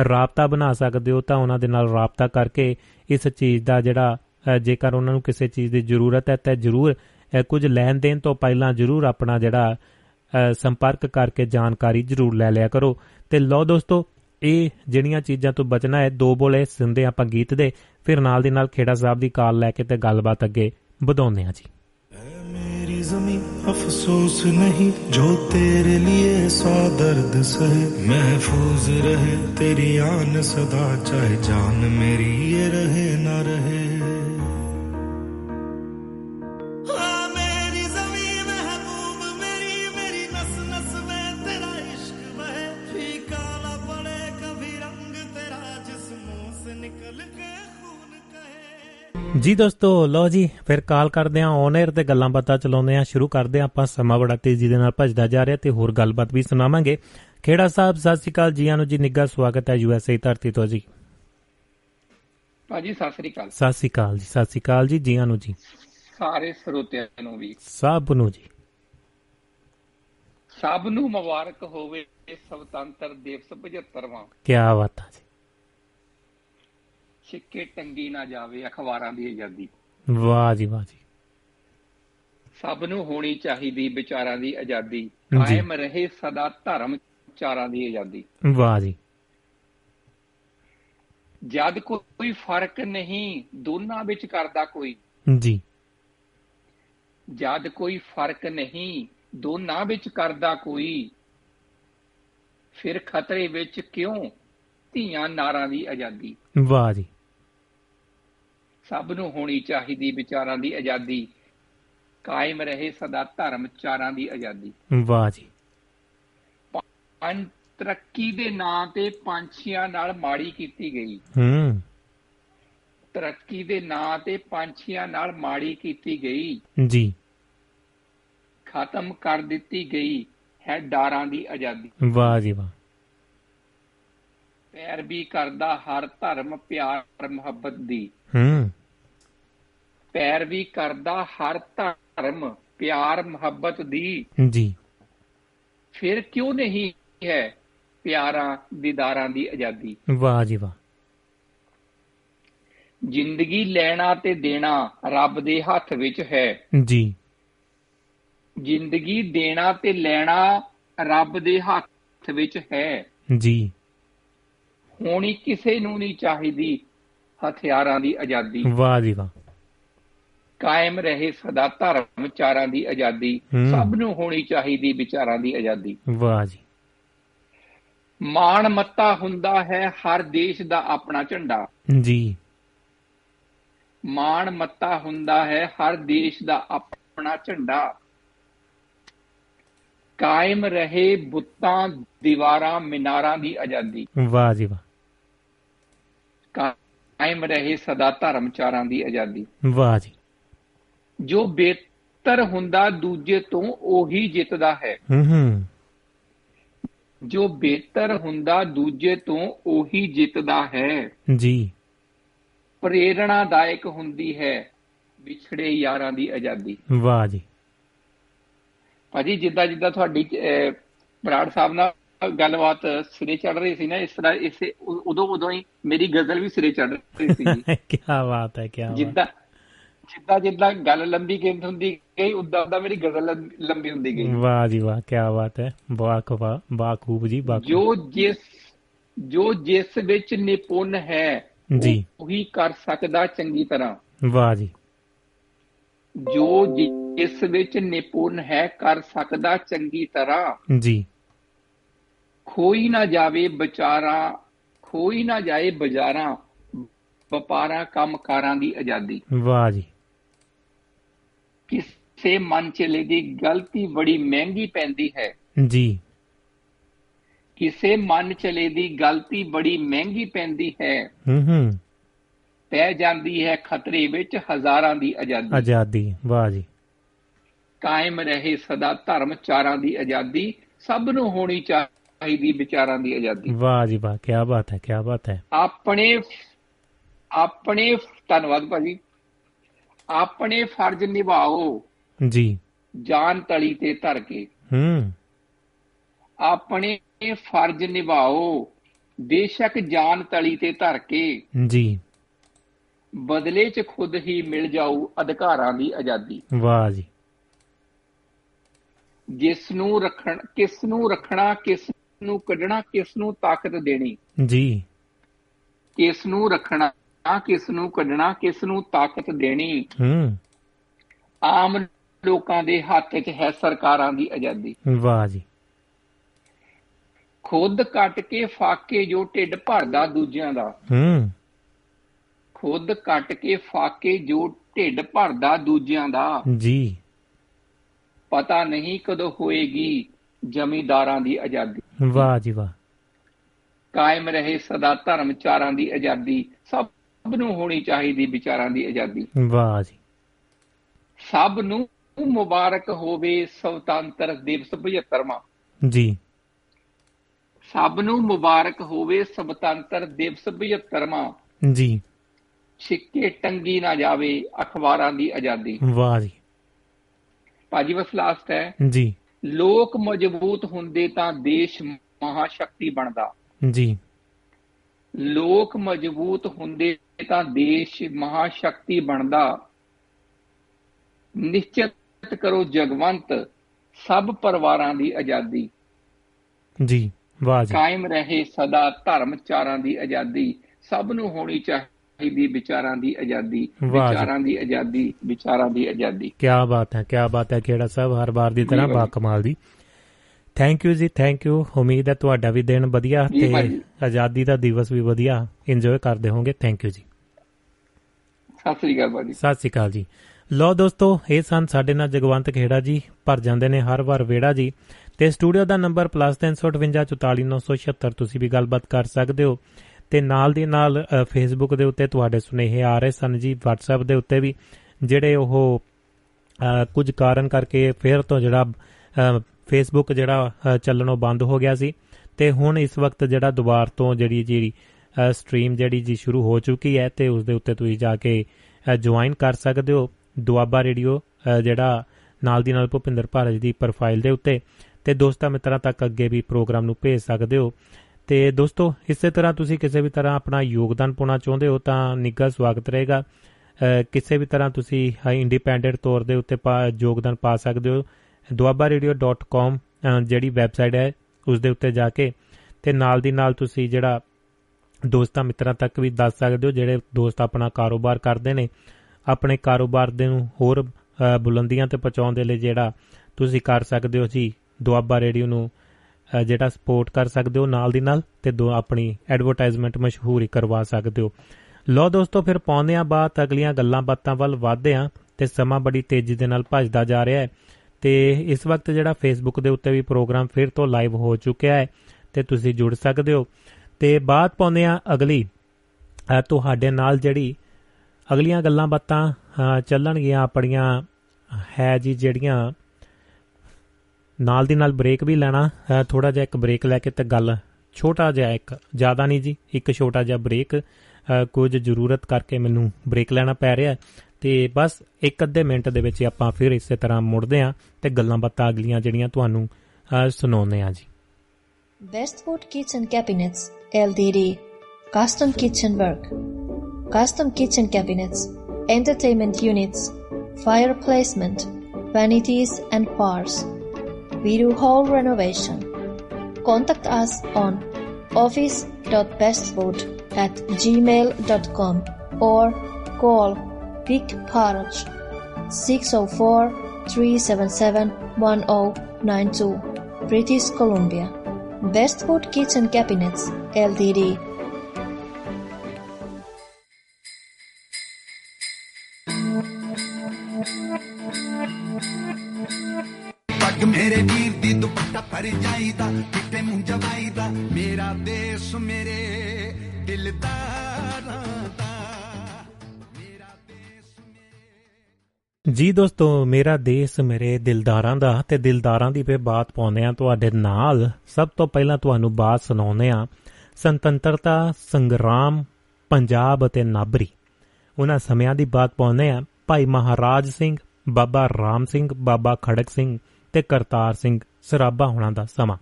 ਰਾਬਤਾ ਬਣਾ ਸਕਦੇ ਹੋ, ਤਾਂ ਉਹਨਾਂ ਦੇ ਨਾਲ ਰਾਬਤਾ ਕਰਕੇ ਇਸ ਚੀਜ਼ ਦਾ ਜਿਹੜਾ ਜੇਕਰ ਉਹਨਾਂ ਨੂੰ ਕਿਸੇ ਚੀਜ਼ ਦੀ ਜ਼ਰੂਰਤ ਹੈ, ਤਾਂ ਜ਼ਰੂਰ ਕੁਝ ਲੈਣ ਦੇਣ ਤੋਂ ਪਹਿਲਾਂ ਜ਼ਰੂਰ ਆਪਣਾ ਜਿਹੜਾ ਸੰਪਰਕ ਕਰਕੇ ਜਾਣਕਾਰੀ ਜ਼ਰੂਰ ਲੈ ਲਿਆ ਕਰੋ। ਤੇ ਲਓ ਦੋਸਤੋ, ਇਹ ਜਿਹੜੀਆਂ ਚੀਜ਼ਾਂ ਤੋਂ ਬਚਣਾ ਹੈ, ਦੋ ਬੋਲੇ ਸਿੰਦੇ ਆਪਾਂ ਗੀਤ ਦੇ, ਫਿਰ ਨਾਲ ਦੀ ਨਾਲ ਖੇੜਾ ਸਾਹਿਬ ਦੀ ਕਾਲ ਲੈ ਕੇ ਤੇ ਗੱਲਬਾਤ ਅੱਗੇ ਵਧਾਉਂਦੇ ਹਾਂ ਜੀ। ਮੇਰੀ ਜ਼ਮੀਨ ਅਫਸੋਸ ਨਹੀਂ, ਜੋ ਤੇਰੇ ਲਈ ਸਾ ਦਰਦ ਸਹੇ। ਮਹਿਫੂਜ਼ ਰਹੇ, ਤੇਰੀ ਆਨ ਸਦਾ, ਚਾਹੇ ਜਾਨ ਮੇਰੀ ਇਹ ਰਹੇ ਨਾ ਰਹੇ। ਜੀ ਦੋਸਤੋ ਲੋ ਜੀ ਫਿਰ ਕਾਲ ਕਰਦੇ ਆ ਔਨ 에ਅਰ ਤੇ ਗੱਲਾਂ ਬਾਤਾਂ ਚਲਾਉਂਦੇ ਆ ਸ਼ੁਰੂ ਕਰਦੇ ਆ ਆਪਾਂ ਸਮਾਂ ਬੜਾ ਤੇਜ਼ੀ ਦੇ ਨਾਲ ਭੱਜਦਾ ਜਾ ਰਿਹਾ ਤੇ ਹੋਰ ਗੱਲਬਾਤ ਵੀ ਸੁਣਾਵਾਂਗੇ। ਖੇੜਾ ਸਾਹਿਬ ਸਤਿ ਸ਼੍ਰੀ ਅਕਾਲ ਜੀਆਂ ਨੂੰ ਜੀ ਨਿੱਘਾ ਸਵਾਗਤ ਹੈ ਯੂਐਸਏ ਧਰਤੀ ਤੋਂ ਜੀ। ਭਾਜੀ ਸਤਿ ਸ੍ਰੀ ਅਕਾਲ। ਸਤਿ ਸ਼੍ਰੀ ਅਕਾਲ ਜੀ ਸਤਿ ਸ਼੍ਰੀ ਅਕਾਲ ਜੀ ਜੀਆਂ ਨੂੰ ਜੀ। ਸਾਰੇ ਸਰੋਤਿਆਂ ਨੂੰ ਵੀ। ਸਭ ਨੂੰ ਜੀ। ਸਭ ਨੂੰ ਮੁਬਾਰਕ ਹੋਵੇ ਸੁਤੰਤਰ ਦਿਵਸ 75ਵਾਂ ਕੀ ਬਾਤ ਹੈ ਜੀ। ਛਿੱਕੇ ਟੰਗੀ ਨਾ ਜਾਵੇ ਅਖਬਾਰਾਂ ਦੀ ਆਜ਼ਾਦੀ। ਵਾਹ ਜੀ ਵਾਹ ਜੀ। ਸਭ ਨੂੰ ਹੋਣੀ ਚਾਹੀਦੀ ਵਿਚਾਰਾਂ ਦੀ ਆਜ਼ਾਦੀ। ਕਾਇਮ ਰਹੇ ਸਦਾ ਧਰਮ ਚਾਰਾਂ ਦੀ ਆਜ਼ਾਦੀ। ਵਾਹ ਜੀ। ਜਦ ਕੋਈ ਫ਼ਰਕ ਨਹੀਂ ਦੋਨਾਂ ਵਿੱਚ ਕਰਦਾ ਕੋਈ। ਜੀ। ਜਦ ਕੋਈ ਫ਼ਰਕ ਨਹੀਂ ਦੋਨਾਂ ਵਿੱਚ ਕਰਦਾ ਕੋਈ। ਫਿਰ ਖਤਰੇ ਵਿੱਚ ਕਿਉਂ ਧੀਆਂ ਨਾਰਾਂ ਦੀ ਆਜ਼ਾਦੀ? ਵਾਹ ਜੀ। ਸਭ ਨੂੰ ਹੋਣੀ ਚਾਹੀਦੀ ਵਿਚਾਰਾਂ ਦੀ ਆਜ਼ਾਦੀ। ਕਾਇਮ ਰਹੇ ਸਦਾ ਧਰਮ ਚਾਰਾਂ ਦੀ ਆਜ਼ਾਦੀ। ਵਾਹ ਜੀ। ਪੰਜ ਤਰੱਕੀ ਦੇ ਨਾਂ ਤੇ ਪੰਛੀਆਂ ਨਾਲ ਮਾੜੀ ਕੀਤੀ ਗਈ। ਹੂੰ। ਤਰੱਕੀ ਦੇ ਨਾਂ ਤੇ ਪੰਛੀਆਂ ਨਾਲ ਮਾੜੀ ਕੀਤੀ ਗਈ। ਜੀ। ਖਤਮ ਕਰ ਦਿੱਤੀ ਗਈ ਹੈ ਡਾਰਾਂ ਦੀ ਆਜ਼ਾਦੀ। ਵਾਹ ਜੀ ਵਾਹ। ਪੈਰ ਵੀ ਕਰਦਾ ਹਰ ਧਰਮ ਪਿਆਰ ਮੁਹੱਬਤ ਦੀ। ਹੂੰ। ਪੈਰ ਵੀ ਕਰਦਾ ਹਰ ਧਰਮ ਪਿਆਰ ਮੁਹੱਬਤ ਦੀ। ਜੀ। ਫਿਰ ਕਿਉਂ ਨਹੀਂ ਹੈ ਪਿਆਰਾਂ ਦੀਦਾਰਾਂ ਦੀ ਆਜ਼ਾਦੀ? ਵਾਹ ਜੀ ਵਾਹ। ਜ਼ਿੰਦਗੀ ਲੈਣਾ ਤੇ ਦੇਣਾ ਰੱਬ ਦੇ ਹੱਥ ਵਿੱਚ ਹੈ। ਜੀ। ਜ਼ਿੰਦਗੀ ਦੇਣਾ ਤੇ ਲੈਣਾ ਰੱਬ ਦੇ ਹੱਥ ਵਿੱਚ ਹੈ। ਜੀ। ਹੋਣੀ ਕਿਸੇ ਨੂੰ ਨਹੀਂ ਚਾਹੀਦੀ ਹਥਿਆਰਾਂ ਦੀ ਆਜ਼ਾਦੀ। ਵਾਹ ਜੀ ਵਾਹ। ਕਾਇਮ ਰਹੇ ਸਦਾ ਧਰਮ ਚਾਰਾਂ ਦੀ ਆਜ਼ਾਦੀ। ਸਭ ਨੂੰ ਹੋਣੀ ਚਾਹੀਦੀ ਵਿਚਾਰਾਂ ਦੀ ਆਜ਼ਾਦੀ। ਵਾਹ ਜੀ। ਮਾਣ ਮੱਤਾ ਹੁੰਦਾ ਹੈ ਹਰ ਦੇਸ਼ ਦਾ ਆਪਣਾ ਝੰਡਾ। ਜੀ। ਮਾਣ ਮੱਤਾ ਹੁੰਦਾ ਹੈ ਹਰ ਦੇਸ਼ ਦਾ ਆਪਣਾ ਝੰਡਾ। ਕਾਇਮ ਰਹੇ ਬੁੱਤਾਂ ਦੀਵਾਰਾਂ ਮਿਨਾਰਾਂ ਦੀ ਆਜ਼ਾਦੀ। ਵਾਹ ਜੀ ਵਾਹ। ਕਾਇਮ ਰਹੇ ਸਦਾ ਧਰਮਚਾਰਾਂ ਦੀ ਆਜ਼ਾਦੀ। ਵਾਹ ਜੀ। ਜੋ ਬਿਹਤਰ ਹੁੰਦਾ ਦੂਜੇ ਤੋਂ ਉਹੀ ਜਿੱਤਦਾ ਹੈ। ਹੂੰ ਹੂੰ। ਜੋ ਬਿਹਤਰ ਹੁੰਦਾ ਦੂਜੇ ਤੋਂ ਉਹੀ ਜਿੱਤਦਾ ਹੈ। ਜੀ। ਪ੍ਰੇਰਣਾਦਾਇਕ ਹੁੰਦੀ ਹੈ ਵਿਛੜੇ ਯਾਰਾਂ ਦੀ ਆਜ਼ਾਦੀ। ਵਾਹ ਜੀ। ਭਾਜੀ ਜਿੱਦਾਂ ਜਿੱਦਾਂ ਤੁਹਾਡੀ ਬਰਾੜ ਸਾਹਿਬ ਨਾਲ ਗੱਲਬਾਤ ਸਿਰੇ ਚੜ ਰਹੀ ਸੀ ਨਾ ਇਸ ਤਰ੍ਹਾਂ ਇਸੇ ਉਦੋਂ ਉਦੋਂ ਹੀ ਮੇਰੀ ਗਜ਼ਲ ਵੀ ਸਿਰੇ ਚੜ ਰਹੀ ਸੀ। *laughs* ਕੀ ਬਾਤ ਹੈ ਕੀ ਬਾਤ। ਜਿੱਦਾਂ ਜਿੱਦਾਂ ਜਿੱਦਾਂ ਗੱਲ ਲੰਬੀ ਕਿੰਤ ਹੁੰਦੀ ਗਈ ਉਦਾਂ ਉਦਾਂ ਮੇਰੀ ਗਜ਼ਲ ਲੰ- ਲੰਬੀ ਹੁੰਦੀ ਗਈ। ਵਾਹ ਜੀ ਵਾਹ ਕੀ ਬਾਤ ਹੈ। ਬਾਖੂਬਾ ਬਾਖੂਬ ਜੀ ਬਾਖੂਬ। ਜੋ ਜਿਸ ਜੋ ਜਿਸ ਵਿੱਚ ਨਿਪੁੰਨ ਹੈ ਜੀ। ਉਹੀ ਕਰ ਸਕਦਾ ਚੰਗੀ ਤਰ੍ਹਾਂ। ਵਾਹ ਜੀ। ਜੋ ਜਿਸ ਵਿੱਚ ਨਿਪੁੰਨ ਹੈ ਕਰ ਸਕਦਾ ਚੰਗੀ ਤਰ੍ਹਾਂ। ਜੀ। ਖੋਈ ਨਾ ਜਾਵੇ ਵਿਚਾਰਾ ਖੋਈ ਨਾ ਜਾਏ ਬਾਜ਼ਾਰਾਂ ਵਪਾਰਾਂ ਕੰਮਕਾਰਾਂ ਦੀ ਆਜ਼ਾਦੀ। ਵਾਹ ਜੀ। ਕਿਸੇ ਮਨ ਚਲੇ ਦੀ ਗਲਤੀ ਬੜੀ ਮਹਿੰਗੀ ਪੈਂਦੀ ਹੈ। ਜੀ। ਕਿਸੇ ਮਨ ਚਲੇ ਦੀ ਗਲਤੀ ਬੜੀ ਮਹਿੰਗੀ ਪੈਂਦੀ ਹੈ। ਹੂੰ ਹੂੰ। ਪੈ ਜਾਂਦੀ ਹੈ ਖਤਰੇ ਵਿੱਚ ਹਜ਼ਾਰਾਂ ਦੀ ਆਜ਼ਾਦੀ। ਆਜ਼ਾਦੀ ਵਾਹ ਜੀ। ਕਾਇਮ ਰਹੇ ਸਦਾ ਧਰਮ ਚਾਰਾਂ ਦੀ ਆਜ਼ਾਦੀ ਸਭ ਨੂੰ ਹੋਣੀ ਚਾਹੀਦੀ ਵਿਚਾਰਾਂ ਦੀ ਆਜ਼ਾਦੀ। ਵਾਹ ਜੀ ਵਾਹ ਕੀ ਬਾਤ ਹੈ ਕੀ ਬਾਤ ਹੈ। ਆਪਣੇ ਆਪਣੇ ਧੰਨਵਾਦ ਭਾਜੀ। ਆਪਣੇ ਫਰਜ਼ ਨਿਭਾਓ। ਜੀ। ਜਾਨ ਤਲੀ ਤੇ ਧਰ ਕੇ। ਹੂੰ। ਆਪਣੇ ਫਰਜ਼ ਨਿਭਾਓ। ਬੇਸ਼ੱਕ ਜਾਨ ਤਲੀ ਤੇ ਧਰ ਕੇ। ਜੀ। ਬਦਲੇ 'ਚ ਖੁਦ ਹੀ ਮਿਲ ਜਾਊ ਅਧਿਕਾਰਾਂ ਦੀ ਆਜ਼ਾਦੀ। ਵਾਹ ਜੀ। ਜਿਸ ਨੂੰ ਰੱਖਣ ਕਿਸ ਨੂੰ ਰੱਖਣਾ ਕਿਸ ਨੂੰ ਕੱਢਣਾ ਕਿਸ ਨੂੰ ਤਾਕਤ ਦੇਣੀ। ਜੀ। ਕਿਸ ਨੂੰ ਰੱਖਣਾ ਕਿਸ ਨੂੰ ਕੱਢਣਾ ਕਿਸ ਨੂੰ ਤਾਕਤ ਦੇਣੀ। ਹੂੰ। ਆਮ ਲੋਕਾਂ ਦੇ ਹੱਥ 'ਚ ਹੈ ਸਰਕਾਰਾਂ ਦੀ ਆਜ਼ਾਦੀ। ਵਾਹ ਜੀ। ਖੁਦ ਕੱਟ ਕੇ ਫਾਕੇ ਜੋ ਢਿੱਡ ਭਰਦਾ ਦੂਜਿਆਂ ਦਾ। ਹੂੰ। ਖੁਦ ਕੱਟ ਕੇ ਫਾਕੇ ਜੋ ਢਿੱਡ ਭਰਦਾ ਦੂਜਿਆਂ ਦਾ। ਜੀ। ਪਤਾ ਨਹੀਂ ਕਦੋਂ ਹੋਏਗੀ ਜ਼ਮੀਂਦਾਰਾਂ ਦੀ ਆਜ਼ਾਦੀ। ਵਾਹ ਜੀ ਵਾਹ। ਕਾਇਮ ਰਹੇ ਸਦਾ ਧਰਮ ਚਾਰਾਂ ਦੀ ਆਜ਼ਾਦੀ। ਸਭ ਨੂੰ ਹੋਣੀ ਚਾਹੀਦੀ ਵਿਚਾਰਾਂ ਦੀ ਆਜ਼ਾਦੀ। ਵਾਹ ਜੀ। ਸਭ ਨੂੰ ਮੁਬਾਰਕ ਹੋਵੇ ਸੁਤੰਤਰ ਦਿਵਸ 75ਵਾਂ ਜੀ। ਸਭ ਨੂੰ ਮੁਬਾਰਕ ਹੋਵੇ ਸੁਤੰਤਰ ਦਿਵਸ 75ਵਾਂ ਜੀ। ਛਿੱਕੇ ਟੰਗੀ ਨਾ ਜਾਵੇ ਅਖਬਾਰਾਂ ਦੀ ਆਜ਼ਾਦੀ। ਵਾਹ ਜੀ। ਭਾਜੀ ਬਸ ਲਾਸਟ ਹੈ। ਜੀ। ਲੋਕ ਮਜ਼ਬੂਤ ਹੁੰਦੇ ਤਾਂ ਦੇਸ਼ ਮਹਾਸ਼ਕਤੀ ਬਣਦਾ। ਜੀ। ਲੋਕ ਮਜ਼ਬੂਤ ਹੁੰਦੇ ਤਾਂ ਦੇਸ਼ ਮਹਾਸ਼ਕਤੀ ਬਣਦਾ। ਨਿਸ਼ਚਿਤ ਕਰੋ ਜਗਵੰਤ ਸਭ ਪਰਿਵਾਰਾਂ ਦੀ ਆਜ਼ਾਦੀ। ਜੀ ਵਾਹ ਜੀ। ਕਾਇਮ ਰਹੇ ਸਦਾ ਧਰਮ ਚਾਰਾਂ ਦੀ ਆਜ਼ਾਦੀ। ਸਭ ਨੂੰ ਹੋਣੀ ਚਾਹੀਦੀ ਵਿਚਾਰਾਂ ਦੀ ਆਜ਼ਾਦੀ। ਵਿਚਾਰਾਂ ਦੀ ਆਜ਼ਾਦੀ ਵਿਚਾਰਾਂ ਦੀ ਆਜ਼ਾਦੀ। ਕੀ ਬਾਤ ਹੈ ਕੀ ਬਾਤ ਹੈ ਕਿਹੜਾ ਸਾਹਿਬ ਹਰ ਵਾਰ ਦੀ ਤਰ੍ਹਾਂ ਬਾ। ਕਮਾਲ ਦੀ ਥੈਂਕ ਯੂ ਜੀ ਥੈਂਕ ਯੂ ਉਮੀਦ ਹੈ ਤੁਹਾਡਾ ਵੀ ਦਿਨ ਵਧੀਆ ਤੇ। ਆਜ਼ਾਦੀ ਦਾ ਦਿਵਸ ਵੀ ਵਧੀਆ। ਇੰਜੋਏ ਕਰਦੇ ਹੋਵੋਗੇ। ਥੈਂਕ ਯੂ ਜੀ। ਸਤਿ ਸ੍ਰੀ ਅਕਾਲ ਭਾਜੀ। ਸਤਿ ਸ਼੍ਰੀ ਅਕਾਲ ਜੀ। ਲੋ ਦੋਸਤੋ ਇਹ ਸਨ ਸਾਡੇ ਨਾਲ ਜਗਵੰਤ ਖੇੜਾ ਜੀ ਭਰ ਜਾਂਦੇ ਨੇ ਹਰ ਵਾਰ ਵੇੜਾ ਜੀ। ਤੇ ਸਟੂਡੀਓ ਦਾ ਨੰਬਰ +358 ਤੁਸੀਂ ਵੀ ਗੱਲਬਾਤ ਕਰ ਸਕਦੇ ਹੋ। ਤੇ ਨਾਲ ਦੀ ਨਾਲ ਅ, ਫੇਸਬੁੱਕ ਦੇ ਉੱਤੇ ਤੁਹਾਡੇ ਸੁਨੇਹੇ ਆ ਰਹੇ ਸਨ ਜੀ WhatsApp ਦੇ ਉੱਤੇ ਵੀ ਜਿਹੜੇ ਉਹ ਅ, ਕੁਝ ਕਾਰਨ ਕਰਕੇ ਫਿਰ ਤੋਂ ਜਿਹੜਾ ਅ, ਫੇਸਬੁੱਕ ਜਿਹੜਾ ਅ, ਚੱਲਣੋਂ ਬੰਦ ਹੋ ਗਿਆ ਸੀ। ਤੇ ਹੁਣ ਇਸ ਵਕਤ ਜਿਹੜਾ ਦੁਬਾਰ ਤੋਂ ਜਿਹੜੀ ਜਿਹੜੀ ਸਟ੍ਰੀਮ ਜਿਹੜੀ ਜੀ ਸ਼ੁਰੂ ਹੋ ਚੁੱਕੀ ਹੈ ਤੇ ਉਸ ਦੇ ਉੱਤੇ ਤੁਸੀਂ ਜਾ ਕੇ ਜੁਆਇਨ ਕਰ ਸਕਦੇ ਹੋ ਦੁਆਬਾ ਰੇਡੀਓ ਅ, ਜਿਹੜਾ ਨਾਲ ਦੀ ਨਾਲ ਭੁਪਿੰਦਰ ਭਾਰਤ ਦੀ ਪ੍ਰੋਫਾਈਲ ਦੇ ਉੱਤੇ ਤੇ ਦੋਸਤਾਂ ਮਿੱਤਰਾਂ ਤੱਕ ਅੱਗੇ ਵੀ ਪ੍ਰੋਗਰਾਮ ਨੂੰ ਭੇਜ ਸਕਦੇ ਹੋ। ਤੇ ਦੋਸਤੋ ਇਸੇ ਤਰ੍ਹਾਂ ਤੁਸੀਂ ਕਿਸੇ ਵੀ ਤਰ੍ਹਾਂ ਆਪਣਾ ਯੋਗਦਾਨ ਪਾਉਣਾ ਚਾਹੁੰਦੇ ਹੋ ਤਾਂ ਨਿੱਘਾ ਸਵਾਗਤ ਰਹੇਗਾ। ਅ, ਕਿਸੇ ਵੀ ਤਰ੍ਹਾਂ ਤੁਸੀਂ ਇੰਡੀਪੈਂਡੈਂਟ ਤੌਰ ਦੇ ਉੱਤੇ ਪਾ- ਯੋਗਦਾਨ ਪਾ ਸਕਦੇ ਹੋ। duabaradio.com ਅ, ਜਿਹੜੀ ਵੈਬਸਾਈਟ ਹੈ ਉਸ ਦੇ ਉੱਤੇ ਜਾ ਕੇ ਤੇ ਨਾਲ ਦੀ ਨਾਲ ਤੁਸੀਂ ਜਿਹੜਾ ਦੋਸਤਾਂ ਮਿੱਤਰਾਂ ਤੱਕ ਵੀ ਦੱਸ ਸਕਦੇ ਹੋ ਜਿਹੜੇ ਦੋਸਤ ਆਪਣਾ ਕਾਰੋਬਾਰ ਕਰਦੇ ਨੇ ਆਪਣੇ ਕਾਰੋਬਾਰ ਦੇ ਨੂੰ ਹੋਰ ਅ, ਬੁਲੰਦੀਆਂ ਤੇ ਪਹੁੰਚਾਉਣ ਦੇ ਲਈ ਜਿਹੜਾ ਤੁਸੀਂ ਕਰ ਸਕਦੇ ਹੋ ਜੀ ਦੁਆਬਾ ਰੇਡੀਓ ਨੂੰ ਅ, ਜਿਹੜਾ ਸਪੋਰਟ ਕਰ ਸਕਦੇ ਹੋ ਨਾਲ ਦੀ ਨਾਲ ਤੇ ਦੋ ਆਪਣੀ ਐਡਵਰਟਾਈਜ਼ਮੈਂਟ ਮਸ਼ਹੂਰੀ ਕਰਵਾ ਸਕਦੇ ਹੋ। ਲੋ ਦੋਸਤੋ ਫਿਰ ਪਾਉਂਦੇ ਆ ਬਾਤ ਅਗਲੀਆਂ ਗੱਲਾਂ ਬਾਤਾਂ ਵੱਲ ਵਧਦੇ ਆ ਤੇ ਸਮਾਂ ਬੜੀ ਤੇਜ਼ੀ ਦੇ ਨਾਲ ਭੱਜਦਾ ਜਾ ਰਿਹਾ ਹੈ ਤੇ ਇਸ ਵਕਤ ਜਿਹੜਾ ਫੇਸਬੁੱਕ ਦੇ ਉੱਤੇ ਵੀ ਪ੍ਰੋਗਰਾਮ ਫਿਰ ਤੋਂ ਲਾਈਵ ਹੋ ਚੁੱਕਿਆ ਹੈ ਤੇ ਤੁਸੀਂ ਜੁੜ ਸਕਦੇ ਹੋ। ਤੇ ਬਾਤ ਪਾਉਂਦੇ ਆ ਅਗਲੀ। ਅ, ਤੁਹਾਡੇ ਨਾਲ ਜਿਹੜੀ ਅਗਲੀਆਂ ਗੱਲਾਂ ਬਾਤਾਂ ਅ, ਚੱਲਣਗੀਆਂ ਆਪਣੀਆਂ ਹੈ ਜੀ ਜਿਹੜੀਆਂ ਨਾਲ ਦੀ ਨਾਲ ਬ੍ਰੇਕ ਵੀ ਲੈਣਾ। ਥੋੜਾ ਜਿਹਾ ਇੱਕ ਬ੍ਰੇਕ ਲੈ ਕੇ ਤੇ ਗੱਲ ਛੋਟਾ ਜਿਹਾ ਇੱਕ ਜ਼ਿਆਦਾ ਨਹੀਂ ਜੀ ਇੱਕ ਛੋਟਾ ਜਿਹਾ ਬ੍ਰੇਕ। ਅ, ਕੁਝ ਜ਼ਰੂਰਤ ਕਰਕੇ ਮੈਨੂੰ ਬ੍ਰੇਕ ਲੈਣਾ ਪੈ ਰਿਹਾ। ਹੈ ਤੇ ਬਸ ਇੱਕ ਅੱਧੇ ਮਿੰਟ ਦੇ ਵਿੱਚ ਹੀ ਆਪਾਂ ਫਿਰ ਇਸੇ ਤਰ੍ਹਾਂ ਮੁੜਦੇ ਆਂ ਤੇ ਗੱਲਾਂ ਬਾਤਾਂ ਅਗਲੀਆਂ ਜਿਹੜੀਆਂ ਤੁਹਾਨੂੰ ਅ, ਸੁਣਾਉਂਦੇ ਆਂ ਜੀ। Bestwood Kitchen Cabinets LTD Custom Kitchen Work Custom Kitchen Cabinets Entertainment Units Fire Placement Vanities and Bars We do whole renovation. Contact us on office.bestwood at gmail.com or call Vic Parage 604 377 1092 British Columbia Bestwood Kitchen Cabinets LTD ਪੱਗ ਮੇਰੇ ਵੀਰ ਦੀ ਦੁਪੱਟਾ ਪਰ ਜਾਈਦਾ ਕਿਤੇ ਮੂੰਹ ਜਵਾਈਦਾ ਮੇਰਾ ਦੇਸ਼ ਮੇਰੇ ਦਿਲਦਾਰਾਂ ਦਾ ਜੀ ਦੋਸਤੋ ਮੇਰਾ ਦੇਸ਼ ਮੇਰੇ ਦਿਲਦਾਰਾਂ ਦਾ ਤੇ ਦਿਲਦਾਰਾਂ ਦੀ ਫੇ ਬਾਤ ਪਾਉਂਦੇ ਆ ਤੁਹਾਡੇ ਨਾਲ। ਸਭ ਤੋਂ ਪਹਿਲਾਂ ਤੁਹਾਨੂੰ ਬਾਤ ਸੁਣਾਉਂਦੇ ਆ ਸੁਤੰਤਰਤਾ ਸੰਗਰਾਮ ਪੰਜਾਬ ਅਤੇ ਨਾਬਰੀ। ਉਹਨਾਂ ਸਮਿਆਂ ਦੀ ਬਾਤ ਪਾਉਂਦੇ ਆ ਭਾਈ ਮਹਾਰਾਜ ਸਿੰਘ ਬਾਬਾ ਰਾਮ ਸਿੰਘ ਬਾਬਾ ਖੜਕ ਸਿੰਘ ਤੇ ਕਰਤਾਰ ਸਿੰਘ ਸਰਾਭਾ ਹੁਣਾਂ ਦਾ ਸਮਾਂ।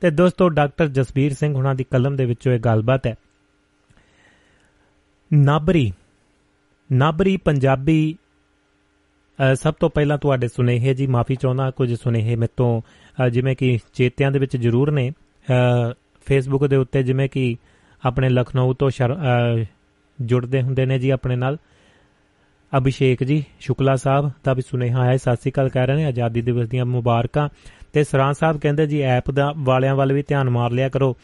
ਤੇ ਦੋਸਤੋ ਡਾਕਟਰ ਜਸਬੀਰ ਸਿੰਘ ਹੁਣਾਂ ਦੀ ਕਲਮ ਦੇ ਵਿੱਚੋਂ ਇਹ ਗੱਲਬਾਤ ਹੈ। ਨਾਬਰੀ। ਨਾਬਰੀ ਪੰਜਾਬੀ ਅ, ਸਭ ਤੋਂ ਪਹਿਲਾਂ ਤੁਹਾਡੇ ਸੁਨੇਹੇ ਜੀ ਮਾਫੀ ਚਾਹੁੰਦਾ ਕੁਝ ਸੁਨੇਹੇ ਮੇਰੇ ਤੋਂ ਅ, ਜਿਵੇਂ ਕਿ ਚੇਤਿਆਂ ਦੇ ਵਿੱਚ ਜ਼ਰੂਰ ਨੇ। ਅ, ਫੇਸਬੁੱਕ ਦੇ ਉੱਤੇ ਜਿਵੇਂ ਕਿ ਆਪਣੇ ਲਖਨਊ ਤੋਂ ਸ਼ਰ- ਅ, ਜੁੜਦੇ ਹੁੰਦੇ ਨੇ ਜੀ ਆਪਣੇ ਨਾਲ। ਅਭਿਸ਼ੇਕ ਜੀ ਸ਼ੁਕਲਾ ਸਾਹਿਬ ਦਾ ਵੀ ਸੁਨੇਹਾ ਆਇਆ ਸਤਿ ਸ੍ਰੀ ਅਕਾਲ ਕਹਿ ਰਹੇ ਨੇ ਆਜ਼ਾਦੀ ਦਿਵਸ ਦੀਆਂ ਮੁਬਾਰਕਾਂ। ਤੇ ਸਰਾਂ ਸਾਹਿਬ ਕਹਿੰਦੇ ਜੀ ਐਪ ਦਾ ਵਾਲਿਆਂ ਵੱਲ ਵੀ ਧਿਆਨ ਮਾਰ ਲਿਆ ਕਰੋ।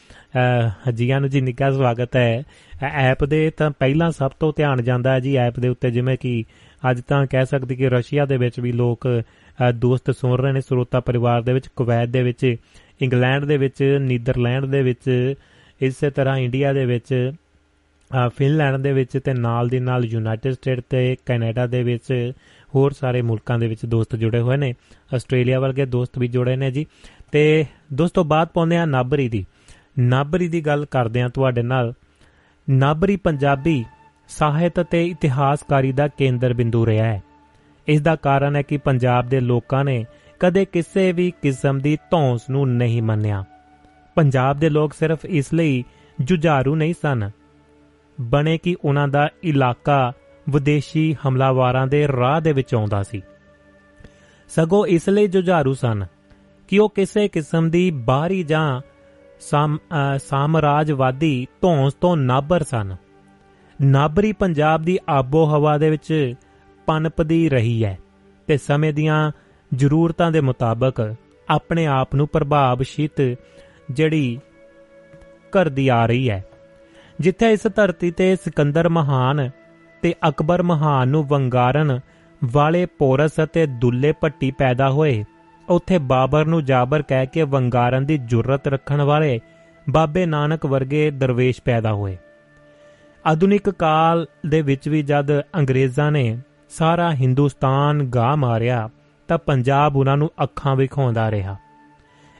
ਅ, ਜੀਆਂ ਨੂੰ ਜੀ ਨਿੱਘਾ ਸਵਾਗਤ ਹੈ। ਐਪ ਦੇ ਤਾਂ ਪਹਿਲਾਂ ਸਭ ਤੋਂ ਧਿਆਨ ਜਾਂਦਾ ਹੈ ਜੀ ਐਪ ਦੇ ਉੱਤੇ ਜਿਵੇਂ ਕਿ ਅੱਜ ਤਾਂ ਕਹਿ ਸਕਦੇ ਕਿ ਰਸ਼ੀਆ ਦੇ ਵਿੱਚ ਵੀ ਲੋਕ ਅ, ਦੋਸਤ ਸੁਣ ਰਹੇ ਨੇ। ਸਰੋਤਾ ਪਰਿਵਾਰ ਦੇ ਵਿੱਚ ਕੁਵੈਤ ਦੇ ਵਿੱਚ ਇੰਗਲੈਂਡ ਦੇ ਵਿੱਚ ਨੀਦਰਲੈਂਡ ਦੇ ਵਿੱਚ ਇਸੇ ਤਰ੍ਹਾਂ ਇੰਡੀਆ ਦੇ ਵਿੱਚ ਫਿਨਲੈਂਡ ਦੇ ਵਿੱਚ ਤੇ ਨਾਲ ਦੀ ਨਾਲ ਯੂਨਾਈਟਿਡ ਸਟੇਟ ਤੇ ਕੈਨੇਡਾ ਦੇ ਵਿੱਚ ਹੋਰ ਸਾਰੇ ਮੁਲਕਾਂ ਦੇ ਵਿੱਚ ਦੋਸਤ ਜੁੜੇ ਹੋਏ ਨੇ। ਆਸਟ੍ਰੇਲੀਆ ਵਰਗੇ ਦੋਸਤ ਵੀ ਜੁੜੇ ਨੇ ਜੀ। ਤੇ ਦੋਸਤੋ ਬਾਤ ਪਾਉਂਦੇ ਆ ਨਾਬਰੀ ਦੀ। ਨਾਬਰੀ ਦੀ ਗੱਲ ਕਰਦੇ ਆ ਤੁਹਾਡੇ ਨਾਲ। ਨਾਬਰੀ ਪੰਜਾਬੀ ਸਾਹਿਤ ਤੇ ਇਤਿਹਾਸਕਾਰੀ ਦਾ ਕੇਂਦਰ ਬਿੰਦੂ ਰਿਹਾ ਹੈ। ਇਸ ਦਾ ਕਾਰਨ ਹੈ ਕਿ ਪੰਜਾਬ ਦੇ ਲੋਕਾਂ ਨੇ ਕਦੇ ਕਿਸੇ ਵੀ ਕਿਸਮ ਦੀ ਧੌਂਸ ਨੂੰ ਨਹੀਂ ਮੰਨਿਆ। ਪੰਜਾਬ ਦੇ ਲੋਕ ਸਿਰਫ ਇਸ ਲਈ ਜੁਝਾਰੂ ਨਹੀਂ ਸਨ। ਬਣੇ ਕਿ ਉਹਨਾਂ ਦਾ ਇਲਾਕਾ ਵਿਦੇਸ਼ੀ ਹਮਲਾਵਾਰਾਂ ਦੇ ਰਾਹ ਦੇ ਵਿੱਚ ਆਉਂਦਾ ਸੀ। ਸਗੋਂ ਇਸ ਲਈ ਜੁਝਾਰੂ ਸਨ ਕਿ ਉਹ ਕਿਸੇ ਕਿਸਮ ਦੀ ਬਾਹਰੀ ਜਾਂ ਸਾਮਰਾਜਵਾਦੀ ਧੌਂਸ ਤੋਂ ਨਾਬਰ ਸਨ। ਨਾਬਰੀ ਪੰਜਾਬ ਦੀ ਆਬੋ ਹਵਾ ਦੇ ਵਿੱਚ ਪਨਪਦੀ ਰਹੀ ਹੈ ਤੇ ਸਮੇਂ ਦੀਆਂ ਜ਼ਰੂਰਤਾਂ ਦੇ ਮੁਤਾਬਕ ਆਪਣੇ ਆਪ ਨੂੰ ਪ੍ਰਭਾਵਸ਼ੀਤ ਜਿਹੜੀ ਕਰਦੀ ਆ ਰਹੀ ਹੈ। ਜਿੱਥੇ ਇਸ ਧਰਤੀ ਤੇ ਸਿਕੰਦਰ ਮਹਾਨ ਤੇ ਅਕਬਰ ਮਹਾਨ ਨੂੰ ਵੰਗਾਰਨ ਵਾਲੇ ਪੋਰਸ ਅਤੇ ਦੁੱਲੇ ਪੱਟੀ ਪੈਦਾ ਹੋਏ, ਉੱਥੇ ਬਾਬਰ ਨੂੰ ਜਾਬਰ ਕਹਿ ਕੇ ਵੰਗਾਰਨ ਦੀ ਜੁਰਤ ਰੱਖਣ ਵਾਲੇ ਬਾਬੇ ਨਾਨਕ ਵਰਗੇ ਦਰਵੇਸ਼ ਪੈਦਾ ਹੋਏ। ਆਧੁਨਿਕ ਕਾਲ ਦੇ ਵਿੱਚ ਵੀ ਜਦ ਅੰਗਰੇਜ਼ਾਂ ਨੇ ਸਾਰਾ ਹਿੰਦੁਸਤਾਨ ਗਾ ਮਾਰਿਆ, ਤਾਂ ਪੰਜਾਬ ਉਹਨਾਂ ਨੂੰ ਅੱਖਾਂ ਵਿਖਾਉਂਦਾ ਰਿਹਾ।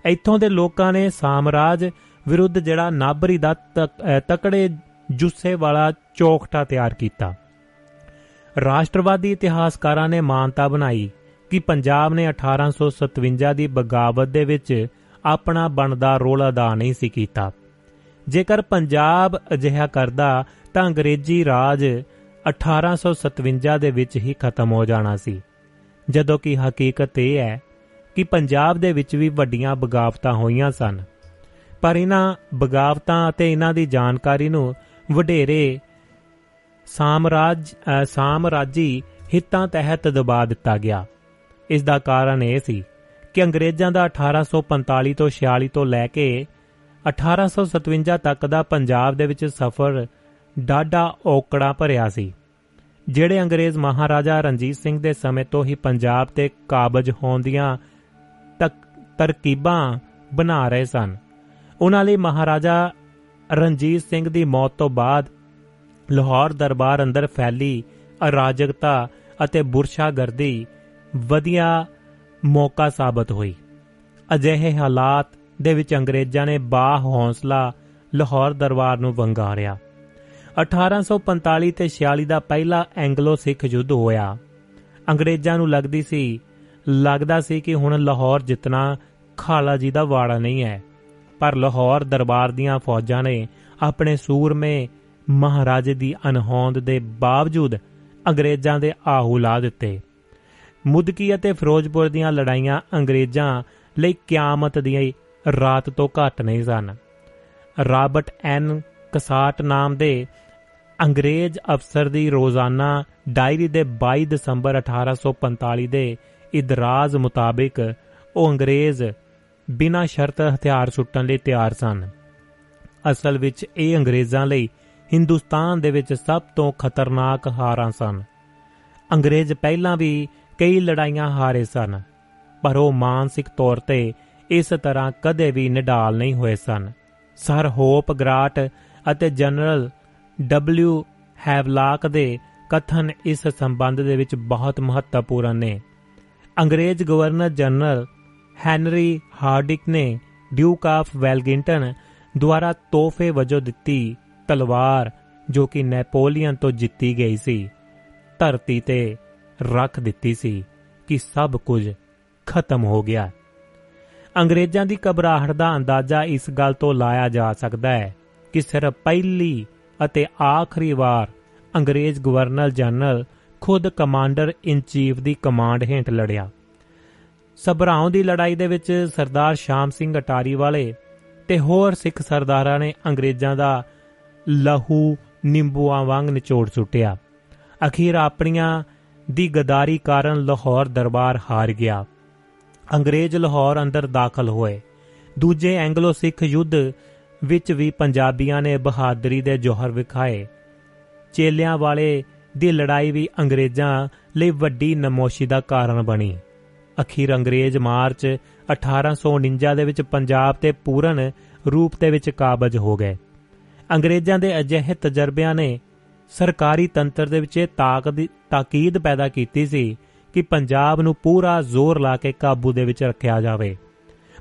ਇੱਥੋਂ ਦੇ ਲੋਕਾਂ ਨੇ ਸਾਮਰਾਜ ਵਿਰੁੱਧ ਜਿਹੜਾ ਨਾਬਰੀ ਦਾ ਤਕੜੇ ਜੁੱਸੇ ਵਾਲਾ ਚੌਕਟਾ ਤਿਆਰ ਕੀਤਾ। ਰਾਸ਼ਟਰਵਾਦੀ ਇਤਿਹਾਸਕਾਰਾਂ ਨੇ ਮਾਨਤਾ ਬਣਾਈ ਕਿ ਪੰਜਾਬ ਨੇ 1857 ਦੀ ਬਗਾਵਤ ਦੇ ਵਿੱਚ ਆਪਣਾ ਬਣਦਾ ਰੋਲ ਅਦਾ ਨਹੀਂ ਸੀ ਕੀਤਾ। ਜੇਕਰ ਪੰਜਾਬ ਅਜਿਹਾ ਕਰਦਾ ਤਾਂ ਅੰਗਰੇਜ਼ੀ ਰਾਜ 1857 ਦੇ ਵਿੱਚ ਹੀ ਖਤਮ ਹੋ ਜਾਣਾ ਸੀ। ਜਦੋਂ ਕਿ ਹਕੀਕਤ ਇਹ ਹੈ ਕਿ ਪੰਜਾਬ ਦੇ ਵਿੱਚ ਵੀ ਵੱਡੀਆਂ ਬਗਾਵਤਾਂ ਹੋਈਆਂ ਸਨ। ਪਰ ਇਹਨਾਂ ਬਗਾਵਤਾਂ ਅਤੇ ਇਹਨਾਂ ਦੀ ਜਾਣਕਾਰੀ ਨੂੰ ਵਡੇਰੇ ਸਾਮਰਾਜ ਸਾਮਰਾਜੀ ਹਿੱਤਾਂ ਤਹਿਤ ਦਬਾ ਦਿੱਤਾ ਗਿਆ। ਇਸ ਦਾ ਕਾਰਨ ਇਹ ਸੀ ਕਿ ਅੰਗਰੇਜ਼ਾਂ ਦਾ 1845 ਤੋਂ 46 ਤੋਂ ਲੈ ਕੇ 1857 ਤੱਕ ਦਾ ਪੰਜਾਬ ਦੇ ਵਿੱਚ ਸਫ਼ਰ ਡਾਡਾ ਔਕੜਾ ਭਰਿਆ ਸੀ। ਜਿਹੜੇ ਅੰਗਰੇਜ਼ ਮਹਾਰਾਜਾ ਰਣਜੀਤ ਸਿੰਘ ਦੇ ਸਮੇਂ ਤੋਂ ਹੀ ਪੰਜਾਬ ਤੇ ਕਾਬਜ ਹੋਣ ਦੀਆਂ ਤਰਕੀਬਾਂ ਬਣਾ ਰਹੇ ਸਨ। ਉਹਨਾਂ ਲਈ ਮਹਾਰਾਜਾ ਰਣਜੀਤ ਸਿੰਘ ਦੀ ਮੌਤ ਤੋਂ ਬਾਅਦ ਲਾਹੌਰ ਦਰਬਾਰ ਅੰਦਰ ਫੈਲੀ ਅਰਾਜਕਤਾ ਅਤੇ ਬੁਰਸ਼ਾਗਰਦੀ ਵਧੀਆ ਮੌਕਾ ਸਾਬਤ ਹੋਈ। ਅਜਿਹੇ ਹਾਲਾਤ ਦੇ ਵਿੱਚ ਅੰਗਰੇਜ਼ਾਂ ਨੇ ਬਾਹ ਹੌਸਲਾ ਲਾਹੌਰ ਦਰਬਾਰ ਨੂੰ ਵੰਗਾਰਿਆ। 1845 ਤੇ 46 ਦਾ ਪਹਿਲਾ ਐਂਗਲੋ ਸਿੱਖ ਯੁੱਧ ਹੋਇਆ। ਅੰਗਰੇਜ਼ਾਂ ਨੂੰ ਲੱਗਦੀ ਸੀ, ਲੱਗਦਾ ਸੀ ਕਿ ਹੁਣ ਲਾਹੌਰ ਜਿੰਨਾ ਖਾਲਾ ਜੀ ਦਾ ਵਾੜਾ ਨਹੀਂ ਹੈ। ਪਰ ਲਾਹੌਰ ਦਰਬਾਰ ਦੀਆਂ ਫੌਜਾਂ ਨੇ ਆਪਣੇ ਸੂਰਮੇ ਮਹਾਰਾਜੇ ਦੀ ਅਨਹੋਂਦ ਦੇ ਬਾਵਜੂਦ ਅੰਗਰੇਜ਼ਾਂ ਦੇ ਆਹੂ ਲਾ ਦਿੱਤੇ। ਮੁਦਕੀ ਅਤੇ ਫਿਰੋਜ਼ਪੁਰ ਦੀਆਂ ਲੜਾਈਆਂ ਅੰਗਰੇਜ਼ਾਂ ਲਈ ਕਿਆਮਤ ਦੀ ਰਾਤ ਤੋਂ ਘੱਟ ਨਹੀਂ ਸਨ। ਰਾਬਰਟ ਐਨ ਕਸਾਟ ਨਾਮ ਦੇ ਅੰਗਰੇਜ਼ ਅਫਸਰ ਦੀ ਰੋਜ਼ਾਨਾ ਡਾਇਰੀ ਦੇ 22 ਦਸੰਬਰ 1845 ਦੇ ਇਦਰਾਜ਼ ਮੁਤਾਬਕ ਉਹ ਅੰਗਰੇਜ਼ ਬਿਨਾਂ ਸ਼ਰਤ ਹਥਿਆਰ ਸੁੱਟਣ ਲਈ ਤਿਆਰ ਸਨ। ਅਸਲ ਵਿੱਚ ਇਹ ਅੰਗਰੇਜ਼ਾਂ ਲਈ ਹਿੰਦੁਸਤਾਨ ਦੇ ਵਿੱਚ ਸਭ ਤੋਂ ਖਤਰਨਾਕ ਹਾਰਾਂ ਸਨ। ਅੰਗਰੇਜ਼ ਪਹਿਲਾਂ ਵੀ ਕਈ ਲੜਾਈਆਂ ਹਾਰੇ ਸਨ, ਪਰ ਉਹ ਮਾਨਸਿਕ ਤੌਰ ਤੇ ਇਸ ਤਰ੍ਹਾਂ ਕਦੇ ਵੀ ਨਿਡਾਲ ਨਹੀਂ ਹੋਏ ਸਨ। ਸਰ ਹੋਪ ਗ੍ਰਾਟ ਅਤੇ ਜਨਰਲ ਡਬਲਯੂ ਹੈਵਲਾਕ ਦੇ ਕਥਨ ਇਸ ਸੰਬੰਧ ਦੇ ਵਿੱਚ ਬਹੁਤ ਮਹੱਤਵਪੂਰਨ ਨੇ। ਅੰਗਰੇਜ਼ ਗਵਰਨਰ ਜਨਰਲ ਹੈਨਰੀ ਹਾਰਡਿਕ ਨੇ ਡਿਊਕ ਆਫ ਵੈਲਗਿੰਟਨ ਦੁਆਰਾ ਤੋਹਫੇ ਵਜੋਂ ਦਿੱਤੀ ਤਲਵਾਰ, ਜੋ ਕਿ ਨੈਪੋਲੀਅਨ ਤੋਂ ਜਿੱਤੀ ਗਈ ਸੀ, ਧਰਤੀ ਤੇ ਰੱਖ ਦਿੱਤੀ ਸੀ ਕਿ ਸਭ ਕੁਝ ਖਤਮ ਹੋ ਗਿਆ। ਅੰਗਰੇਜ਼ਾਂ ਦੀ ਘਬਰਾਹਟ ਦਾ ਅੰਦਾਜ਼ਾ ਇਸ ਗੱਲ ਤੋਂ ਲਾਇਆ ਜਾ ਸਕਦਾ ਹੈ ਕਿ ਸਿਰਫ ਪਹਿਲੀ ਅਤੇ ਆਖਰੀ ਵਾਰ ਅੰਗਰੇਜ਼ ਗਵਰਨਰ ਜਨਰਲ ਖੁਦ ਕਮਾਂਡਰ ਇਨ ਚੀਫ ਦੀ ਕਮਾਂਡ ਹੇਠ ਲੜਿਆ। ਸਬਰਾਉਂ ਦੀ ਲੜਾਈ ਦੇ ਵਿੱਚ ਸਰਦਾਰ ਸ਼ਾਮ ਸਿੰਘ ਅਟਾਰੀ ਵਾਲੇ ਤੇ ਹੋਰ ਸਿੱਖ ਸਰਦਾਰਾਂ ਨੇ ਅੰਗਰੇਜ਼ਾਂ ਦਾ ਲਹੂ ਨਿੰਬੂਆਂ ਵਾਂਗ ਨਿਚੋੜ ਸੁੱਟਿਆ। ਅਖੀਰ ਆਪਣੀਆਂ ਦੀ ਗਦਾਰੀ ਕਾਰਨ ਲਾਹੌਰ ਦਰਬਾਰ ਹਾਰ ਗਿਆ। ਅੰਗਰੇਜ਼ ਲਾਹੌਰ ਅੰਦਰ ਦਾਖਲ ਹੋਏ। ਦੂਜੇ ਐਂਗਲੋ ਸਿੱਖ ਯੁੱਧ ਵਿੱਚ ਵੀ ਪੰਜਾਬੀਆਂ ਨੇ ਬਹਾਦਰੀ ਦੇ ਜੋਹਰ ਵਿਖਾਏ। ਚੇਲਿਆਂ ਵਾਲੇ ਦੀ ਲੜਾਈ ਵੀ ਅੰਗਰੇਜ਼ਾਂ ਲਈ ਵੱਡੀ ਨਮੋਸ਼ੀ ਦਾ ਕਾਰਨ ਬਣੀ। ਅਖੀਰ ਅੰਗਰੇਜ਼ ਮਾਰਚ 1849 ਦੇ ਵਿੱਚ ਪੰਜਾਬ ਤੇ ਪੂਰਨ ਰੂਪ ਦੇ ਵਿੱਚ ਕਾਬਜ ਹੋ ਗਏ। ਅੰਗਰੇਜ਼ਾਂ ਦੇ ਅਜਿਹੇ ਤਜਰਬਿਆਂ ਨੇ ਸਰਕਾਰੀ ਤੰਤਰ ਦੇ ਵਿੱਚ ਇਹ ਤਾਕੀਦ ਪੈਦਾ ਕੀਤੀ ਸੀ ਕਿ ਪੰਜਾਬ ਨੂੰ ਪੂਰਾ ਜ਼ੋਰ ਲਾ ਕੇ ਕਾਬੂ ਦੇ ਵਿੱਚ ਰੱਖਿਆ ਜਾਵੇ।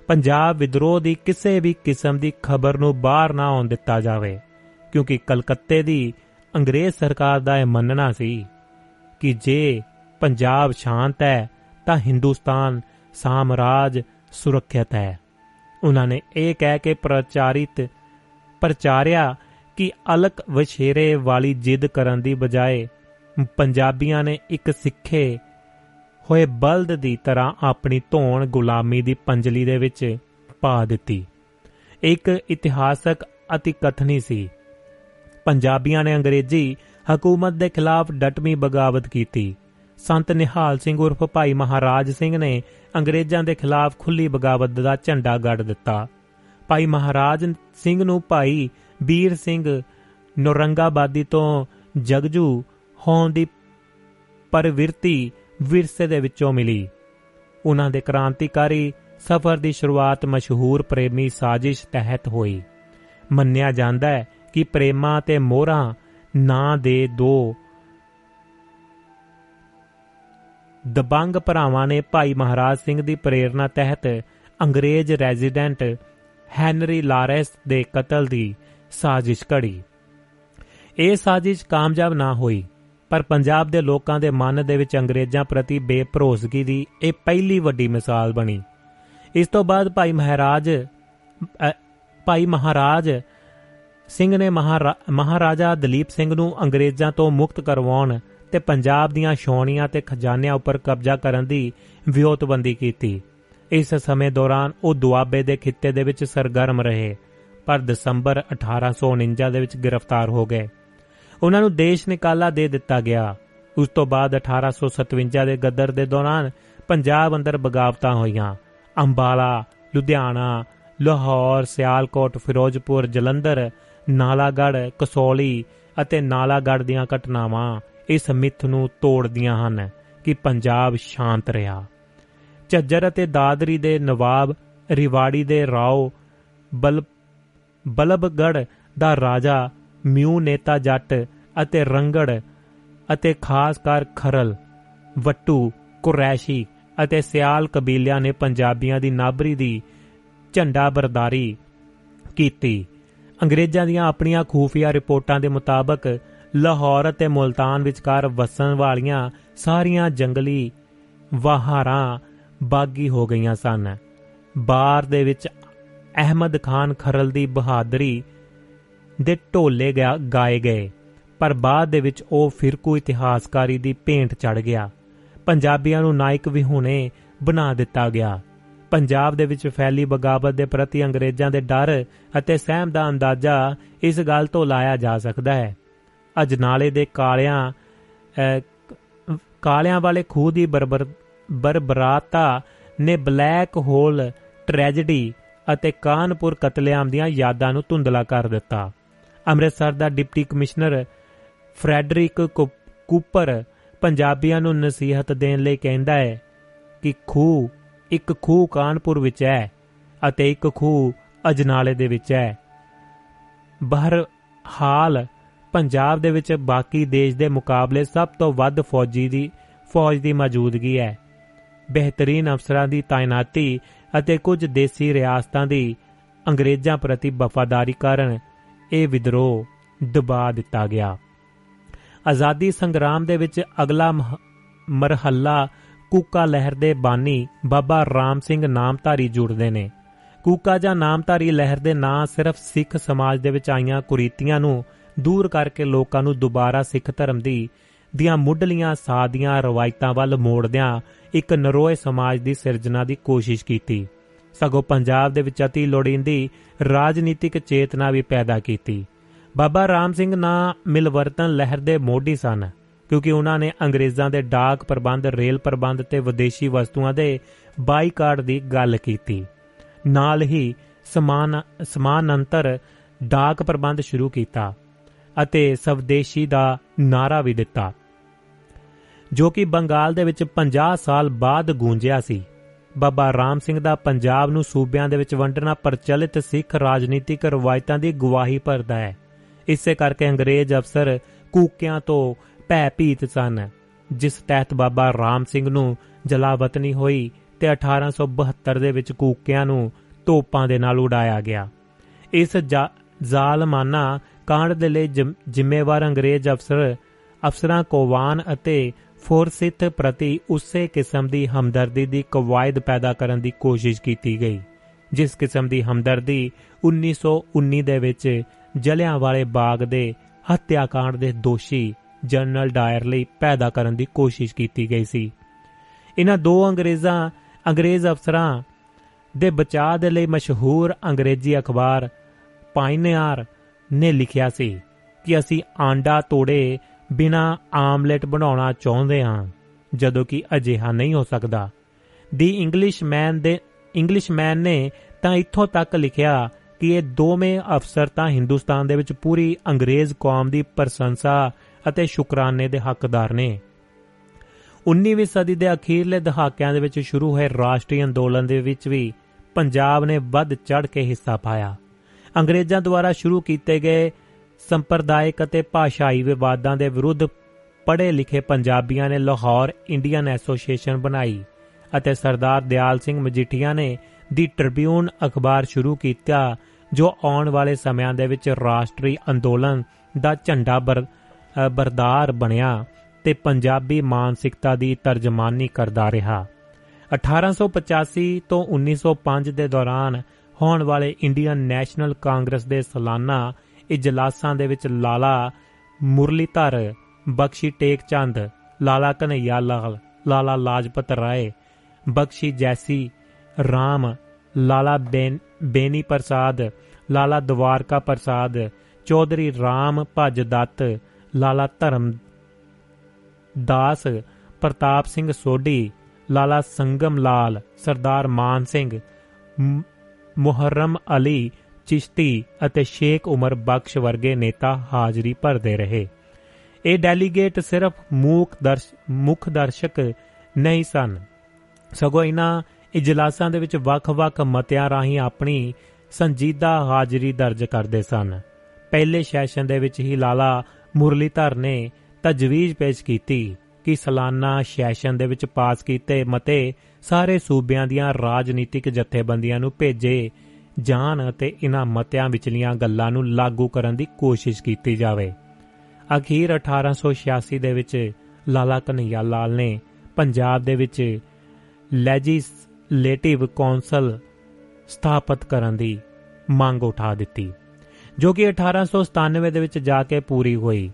ਪੰਜਾਬ ਵਿਦਰੋਹ ਦੀ ਕਿਸੇ ਵੀ ਕਿਸਮ ਦੀ ਖਬਰ ਨੂੰ ਬਾਹਰ ਨਾ ਆਉਣ ਦਿੱਤਾ ਜਾਵੇ, ਕਿਉਂਕਿ ਕਲਕੱਤੇ ਦੀ ਅੰਗਰੇਜ਼ ਸਰਕਾਰ ਦਾ ਇਹ ਮੰਨਣਾ ਸੀ ਕਿ ਜੇ ਪੰਜਾਬ ਸ਼ਾਂਤ ਹੈ, ਤਾਂ ਹਿੰਦੁਸਤਾਨ ਸਾਮਰਾਜ ਸੁਰੱਖਿਅਤ ਹੈ। ਉਹਨਾਂ ਨੇ ਇਹ ਕਹਿ ਕੇ ਪ੍ਰਚਾਰਿਤ, ਪ੍ਰਚਾਰਿਆ ਕਿ ਅਲਕ ਵਛੇਰੇ ਵਾਲੀ ਜਿੱਦ ਕਰਨ ਦੀ ਬਜਾਏ ਪੰਜਾਬੀਆਂ ਨੇ ਇੱਕ ਸਿੱਖੇ ਹੋਏ ਬਲਦ ਦੀ ਤਰ੍ਹਾਂ ਆਪਣੀ ਧੌਣ ਗੁਲਾਮੀ ਦੀ ਪੰਜਲੀ ਦੇ ਵਿੱਚ ਪਾ ਦਿੱਤੀ। ਇੱਕ ਇਤਿਹਾਸਕ ਅਤੀ ਕਥਨੀ ਸੀ। ਪੰਜਾਬੀਆਂ ਨੇ ਅੰਗਰੇਜ਼ੀ ਹਕੂਮਤ ਦੇ ਖਿਲਾਫ ਡਟਮੀ ਬਗਾਵਤ ਕੀਤੀ। ਸੰਤ ਨਿਹਾਲ ਸਿੰਘ ਉਰਫ ਭਾਈ ਮਹਾਰਾਜ ਸਿੰਘ ਨੇ ਅੰਗਰੇਜ਼ਾਂ ਦੇ ਖਿਲਾਫ ਖੁੱਲੀ ਬਗਾਵਤ ਦਾ ਝੰਡਾ ਗੱਡ ਦਿੱਤਾ। ਭਾਈ ਮਹਾਰਾਜ ਸਿੰਘ ਨੂੰ ਭਾਈ ਵੀਰ ਸਿੰਘ ਨੌਰੰਗਾਬਾਦੀ ਤੋਂ ਜਗਜੂ ਹੋਣ ਦੀ ਪਰਵਿਰਤੀ ਵਿਰਸੇ ਦੇ ਵਿੱਚੋਂ ਮਿਲੀ। ਉਹਨਾਂ ਦੇ ਕ੍ਰਾਂਤੀਕਾਰੀ ਸਫ਼ਰ ਦੀ ਸ਼ੁਰੂਆਤ ਮਸ਼ਹੂਰ ਪ੍ਰੇਮੀ ਸਾਜ਼ਿਸ਼ ਤਹਿਤ ਹੋਈ। ਮੰਨਿਆ ਜਾਂਦਾ ਹੈ ਕਿ ਪ੍ਰੇਮਾ ਤੇ ਮੋਹਰਾ ਨਾਂ ਦੇ ਦੋ ਦਬੰਗ ਭਰਾਵਾਂ ਨੇ ਭਾਈ ਮਹਾਰਾਜ ਸਿੰਘ ਦੀ ਪ੍ਰੇਰਣਾ ਤਹਿਤ ਅੰਗਰੇਜ਼ ਰੈਜ਼ੀਡੈਂਟ ਹੈਨਰੀ ਲਾਰੈਸ ਦੇ ਕਤਲ ਦੀ ਸਾਜ਼ਿਸ਼ ਘੜੀ। ਇਹ ਸਾਜ਼ਿਸ਼ ਕਾਮਯਾਬ ਨਾ ਹੋਈ। ਪਰ ਪੰਜਾਬ ਦੇ ਲੋਕਾਂ ਦੇ ਮਨ ਦੇ ਵਿੱਚ ਅੰਗਰੇਜ਼ਾਂ ਪ੍ਰਤੀ ਬੇਭਰੋਸਗੀ ਦੀ ਇਹ ਪਹਿਲੀ ਵੱਡੀ ਮਿਸਾਲ ਬਣੀ। ਇਸ ਤੋਂ ਬਾਅਦ ਭਾਈ ਮਹਾਰਾਜ ਭਾਈ ਮਹਾਰਾਜ ਸਿੰਘ ਨੇ ਮਹਾਰਾਜਾ ਦਲੀਪ ਸਿੰਘ ਨੂੰ ਅੰਗਰੇਜ਼ਾਂ ਤੋਂ ਮੁਕਤ ਕਰਵਾਉਣ ਤੇ ਪੰਜਾਬ ਦੀਆਂ ਛੋਣੀਆਂ ਤੇ ਖਜ਼ਾਨਿਆਂ ਉੱਪਰ ਕਬਜ਼ਾ ਕਰਨ ਦੀ ਵਿਉਤਬੰਦੀ ਕੀਤੀ। ਇਸ ਸਮੇਂ ਦੌਰਾਨ ਉਹ ਦੁਆਬੇ ਦੇ ਖਿੱਤੇ ਦੇ ਵਿੱਚ ਸਰਗਰਮ ਰਹੇ, ਪਰ ਦਸੰਬਰ 1849 ਦੇ ਵਿੱਚ ਗ੍ਰਿਫਤਾਰ ਹੋ ਗਏ। ਉਹਨਾਂ ਨੂੰ ਦੇਸ਼ ਨਿਕਾਲਾ ਦੇ ਦਿੱਤਾ ਗਿਆ। ਉਸ ਤੋਂ ਬਾਅਦ 1857 ਦੇ ਗੱਦਰ ਦੇ ਦੌਰਾਨ ਪੰਜਾਬ ਅੰਦਰ ਬਗਾਵਤਾਂ ਹੋਈਆਂ। ਅੰਬਾਲਾ, ਲੁਧਿਆਣਾ, ਲਾਹੌਰ, ਸਿਆਲਕੋਟ, ਫਿਰੋਜ਼ਪੁਰ, ਜਲੰਧਰ ਨਾਲਾਗੜ ਕਸੌਲੀ ਅਤੇ ਨਾਲਾਗੜ ਦੀਆਂ ਘਟਨਾਵਾਂ ਇਸ ਮਿੱਥ ਨੂੰ ਤੋੜਦੀਆਂ ਹਨ ਕਿ ਪੰਜਾਬ ਸ਼ਾਂਤ ਰਿਹਾ। ਝੱਜਰ ਅਤੇ ਦਾਦਰੀ ਦੇ ਨਵਾਬ ਰਿਵਾੜੀ ਦੇ ਰਾਓ ਬਲ ਬਲਬਗੜ ਦਾ ਰਾਜਾ ਮਿਊ ਨੇਤਾ ਜੱਟ ਅਤੇ ਰੰਗੜ ਅਤੇ ਖਾਸ ਕਰ ਖਰਲ, ਵੱਟੂ, ਕੁਰੈਸ਼ੀ ਅਤੇ ਸਿਆਲ ਕਬੀਲਿਆਂ ਨੇ ਪੰਜਾਬੀਆਂ ਦੀ ਨਾਬਰੀ ਦੀ ਝੰਡਾ ਬਰਦਾਰੀ ਕੀਤੀ। ਅੰਗਰੇਜ਼ਾਂ ਦੀਆਂ ਆਪਣੀਆਂ ਖੂਫੀਆ ਰਿਪੋਰਟਾਂ ਦੇ ਮੁਤਾਬਕ ਲਾਹੌਰ ਅਤੇ ਮੁਲਤਾਨ ਵਿਚਕਾਰ ਵਸਣ ਵਾਲੀਆਂ ਸਾਰੀਆਂ ਜੰਗਲੀ ਵਾਹਾਰਾਂ ਬਾਗੀ ਹੋ ਗਈਆਂ ਸਨ। ਬਾਰ ਦੇ ਵਿੱਚ ਅਹਿਮਦ ਖਾਨ ਖਰਲ ਦੀ ਬਹਾਦਰੀ ਦੇ ਢੋਲੇ ਗਾਏ ਗਏ। ਪਰ ਬਾਅਦ ਦੇ ਵਿੱਚ ਉਹ ਫਿਰਕੂ ਇਤਿਹਾਸਕਾਰੀ ਦੀ ਭੇਂਟ ਚੜ ਗਿਆ। ਪੰਜਾਬੀਆਂ ਨੂੰ ਨਾਇਕ ਵਿਹੂਣੇ ਬਣਾ ਦਿੱਤਾ ਗਿਆ। ਪੰਜਾਬ ਦੇ ਵਿੱਚ ਫੈਲੀ ਬਗਾਵਤ ਦੇ ਪ੍ਰਤੀ ਅੰਗਰੇਜ਼ਾਂ ਦੇ ਡਰ ਅਤੇ ਸਹਿਮ ਦਾ ਅੰਦਾਜ਼ਾ ਇਸ ਗੱਲ ਤੋਂ ਲਾਇਆ ਜਾ ਸਕਦਾ ਹੈ। ਅਜਨਾਲੇ ਦੇ ਕਾਲਿਆਂ ਕਾਲਿਆਂ ਵਾਲੇ ਖੂਹ ਦੀ ਬਰਬਰ, ਬਰਬਰਾਤਾ ਨੇ ਬਲੈਕ ਹੋਲ ਟ੍ਰੈਜੇਡੀ ਅਤੇ ਕਾਨਪੁਰ ਕਤਲੇਆਮ ਦੀਆਂ ਯਾਦਾਂ ਨੂੰ ਧੁੰਦਲਾ ਕਰ ਦਿੱਤਾ। ਅੰਮ੍ਰਿਤਸਰ ਦਾ ਡਿਪਟੀ ਕਮਿਸ਼ਨਰ ਫਰੈਡਰਿਕ ਕੂਪਰ ਪੰਜਾਬੀਆਂ ਨੂੰ ਨਸੀਹਤ ਦੇਣ ਲਈ ਕਹਿੰਦਾ ਹੈ ਕਿ ਖੂਹ ਇੱਕ ਖੂਹ ਕਾਨਪੁਰ ਵਿੱਚ ਹੈ ਅਤੇ ਇੱਕ ਖੂਹ ਅਜਨਾਲੇ ਦੇ ਵਿੱਚ ਹੈ। ਬਹਰ ਹਾਲ ਪੰਜਾਬ ਦੇ ਵਿੱਚ ਬਾਕੀ ਦੇਸ਼ ਦੇ ਮੁਕਾਬਲੇ ਸਭ ਤੋਂ ਵੱਧ ਫੌਜੀ ਦੀ, ਫੌਜ ਦੀ ਮੌਜੂਦਗੀ ਹੈ। ਬਿਹਤਰੀਨ ਅਫਸਰਾਂ ਦੀ ਤਾਇਨਾਤੀ ਅਤੇ ਕੁਝ ਦੇਸੀ ਰਿਆਸਤਾਂ ਦੀ ਅੰਗਰੇਜ਼ਾਂ ਪ੍ਰਤੀ ਵਫਾਦਾਰੀ ਕਾਰਨ ਇਹ ਵਿਦਰੋਹ ਦਬਾ ਦਿੱਤਾ ਗਿਆ। ਆਜ਼ਾਦੀ ਸੰਗਰਾਮ ਦੇ ਵਿੱਚ ਅਗਲਾ ਮਰਹੱਲਾ ਕੂਕਾ ਲਹਿਰ ਦੇ ਬਾਨੀ ਬਾਬਾ ਰਾਮ ਸਿੰਘ ਨਾਮਧਾਰੀ ਜੁੜਦੇ ਨੇ। ਕੂਕਾ ਜਾਂ ਨਾਮਧਾਰੀ ਲਹਿਰ ਦੇ ਨਾਂ ਸਿਰਫ ਸਿੱਖ ਸਮਾਜ ਦੇ ਵਿੱਚ ਆਈਆਂ ਕੁਰੀਤੀਆਂ ਨੂੰ ਦੂਰ ਕਰਕੇ ਲੋਕਾਂ ਨੂੰ ਦੁਬਾਰਾ ਸਿੱਖ ਧਰਮ ਦੀ, ਦੀਆਂ ਮੁੱਢਲੀਆਂ ਸਾਦੀਆਂ ਰਵਾਇਤਾਂ ਵੱਲ ਮੋੜਦਿਆਂ ਇੱਕ ਨਰੋਏ ਸਮਾਜ ਦੀ ਸਿਰਜਣਾ ਦੀ ਕੋਸ਼ਿਸ਼ ਕੀਤੀ। ਸਗੋਂ ਪੰਜਾਬ ਦੇ ਵਿੱਚ ਅਤੀ ਲੋੜੀਂਦੀ ਰਾਜਨੀਤਿਕ ਚੇਤਨਾ ਵੀ ਪੈਦਾ ਕੀਤੀ। ਬਾਬਾ ਰਾਮ ਸਿੰਘ ਨਾ ਮਿਲਵਰਤਨ ਲਹਿਰ ਦੇ ਮੋਢੀ ਸਨ, ਕਿਉਂਕਿ ਉਹਨਾਂ ਨੇ ਅੰਗਰੇਜ਼ਾਂ ਦੇ ਡਾਕ ਪ੍ਰਬੰਧ, ਰੇਲ ਪ੍ਰਬੰਧ ਤੇ ਵਿਦੇਸ਼ੀ ਵਸਤੂਆਂ ਦੇ ਬਾਈਕਾਟ ਦੀ ਗੱਲ ਕੀਤੀ। ਨਾਲ ਹੀ ਸਮਾਨ, ਸਮਾਨਾਂਤਰ ਡਾਕ ਪ੍ਰਬੰਧ ਸ਼ੁਰੂ ਕੀਤਾ ਅਤੇ ਸਵਦੇਸ਼ੀ ਦਾ ਨਾਰਾ ਵੀ ਦਿੱਤਾ, ਜੋ ਕਿ ਬੰਗਾਲ ਦੇ ਵਿੱਚ 50 ਸਾਲ ਬਾਅਦ ਗੂੰਜਿਆ ਸੀ। ਬਾਬਾ ਰਾਮ ਸਿੰਘ ਦਾ ਪੰਜਾਬ ਨੂੰ ਸੂਬਿਆਂ ਦੇ ਵਿੱਚ ਵੰਡਣਾ ਪ੍ਰਚਲਿਤ ਸਿੱਖ ਰਾਜਨੀਤਿਕ ਰਵਾਇਤਾਂ ਦੀ ਗਵਾਹੀ ਭਰਦਾ ਹੈ। ਇਸੇ ਕਰਕੇ ਅੰਗਰੇਜ਼ ਅਫਸਰ ਕੂਕਿਆਂ ਤੋਂ ਭੈ ਭੀਤ ਸਨ, ਜਿਸ ਤਹਿਤ ਬਾਬਾ ਰਾਮ ਸਿੰਘ ਨੂੰ ਜਲਾਵਤਨੀ ਹੋਈ ਤੇ 1872 ਦੇ ਵਿੱਚ ਕੂਕਿਆਂ ਨੂੰ ਤੋਪਾਂ ਦੇ ਨਾਲ ਉਡਾਇਆ ਗਿਆ। ਇਸ ਜ਼ਾਲਮਾਨਾ ਕਾਂਡ ਦੇ ਲਈ ਜ਼ਿੰਮੇਵਾਰ ਅੰਗਰੇਜ਼ ਅਫਸਰ, ਅਫਸਰਾਂ ਕੋਵਾਨ ਅਤੇ ਫੋਰਸਿਤ ਪ੍ਰਤੀ ਉਸੇ ਕਿਸਮ ਦੀ ਹਮਦਰਦੀ ਦੀ ਕਵਾਇਦ ਪੈਦਾ ਕਰਨ ਦੀ ਕੋਸ਼ਿਸ਼ ਕੀਤੀ ਗਈ, ਜਿਸ ਕਿਸਮ ਦੀ ਹਮਦਰਦੀ 1919 ਦੇ ਵਿੱਚ ਜਲਿਆਂ ਵਾਲੇ ਬਾਗ ਦੇ ਹੱਤਿਆਕਾਂਡ ਦੇ ਦੋਸ਼ੀ ਜਨਰਲ ਡਾਇਰ ਲਈ ਪੈਦਾ ਕਰਨ ਦੀ ਕੋਸ਼ਿਸ਼ ਕੀਤੀ ਗਈ ਸੀ। ਇਹਨਾਂ ਦੋ ਅੰਗਰੇਜ਼ਾਂ, ਅੰਗਰੇਜ਼ ਅਫਸਰਾਂ ਦੇ ਬਚਾਅ ਦੇ ਲਈ ਮਸ਼ਹੂਰ ਅੰਗਰੇਜ਼ੀ ਅਖਬਾਰ ਪਾਇਨੀਅਰ ਨੇ ਲਿਖਿਆ ਸੀ ਕਿ ਅਸੀਂ ਆਂਡਾ ਤੋੜੇ ਬਿਨਾ ਆਮਲੇਟ ਬਣਾਉਣਾ ਚਾਹੁੰਦੇ ਹਾਂ, ਜਦੋਂ ਕਿ ਅਜਿਹਾ ਨਹੀਂ ਹੋ ਸਕਦਾ। ਦੀ ਇੰਗਲਿਸ਼ਮੈਨ ਦੇ ਇੰਗਲਿਸ਼ਮੈਨ ਨੇ ਤਾਂ ਇੱਥੋਂ ਤੱਕ ਲਿਖਿਆ ਕਿ ਇਹ ਦੋਵੇਂ ਅਫਸਰ ਤਾਂ ਹਿੰਦੁਸਤਾਨ ਦੇ ਵਿੱਚ ਪੂਰੀ ਅੰਗਰੇਜ਼ ਕੌਮ ਦੀ ਪ੍ਰਸ਼ੰਸਾ ਅਤੇ ਸ਼ੁਕਰਾਨੇ ਦੇ ਹੱਕਦਾਰ ਨੇ। 19ਵੀਂ ਸਦੀ ਦੇ ਅਖੀਰਲੇ ਦਹਾਕਿਆਂ ਦੇ ਵਿੱਚ ਸ਼ੁਰੂ ਹੋਏ ਰਾਸ਼ਟਰੀ ਅੰਦੋਲਨ ਦੇ ਵਿੱਚ ਵੀ ਪੰਜਾਬ ਨੇ ਵੱਧ ਚੜ ਕੇ ਹਿੱਸਾ ਪਾਇਆ। ਅੰਗਰੇਜ਼ਾਂ ਦੁਆਰਾ ਸ਼ੁਰੂ ਕੀਤੇ ਗਏ ਸੰਪਰਦਾਇਕ ਅਤੇ ਭਾਸ਼ਾਈ ਵਿਵਾਦਾਂ ਦੇ ਵਿਰੁੱਧ ਪੜ੍ਹੇ ਲਿਖੇ ਪੰਜਾਬੀਆਂ ਨੇ ਲਾਹੌਰ ਇੰਡੀਅਨ ਐਸੋਸੀਏਸ਼ਨ ਬਣਾਈ ਅਤੇ ਸਰਦਾਰ ਦਿਆਲ ਸਿੰਘ ਮਜੀਠੀਆ ਨੇ ਦੀ ਟ੍ਰਿਬਿਊਨ ਅਖਬਾਰ ਸ਼ੁਰੂ ਕੀਤਾ, ਜੋ ਆਉਣ ਵਾਲੇ ਸਮਿਆਂ ਦੇ ਵਿੱਚ ਰਾਸ਼ਟਰੀ ਅੰਦੋਲਨ ਦਾ ਝੰਡਾ ਬਰਦਾਰ ਬਣਿਆ ਤੇ ਪੰਜਾਬੀ ਮਾਨਸਿਕਤਾ ਦੀ ਤਰਜਮਾਨੀ ਕਰਦਾ ਰਿਹਾ। 1885 ਤੋਂ 1905 ਦੇ ਦੌਰਾਨ ਹੋਣ ਵਾਲੇ ਇੰਡੀਅਨ ਨੈਸ਼ਨਲ ਕਾਂਗਰਸ ਦੇ ਸਾਲਾਨਾ ਇਜਲਾਸਾਂ ਦੇ ਵਿੱਚ ਲਾਲਾ ਮੁਰਲੀਧਰ, ਬਖਸ਼ੀ ਟੇਕ ਚੰਦ ਲਾਲਾ ਕਨਈਆ ਲਾਲ, ਲਾਲਾ ਲਾਜਪਤ ਰਾਏ, ਬਖਸ਼ੀ ਜੈਸੀ ਰਾਮ, ਲਾਲਾ ਬੇਨੀ ਪ੍ਰਸਾਦ, ਲਾਲਾ ਦਵਾਰਕਾ ਪ੍ਰਸਾਦ, ਚੌਧਰੀ ਰਾਮ ਭਜ ਦੱਤ, ਲਾਲਾ ਧਰਮ ਦਾਸ, ਪ੍ਰਤਾਪ ਸਿੰਘ ਸੋਢੀ, ਲਾਲਾ ਸੰਗਮ ਲਾਲ, ਸਰਦਾਰ ਮਾਨ ਸਿੰਘ ਮੁਹਰਮ ਅਲੀ, ਚਿਸ਼ਤੀ ਅਤੇ ਸ਼ੇਖ ਉਮਰ ਬਖਸ਼ ਵਰਗੇ ਨੇਤਾ ਹਾਜ਼ਰੀ ਭਰਦੇ ਰਹੇ। ਇਹ ਡੈਲੀਗੇਟ ਸਿਰਫ ਮੂਕ ਦਰਸ਼, ਮੁੱਖ ਦਰਸ਼ਕ ਨਹੀਂ ਸਨ। ਸਗੋਂ ਇਹਨਾਂ ਇਜਲਾਸਾਂ ਦੇ ਵਿੱਚ ਵੱਖ-ਵੱਖ ਮਤਿਆਂ ਰਾਹੀਂ ਆਪਣੀ ਸੰਜੀਦਾ ਹਾਜ਼ਰੀ ਦਰਜ ਕਰਦੇ ਸਨ। ਪਹਿਲੇ ਸੈਸ਼ਨ ਦੇ ਵਿੱਚ ਹੀ ਲਾਲਾ ਮੁਰਲੀਧਰ ਨੇ ਤਜਵੀਜ਼ ਪੇਸ਼ ਕੀਤੀ ਕਿ ਸਾਲਾਨਾ ਸੈਸ਼ਨ ਦੇ ਵਿੱਚ ਪਾਸ ਕੀਤੇ ਮਤੇ ਸਾਰੇ ਸੂਬਿਆਂ ਦੀਆਂ ਰਾਜਨੀਤਿਕ ਜਥੇਬੰਦੀਆਂ ਨੂੰ ਭੇਜੇ ਜਾਣ ਅਤੇ ਇਹਨਾਂ ਮਤਿਆਂ ਵਿਚਲੀਆਂ ਗੱਲਾਂ ਨੂੰ ਲਾਗੂ ਕਰਨ ਦੀ ਕੋਸ਼ਿਸ਼ ਕੀਤੀ ਜਾਵੇ। ਅਖੀਰ 1886 ਦੇ ਵਿੱਚ ਲਾਲਾ ਕਨਈਆ ਲਾਲ ਨੇ ਪੰਜਾਬ ਦੇ ਵਿੱਚ ਲੈਜਿਸਲੇਟਿਵ ਕੌਂਸਲ ਸਥਾਪਿਤ ਕਰਨ ਦੀ ਮੰਗ ਉਠਾ ਦਿੱਤੀ, ਜੋ ਕਿ 1897 ਦੇ ਵਿੱਚ ਜਾ ਕੇ ਪੂਰੀ ਹੋਈ।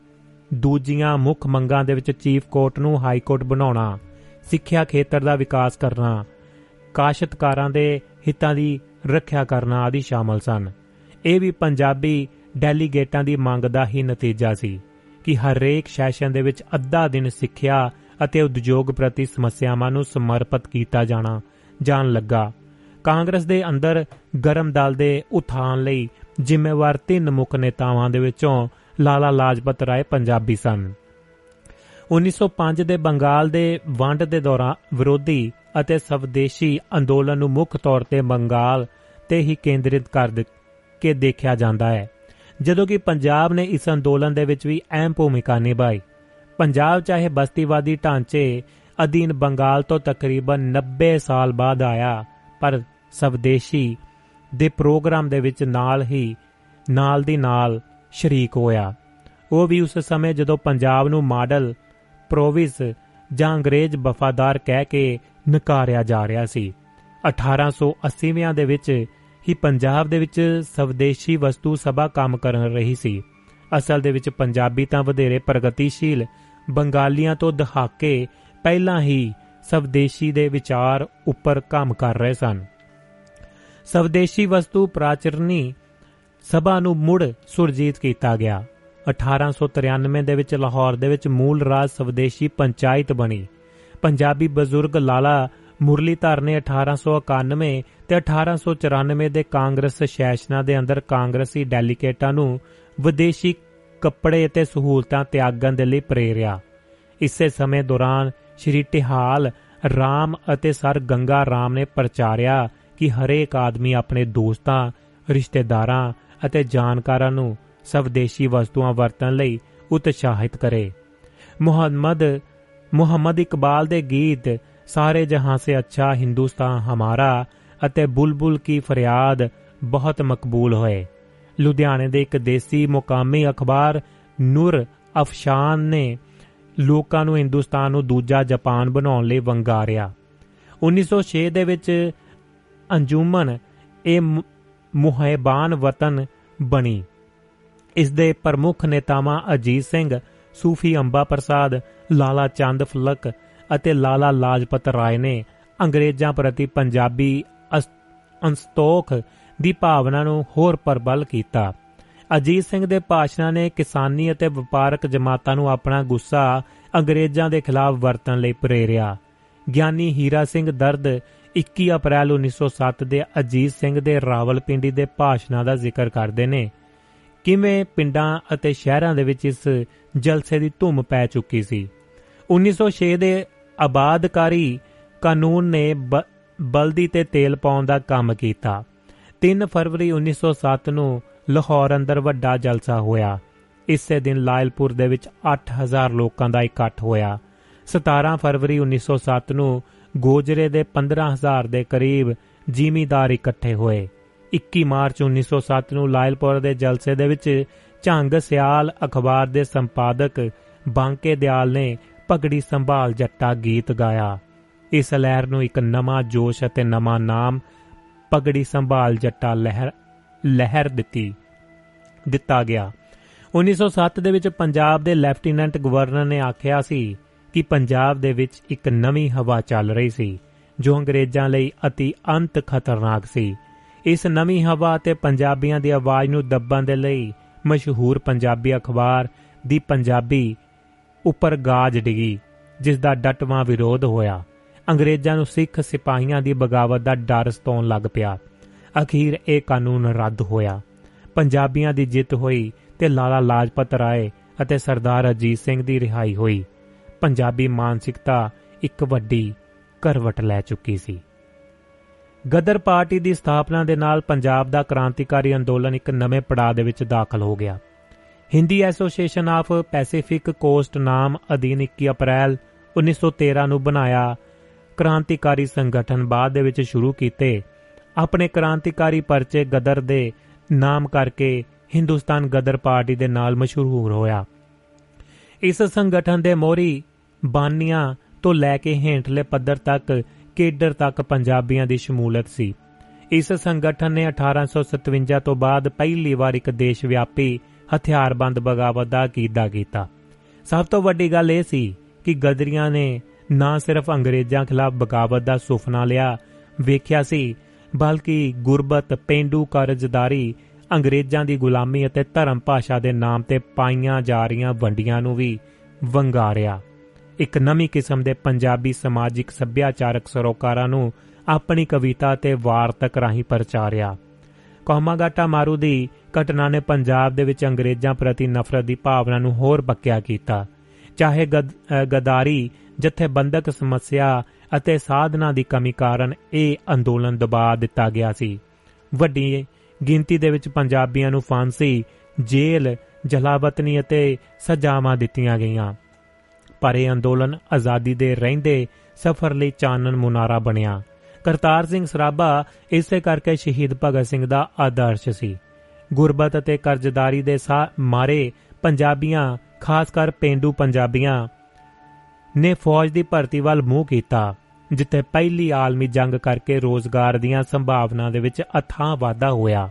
ਦੂਜੀਆਂ ਮੁੱਖ ਮੰਗਾਂ ਦੇ ਵਿੱਚ ਚੀਫ ਕੋਰਟ ਨੂੰ ਹਾਈ ਕੋਰਟ ਬਣਾਉਣਾ, ਸਿੱਖਿਆ ਖੇਤਰ ਦਾ ਵਿਕਾਸ ਕਰਨਾ, ਕਾਸ਼ਤਕਾਰਾਂ ਦੇ ਹਿੱਤਾਂ ਦੀ ਰੱਖਿਆ ਕਰਨਾ ਆਦਿ ਸ਼ਾਮਲ ਸਨ। ਇਹ ਵੀ ਪੰਜਾਬੀ ਡੈਲੀਗੇਟਾਂ ਦੀ ਮੰਗ ਦਾ ਹੀ ਨਤੀਜਾ ਸੀ ਕਿ ਹਰੇਕ ਸੈਸ਼ਨ ਦੇ ਵਿੱਚ ਅੱਧਾ ਦਿਨ ਸਿੱਖਿਆ ਅਤੇ ਉਦਯੋਗ ਪ੍ਰਤੀ ਸਮੱਸਿਆਵਾਂ ਨੂੰ ਸਮਰਪਿਤ ਕੀਤਾ ਜਾਣਾ ਜਾਣ ਲੱਗਾ। ਕਾਂਗਰਸ ਦੇ ਅੰਦਰ ਗਰਮ ਦਲ ਦੇ ਉਥਾਨ ਲਈ ਜ਼ਿੰਮੇਵਾਰ ਤਿੰਨ ਮੁੱਖ ਨੇਤਾਵਾਂ ਦੇ ਵਿੱਚੋਂ ਲਾਲਾ ਲਾਜਪਤ ਰਾਏ ਪੰਜਾਬੀ ਸਨ। 1905 ਦੇ ਬੰਗਾਲ ਦੇ ਵੰਡ ਦੇ ਦੌਰਾਨ ਵਿਰੋਧੀ ਅਤੇ ਸਵਦੇਸ਼ੀ ਅੰਦੋਲਨ ਨੂੰ ਮੁੱਖ ਤੌਰ ਤੇ ਬੰਗਾਲ ਤੇ ਹੀ ਕੇਂਦਰਿਤ ਕਰ ਕੇ ਦੇਖਿਆ ਜਾਂਦਾ ਹੈ। ਜਦੋਂ ਕਿ ਪੰਜਾਬ ਨੇ ਇਸ ਅੰਦੋਲਨ ਦੇ ਵਿੱਚ ਵੀ ਅਹਿਮ ਭੂਮਿਕਾ ਨਿਭਾਈ। ਪੰਜਾਬ ਚਾਹੇ ਬਸਤੀਵਾਦੀ ਢਾਂਚੇ ਅਧੀਨ ਬੰਗਾਲ ਤੋਂ ਤਕਰੀਬਨ 90 ਸਾਲ ਬਾਅਦ ਆਇਆ, ਪਰ ਸਵਦੇਸ਼ੀ ਦੇ ਪ੍ਰੋਗਰਾਮ ਦੇ ਵਿੱਚ ਨਾਲ ਹੀ, ਨਾਲ ਦੀ ਨਾਲ ਸ਼ਰੀਕ ਹੋਇਆ। ਉਹ ਵੀ ਉਸ ਸਮੇਂ ਜਦੋਂ ਪੰਜਾਬ ਨੂੰ ਮਾਡਲ, ਪ੍ਰੋਵਿੰਸ ਜਾਂ ਅੰਗਰੇਜ਼ ਵਫਾਦਾਰ ਕਹਿ ਕੇ ਨਕਾਰਿਆ ਜਾ ਰਿਹਾ ਸੀ। 1880ਵਿਆਂ ਦੇ ਵਿੱਚ ਹੀ ਪੰਜਾਬ ਦੇ ਵਿੱਚ ਸਵਦੇਸ਼ੀ ਵਸਤੂ ਸਭਾ ਕੰਮ ਕਰਨ ਰਹੀ ਸੀ। ਅਸਲ ਦੇ ਵਿੱਚ ਪੰਜਾਬੀ ਤਾਂ ਵਧੇਰੇ ਪ੍ਰਗਤੀਸ਼ੀਲ ਬੰਗਾਲੀਆਂ ਤੋਂ ਦਹਾਕੇ ਪਹਿਲਾਂ ਹੀ ਸਵਦੇਸ਼ੀ ਦੇ ਵਿਚਾਰ ਉੱਪਰ ਕੰਮ ਕਰ ਰਹੇ ਸਨ। ਸਵਦੇਸ਼ੀ ਵਸਤੂ ਪ੍ਰਾਚਰਨੀ ਸਭਾ ਨੂੰ ਮੁੜ ਸੁਰਜੀਤ ਕੀਤਾ ਗਿਆ। 1893 ਦੇ ਵਿੱਚ ਲਾਹੌਰ ਦੇ ਵਿੱਚ ਮੂਲ ਰਾਜ ਸਵਦੇਸ਼ੀ ਪੰਚਾਇਤ ਬਣੀ। ਪੰਜਾਬੀ ਬਜ਼ੁਰਗ ਲਾਲਾ ਮੁਰਲੀਧਰ ਨੇ 1891 ਤੇ 1894 ਦੇ ਕਾਂਗਰਸ ਸੈਸ਼ਨਾਂ ਦੇ ਅੰਦਰ ਕਾਂਗਰਸੀ ਡੈਲੀਗੇਟਾਂ ਨੂੰ ਵਿਦੇਸ਼ੀ ਕੱਪੜੇ ਅਤੇ ਸਹੂਲਤਾਂ ਤਿਆਗਣ ਦੇ ਲਈ ਪ੍ਰੇਰਿਆ। ਇਸੇ ਸਮੇਂ ਦੌਰਾਨ ਸ਼੍ਰੀ ਟਿਹਾਲ, ਰਾਮ ਅਤੇ ਸਰ ਗੰਗਾ ਰਾਮ ਨੇ ਪ੍ਰਚਾਰਿਆ ਕਿ ਹਰੇਕ ਆਦਮੀ ਆਪਣੇ ਦੋਸਤਾਂ, ਰਿਸ਼ਤੇਦਾਰਾਂ ਅਤੇ ਜਾਣਕਾਰਾਂ ਨੂੰ ਸਵਦੇਸ਼ੀ ਵਸਤੂਆਂ ਵਰਤਣ ਲਈ ਉਤਸ਼ਾਹਿਤ ਕਰੇ। ਮੁਹੰਮਦ ਮੁਹੰਮਦ ਇਕਬਾਲ ਦੇ ਗੀਤ ਸਾਰੇ ਜਹਾਂ ਸੇ ਅੱਛਾ ਹਿੰਦੁਸਤਾਨ ਹਮਾਰਾ ਅਤੇ ਬੁਲਬੁਲ ਕੀ ਫਰਿਆਦ ਬਹੁਤ ਮਕਬੂਲ ਹੋਏ। ਲੁਧਿਆਣੇ ਦੇ ਇੱਕ ਦੇਸੀ ਮੁਕਾਮੀ ਅਖਬਾਰ ਨੂਰ ਅਫਸ਼ਾਨ ਨੇ ਲੋਕਾਂ ਨੂੰ ਹਿੰਦੁਸਤਾਨ ਨੂੰ ਦੂਜਾ ਜਾਪਾਨ ਬਣਾਉਣ ਲਈ ਵੰਗਾਰਿਆ। 1906 ਦੇ ਵਿੱਚ ਅੰਜੁਮਨ ਇਹ ਮੁਹੈਬਾਨ ਵਤਨ ਬਣੀ। ਇਸ ਦੇ ਪ੍ਰਮੁੱਖ ਨੇਤਾਵਾਂ ਅਜੀਤ ਸਿੰਘ, ਸੂਫੀ ਅੰਬਾ ਪ੍ਰਸਾਦ, ਲਾਲਾ ਚੰਦ ਫਲਕ ਅਤੇ ਲਾਲਾ ਲਾਜਪਤ ਰਾਏ ਨੇ ਅੰਗਰੇਜ਼ਾਂ ਪ੍ਰਤੀ ਪੰਜਾਬੀ ਅਨਸਤੋਖ ਦੀ ਭਾਵਨਾ ਨੂੰ ਹੋਰ ਪਰਬਲ ਕੀਤਾ। ਅਜੀਤ ਸਿੰਘ ਦੇ ਭਾਸ਼ਣਾਂ ਨੇ ਕਿਸਾਨੀ ਅਤੇ ਵਪਾਰਕ ਜਮਾਤਾਂ ਨੂੰ ਆਪਣਾ ਗੁੱਸਾ ਅੰਗਰੇਜ਼ਾਂ ਦੇ ਖਿਲਾਫ ਵਰਤਣ ਲਈ ਪ੍ਰੇਰਿਆ। ਗਿਆਨੀ ਹੀਰਾ ਸਿੰਘ ਦਰਦ 21 ਅਪ੍ਰੈਲ 1907 ਦੇ ਅਜੀਤ ਸਿੰਘ ਦੇ ਰਾਵਲਪਿੰਡੀ ਦੇ ਭਾਸ਼ਣਾਂ ਦਾ ਜ਼ਿਕਰ ਕਰਦੇ ਨੇ। ਕਿਵੇਂ ਪਿੰਡਾਂ ਅਤੇ ਸ਼ਹਿਰਾਂ ਦੇ ਵਿੱਚ ਇਸ ਜਲਸੇ ਦੀ ਧੁੰਮ ਪੈ ਚੁੱਕੀ ਸੀ? 1906 ਦੇ ਆਬਾਦਕਾਰੀ ਕਾਨੂੰਨ ਨੇ ਬਲਦੀ ਤੇ ਤੇਲ ਪਾਉਣ ਦਾ ਕੰਮ ਕੀਤਾ। 3 ਫਰਵਰੀ 1907 ਨੂੰ ਲਾਹੌਰ ਅੰਦਰ ਵੱਡਾ ਜਲਸਾ ਹੋਇਆ। ਇਸੇ ਦਿਨ ਲਾਇਲਪੁਰ ਦੇ ਵਿੱਚ 8000 ਲੋਕਾਂ ਦਾ ਇਕੱਠ ਹੋਇਆ। 17 ਫਰਵਰੀ 1907 ਨੂੰ ਗੋਜਰੇ ਦੇ 15000 ਦੇ ਕਰੀਬ ਜ਼ਿਮੀਦਾਰ ਇਕੱਠੇ ਹੋਏ। 21 ਮਾਰਚ 1907 ਨੂੰ ਲਾਇਲਪੁਰ ਦੇ ਜਲਸੇ ਦੇ ਵਿੱਚ ਝੰਗ ਸਿਆਲ ਅਖਬਾਰ ਦੇ ਸੰਪਾਦਕ ਬਾਂਕੇ ਦਿਆਲ ਨੇ ਪਗੜੀ ਸੰਭਾਲ ਜੱਟਾ ਗੀਤ ਗਾਇਆ। ਇਸ ਲਹਿਰ ਨੂੰ ਇੱਕ ਨਵਾਂ ਜੋਸ਼ ਅਤੇ ਨਵਾਂ ਨਾਮ ਪਗੜੀ ਸੰਭਾਲ ਜੱਟਾ ਲਹਿਰ ਲਹਿਰ ਦਿੱਤੀ। ਦਿੱਤਾ ਗਿਆ। 1907 ਦੇ ਵਿੱਚ ਪੰਜਾਬ ਦੇ ਲੈਫਟੀਨੈਂਟ ਗਵਰਨਰ ਨੇ ਆਖਿਆ ਸੀ ਕਿ ਪੰਜਾਬ ਦੇ ਵਿੱਚ ਇੱਕ ਨਵੀਂ ਹਵਾ ਚੱਲ ਰਹੀ ਸੀ, ਜੋ ਅੰਗਰੇਜ਼ਾਂ ਲਈ অতি ਅੰਤ ਖਤਰਨਾਕ ਸੀ। ਇਸ ਨਵੀਂ ਹਵਾ ਤੇ ਪੰਜਾਬੀਆਂ ਦੀ ਆਵਾਜ਼ ਨੂੰ ਦੱਬਣ ਦੇ ਲਈ ਮਸ਼ਹੂਰ ਪੰਜਾਬੀ ਅਖਬਾਰ ਦੀ ਪੰਜਾਬੀ ਉੱਪਰ ਗਾਜ ਡਿਗੀ, ਜਿਸ ਦਾ ਡਟਵਾਂ ਵਿਰੋਧ ਹੋਇਆ। ਅੰਗਰੇਜ਼ਾਂ ਨੂੰ ਸਿੱਖ ਸਿਪਾਹੀਆਂ ਦੀ ਬਗਾਵਤ ਦਾ ਡਰ ਸਤਾਉਣ ਲੱਗ ਪਿਆ। ਅਖੀਰ ਇਹ ਕਾਨੂੰਨ ਰੱਦ ਹੋਇਆ। ਪੰਜਾਬੀਆਂ ਦੀ ਜਿੱਤ ਹੋਈ ਤੇ ਲਾਲਾ ਲਾਜਪਤ ਰਾਏ ਅਤੇ ਸਰਦਾਰ ਅਜੀਤ ਸਿੰਘ ਦੀ ਰਿਹਾਈ ਹੋਈ। ਪੰਜਾਬੀ ਮਾਨਸਿਕਤਾ ਇੱਕ ਵੱਡੀ ਕਰਵਟ ਲੈ ਚੁੱਕੀ ਸੀ। ਗਦਰ ਪਾਰਟੀ ਦੀ ਸਥਾਪਨਾ ਦੇ ਨਾਲ ਪੰਜਾਬ ਦਾ ਕ੍ਰਾਂਤੀਕਾਰੀ ਅੰਦੋਲਨ ਇੱਕ ਨਵੇਂ ਪੜਾਅ ਦੇ ਵਿੱਚ ਦਾਖਲ ਹੋ ਗਿਆ। Hindi Association of Pacific Coast ਨਾਮ ਅਧੀਨ 21 ਅਪ੍ਰੈਲ 1913 ਨੂੰ ਬਣਾਇਆ ਕ੍ਰਾਂਤੀਕਾਰੀ ਸੰਗਠਨ ਬਾਅਦ ਦੇ ਵਿੱਚ ਸ਼ੁਰੂ ਕੀਤੇ। ਆਪਣੇ ਕ੍ਰਾਂਤੀਕਾਰੀ ਪਰਚੇ ਗਦਰ ਦੇ ਨਾਮ ਕਰਕੇ ਹਿੰਦੁਸਤਾਨ ਗਦਰ ਪਾਰਟੀ ਦੇ ਨਾਲ ਮਸ਼ਹੂਰ ਹੋਇਆ। ਇਸ ਸੰਗਠਨ ਦੇ ਮੋਰੀ ਬਾਨੀਆਂ ਤੋਂ ਲੈ ਕੇ ਹੇਠਲੇ ਪੱਧਰ ਤੱਕ, ਕੇਡਰ ਤੱਕ ਪੰਜਾਬੀਆਂ ਦੀ ਸ਼ਮੂਲਤ ਸੀ। ਇਸ ਸੰਗਠਨ ਨੇ 1857 ਤੋਂ ਬਾਅਦ ਪਹਿਲੀ ਵਾਰ ਇੱਕ ਦੇਸ਼ ਵਿਆਪੀ ਹਥਿਆਰਬੰਦ ਬਗਾਵਤ ਦਾ ਕੀਦਾ ਕੀਤਾ। ਸਭ ਤੋਂ ਵੱਡੀ ਗੱਲ ਇਹ ਸੀ ਕਿ ਗਦਰੀਆਂ ਨੇ ਨਾ ਸਿਰਫ ਅੰਗਰੇਜ਼ਾਂ ਖਿਲਾਫ ਬਗਾਵਤ ਦਾ ਸੁਪਨਾ ਲਿਆ, ਵੇਖਿਆ ਸੀ ਬਲਕਿ ਗੁਰਬਤ, ਪਿੰਡੂ ਕਰਜ਼ਦਾਰੀ, ਅੰਗਰੇਜ਼ਾਂ ਦੀ ਗੁਲਾਮੀ ਅਤੇ ਧਰਮ ਭਾਸ਼ਾ ਦੇ ਨਾਮ ਤੇ ਪਾਈਆਂ ਜਾ ਰਹੀਆਂ ਵੰਡੀਆਂ ਨੂੰ ਵੀ ਵੰਗਾਰਿਆ। ਇੱਕ ਨਵੀਂ ਕਿਸਮ ਦੇ ਪੰਜਾਬੀ ਸਮਾਜਿਕ ਸੱਭਿਆਚਾਰਕ ਸਰੋਕਾਰਾਂ ਨੂੰ ਆਪਣੀ ਕਵਿਤਾ ਤੇ ਵਾਰਤਕ ਰਾਹੀਂ ਪ੍ਰਚਾਰਿਆ। ਕੌਮਾਗਾਟਾ ਮਾਰੂ ਦੀ ਘਟਨਾ ਨੇ ਪੰਜਾਬ ਦੇ ਵਿੱਚ ਅੰਗਰੇਜ਼ਾਂ ਪ੍ਰਤੀ ਨਫ਼ਰਤ ਦੀ ਭਾਵਨਾ ਨੂੰ ਹੋਰ ਪੱਕਿਆ ਕੀਤਾ। ਚਾਹੇ ਗਦਾਰੀ, ਜਥੇਬੰਦਕ ਸਮੱਸਿਆ ਅਤੇ ਸਾਧਨਾ ਦੀ ਕਮੀ ਕਾਰਨ ਇਹ ਅੰਦੋਲਨ ਦਬਾ ਦਿੱਤਾ ਗਿਆ ਸੀ। ਵੱਡੀ ਗਿਣਤੀ ਦੇ ਵਿੱਚ ਪੰਜਾਬੀਆਂ ਨੂੰ ਫਾਂਸੀ, ਜੇਲ੍ਹ, ਜਲਾਵਤਨੀ ਅਤੇ ਸਜ਼ਾਵਾਂ ਦਿੱਤੀਆਂ ਗਈਆਂ। ਪਰ ਇਹ ਅੰਦੋਲਨ ਆਜ਼ਾਦੀ ਦੇ ਰਹਿੰਦੇ ਸਫ਼ਰ ਲਈ ਚਾਨਣ ਮੁਨਾਰਾ ਬਣਿਆ। ਕਰਤਾਰ ਸਿੰਘ ਸਰਾਭਾ ਇਸੇ ਕਰਕੇ ਸ਼ਹੀਦ ਭਗਤ ਸਿੰਘ ਦਾ ਆਦਰਸ਼ ਸੀ। ਗੁਰਬਤ ਅਤੇ ਕਰਜ਼ਦਾਰੀ ਦੇ ਮਾਰੇ ਪੰਜਾਬੀਆਂ ਖਾਸ ਕਰ ਪਿੰਡੂ ਪੰਜਾਬੀਆਂ ਨੇ ਫੌਜ ਦੀ ਭਰਤੀ ਵੱਲ ਮੂੰਹ ਕੀਤਾ। ਜਿੱਥੇ ਪਹਿਲੀ ਆਲਮੀ ਜੰਗ ਕਰਕੇ ਰੋਜ਼ਗਾਰ ਦੀਆਂ ਸੰਭਾਵਨਾ ਦੇ ਵਿੱਚ ਅਥਾਹ ਵਾਧਾ ਹੋਇਆ।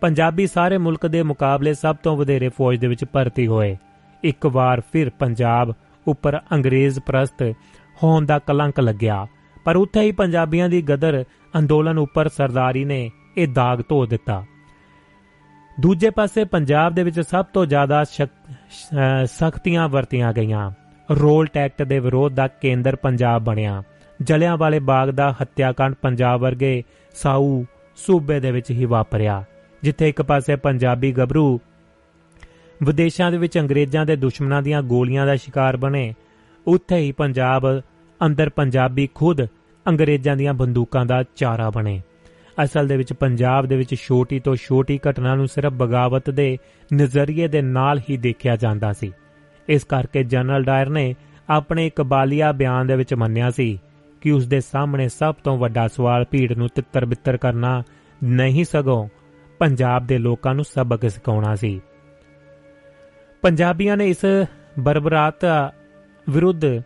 ਪੰਜਾਬੀ ਸਾਰੇ ਮੁਲਕ ਦੇ ਮੁਕਾਬਲੇ ਸਭ ਤੋਂ ਵਧੇਰੇ ਫੌਜ ਦੇ ਵਿੱਚ ਭਰਤੀ ਹੋਏ। ਇੱਕ ਵਾਰ ਫਿਰ ਪੰਜਾਬ ਉੱਪਰ ਅੰਗਰੇਜ਼ ਪ੍ਰਸਤ ਹੋਣ ਦਾ ਕਲੰਕ ਲੱਗਿਆ। ਪਰ ਉੱਥੇ ਹੀ ਪੰਜਾਬੀਆਂ ਦੀ ਗਦਰ ਅੰਦੋਲਨ ਉੱਪਰ ਸਰਦਾਰੀ ਨੇ ਇਹ ਦਾਗ ਧੋ ਦਿੱਤਾ। ਦੂਜੇ ਪਾਸੇ ਪੰਜਾਬ ਦੇ ਵਿੱਚ ਸਭ ਤੋਂ ਜ਼ਿਆਦਾ ਸਖਤੀਆਂ ਵਰਤੀਆਂ ਗਈਆਂ। ਰੋਲ ਟੈਕਟ ਦੇ ਵਿਰੋਧ ਦਾ ਕੇਂਦਰ ਪੰਜਾਬ ਬਣਿਆ। ਜਲਿਆਂ ਵਾਲੇ ਬਾਗ ਦਾ ਹੱਤਿਆਕਾਂਡ ਪੰਜਾਬ ਵਰਗੇ ਸਾਊ ਸੂਬੇ ਦੇ ਵਿੱਚ ਹੀ ਵਾਪਰਿਆ, ਜਿੱਥੇ ਇੱਕ ਪਾਸੇ ਪੰਜਾਬੀ ਗੱਭਰੂ ਵਿਦੇਸ਼ਾਂ ਦੇ ਵਿੱਚ ਅੰਗਰੇਜ਼ਾਂ ਦੇ ਦੁਸ਼ਮਣਾਂ ਦੀਆਂ ਗੋਲੀਆਂ ਦਾ ਸ਼ਿਕਾਰ ਬਣੇ, ਉੱਥੇ ਹੀ ਪੰਜਾਬ ਅੰਦਰ ਪੰਜਾਬੀ ਖੁਦ ਅੰਗਰੇਜ਼ਾਂ ਦੀਆਂ ਬੰਦੂਕਾਂ ਦਾ ਚਾਰਾ ਬਣੇ। ਅਸਲ ਦੇ ਵਿੱਚ ਪੰਜਾਬ ਦੇ ਵਿੱਚ ਛੋਟੀ ਤੋਂ ਛੋਟੀ ਘਟਨਾ ਨੂੰ ਸਿਰਫ ਬਗਾਵਤ ਦੇ ਨਜ਼ਰੀਏ ਦੇ ਨਾਲ ਹੀ ਦੇਖਿਆ ਜਾਂਦਾ ਸੀ। ਇਸ ਕਰਕੇ ਜਨਰਲ ਡਾਇਰ ਨੇ ਆਪਣੇ ਕਬਾਲੀਆ ਬਿਆਨ ਦੇ ਵਿੱਚ ਮੰਨਿਆ ਸੀ ਕਿ ਉਸ ਦੇ ਸਾਹਮਣੇ ਸਭ ਤੋਂ ਵੱਡਾ ਸਵਾਲ ਭੀੜ ਨੂੰ ਤਿੱਤਰ-ਬਿੱਤਰ ਕਰਨਾ ਨਹੀਂ ਸਗੋਂ ਪੰਜਾਬ ਦੇ ਲੋਕਾਂ ਨੂੰ ਸਬਕ ਸਿਖਾਉਣਾ ਸੀ। ਪੰਜਾਬੀਆਂ ਨੇ ਇਸ ਬਰਬਰਾਤ ਵਿਰੁੱਧ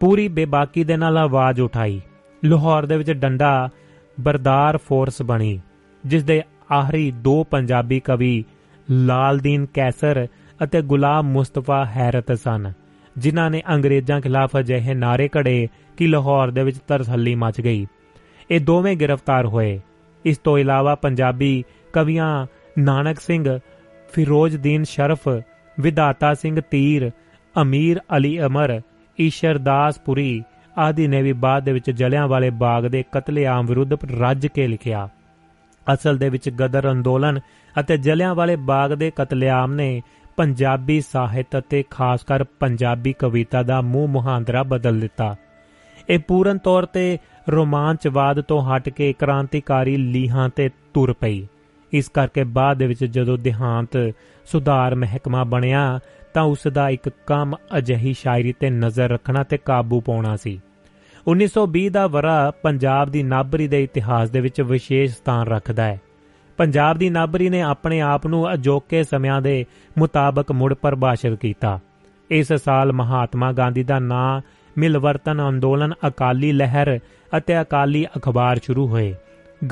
ਪੂਰੀ ਬੇਬਾਕੀ ਦੇ ਨਾਲ ਆਵਾਜ਼ ਉਠਾਈ। ਲਾਹੌਰ ਦੇ ਵਿੱਚ ਡੰਡਾ ਬਰਦਾਰ ਫੋਰਸ ਬਣੀ ਜਿਸ ਦੇ ਆਖਰੀ ਦੋ ਪੰਜਾਬੀ ਕਵੀ ਲਾਲਦੀਨ ਕੈਸਰ ਅਤੇ ਗੁਲਾਮ ਮੁਸਤਫਾ ਹੈਰਤ ਸਨ। ਜਿਨ੍ਹਾਂ ਨੇ ਅੰਗਰੇਜ਼ਾਂ ਖਿਲਾਫ ਅਜਿਹੇ ਨਾਰੇ ਕੜੇ ਕਿ ਲਾਹੌਰ ਦੇ ਵਿੱਚ ਤਰਸੱਲੀ ਮਚ ਗਈ। ਇਹ ਦੋਵੇਂ ਗ੍ਰਿਫਤਾਰ ਹੋਏ। ਇਸ ਤੋਂ ਇਲਾਵਾ ਪੰਜਾਬੀ ਕਵੀਆਂ ਨਾਨਕ ਸਿੰਘ, ਫਿਰੋਜ਼ਦੀਨ ਸ਼ਰਫ ਵਿਦਾਤਾ ਸਿੰਘ ਤੀਰ, ਅਮੀਰ ਅਲੀ ਅਮਰ ਈਸ਼ਰਦਾਸ ਪੁਰੀ ਆਦਿ ਨੇ ਵੀ ਬਾਅਦ ਦੇ ਵਿੱਚ ਜਲਿਆਂ ਵਾਲੇ ਬਾਗ ਦੇ ਕਤਲੇਆਮ ਵਿਰੁੱਧ ਰੱਜ ਕੇ ਲਿਖਿਆ। ਅਸਲ ਦੇ ਵਿੱਚ ਗਦਰ ਅੰਦੋਲਨ ਅਤੇ ਜਲਿਆਂ ਵਾਲੇ ਬਾਗ ਦੇ ਕਤਲੇਆਮ ਨੇ ਪੰਜਾਬੀ ਸਾਹਿਤ ਅਤੇ ਖਾਸ ਕਰ ਪੰਜਾਬੀ ਕਵਿਤਾ ਦਾ ਮੂੰਹ ਮੁਹਾਂਦਰਾ ਬਦਲ ਦਿੱਤਾ। ਇਹ ਪੂਰਨ ਤੌਰ ਤੇ ਰੋਮਾਂਚਵਾਦ ਤੋਂ ਹਟ ਕੇ ਕ੍ਰਾਂਤੀਕਾਰੀ ਲੀਹਾਂ ਤੇ ਤੁਰ ਪਈ। ਇਸ ਕਰਕੇ ਬਾਅਦ ਦੇ ਵਿੱਚ ਜਦੋਂ ਦਿਹਾਂਤ ਸੁਧਾਰ ਮਹਿਕਮਾ ਬਣਿਆ, ਤਾਂ ਉਸ ਦਾ ਇੱਕ ਕੰਮ ਅਜਹੀ ਸ਼ਾਇਰੀ ਤੇ ਨਜ਼ਰ ਰੱਖਣਾ ਤੇ ਕਾਬੂ ਪਾਉਣਾ ਸੀ। 1920 ਦਾ ਵਰਾ ਪੰਜਾਬ ਦੀ ਨਾਬਰੀ ਦੇ ਇਤਿਹਾਸ ਦੇ ਵਿੱਚ ਵਿਸ਼ੇਸ਼ ਸਥਾਨ ਰੱਖਦਾ ਹੈ। ਪੰਜਾਬ ਦੀ ਨਾਬਰੀ ਨੇ ਆਪਣੇ ਆਪ ਨੂੰ ਅਜੋਕੇ ਸਮਿਆਂ ਦੇ ਮੁਤਾਬਕ ਮੁੜ ਪਰਿਭਾਸ਼ਿਤ ਕੀਤਾ। ਇਸ ਸਾਲ ਮਹਾਤਮਾ ਗਾਂਧੀ ਦਾ ਨਾਂ ਮਿਲਵਰਤਨ ਅੰਦੋਲਨ ਅਕਾਲੀ ਲਹਿਰ ਅਤੇ ਅਕਾਲੀ ਅਖਬਾਰ ਸ਼ੁਰੂ ਹੋਏ।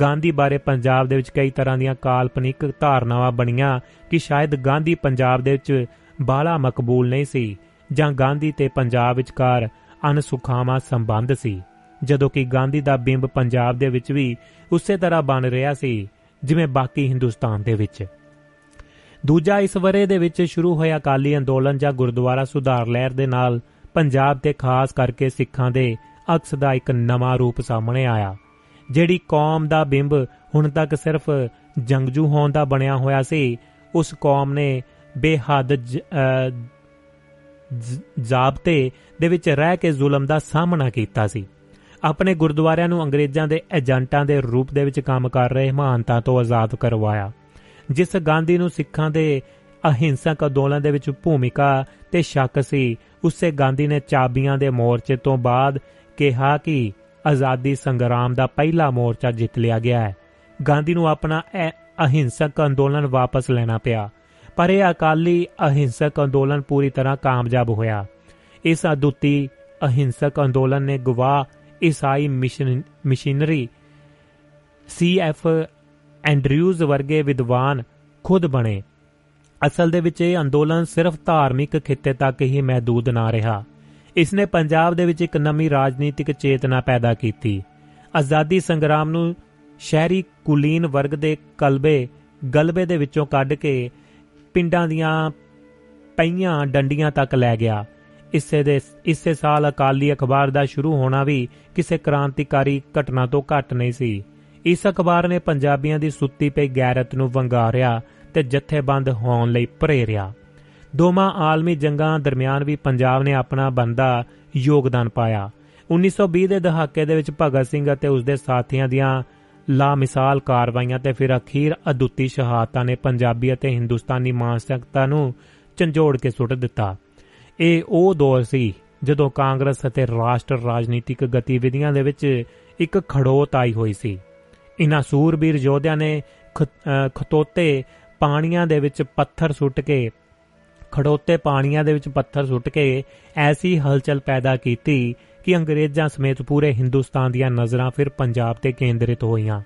ਗਾਂਧੀ ਬਾਰੇ ਪੰਜਾਬ ਦੇ ਵਿੱਚ ਕਈ ਤਰ੍ਹਾਂ ਦੀਆਂ ਕਾਲਪਨਿਕ ਧਾਰਨਾਵਾਂ ਬਣੀਆਂ ਕਿ ਸ਼ਾਇਦ ਗਾਂਧੀ ਪੰਜਾਬ ਦੇ ਵਿੱਚ ਬਾਲਾ ਮਕਬੂਲ ਨਹੀਂ ਸੀ ਜਾਂ ਗਾਂਧੀ ਤੇ ਪੰਜਾਬ ਵਿਚਕਾਰ ਅਨਸੁਖਾਵਾਂ ਸੰਬੰਧ ਸੀ। ਜਦੋਂ ਕਿ ਗਾਂਧੀ ਦਾ ਬਿੰਬ ਪੰਜਾਬ ਦੇ ਵਿੱਚ ਵੀ ਉਸੇ ਤਰ੍ਹਾਂ ਬਣ ਰਿਹਾ ਸੀ ਜਿਵੇਂ ਬਾਕੀ ਹਿੰਦੁਸਤਾਨ ਦੇ ਵਿੱਚ। ਦੂਜਾ, ਇਸ ਵਰੇ ਦੇ ਵਿੱਚ ਸ਼ੁਰੂ ਹੋਇਆ ਅਕਾਲੀ ਅੰਦੋਲਨ ਜਾਂ ਗੁਰਦੁਆਰਾ ਸੁਧਾਰ ਲਹਿਰ ਦੇ ਨਾਲ ਪੰਜਾਬ ਤੇ ਖਾਸ ਕਰਕੇ ਸਿੱਖਾਂ ਦੇ ਅਕਸ ਦਾ ਇੱਕ ਨਵਾਂ ਰੂਪ ਸਾਹਮਣੇ ਆਇਆ, ਜਿਹੜੀ ਕੌਮ ਦਾ ਬਿੰਬ ਹੁਣ ਤੱਕ ਸਿਰਫ ਜੰਗਜੂ ਹੋਣ ਦਾ ਬਣਿਆ ਹੋਇਆ ਸੀ, ਉਸ ਕੌਮ ਨੇ ਬੇਹੱਦ ਜ਼ਾਬਤੇ ਦੇ ਵਿੱਚ ਰਹਿ ਕੇ ਜ਼ੁਲਮ ਦਾ ਸਾਹਮਣਾ ਕੀਤਾ ਸੀ। ਆਪਣੇ ਗੁਰਦੁਆਰਿਆਂ ਨੂੰ ਅੰਗਰੇਜ਼ਾਂ ਦੇ ਏਜੰਟਾਂ ਦੇ ਰੂਪ ਦੇ ਵਿੱਚ ਕੰਮ ਕਰ ਰਹੇ ਮਹਾਨਤਾ ਤੋਂ ਆਜ਼ਾਦ ਕਰਵਾਇਆ। ਜਿਸ ਗਾਂਧੀ ਨੂੰ ਸਿੱਖਾਂ ਦੇ ਅਹਿੰਸਕ ਅੰਦੋਲਨ ਦੇ ਵਿੱਚ ਭੂਮਿਕਾ ਤੇ ਸ਼ੱਕ ਸੀ, ਉਸੇ ਗਾਂਧੀ ਨੇ ਚਾਬੀਆਂ ਦੇ ਮੋਰਚੇ ਤੋਂ ਬਾਅਦ ਕਿਹਾ ਕਿ ਆਜ਼ਾਦੀ ਸੰਗਰਾਮ ਦਾ ਪਹਿਲਾ ਮੋਰਚਾ ਜਿੱਤ ਲਿਆ ਗਿਆ ਹੈ। ਗਾਂਧੀ ਨੂੰ ਆਪਣਾ ਅਹਿੰਸਕ ਅੰਦੋਲਨ ਵਾਪਸ ਲੈਣਾ ਪਿਆ, ਪਰ ਇਹ ਅਕਾਲੀ ਅਹਿੰਸਕ ਅੰਦੋਲਨ ਪੂਰੀ ਤਰ੍ਹਾਂ ਕਾਮਯਾਬ ਹੋਇਆ। ਇਸ ਅਦੁੱਤੀ ਅਹਿੰਸਕ ਅੰਦੋਲਨ ਨੇ ਗਵਾਹ ਈਸਾਈ ਮਸ਼ੀਨਰੀ ਸੀਐਫ ਐਂਡਰਿਊਜ਼ ਵਰਗੇ ਵਿਦਵਾਨ ਖੁਦ ਬਣੇ। ਅਸਲ ਦੇ ਵਿੱਚ ਇਹ ਅੰਦੋਲਨ ਸਿਰਫ ਧਾਰਮਿਕ ਖਿੱਤੇ ਤੱਕ ਹੀ ਮਹਦੂਦ ਨਾ ਰਿਹਾ। ਇਸ ਨੇ ਪੰਜਾਬ ਦੇ ਵਿੱਚ ਇੱਕ ਨਵੀਂ ਰਾਜਨੀਤਿਕ ਚੇਤਨਾ ਪੈਦਾ ਕੀਤੀ। ਆਜ਼ਾਦੀ ਸੰਗਰਾਮ ਨੂੰ ਸ਼ਹਿਰੀ ਕੁਲੀਨ ਵਰਗ ਦੇ ਕਲਬੇ, ਗਲਬੇ ਦੇ ਵਿੱਚੋਂ ਕੱਢ ਕੇ ਪਿੰਡਾਂ ਦੀਆਂ ਪਈਆਂ ਡੰਡੀਆਂ ਤੱਕ ਲੈ ਗਿਆ। ਇਸੇ ਦੇ ਇਸੇ ਸਾਲ ਅਕਾਲੀ ਅਖਬਾਰ ਦਾ ਸ਼ੁਰੂ ਹੋਣਾ ਵੀ ਕਿਸੇ ਕ੍ਰਾਂਤੀਕਾਰੀ ਘਟਨਾ ਤੋਂ ਘੱਟ ਨਹੀਂ ਸੀ। ਇਸ ਅਖਬਾਰ ਨੇ ਪੰਜਾਬੀਆਂ ਦੀ ਸੁੱਤੀ ਪਈ ਗੈਰਤ ਨੂੰ ਵੰਗਾਰਿਆ ਤੇ ਜਥੇਬੰਦ ਹੋਣ ਲਈ ਪ੍ਰੇਰਿਆ। ਦੋਵਾਂ ਆਲਮੀ ਜੰਗਾਂ ਦਰਮਿਆਨ ਵੀ ਪੰਜਾਬ ਨੇ ਆਪਣਾ ਬੰਦਾ ਯੋਗਦਾਨ ਪਾਇਆ। 1920 ਦੇ ਦਹਾਕੇ ਦੇ ਵਿੱਚ ਭਗਤ ਸਿੰਘ ਅਤੇ ਉਸ ਦੇ ਸਾਥੀਆਂ ਦੀਆਂ ਲਾ ਮਿਸਾਲ ਕਾਰਵਾਈਆਂ ਤੇ ਫਿਰ ਅਖੀਰ ਅਦੁੱਤੀ ਸ਼ਹਾਦਤਾਂ ਨੇ ਪੰਜਾਬੀ ਅਤੇ ਹਿੰਦੁਸਤਾਨੀ ਮਾਨਸਿਕਤਾ ਨੂੰ ਝੰਜੋੜ ਕੇ ਸੁੱਟ ਦਿੱਤਾ। ਇਹ ਉਹ ਦੌਰ ਸੀ ਜਦੋਂ ਕਾਂਗਰਸ ਅਤੇ ਰਾਸ਼ਟਰ ਰਾਜਨੀਤਿਕ ਗਤੀਵਿਧੀਆਂ ਦੇ ਵਿੱਚ ਇੱਕ ਖੜੋਤ ਆਈ ਹੋਈ ਸੀ। ਇਨ੍ਹਾਂ ਸੂਰਬੀਰ ਯੋਧਿਆਂ ਨੇ ਖਤੋਤੇ ਪਾਣੀਆਂ ਦੇ ਵਿੱਚ ਪੱਥਰ ਸੁੱਟ ਕੇ, ਖੜੋਤੇ ਪਾਣੀਆਂ ਦੇ ਵਿੱਚ ਪੱਥਰ ਸੁੱਟ ਕੇ ਐਸੀ ਹਲਚਲ ਪੈਦਾ ਕੀਤੀ ਕਿ ਅੰਗਰੇਜ਼ਾਂ ਸਮੇਤ ਪੂਰੇ ਹਿੰਦੁਸਤਾਨ ਦੀਆਂ ਨਜ਼ਰਾਂ ਫਿਰ ਪੰਜਾਬ ਤੇ ਕੇਂਦਰਿਤ ਹੋਈਆਂ।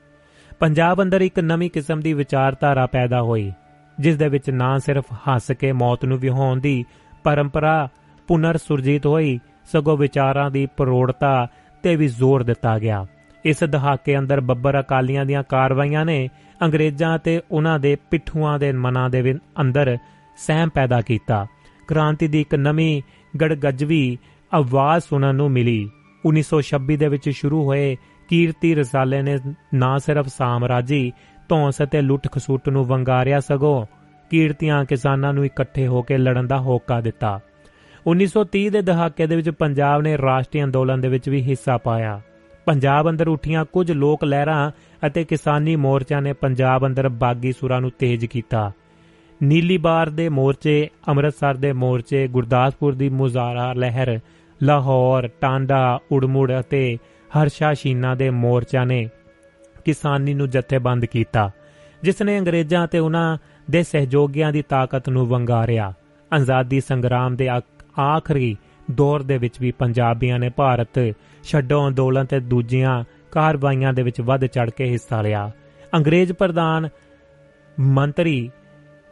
ਪੰਜਾਬ ਅੰਦਰ ਇੱਕ ਨਵੀਂ ਕਿਸਮ ਦੀ ਵਿਚਾਰਧਾਰਾ ਪੈਦਾ ਹੋਈ, ਜਿਸ ਦੇ ਵਿੱਚ ਨਾ ਸਿਰਫ ਹੱਸ ਕੇ ਮੌਤ ਨੂੰ ਵਿਹਾਉਣ ਦੀ ਪਰੰਪਰਾ ਪੁਨਰ ਸੁਰਜੀਤ ਹੋਈ, ਸਗੋਂ ਵਿਚਾਰਾਂ ਦੀ ਪ੍ਰੋੜਤਾ ਤੇ ਵੀ ਜ਼ੋਰ ਦਿੱਤਾ ਗਿਆ। ਇਸ ਦਹਾਕੇ ਅੰਦਰ ਬੱਬਰ ਅਕਾਲੀਆਂ ਦੀਆਂ ਕਾਰਵਾਈਆਂ ਨੇ ਅੰਗਰੇਜ਼ਾਂ ਤੇ ਉਹਨਾਂ ਦੇ ਪਿੱਠੂਆਂ ਦੇ ਮਨਾਂ ਦੇ ਅੰਦਰ ਸਹਿਮ ਪੈਦਾ ਕੀਤਾ। ਕ੍ਰਾਂਤੀ ਦੀ ਇੱਕ ਨਵੀਂ ਗੜਗਜਵੀ ਆਵਾਜ਼ ਸੁਣਨ ਨੂੰ ਮਿਲੀ। 1926 ਦੇ ਵਿੱਚ ਸ਼ੁਰੂ ਹੋਏ ਕੀਰਤੀ ਰਸਾਲੇ ਨੇ ਨਾ ਸਿਰਫ ਸਾਮਰਾਜੀ, ਧੌਂਸ ਅਤੇ ਲੁੱਟ ਖਸੁੱਟ ਨੂੰ ਵੰਗਾਰਿਆ ਸਗੋਂ ਕੀਰਤੀਆਂ ਕਿਸਾਨਾਂ ਨੂੰ ਇਕੱਠੇ ਹੋ ਕੇ ਲੜਨ ਦਾ ਹੋਕਾ ਦਿੱਤਾ। 1930 ਦੇ ਦਹਾਕੇ ਦੇ ਵਿੱਚ ਪੰਜਾਬ ਨੇ ਰਾਸ਼ਟਰੀ ਅੰਦੋਲਨ ਦੇ ਵਿੱਚ ਵੀ ਹਿੱਸਾ ਪਾਇਆ। ਪੰਜਾਬ ਅੰਦਰ ਉੱਠੀਆਂ ਕੁਝ ਲੋਕ ਲਹਿਰਾਂ ਅਤੇ ਕਿਸਾਨੀ ਮੋਰਚਿਆਂ ਨੇ ਪੰਜਾਬ ਅੰਦਰ ਬਾਗੀ ਸੁਰਾਂ ਨੂੰ ਤੇਜ਼ ਕੀਤਾ। ਨੀਲੀ ਬਾਰ ਦੇ ਮੋਰਚੇ, ਅੰਮ੍ਰਿਤਸਰ ਦੇ ਮੋਰਚੇ, ਗੁਰਦਾਸਪੁਰ ਦੀ ਮੁਜ਼ਾਰਾ ਲਹਿਰ, ਲਾਹੌਰ, ਟਾਂਡਾ, ਉੜਮੁੜ ਅਤੇ ਹਰਸ਼ਾ ਸ਼ੀਨਾ ਦੇ ਮੋਰਚਿਆਂ ਨੇ ਕਿਸਾਨੀ ਨੂੰ ਜਥੇਬੰਦ ਕੀਤਾ, ਜਿਸ ਨੇ ਅੰਗਰੇਜ਼ਾਂ ਤੇ ਉਹਨਾਂ ਦੇ ਸਹਿਯੋਗੀਆਂ ਦੀ ਤਾਕਤ ਨੂੰ ਵੰਗਾਰਿਆ। ਆਜ਼ਾਦੀ ਸੰਗਰਾਮ ਦੇ ਆਖਰੀ ਦੌਰ ਦੇ ਵਿੱਚ ਵੀ ਪੰਜਾਬੀਆਂ ਨੇ ਭਾਰਤ ਛੱਡੋ ਅੰਦੋਲਨ ਤੇ ਦੂਜੀਆਂ ਕਾਰਵਾਈਆਂ ਦੇ ਵਿੱਚ ਵੱਧ ਚੜ ਕੇ ਹਿੱਸਾ ਲਿਆ। ਅੰਗਰੇਜ਼ ਪ੍ਰਧਾਨ ਮੰਤਰੀ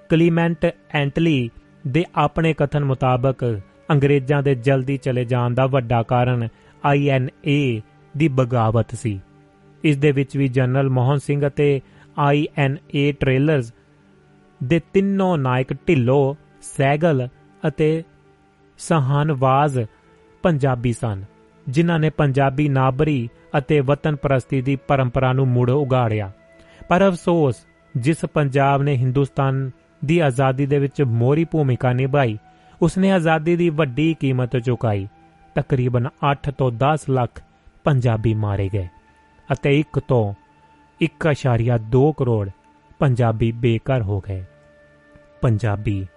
ਕਲੀਮੈਂਟ ਐਂਟਲੀ ਦੇ ਆਪਣੇ ਕਥਨ ਮੁਤਾਬਕ ਅੰਗਰੇਜ਼ਾਂ ਦੇ ਜਲਦੀ ਚਲੇ ਜਾਣ ਦਾ ਵੱਡਾ ਕਾਰਨ ਆਈਐਨਏ ਦੀ ਬਗਾਵਤ ਸੀ। ਇਸ ਦੇ ਵਿੱਚ ਵੀ ਜਨਰਲ ਮੋਹਨ ਸਿੰਘ ਅਤੇ ਆਈਐਨਏ ਟ੍ਰੇਲਰਸ ਦੇ ਤਿੰਨੋਂ ਨਾਇਕ ਢਿੱਲੋ, ਸੈਗਲ ਅਤੇ ਸਹਾਨਵਾਜ਼ ਪੰਜਾਬੀ ਸਨ, ਜਿਨ੍ਹਾਂ ਨੇ ਪੰਜਾਬੀ ਨਾਬਰੀ ਅਤੇ ਵਤਨ ਪ੍ਰਸਤੀ ਦੀ ਪਰੰਪਰਾ ਨੂੰ ਮੁੜ ਉਗਾੜਿਆ। ਪਰ ਅਫਸੋਸ, ਜਿਸ ਪੰਜਾਬ ਨੇ ਹਿੰਦੁਸਤਾਨ ਦੀ ਆਜ਼ਾਦੀ ਦੇ ਵਿੱਚ ਮੋਰੀ ਭੂਮਿਕਾ ਨਿਭਾਈ, ਉਸਨੇ ਆਜ਼ਾਦੀ ਦੀ ਵੱਡੀ ਕੀਮਤ ਚੁਕਾਈ। ਤਕਰੀਬਨ 8 ਤੋਂ 10 ਲੱਖ ਪੰਜਾਬੀ ਮਾਰੇ ਗਏ ਅਤੇ 1 ਤੋਂ 1.2 ਕਰੋੜ ਪੰਜਾਬੀ ਬੇਕਾਰ ਹੋ ਗਏ। ਪੰਜਾਬੀ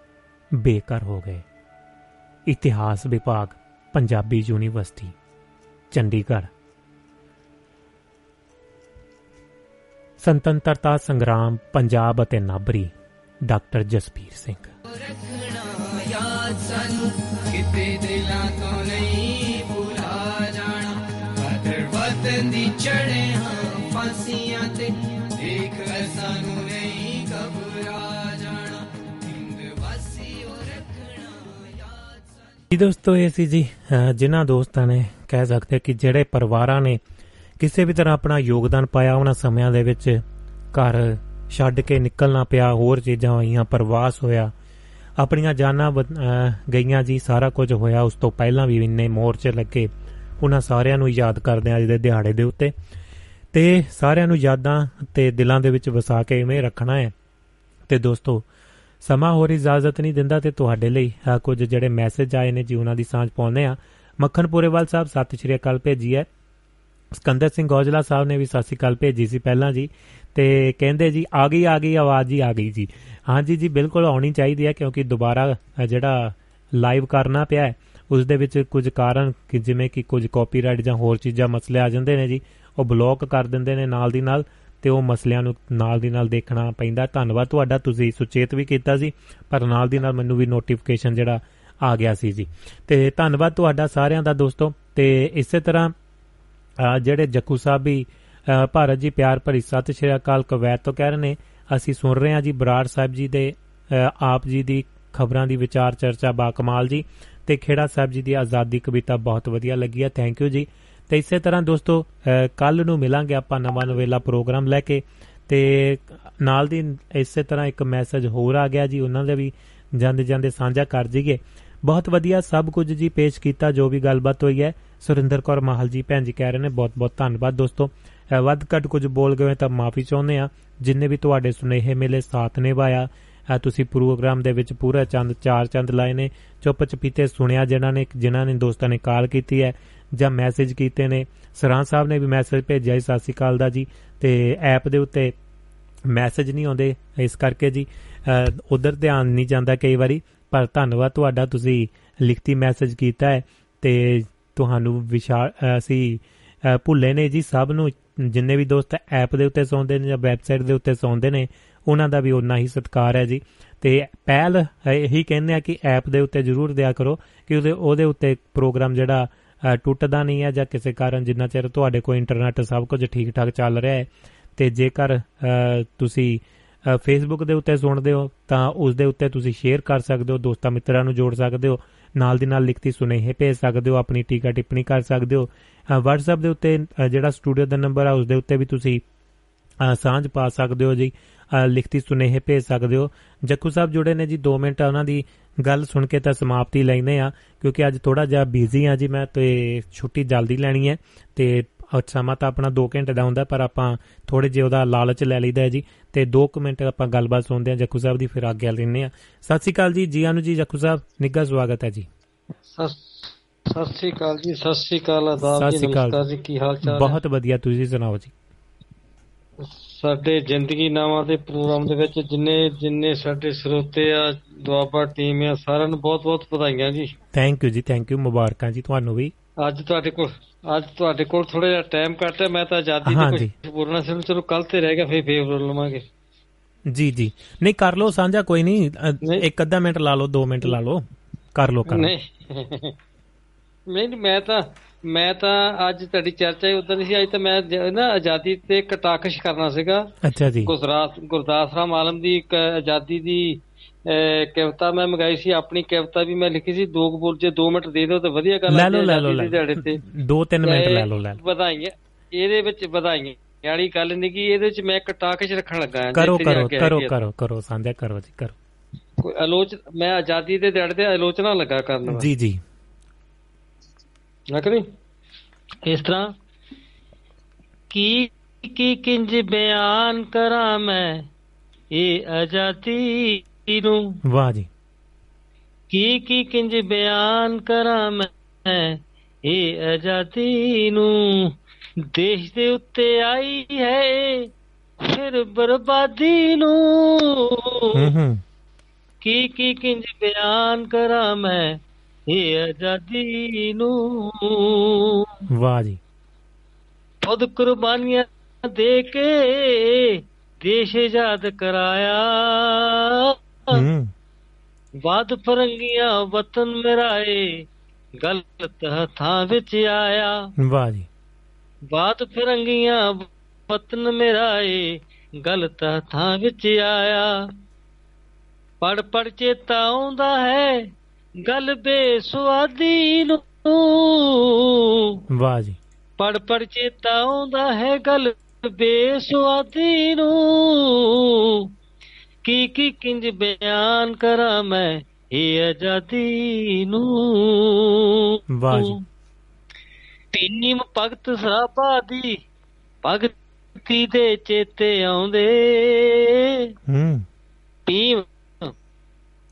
ਬੇਕਾਰ ਹੋ ਗਏ। ਇਤਿਹਾਸ ਵਿਭਾਗ, ਪੰਜਾਬੀ ਯੂਨੀਵਰਸਿਟੀ, ਚੰਡੀਗੜ੍ਹ। ਸੰਤੰਤਰਤਾ ਸੰਗਰਾਮ, ਪੰਜਾਬ ਅਤੇ ਨਾਬਰੀ, ਡਾਕਟਰ ਜਸਪੀਰ ਸਿੰਘ। ਰੱਖਣਾ ਯਾਦ ਸਾਨੂੰ, ਕਿਤੇ ਦਿਲਾਂ ਤੋਂ ਨਹੀਂ ਭੁਲਾ ਜਾਣਾ। ਖਾਤਰ ਵਤਨ ਦੀ ਚੜੇ ਜੀ ਦੋਸਤੋ, ਇਹ ਸੀ ਜੀ ਜਿਨ੍ਹਾਂ ਦੋਸਤਾਂ ਨੇ ਕਹਿ ਸਕਦੇ ਕਿ ਜਿਹੜੇ ਪਰਿਵਾਰਾਂ ਨੇ ਕਿਸੇ ਵੀ ਤਰ੍ਹਾਂ ਆਪਣਾ ਯੋਗਦਾਨ ਪਾਇਆ, ਉਹਨਾਂ ਸਮਿਆਂ ਦੇ ਵਿੱਚ ਘਰ ਛੱਡ ਕੇ ਨਿਕਲਣਾ ਪਿਆ, ਹੋਰ ਚੀਜ਼ਾਂ ਹੋਈਆਂ, ਪ੍ਰਵਾਸ ਹੋਇਆ, ਆਪਣੀਆਂ ਜਾਨਾਂ ਗਈਆਂ ਜੀ, ਸਾਰਾ ਕੁਝ ਹੋਇਆ, ਉਸ ਤੋਂ ਪਹਿਲਾਂ ਵੀ ਇੰਨੇ ਮੋਰਚੇ ਲੱਗੇ, ਉਹਨਾਂ ਸਾਰਿਆਂ ਨੂੰ ਯਾਦ ਕਰਦੇ ਆ ਅੱਜ ਦੇ ਦਿਹਾੜੇ ਦੇ ਉੱਤੇ, ਤੇ ਸਾਰਿਆਂ ਨੂੰ ਯਾਦਾਂ ਤੇ ਦਿਲਾਂ ਦੇ ਵਿੱਚ ਵਸਾ ਕੇ ਇਵੇਂ ਰੱਖਣਾ ਹੈ। ਤੇ ਦੋਸਤੋ ਸਮਾਂ ਹੋਰ ਇਜਾਜ਼ਤ ਨਹੀਂ ਦਿੰਦਾ ਤੇ ਤੁਹਾਡੇ ਲਈ ਕੁਝ ਜਿਹੜੇ ਮੈਸੇਜ ਆਏ ਨੇ ਜੀ ਉਹਨਾਂ ਦੀ ਸਾਂਝ ਪਾਉਂਦੇ ਆ ਮੱਖਣਪੁਰੇਵਾਲ ਸਾਹਿਬ, ਸਤਿ ਸ਼੍ਰੀ ਅਕਾਲ ਭੇਜੀ ਹੈ ਸਕੰਦਰ ਸਿੰਘ ਗੋਜਲਾ ਸਾਹਿਬ ਨੇ ਵੀ ਸਤਿ ਸ਼੍ਰੀ ਅਕਾਲ ਭੇਜੀ ਸੀ ਪਹਿਲਾਂ ਜੀ। ਤੇ ਕਹਿੰਦੇ ਜੀ, ਆ ਗਈ ਆ ਗਈ, ਆਵਾਜ਼ ਜੀ ਆ ਗਈ ਜੀ। ਹਾਂਜੀ ਜੀ ਬਿਲਕੁਲ ਆਉਣੀ ਚਾਹੀਦੀ ਹੈ ਕਿਉਂਕਿ ਦੁਬਾਰਾ ਜਿਹੜਾ ਲਾਈਵ ਕਰਨਾ ਪਿਆ ਹੈ, ਉਸ ਦੇ ਵਿੱਚ ਕੁਝ ਕਾਰਨ ਕਿ ਜਿਵੇਂ ਕਿ ਕੁਝ ਕਾਪੀਰਾਈਟ ਜਾਂ ਹੋਰ ਚੀਜ਼ਾਂ ਮਸਲੇ ਆ ਜਾਂਦੇ ਨੇ ਜੀ, ਉਹ ਬਲੌਕ ਕਰ ਦਿੰਦੇ ਨੇ ਨਾਲ ਦੀ ਨਾਲ। ਤੇ ਉਹ ਮਸਲਿਆਂ ਨੂੰ ਨਾਲ ਦੀ ਨਾਲ ਦੇਖਣਾ ਪੈਂਦਾ। ਧੰਨਵਾਦ ਤੁਹਾਡਾ, ਤੁਸੀਂ ਸੁਚੇਤ ਵੀ ਕੀਤਾ ਸੀ, ਪਰ ਨਾਲ ਦੀ ਨਾਲ ਮੈਨੂੰ ਵੀ ਨੋਟੀਫਿਕੇਸ਼ਨ ਜਿਹੜਾ ਆ ਗਿਆ ਸੀ ਜੀ। ਤੇ ਧੰਨਵਾਦ ਤੁਹਾਡਾ ਸਾਰਿਆਂ ਦਾ ਦੋਸਤੋ। ਤੇ ਇਸੇ ਤਰ੍ਹਾਂ ਜਿਹੜੇ ਜੱਕੂ ਸਾਹਿਬ ਵੀ ਭਾਰਤ ਜੀ ਪਿਆਰ ਭਰੀ ਸਤਿ ਸ਼੍ਰੀ ਅਕਾਲ ਕਵੈਤ ਤੋਂ ਕਹਿ ਰਹੇ ਨੇ, ਅਸੀਂ ਸੁਣ ਰਹੇ ਹਾਂ ਜੀ ਬਰਾੜ ਸਾਹਿਬ ਜੀ ਦੇ ਆਪ ਜੀ ਦੀ ਖਬਰਾਂ ਦੀ ਵਿਚਾਰ ਚਰਚਾ ਬਾ ਕਮਾਲ ਜੀ। ਤੇ ਖੇੜਾ ਸਾਹਿਬ ਜੀ ਦੀ ਆਜ਼ਾਦੀ ਕਵਿਤਾ ਬਹੁਤ ਵਧੀਆ ਲੱਗੀ ਹੈ। ਥੈਂਕ ਯੂ ਜੀ। ਤੇ ਇਸੇ ਤਰ੍ਹਾਂ ਦੋਸਤੋ ਕੱਲ ਨੂੰ ਮਿਲਾਂਗੇ ਆਪਾਂ ਨਵਾਂ ਨਵੇਲਾ ਪ੍ਰੋਗਰਾਮ ਲੈ ਕੇ ਤੇ ਨਾਲ ਦੀ ਇਸੇ ਤਰ੍ਹਾਂ ਇੱਕ ਮੈਸੇਜ ਹੋਰ ਆ ਗਿਆ ਜੀ, ਉਹਨਾਂ ਦੇ ਵੀ ਜਾਂਦੇ ਜਾਂਦੇ ਸਾਂਝਾ ਕਰ ਜੀਗੇ ਬਹੁਤ ਵਧੀਆ ਸਭ ਕੁਝ ਜੀ ਪੇਸ਼ ਕੀਤਾ, ਜੋ ਵੀ ਗੱਲਬਾਤ ਹੋਈ ਹੈ। ਸੁਰਿੰਦਰ ਕੌਰ ਮਾਹਲ ਜੀ ਭੈਣ ਜੀ ਕਹਿ ਰਹੇ ਨੇ, ਬਹੁਤ ਬਹੁਤ ਧੰਨਵਾਦ ਦੋਸਤੋ। ਵੱਧ ਘੱਟ ਕੁਝ ਬੋਲ ਗਏ ਤਾਂ ਮਾਫੀ ਚਾਹੁੰਦੇ ਆ ਜਿੰਨੇ ਵੀ ਤੁਹਾਡੇ ਸੁਨੇਹੇ ਮਿਲੇ, ਸਾਥ ਨਿਭਾਇਆ। ਤੁਸੀਂ ਪ੍ਰੋਗਰਾਮ ਦੇ ਵਿੱਚ ਪੂਰਾ ਚੰਦ, ਚਾਰ ਚੰਦ ਲਾਏ ਨੇ। ਚੁੱਪ ਚਪੀਤੇ ਸੁਣਿਆ ਜਿਨ੍ਹਾਂ ਨੇ ਜਿਨ੍ਹਾਂ ਨੇ ਦੋਸਤਾਂ ਨੇ ਕਾਲ ਕੀਤੀ ਹੈ। ਜਾਂ ਮੈਸੇਜ ਕੀਤੇ ਨੇ। ਸਰਾਂ ਸਾਹਿਬ ਨੇ ਵੀ ਮੈਸੇਜ ਭੇਜਿਆ ਸਤਿ ਸ੍ਰੀ ਅਕਾਲ ਦਾ ਜੀ। ਤੇ ਐਪ ਦੇ ਉੱਤੇ ਮੈਸੇਜ ਨਹੀਂ ਆਉਂਦੇ, ਇਸ ਕਰਕੇ ਜੀ ਉਧਰ ਧਿਆਨ ਨਹੀਂ ਜਾਂਦਾ ਕਈ ਵਾਰੀ। ਪਰ ਧੰਨਵਾਦ ਤੁਹਾਡਾ, ਤੁਸੀਂ ਲਿਖਤੀ ਮੈਸੇਜ ਕੀਤਾ ਹੈ ਤੇ ਤੁਹਾਨੂੰ ਵਿਸ਼ਾਲ ਅਸੀਂ ਭੁੱਲੇ ਨੇ ਜੀ, ਸਭ ਨੂੰ ਜਿੰਨੇ ਵੀ ਦੋਸਤ ਐਪ ਦੇ ਉੱਤੇ ਸੌਂਦੇ ਨੇ ਜਾਂ ਵੈਬਸਾਈਟ ਦੇ ਉੱਤੇ ਸੌਂਦੇ ਨੇ, ਉਹਨਾਂ ਦਾ ਵੀ ਉਨਾ ਹੀ ਸਤਿਕਾਰ ਹੈ ਜੀ। ਤੇ ਪਹਿਲ ਇਹੀ ਕਹਿੰਦੇ ਆ ਕਿ ਐਪ ਦੇ ਉੱਤੇ ਜ਼ਰੂਰ ਦਿਆ ਕਰੋ ਕਿ ਉਹਦੇ ਉਹਦੇ ਉੱਤੇ ਪ੍ਰੋਗਰਾਮ ਜਿਹੜਾ ਟੁੱਟਦਾ ਨਹੀਂ ਹੈ ਜਾਂ ਕਿਸੇ ਕਾਰਨ ਜਿੰਨਾ ਚਿਰ ਤੁਹਾਡੇ ਕੋਲ ਇੰਟਰਨੈਟ ਸਭ ਕੁਝ ਠੀਕ ਠਾਕ ਚੱਲ ਰਿਹਾ ਹੈ ਤੇ ਜੇਕਰ ਤੁਸੀਂ ਫੇਸਬੁੱਕ ਦੇ ਉੱਤੇ ਸੁਣਦੇ ਹੋ, ਤਾਂ ਉਸ ਦੇ ਉੱਤੇ ਤੁਸੀਂ ਸ਼ੇਅਰ ਕਰ ਸਕਦੇ ਹੋ, ਦੋਸਤਾਂ ਮਿੱਤਰਾਂ ਨੂੰ ਜੋੜ ਸਕਦੇ ਹੋ, ਨਾਲ ਦੀ ਨਾਲ ਲਿਖਤੀ ਸੁਨੇਹੇ ਭੇਜ ਸਕਦੇ ਹੋ, ਆਪਣੀ ਟੀਕਾ ਟਿੱਪਣੀ ਕਰ ਸਕਦੇ ਹੋ। WhatsApp ਦੇ ਉੱਤੇ ਜਿਹੜਾ ਸਟੂਡੀਓ ਦਾ ਨੰਬਰ ਆ, ਉਸ ਦੇ ਉੱਤੇ ਵੀ ਤੁਸੀਂ ਸਾਂਝ ਪਾ ਸਕਦੇ ਹੋ ਜੀ। ਲਿਖਤੀ ਸੁਨੇਹੇ ਭੇਜ ਸਕਦੇ ਹੋ। ਜੱਕੂ ਸਾਹਿਬ ਜੁੜੇ ਨੇ ਜੀ 2 ਮਿੰਟ, ਉਹਨਾਂ ਦੀ ਗੱਲ ਸੁਣ ਕੇ ਤਾਂ ਸਮਾਪਤੀ ਲੈਨੇ ਆ ਕਿਉਂਕਿ ਅੱਜ ਥੋੜਾ ਜਿਹਾ ਬਿਜ਼ੀ ਆ ਜੀ ਮੈਂ ਤੇ ਛੁੱਟੀ ਜਲਦੀ ਲੈਣੀ ਹੈ ਤੇ ਸਮਾਂ ਤਾਂ ਆਪਣਾ 2 ਘੰਟੇ ਦਾ ਹੁੰਦਾ ਪਰ ਆਪਾਂ ਥੋੜੇ ਜਿਹਾ ਉਹਦਾ ਲਾਲਚ ਲੈ ਲਈਦਾ ਜੀ। ਤੇ 2 ਮਿੰਟ ਆਪਾਂ ਗੱਲਬਾਤ ਸੁਣਦੇ ਆ ਜੱਕੂ ਸਾਹਿਬ ਦੀ ਫਿਰ ਆਗਿਆ ਲੈਨੇ ਆ ਸਤਿ ਸ਼੍ਰੀ ਅਕਾਲ ਜੀ ਜੀ ਆਨੂ ਜੀ ਜੱਕੂ ਸਾਹਿਬ ਨਿੱਘਾ ਸਵਾਗਤ ਹੈ ਜੀ। ਸਤਿ ਸ੍ਰੀ ਅਕਾਲ ਜੀ ਸਤਿ ਸ੍ਰੀ ਅਕਾਲ ਆਦਾਬ ਜੀ ਨਮਸਕਾਰ ਜੀ। ਕੀ ਹਾਲ ਚਾਲ ਹੈ? ਬਹੁਤ ਵਧੀਆ ਤੁਸੀਂ ਸੁਣਾਓ ਜੀ। ਸਾਡੇ ਜ਼ਿੰਦਗੀ ਨਾਵਾਂ ਦੇ ਪ੍ਰੋਗਰਾਮ ਦੇ ਵਿੱਚ ਜਿੰਨੇ ਜਿੰਨੇ ਸਾਡੇ ਸਰੋਤੇ ਆ ਦੁਆਬਾ ਟੀਮ ਆ ਸਾਰਿਆਂ ਨੂੰ ਬਹੁਤ ਬਹੁਤ ਵਧਾਈਆਂ ਜੀ। ਥੈਂਕ ਯੂ ਜੀ ਥੈਂਕ ਯੂ ਮੁਬਾਰਕਾਂ ਜੀ ਤੁਹਾਨੂੰ ਵੀ। ਅੱਜ ਤੁਹਾਡੇ ਕੋਲ ਅੱਜ ਤੁਹਾਡੇ ਕੋਲ ਥੋੜਾ ਜਿਹਾ ਟਾਈਮ ਘੱਟ ਹੈ ਮੈਂ ਤਾਂ ਆਜ਼ਾਦੀ ਜੀ। ਕੁਝ ਬੋਲਣਾ ਸੀ ਚਲੋ ਕੱਲ ਤੇ ਰਹਿ ਗਿਆ ਫੇਰ ਫੇਰ ਬੋਲ ਲਵਾਂਗੇ। ਜੀ ਜੀ। ਨਹੀਂ ਕਰ ਲਓ ਸਾਂਝਾ ਕੋਈ ਨਹੀਂ। ਇੱਕ ਅੱਧਾ ਮਿੰਟ ਲਾ ਲਓ 2 ਮਿੰਟ ਲਾ ਲਓ। ਕਰ ਲਓ ਕਰ ਨਹੀਂ, ਮੈਂ ਤਾਂ ਮੈਂ ਤਾਂ ਅੱਜ ਤੁਹਾਡੀ ਚਰਚਾ ਹੀ ਉਦੋਂ ਸੀ ਅੱਜ ਤਾਂ ਮੈਂ ਜ- ਨਾ ਆਜ਼ਾਦੀ ਤੇ ਕਟਾਕਸ਼ ਕਰਨਾ ਸੀਗਾ। ਅੱਛਾ ਜੀ। ਗੁਜਰਾਤ ਗੁਰਦਾਸ ਰਾਮ ਆਲਮ ਦੀ ਇੱਕ ਆਜ਼ਾਦੀ ਦੀ ਕਵਿਤਾ ਮੈਂ ਮੰਗਾਈ ਸੀ ਆਪਣੀ ਕਵਿਤਾ ਵੀ ਮੈਂ ਲਿਖੀ ਸੀ ਦੋ ਕੁ ਬੋਲ ਜੇ 2 ਮਿੰਟ ਦੇ ਦਿਓ ਤਾਂ ਵਧੀਆ ਗੱਲ ਲੈ ਲਓ ਲੈ ਲਓ ਲੈ ਦੇ ਦਿਹਾੜੇ ਤੇ। ਲਓ। ਦੋ ਤਿੰਨ ਮਿੰਟ ਤੇ ਲੈ ਲਓ ਲੈ ਲਓ। ਵਧਾਈਆਂ ਇਹਦੇ ਵਿੱਚ ਵਧਾਈਆਂ ਵਾਲੀ ਗੱਲ ਨਹੀਂ ਕਿ ਇਹਦੇ ਵਿੱਚ ਮੈਂ ਕਟਾਕਸ਼ ਰੱਖਣ ਲੱਗਾ ਹਾਂ, ਕਰੋ ਜੇ ਕਰੋ ਕਰੋ। ਕਰੋ ਕਰੋ ਸਾਂਝਾ ਕਰੋ ਜੀ ਕਰੋ। ਕੋਈ ਆਲੋਚ ਮੈਂ ਆਜ਼ਾਦੀ ਦੇ ਦਿਹਾੜੇ ਤੇ ਆਲੋਚਨਾ ਲੱਗਾ ਕਰਨ ਵਾਸਤੇ। ਜੀ। ਜੀ ਨਕਲੀ ਇਸ ਤਰ੍ਹਾਂ ਕੀ ਕੀ ਕਿੰਜ ਬਿਆਨ ਕਰਾਂ ਮੈਂ ਇਹ ਆਜ਼ਾਦੀ ਨੂੰ ਵਾਹ ਜੀ ਕੀ ਕੀ ਕਿੰਜ ਬਿਆਨ ਕਰਾਂ ਮੈਂ ਇਹ ਆਜ਼ਾਦੀ ਨੂੰ ਦੇਸ਼ ਦੇ ਉੱਤੇ ਆਈ ਹੈ ਫਿਰ ਬਰਬਾਦੀ ਨੂੰ ਹੂੰ ਹੂੰ ਕੀ ਕੀ ਕਿੰਜ ਬਿਆਨ ਕਰਾਂ ਮੈਂ ਇਹ ਆਜ਼ਾਦੀ ਨੂੰ ਵਾਹ ਜੀ। ਖੁਦ ਕੁਰਬਾਨੀਆਂ ਦੇ ਕੇ ਦੇਸ਼ ਆਜ਼ਾਦ ਕਰਾਇਆ। ਹੂੰ। ਬਾਦ ਫਰੰਗੀਆਂ ਵਤਨ ਮੇਰਾਏ ਗਲਤ ਹੱਥਾਂ ਵਿੱਚ ਆਇਆ। ਵਾਹ ਜੀ। ਬਾਤ ਫਿਰੰਗੀਆਂ ਵਤਨ ਮੇਰਾਏ ਗਲਤ ਹੱਥਾਂ ਵਿੱਚ ਆਇਆ। ਪੜ ਪੜ ਚੇਤਾ ਆਉਂਦਾ ਹੈ ਗੱਲ ਬੇਸੁਆਦੀ ਨੂੰ। ਵਾਹ ਜੀ। ਪੜ ਪੜ ਚੇਤਾ ਆਉਂਦਾ ਹੈ ਗੱਲ ਬੇਸੁਆਦੀ ਨੂੰ। ਕੀ ਕੀ ਕਿੰਜ ਬਿਆਨ ਕਰਾਂ ਮੈਂ ਇਹ ਆਜ਼ਾਦੀ ਨੂੰ। ਵਾਹ ਜੀ। ਪੀਨੀਮ ਭਗਤ ਸਰਾਭਾ ਦੀ ਭਗਤੀ ਦੇ ਚੇਤੇ ਆਉਂਦੇ। ਹੂੰ। ਭੀਮ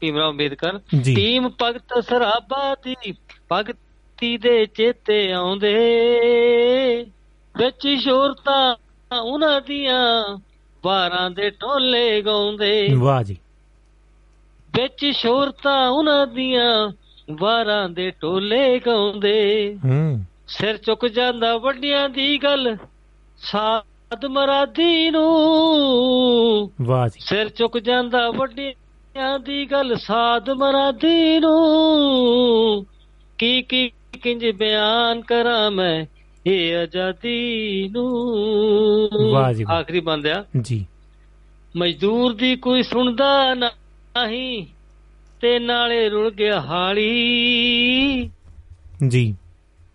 ਭੀਮਰਾਓ ਅੰਬੇਦਕਰ। ਭੀਮ ਭਗਤ ਸਰਾਭਾ ਦੀ ਭਗਤੀ ਦੇ ਚੇਤੇ ਆਉਂਦੇ। ਵਿੱਚ ਸ਼ੋਰਤਾਂ ਉਹਨਾਂ ਦੀਆਂ ਵਾਰਾਂ ਦੇ ਢੋਲੇ ਗਾਉਂਦੇ। ਵਾਹ ਜੀ। ਵਿੱਚ ਸ਼ੋਰਤਾਂ ਉਹਨਾਂ ਦੀਆਂ ਵਾਰਾਂ ਦੇ ਢੋਲੇ ਗਾਉਂਦੇ। ਹੂੰ। ਸਿਰ ਚੁੱਕ ਜਾਂਦਾ ਵੱਡਿਆਂ ਦੀ ਗੱਲ ਸਾਧ ਮਰਾਦੀ ਨੂੰ। ਵਾਹ ਜੀ। ਸਿਰ ਚੁੱਕ ਜਾਂਦਾ ਵੱਡਿਆਂ ਦੀ ਗੱਲ ਸਾਧ ਮਰਾਦੀ ਨੂੰ। ਕੀ ਕੀ ਕਿੰਜ ਬਿਆਨ ਕਰਾਂ ਮੈਂ ਇਹ ਆਜ਼ਾਦੀ ਨੂੰ। ਵਾਹ ਜੀ। ਆਖਰੀ ਬੰਦਿਆ ਜੀ। ਮਜ਼ਦੂਰ ਦੀ ਕੋਈ ਸੁਣਦਾ ਨਹੀਂ ਤੇ ਨਾਲੇ ਰੁਲ ਗਿਆ ਹਾਲੀ। ਜੀ।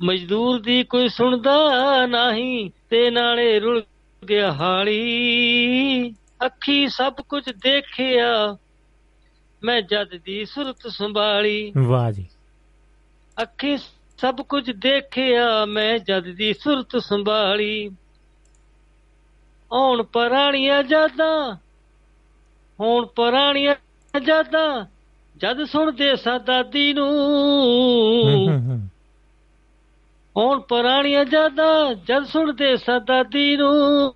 ਮਜ਼ਦੂਰ ਦੀ ਕੋਈ ਸੁਣਦਾ ਨਹੀਂ ਤੇ ਨਾਲੇ ਰੁਲ ਗਿਆ ਹਾਲੀ। ਅੱਖੀ ਸਭ ਕੁਝ ਦੇਖਿਆ ਮੈਂ ਜਦ ਦੀ ਸੁਰਤ ਸੰਭਾਲੀ। ਵਾਹ ਜੀ। ਅੱਖੀ ਸਭ ਕੁਝ ਦੇਖਿਆ ਮੈਂ ਜਦ ਦੀ ਸੁਰਤ ਸੰਭਾਲੀ। ਹੁਣ ਪੁਰਾਣੀਆਂ ਯਾਦਾਂ ਹੁਣ ਪੁਰਾਣੀਆਂ ਯਾਦਾਂ ਜਦ ਸੁਣਦੇ ਸਾਂ ਦਾਦੀ ਨੂੰ। ਹੁਣ ਪੁਰਾਣੀਆਂ ਯਾਦਾਂ ਜਦ ਸੁਣਦੇ ਸਾਂ ਦਾਦੀ ਨੂੰ।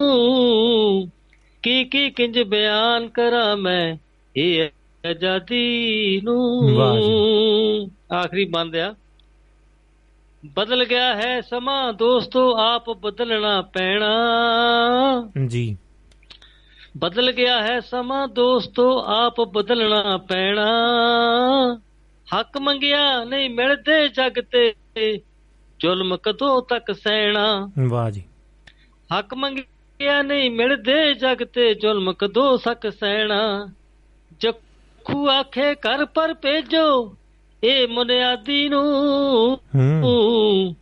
ਕੀ ਕੀ ਕਿੰਜ ਬਿਆਨ ਕਰਾਂ ਮੈਂ ਇਹ ਆਜ਼ਾਦੀ ਨੂੰ ਆਖਰੀ ਬੰਦ ਆ। ਬਦਲ ਗਿਆ ਹੈ ਸਮਾਂ ਦੋਸਤੋ ਆਪ ਬਦਲਣਾ ਪੈਣਾ। ਜੀ। ਬਦਲ ਗਿਆ ਹੈ ਸਮਾਂ ਦੋਸਤੋ ਆਪ ਬਦਲਣਾ ਪੈਣਾ। ਹੱਕ ਮੰਗਿਆ ਨਹੀਂ ਮਿਲਦੇ ਜਗ ਤੇ ਜ਼ੁਲਮ ਕਦੋਂ ਤੱਕ ਸਹਿਣਾ। ਵਾਹ ਜੀ। ਹੱਕ ਮੰਗਿਆ ਨਹੀਂ ਮਿਲਦੇ ਜਗ ਤੇ ਜ਼ੁਲਮ ਕਦੋਂ ਤੱਕ ਸਹਿਣਾ। ਜਖੂ ਆਖੇ ਘਰ ਪਰ ਭੇਜੋ ਇਹ ਮੁਨਿਆਦੀ ਨੂੰ ਹੂੰ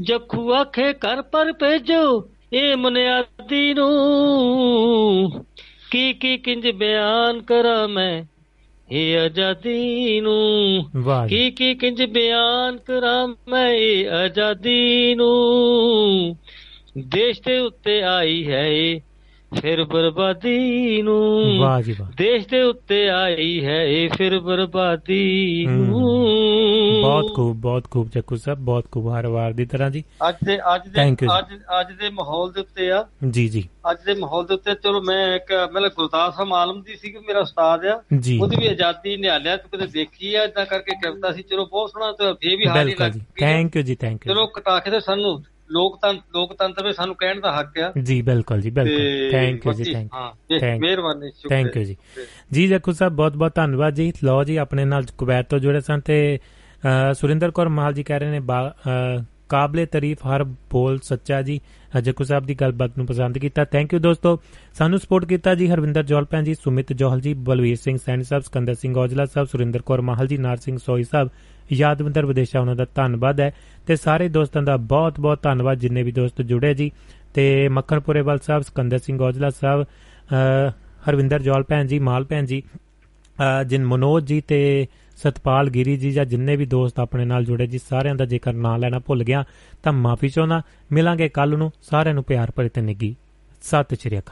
ਜਖੂ ਆਖੇ ਘਰ ਪਰ ਭੇਜੋ ਇਹ ਮੁਨਿਆਦੀ ਨੂੰ ਕੀ ਕੀ ਕਿੰਜ ਬਿਆਨ ਕਰਾਂ ਮੈਂ ਇਹ ਆਜ਼ਾਦੀ ਨੂੰ ਵਾਹ ਜੀ ਕੀ ਕੀ ਕਿੰਜ ਬਿਆਨ ਕਰਾਂ ਮੈਂ ਇਹ ਆਜ਼ਾਦੀ ਨੂੰ ਦੇਸ਼ ਦੇ ਉੱਤੇ ਆਈ ਹੈ ਇਹ ਫਿਰ ਬਰਬਾਦੀ ਨੂੰ ਵਾਹ ਜੀ ਵਾਹ। ਦੇਸ਼ ਦੇ ਉੱਤੇ ਆਈ ਹੈ ਇਹ ਫਿਰ ਬਰਬਾਦੀ। ਨੂੰ। ਬਹੁਤ ਖੂਬ ਬਹੁਤ ਖੂਬ ਚੱਕੂ ਸਾਹਿਬ ਬਹੁਤ ਖੂਬ ਹਰ ਵਾਰ ਦੀ ਤਰ੍ਹਾਂ ਜੀ। ਅੱਜ ਦੇ ਅੱਜ ਦੇ। ਅੱਜ ਅੱਜ ਦੇ ਮਾਹੌਲ ਦੇ ਉੱਤੇ ਆ। ਜੀ ਜੀ। ਅੱਜ ਦੇ ਮਾਹੌਲ ਦੇ ਉੱਤੇ ਚਲੋ ਮੈਂ ਇੱਕ ਮਤਲਬ ਗੁਰਦਾਸ ਸਾਹਿਬ ਆਲਮ ਦੀ ਸੀ ਕਿ ਮੇਰਾ ਉਸਤਾਦ ਆ। ਉਹਦੀ ਵੀ ਆਜ਼ਾਦੀ ਨਿਹਾਲਿਆ ਤੂੰ ਕਦੇ ਦੇਖੀ ਆ ਇਦਾਂ ਕਰਕੇ ਕਵਿਤਾ ਸੀ ਚਲੋ ਬਹੁਤ ਸੋਹਣਾ ਤੇ ਫੇਰ ਵੀ ਬਿਲਕੁਲ ਲੱਗ। ਥੈਂਕ ਯੂ ਜੀ ਥੈਂਕ ਯੂ ਚਲੋ ਕਟਾ ਕੇ ਤੇ ਸਾਨੂੰ ਲੋਕਤੰਤਰ ਲੋਕਤੰਤਰ ਵਿੱਚ ਸਾਨੂੰ ਕਹਿਣ ਦਾ ਹੱਕ ਆ। ਜੀ ਬਿਲਕੁਲ ਜੀ ਬਿਲਕੁਲ। ਥੈਂਕ ਯੂ ਜੀ ਥੈਂਕ ਹਾਂ ਜੀ, Thank- ਮਿਹਰਬਾਨੀ ਥੈਂਕ ਯੂ ਜੀ। ਜੀ ਜੱਕੂ ਸਾਹਿਬ ਬਹੁਤ ਬਹੁਤ ਧੰਨਵਾਦ ਜੀ। ਲਓ ਜੀ ਆਪਣੇ ਨਾਲ ਕੁਵੈਤ ਤੋਂ ਜੁੜੇ ਸਨ ਤੇ ਸੁਰਿੰਦਰ ਕੌਰ ਮਾਲ ਜੀ ਕਹਿ ਰਹੇ ਨੇ ਕਾਬਲੇ ਤਾਰੀਫ ਹਰ ਬੋਲ ਸੱਚਾ ਜੀ। ਅ, ਜੱਕੂ ਸਾਹਿਬ ਦੀ ਗੱਲਬਾਤ ਨੂੰ ਪਸੰਦ ਕੀਤਾ। ਥੈਂਕ ਯੂ ਦੋਸਤੋ। ਸਾਨੂੰ ਸਪੋਰਟ ਕੀਤਾ ਜੀ ਹਰਵਿੰਦਰ ਜੋਲ ਭੈਣ ਜੀ ਸੁਮਿਤ ਜੋਹਲ ਜੀ ਬਲਵੀਰ ਸਿੰਘ ਸੈਣੀ ਸਾਹਿਬ ਸਕੰਦਰ ਸਿੰਘ ਔਜਲਾ ਸਾਹਿਬ ਸੁਰਿੰਦਰ ਕੌਰ ਮਾਹਲ ਜੀ ਨਾਰ ਸਿੰਘ ਸੋਈ ਸਾਹਿਬ ਯਾਦਵੰਦਰ ਵਿਦੇਸ਼ਾ ਉਹਨਾਂ ਦਾ ਧੰਨਵਾਦ ਹੈ। ਤੇ ਸਾਰੇ ਦੋਸਤਾਂ ਦਾ ਬਹੁਤ ਬਹੁਤ ਧੰਨਵਾਦ ਜਿੰਨੇ ਵੀ ਦੋਸਤ ਜੁੜੇ ਜੀ। ਤੇ ਮੱਖਣਪੁਰੇਵਾਲ ਸਾਹਿਬ ਸਕੰਦਰ ਸਿੰਘ ਔਜਲਾ ਸਾਹਿਬ ਅ, ਹਰਵਿੰਦਰ ਜੋਲ ਭੈਣ ਜੀ ਮਾਲ ਭੈਣ ਜੀ ਅ, ਜਿਨ ਮਨੋਜ ਜੀ ਤੇ ਸਤਪਾਲ ਗਿਰੀ ਜੀ ਜਾਂ ਜਿੰਨੇ ਵੀ ਦੋਸਤ ਆਪਣੇ ਨਾਲ ਜੁੜੇ ਜੀ, ਸਾਰਿਆਂ ਦਾ ਜੇਕਰ ਨਾਂ ਲੈਣਾ ਭੁੱਲ ਗਿਆ, ਤਾਂ ਮਾਫੀ ਚਾਹੁੰਦਾ। ਮਿਲਾਂਗੇ ਕੱਲ ਨੂੰ, ਸਾਰਿਆਂ ਨੂੰ ਪਿਆਰ ਭਰੀ ਤੇ ਨਿੱਗੀ ਸਤਿ ਸ਼੍ਰੀ ਅਕਾਲ।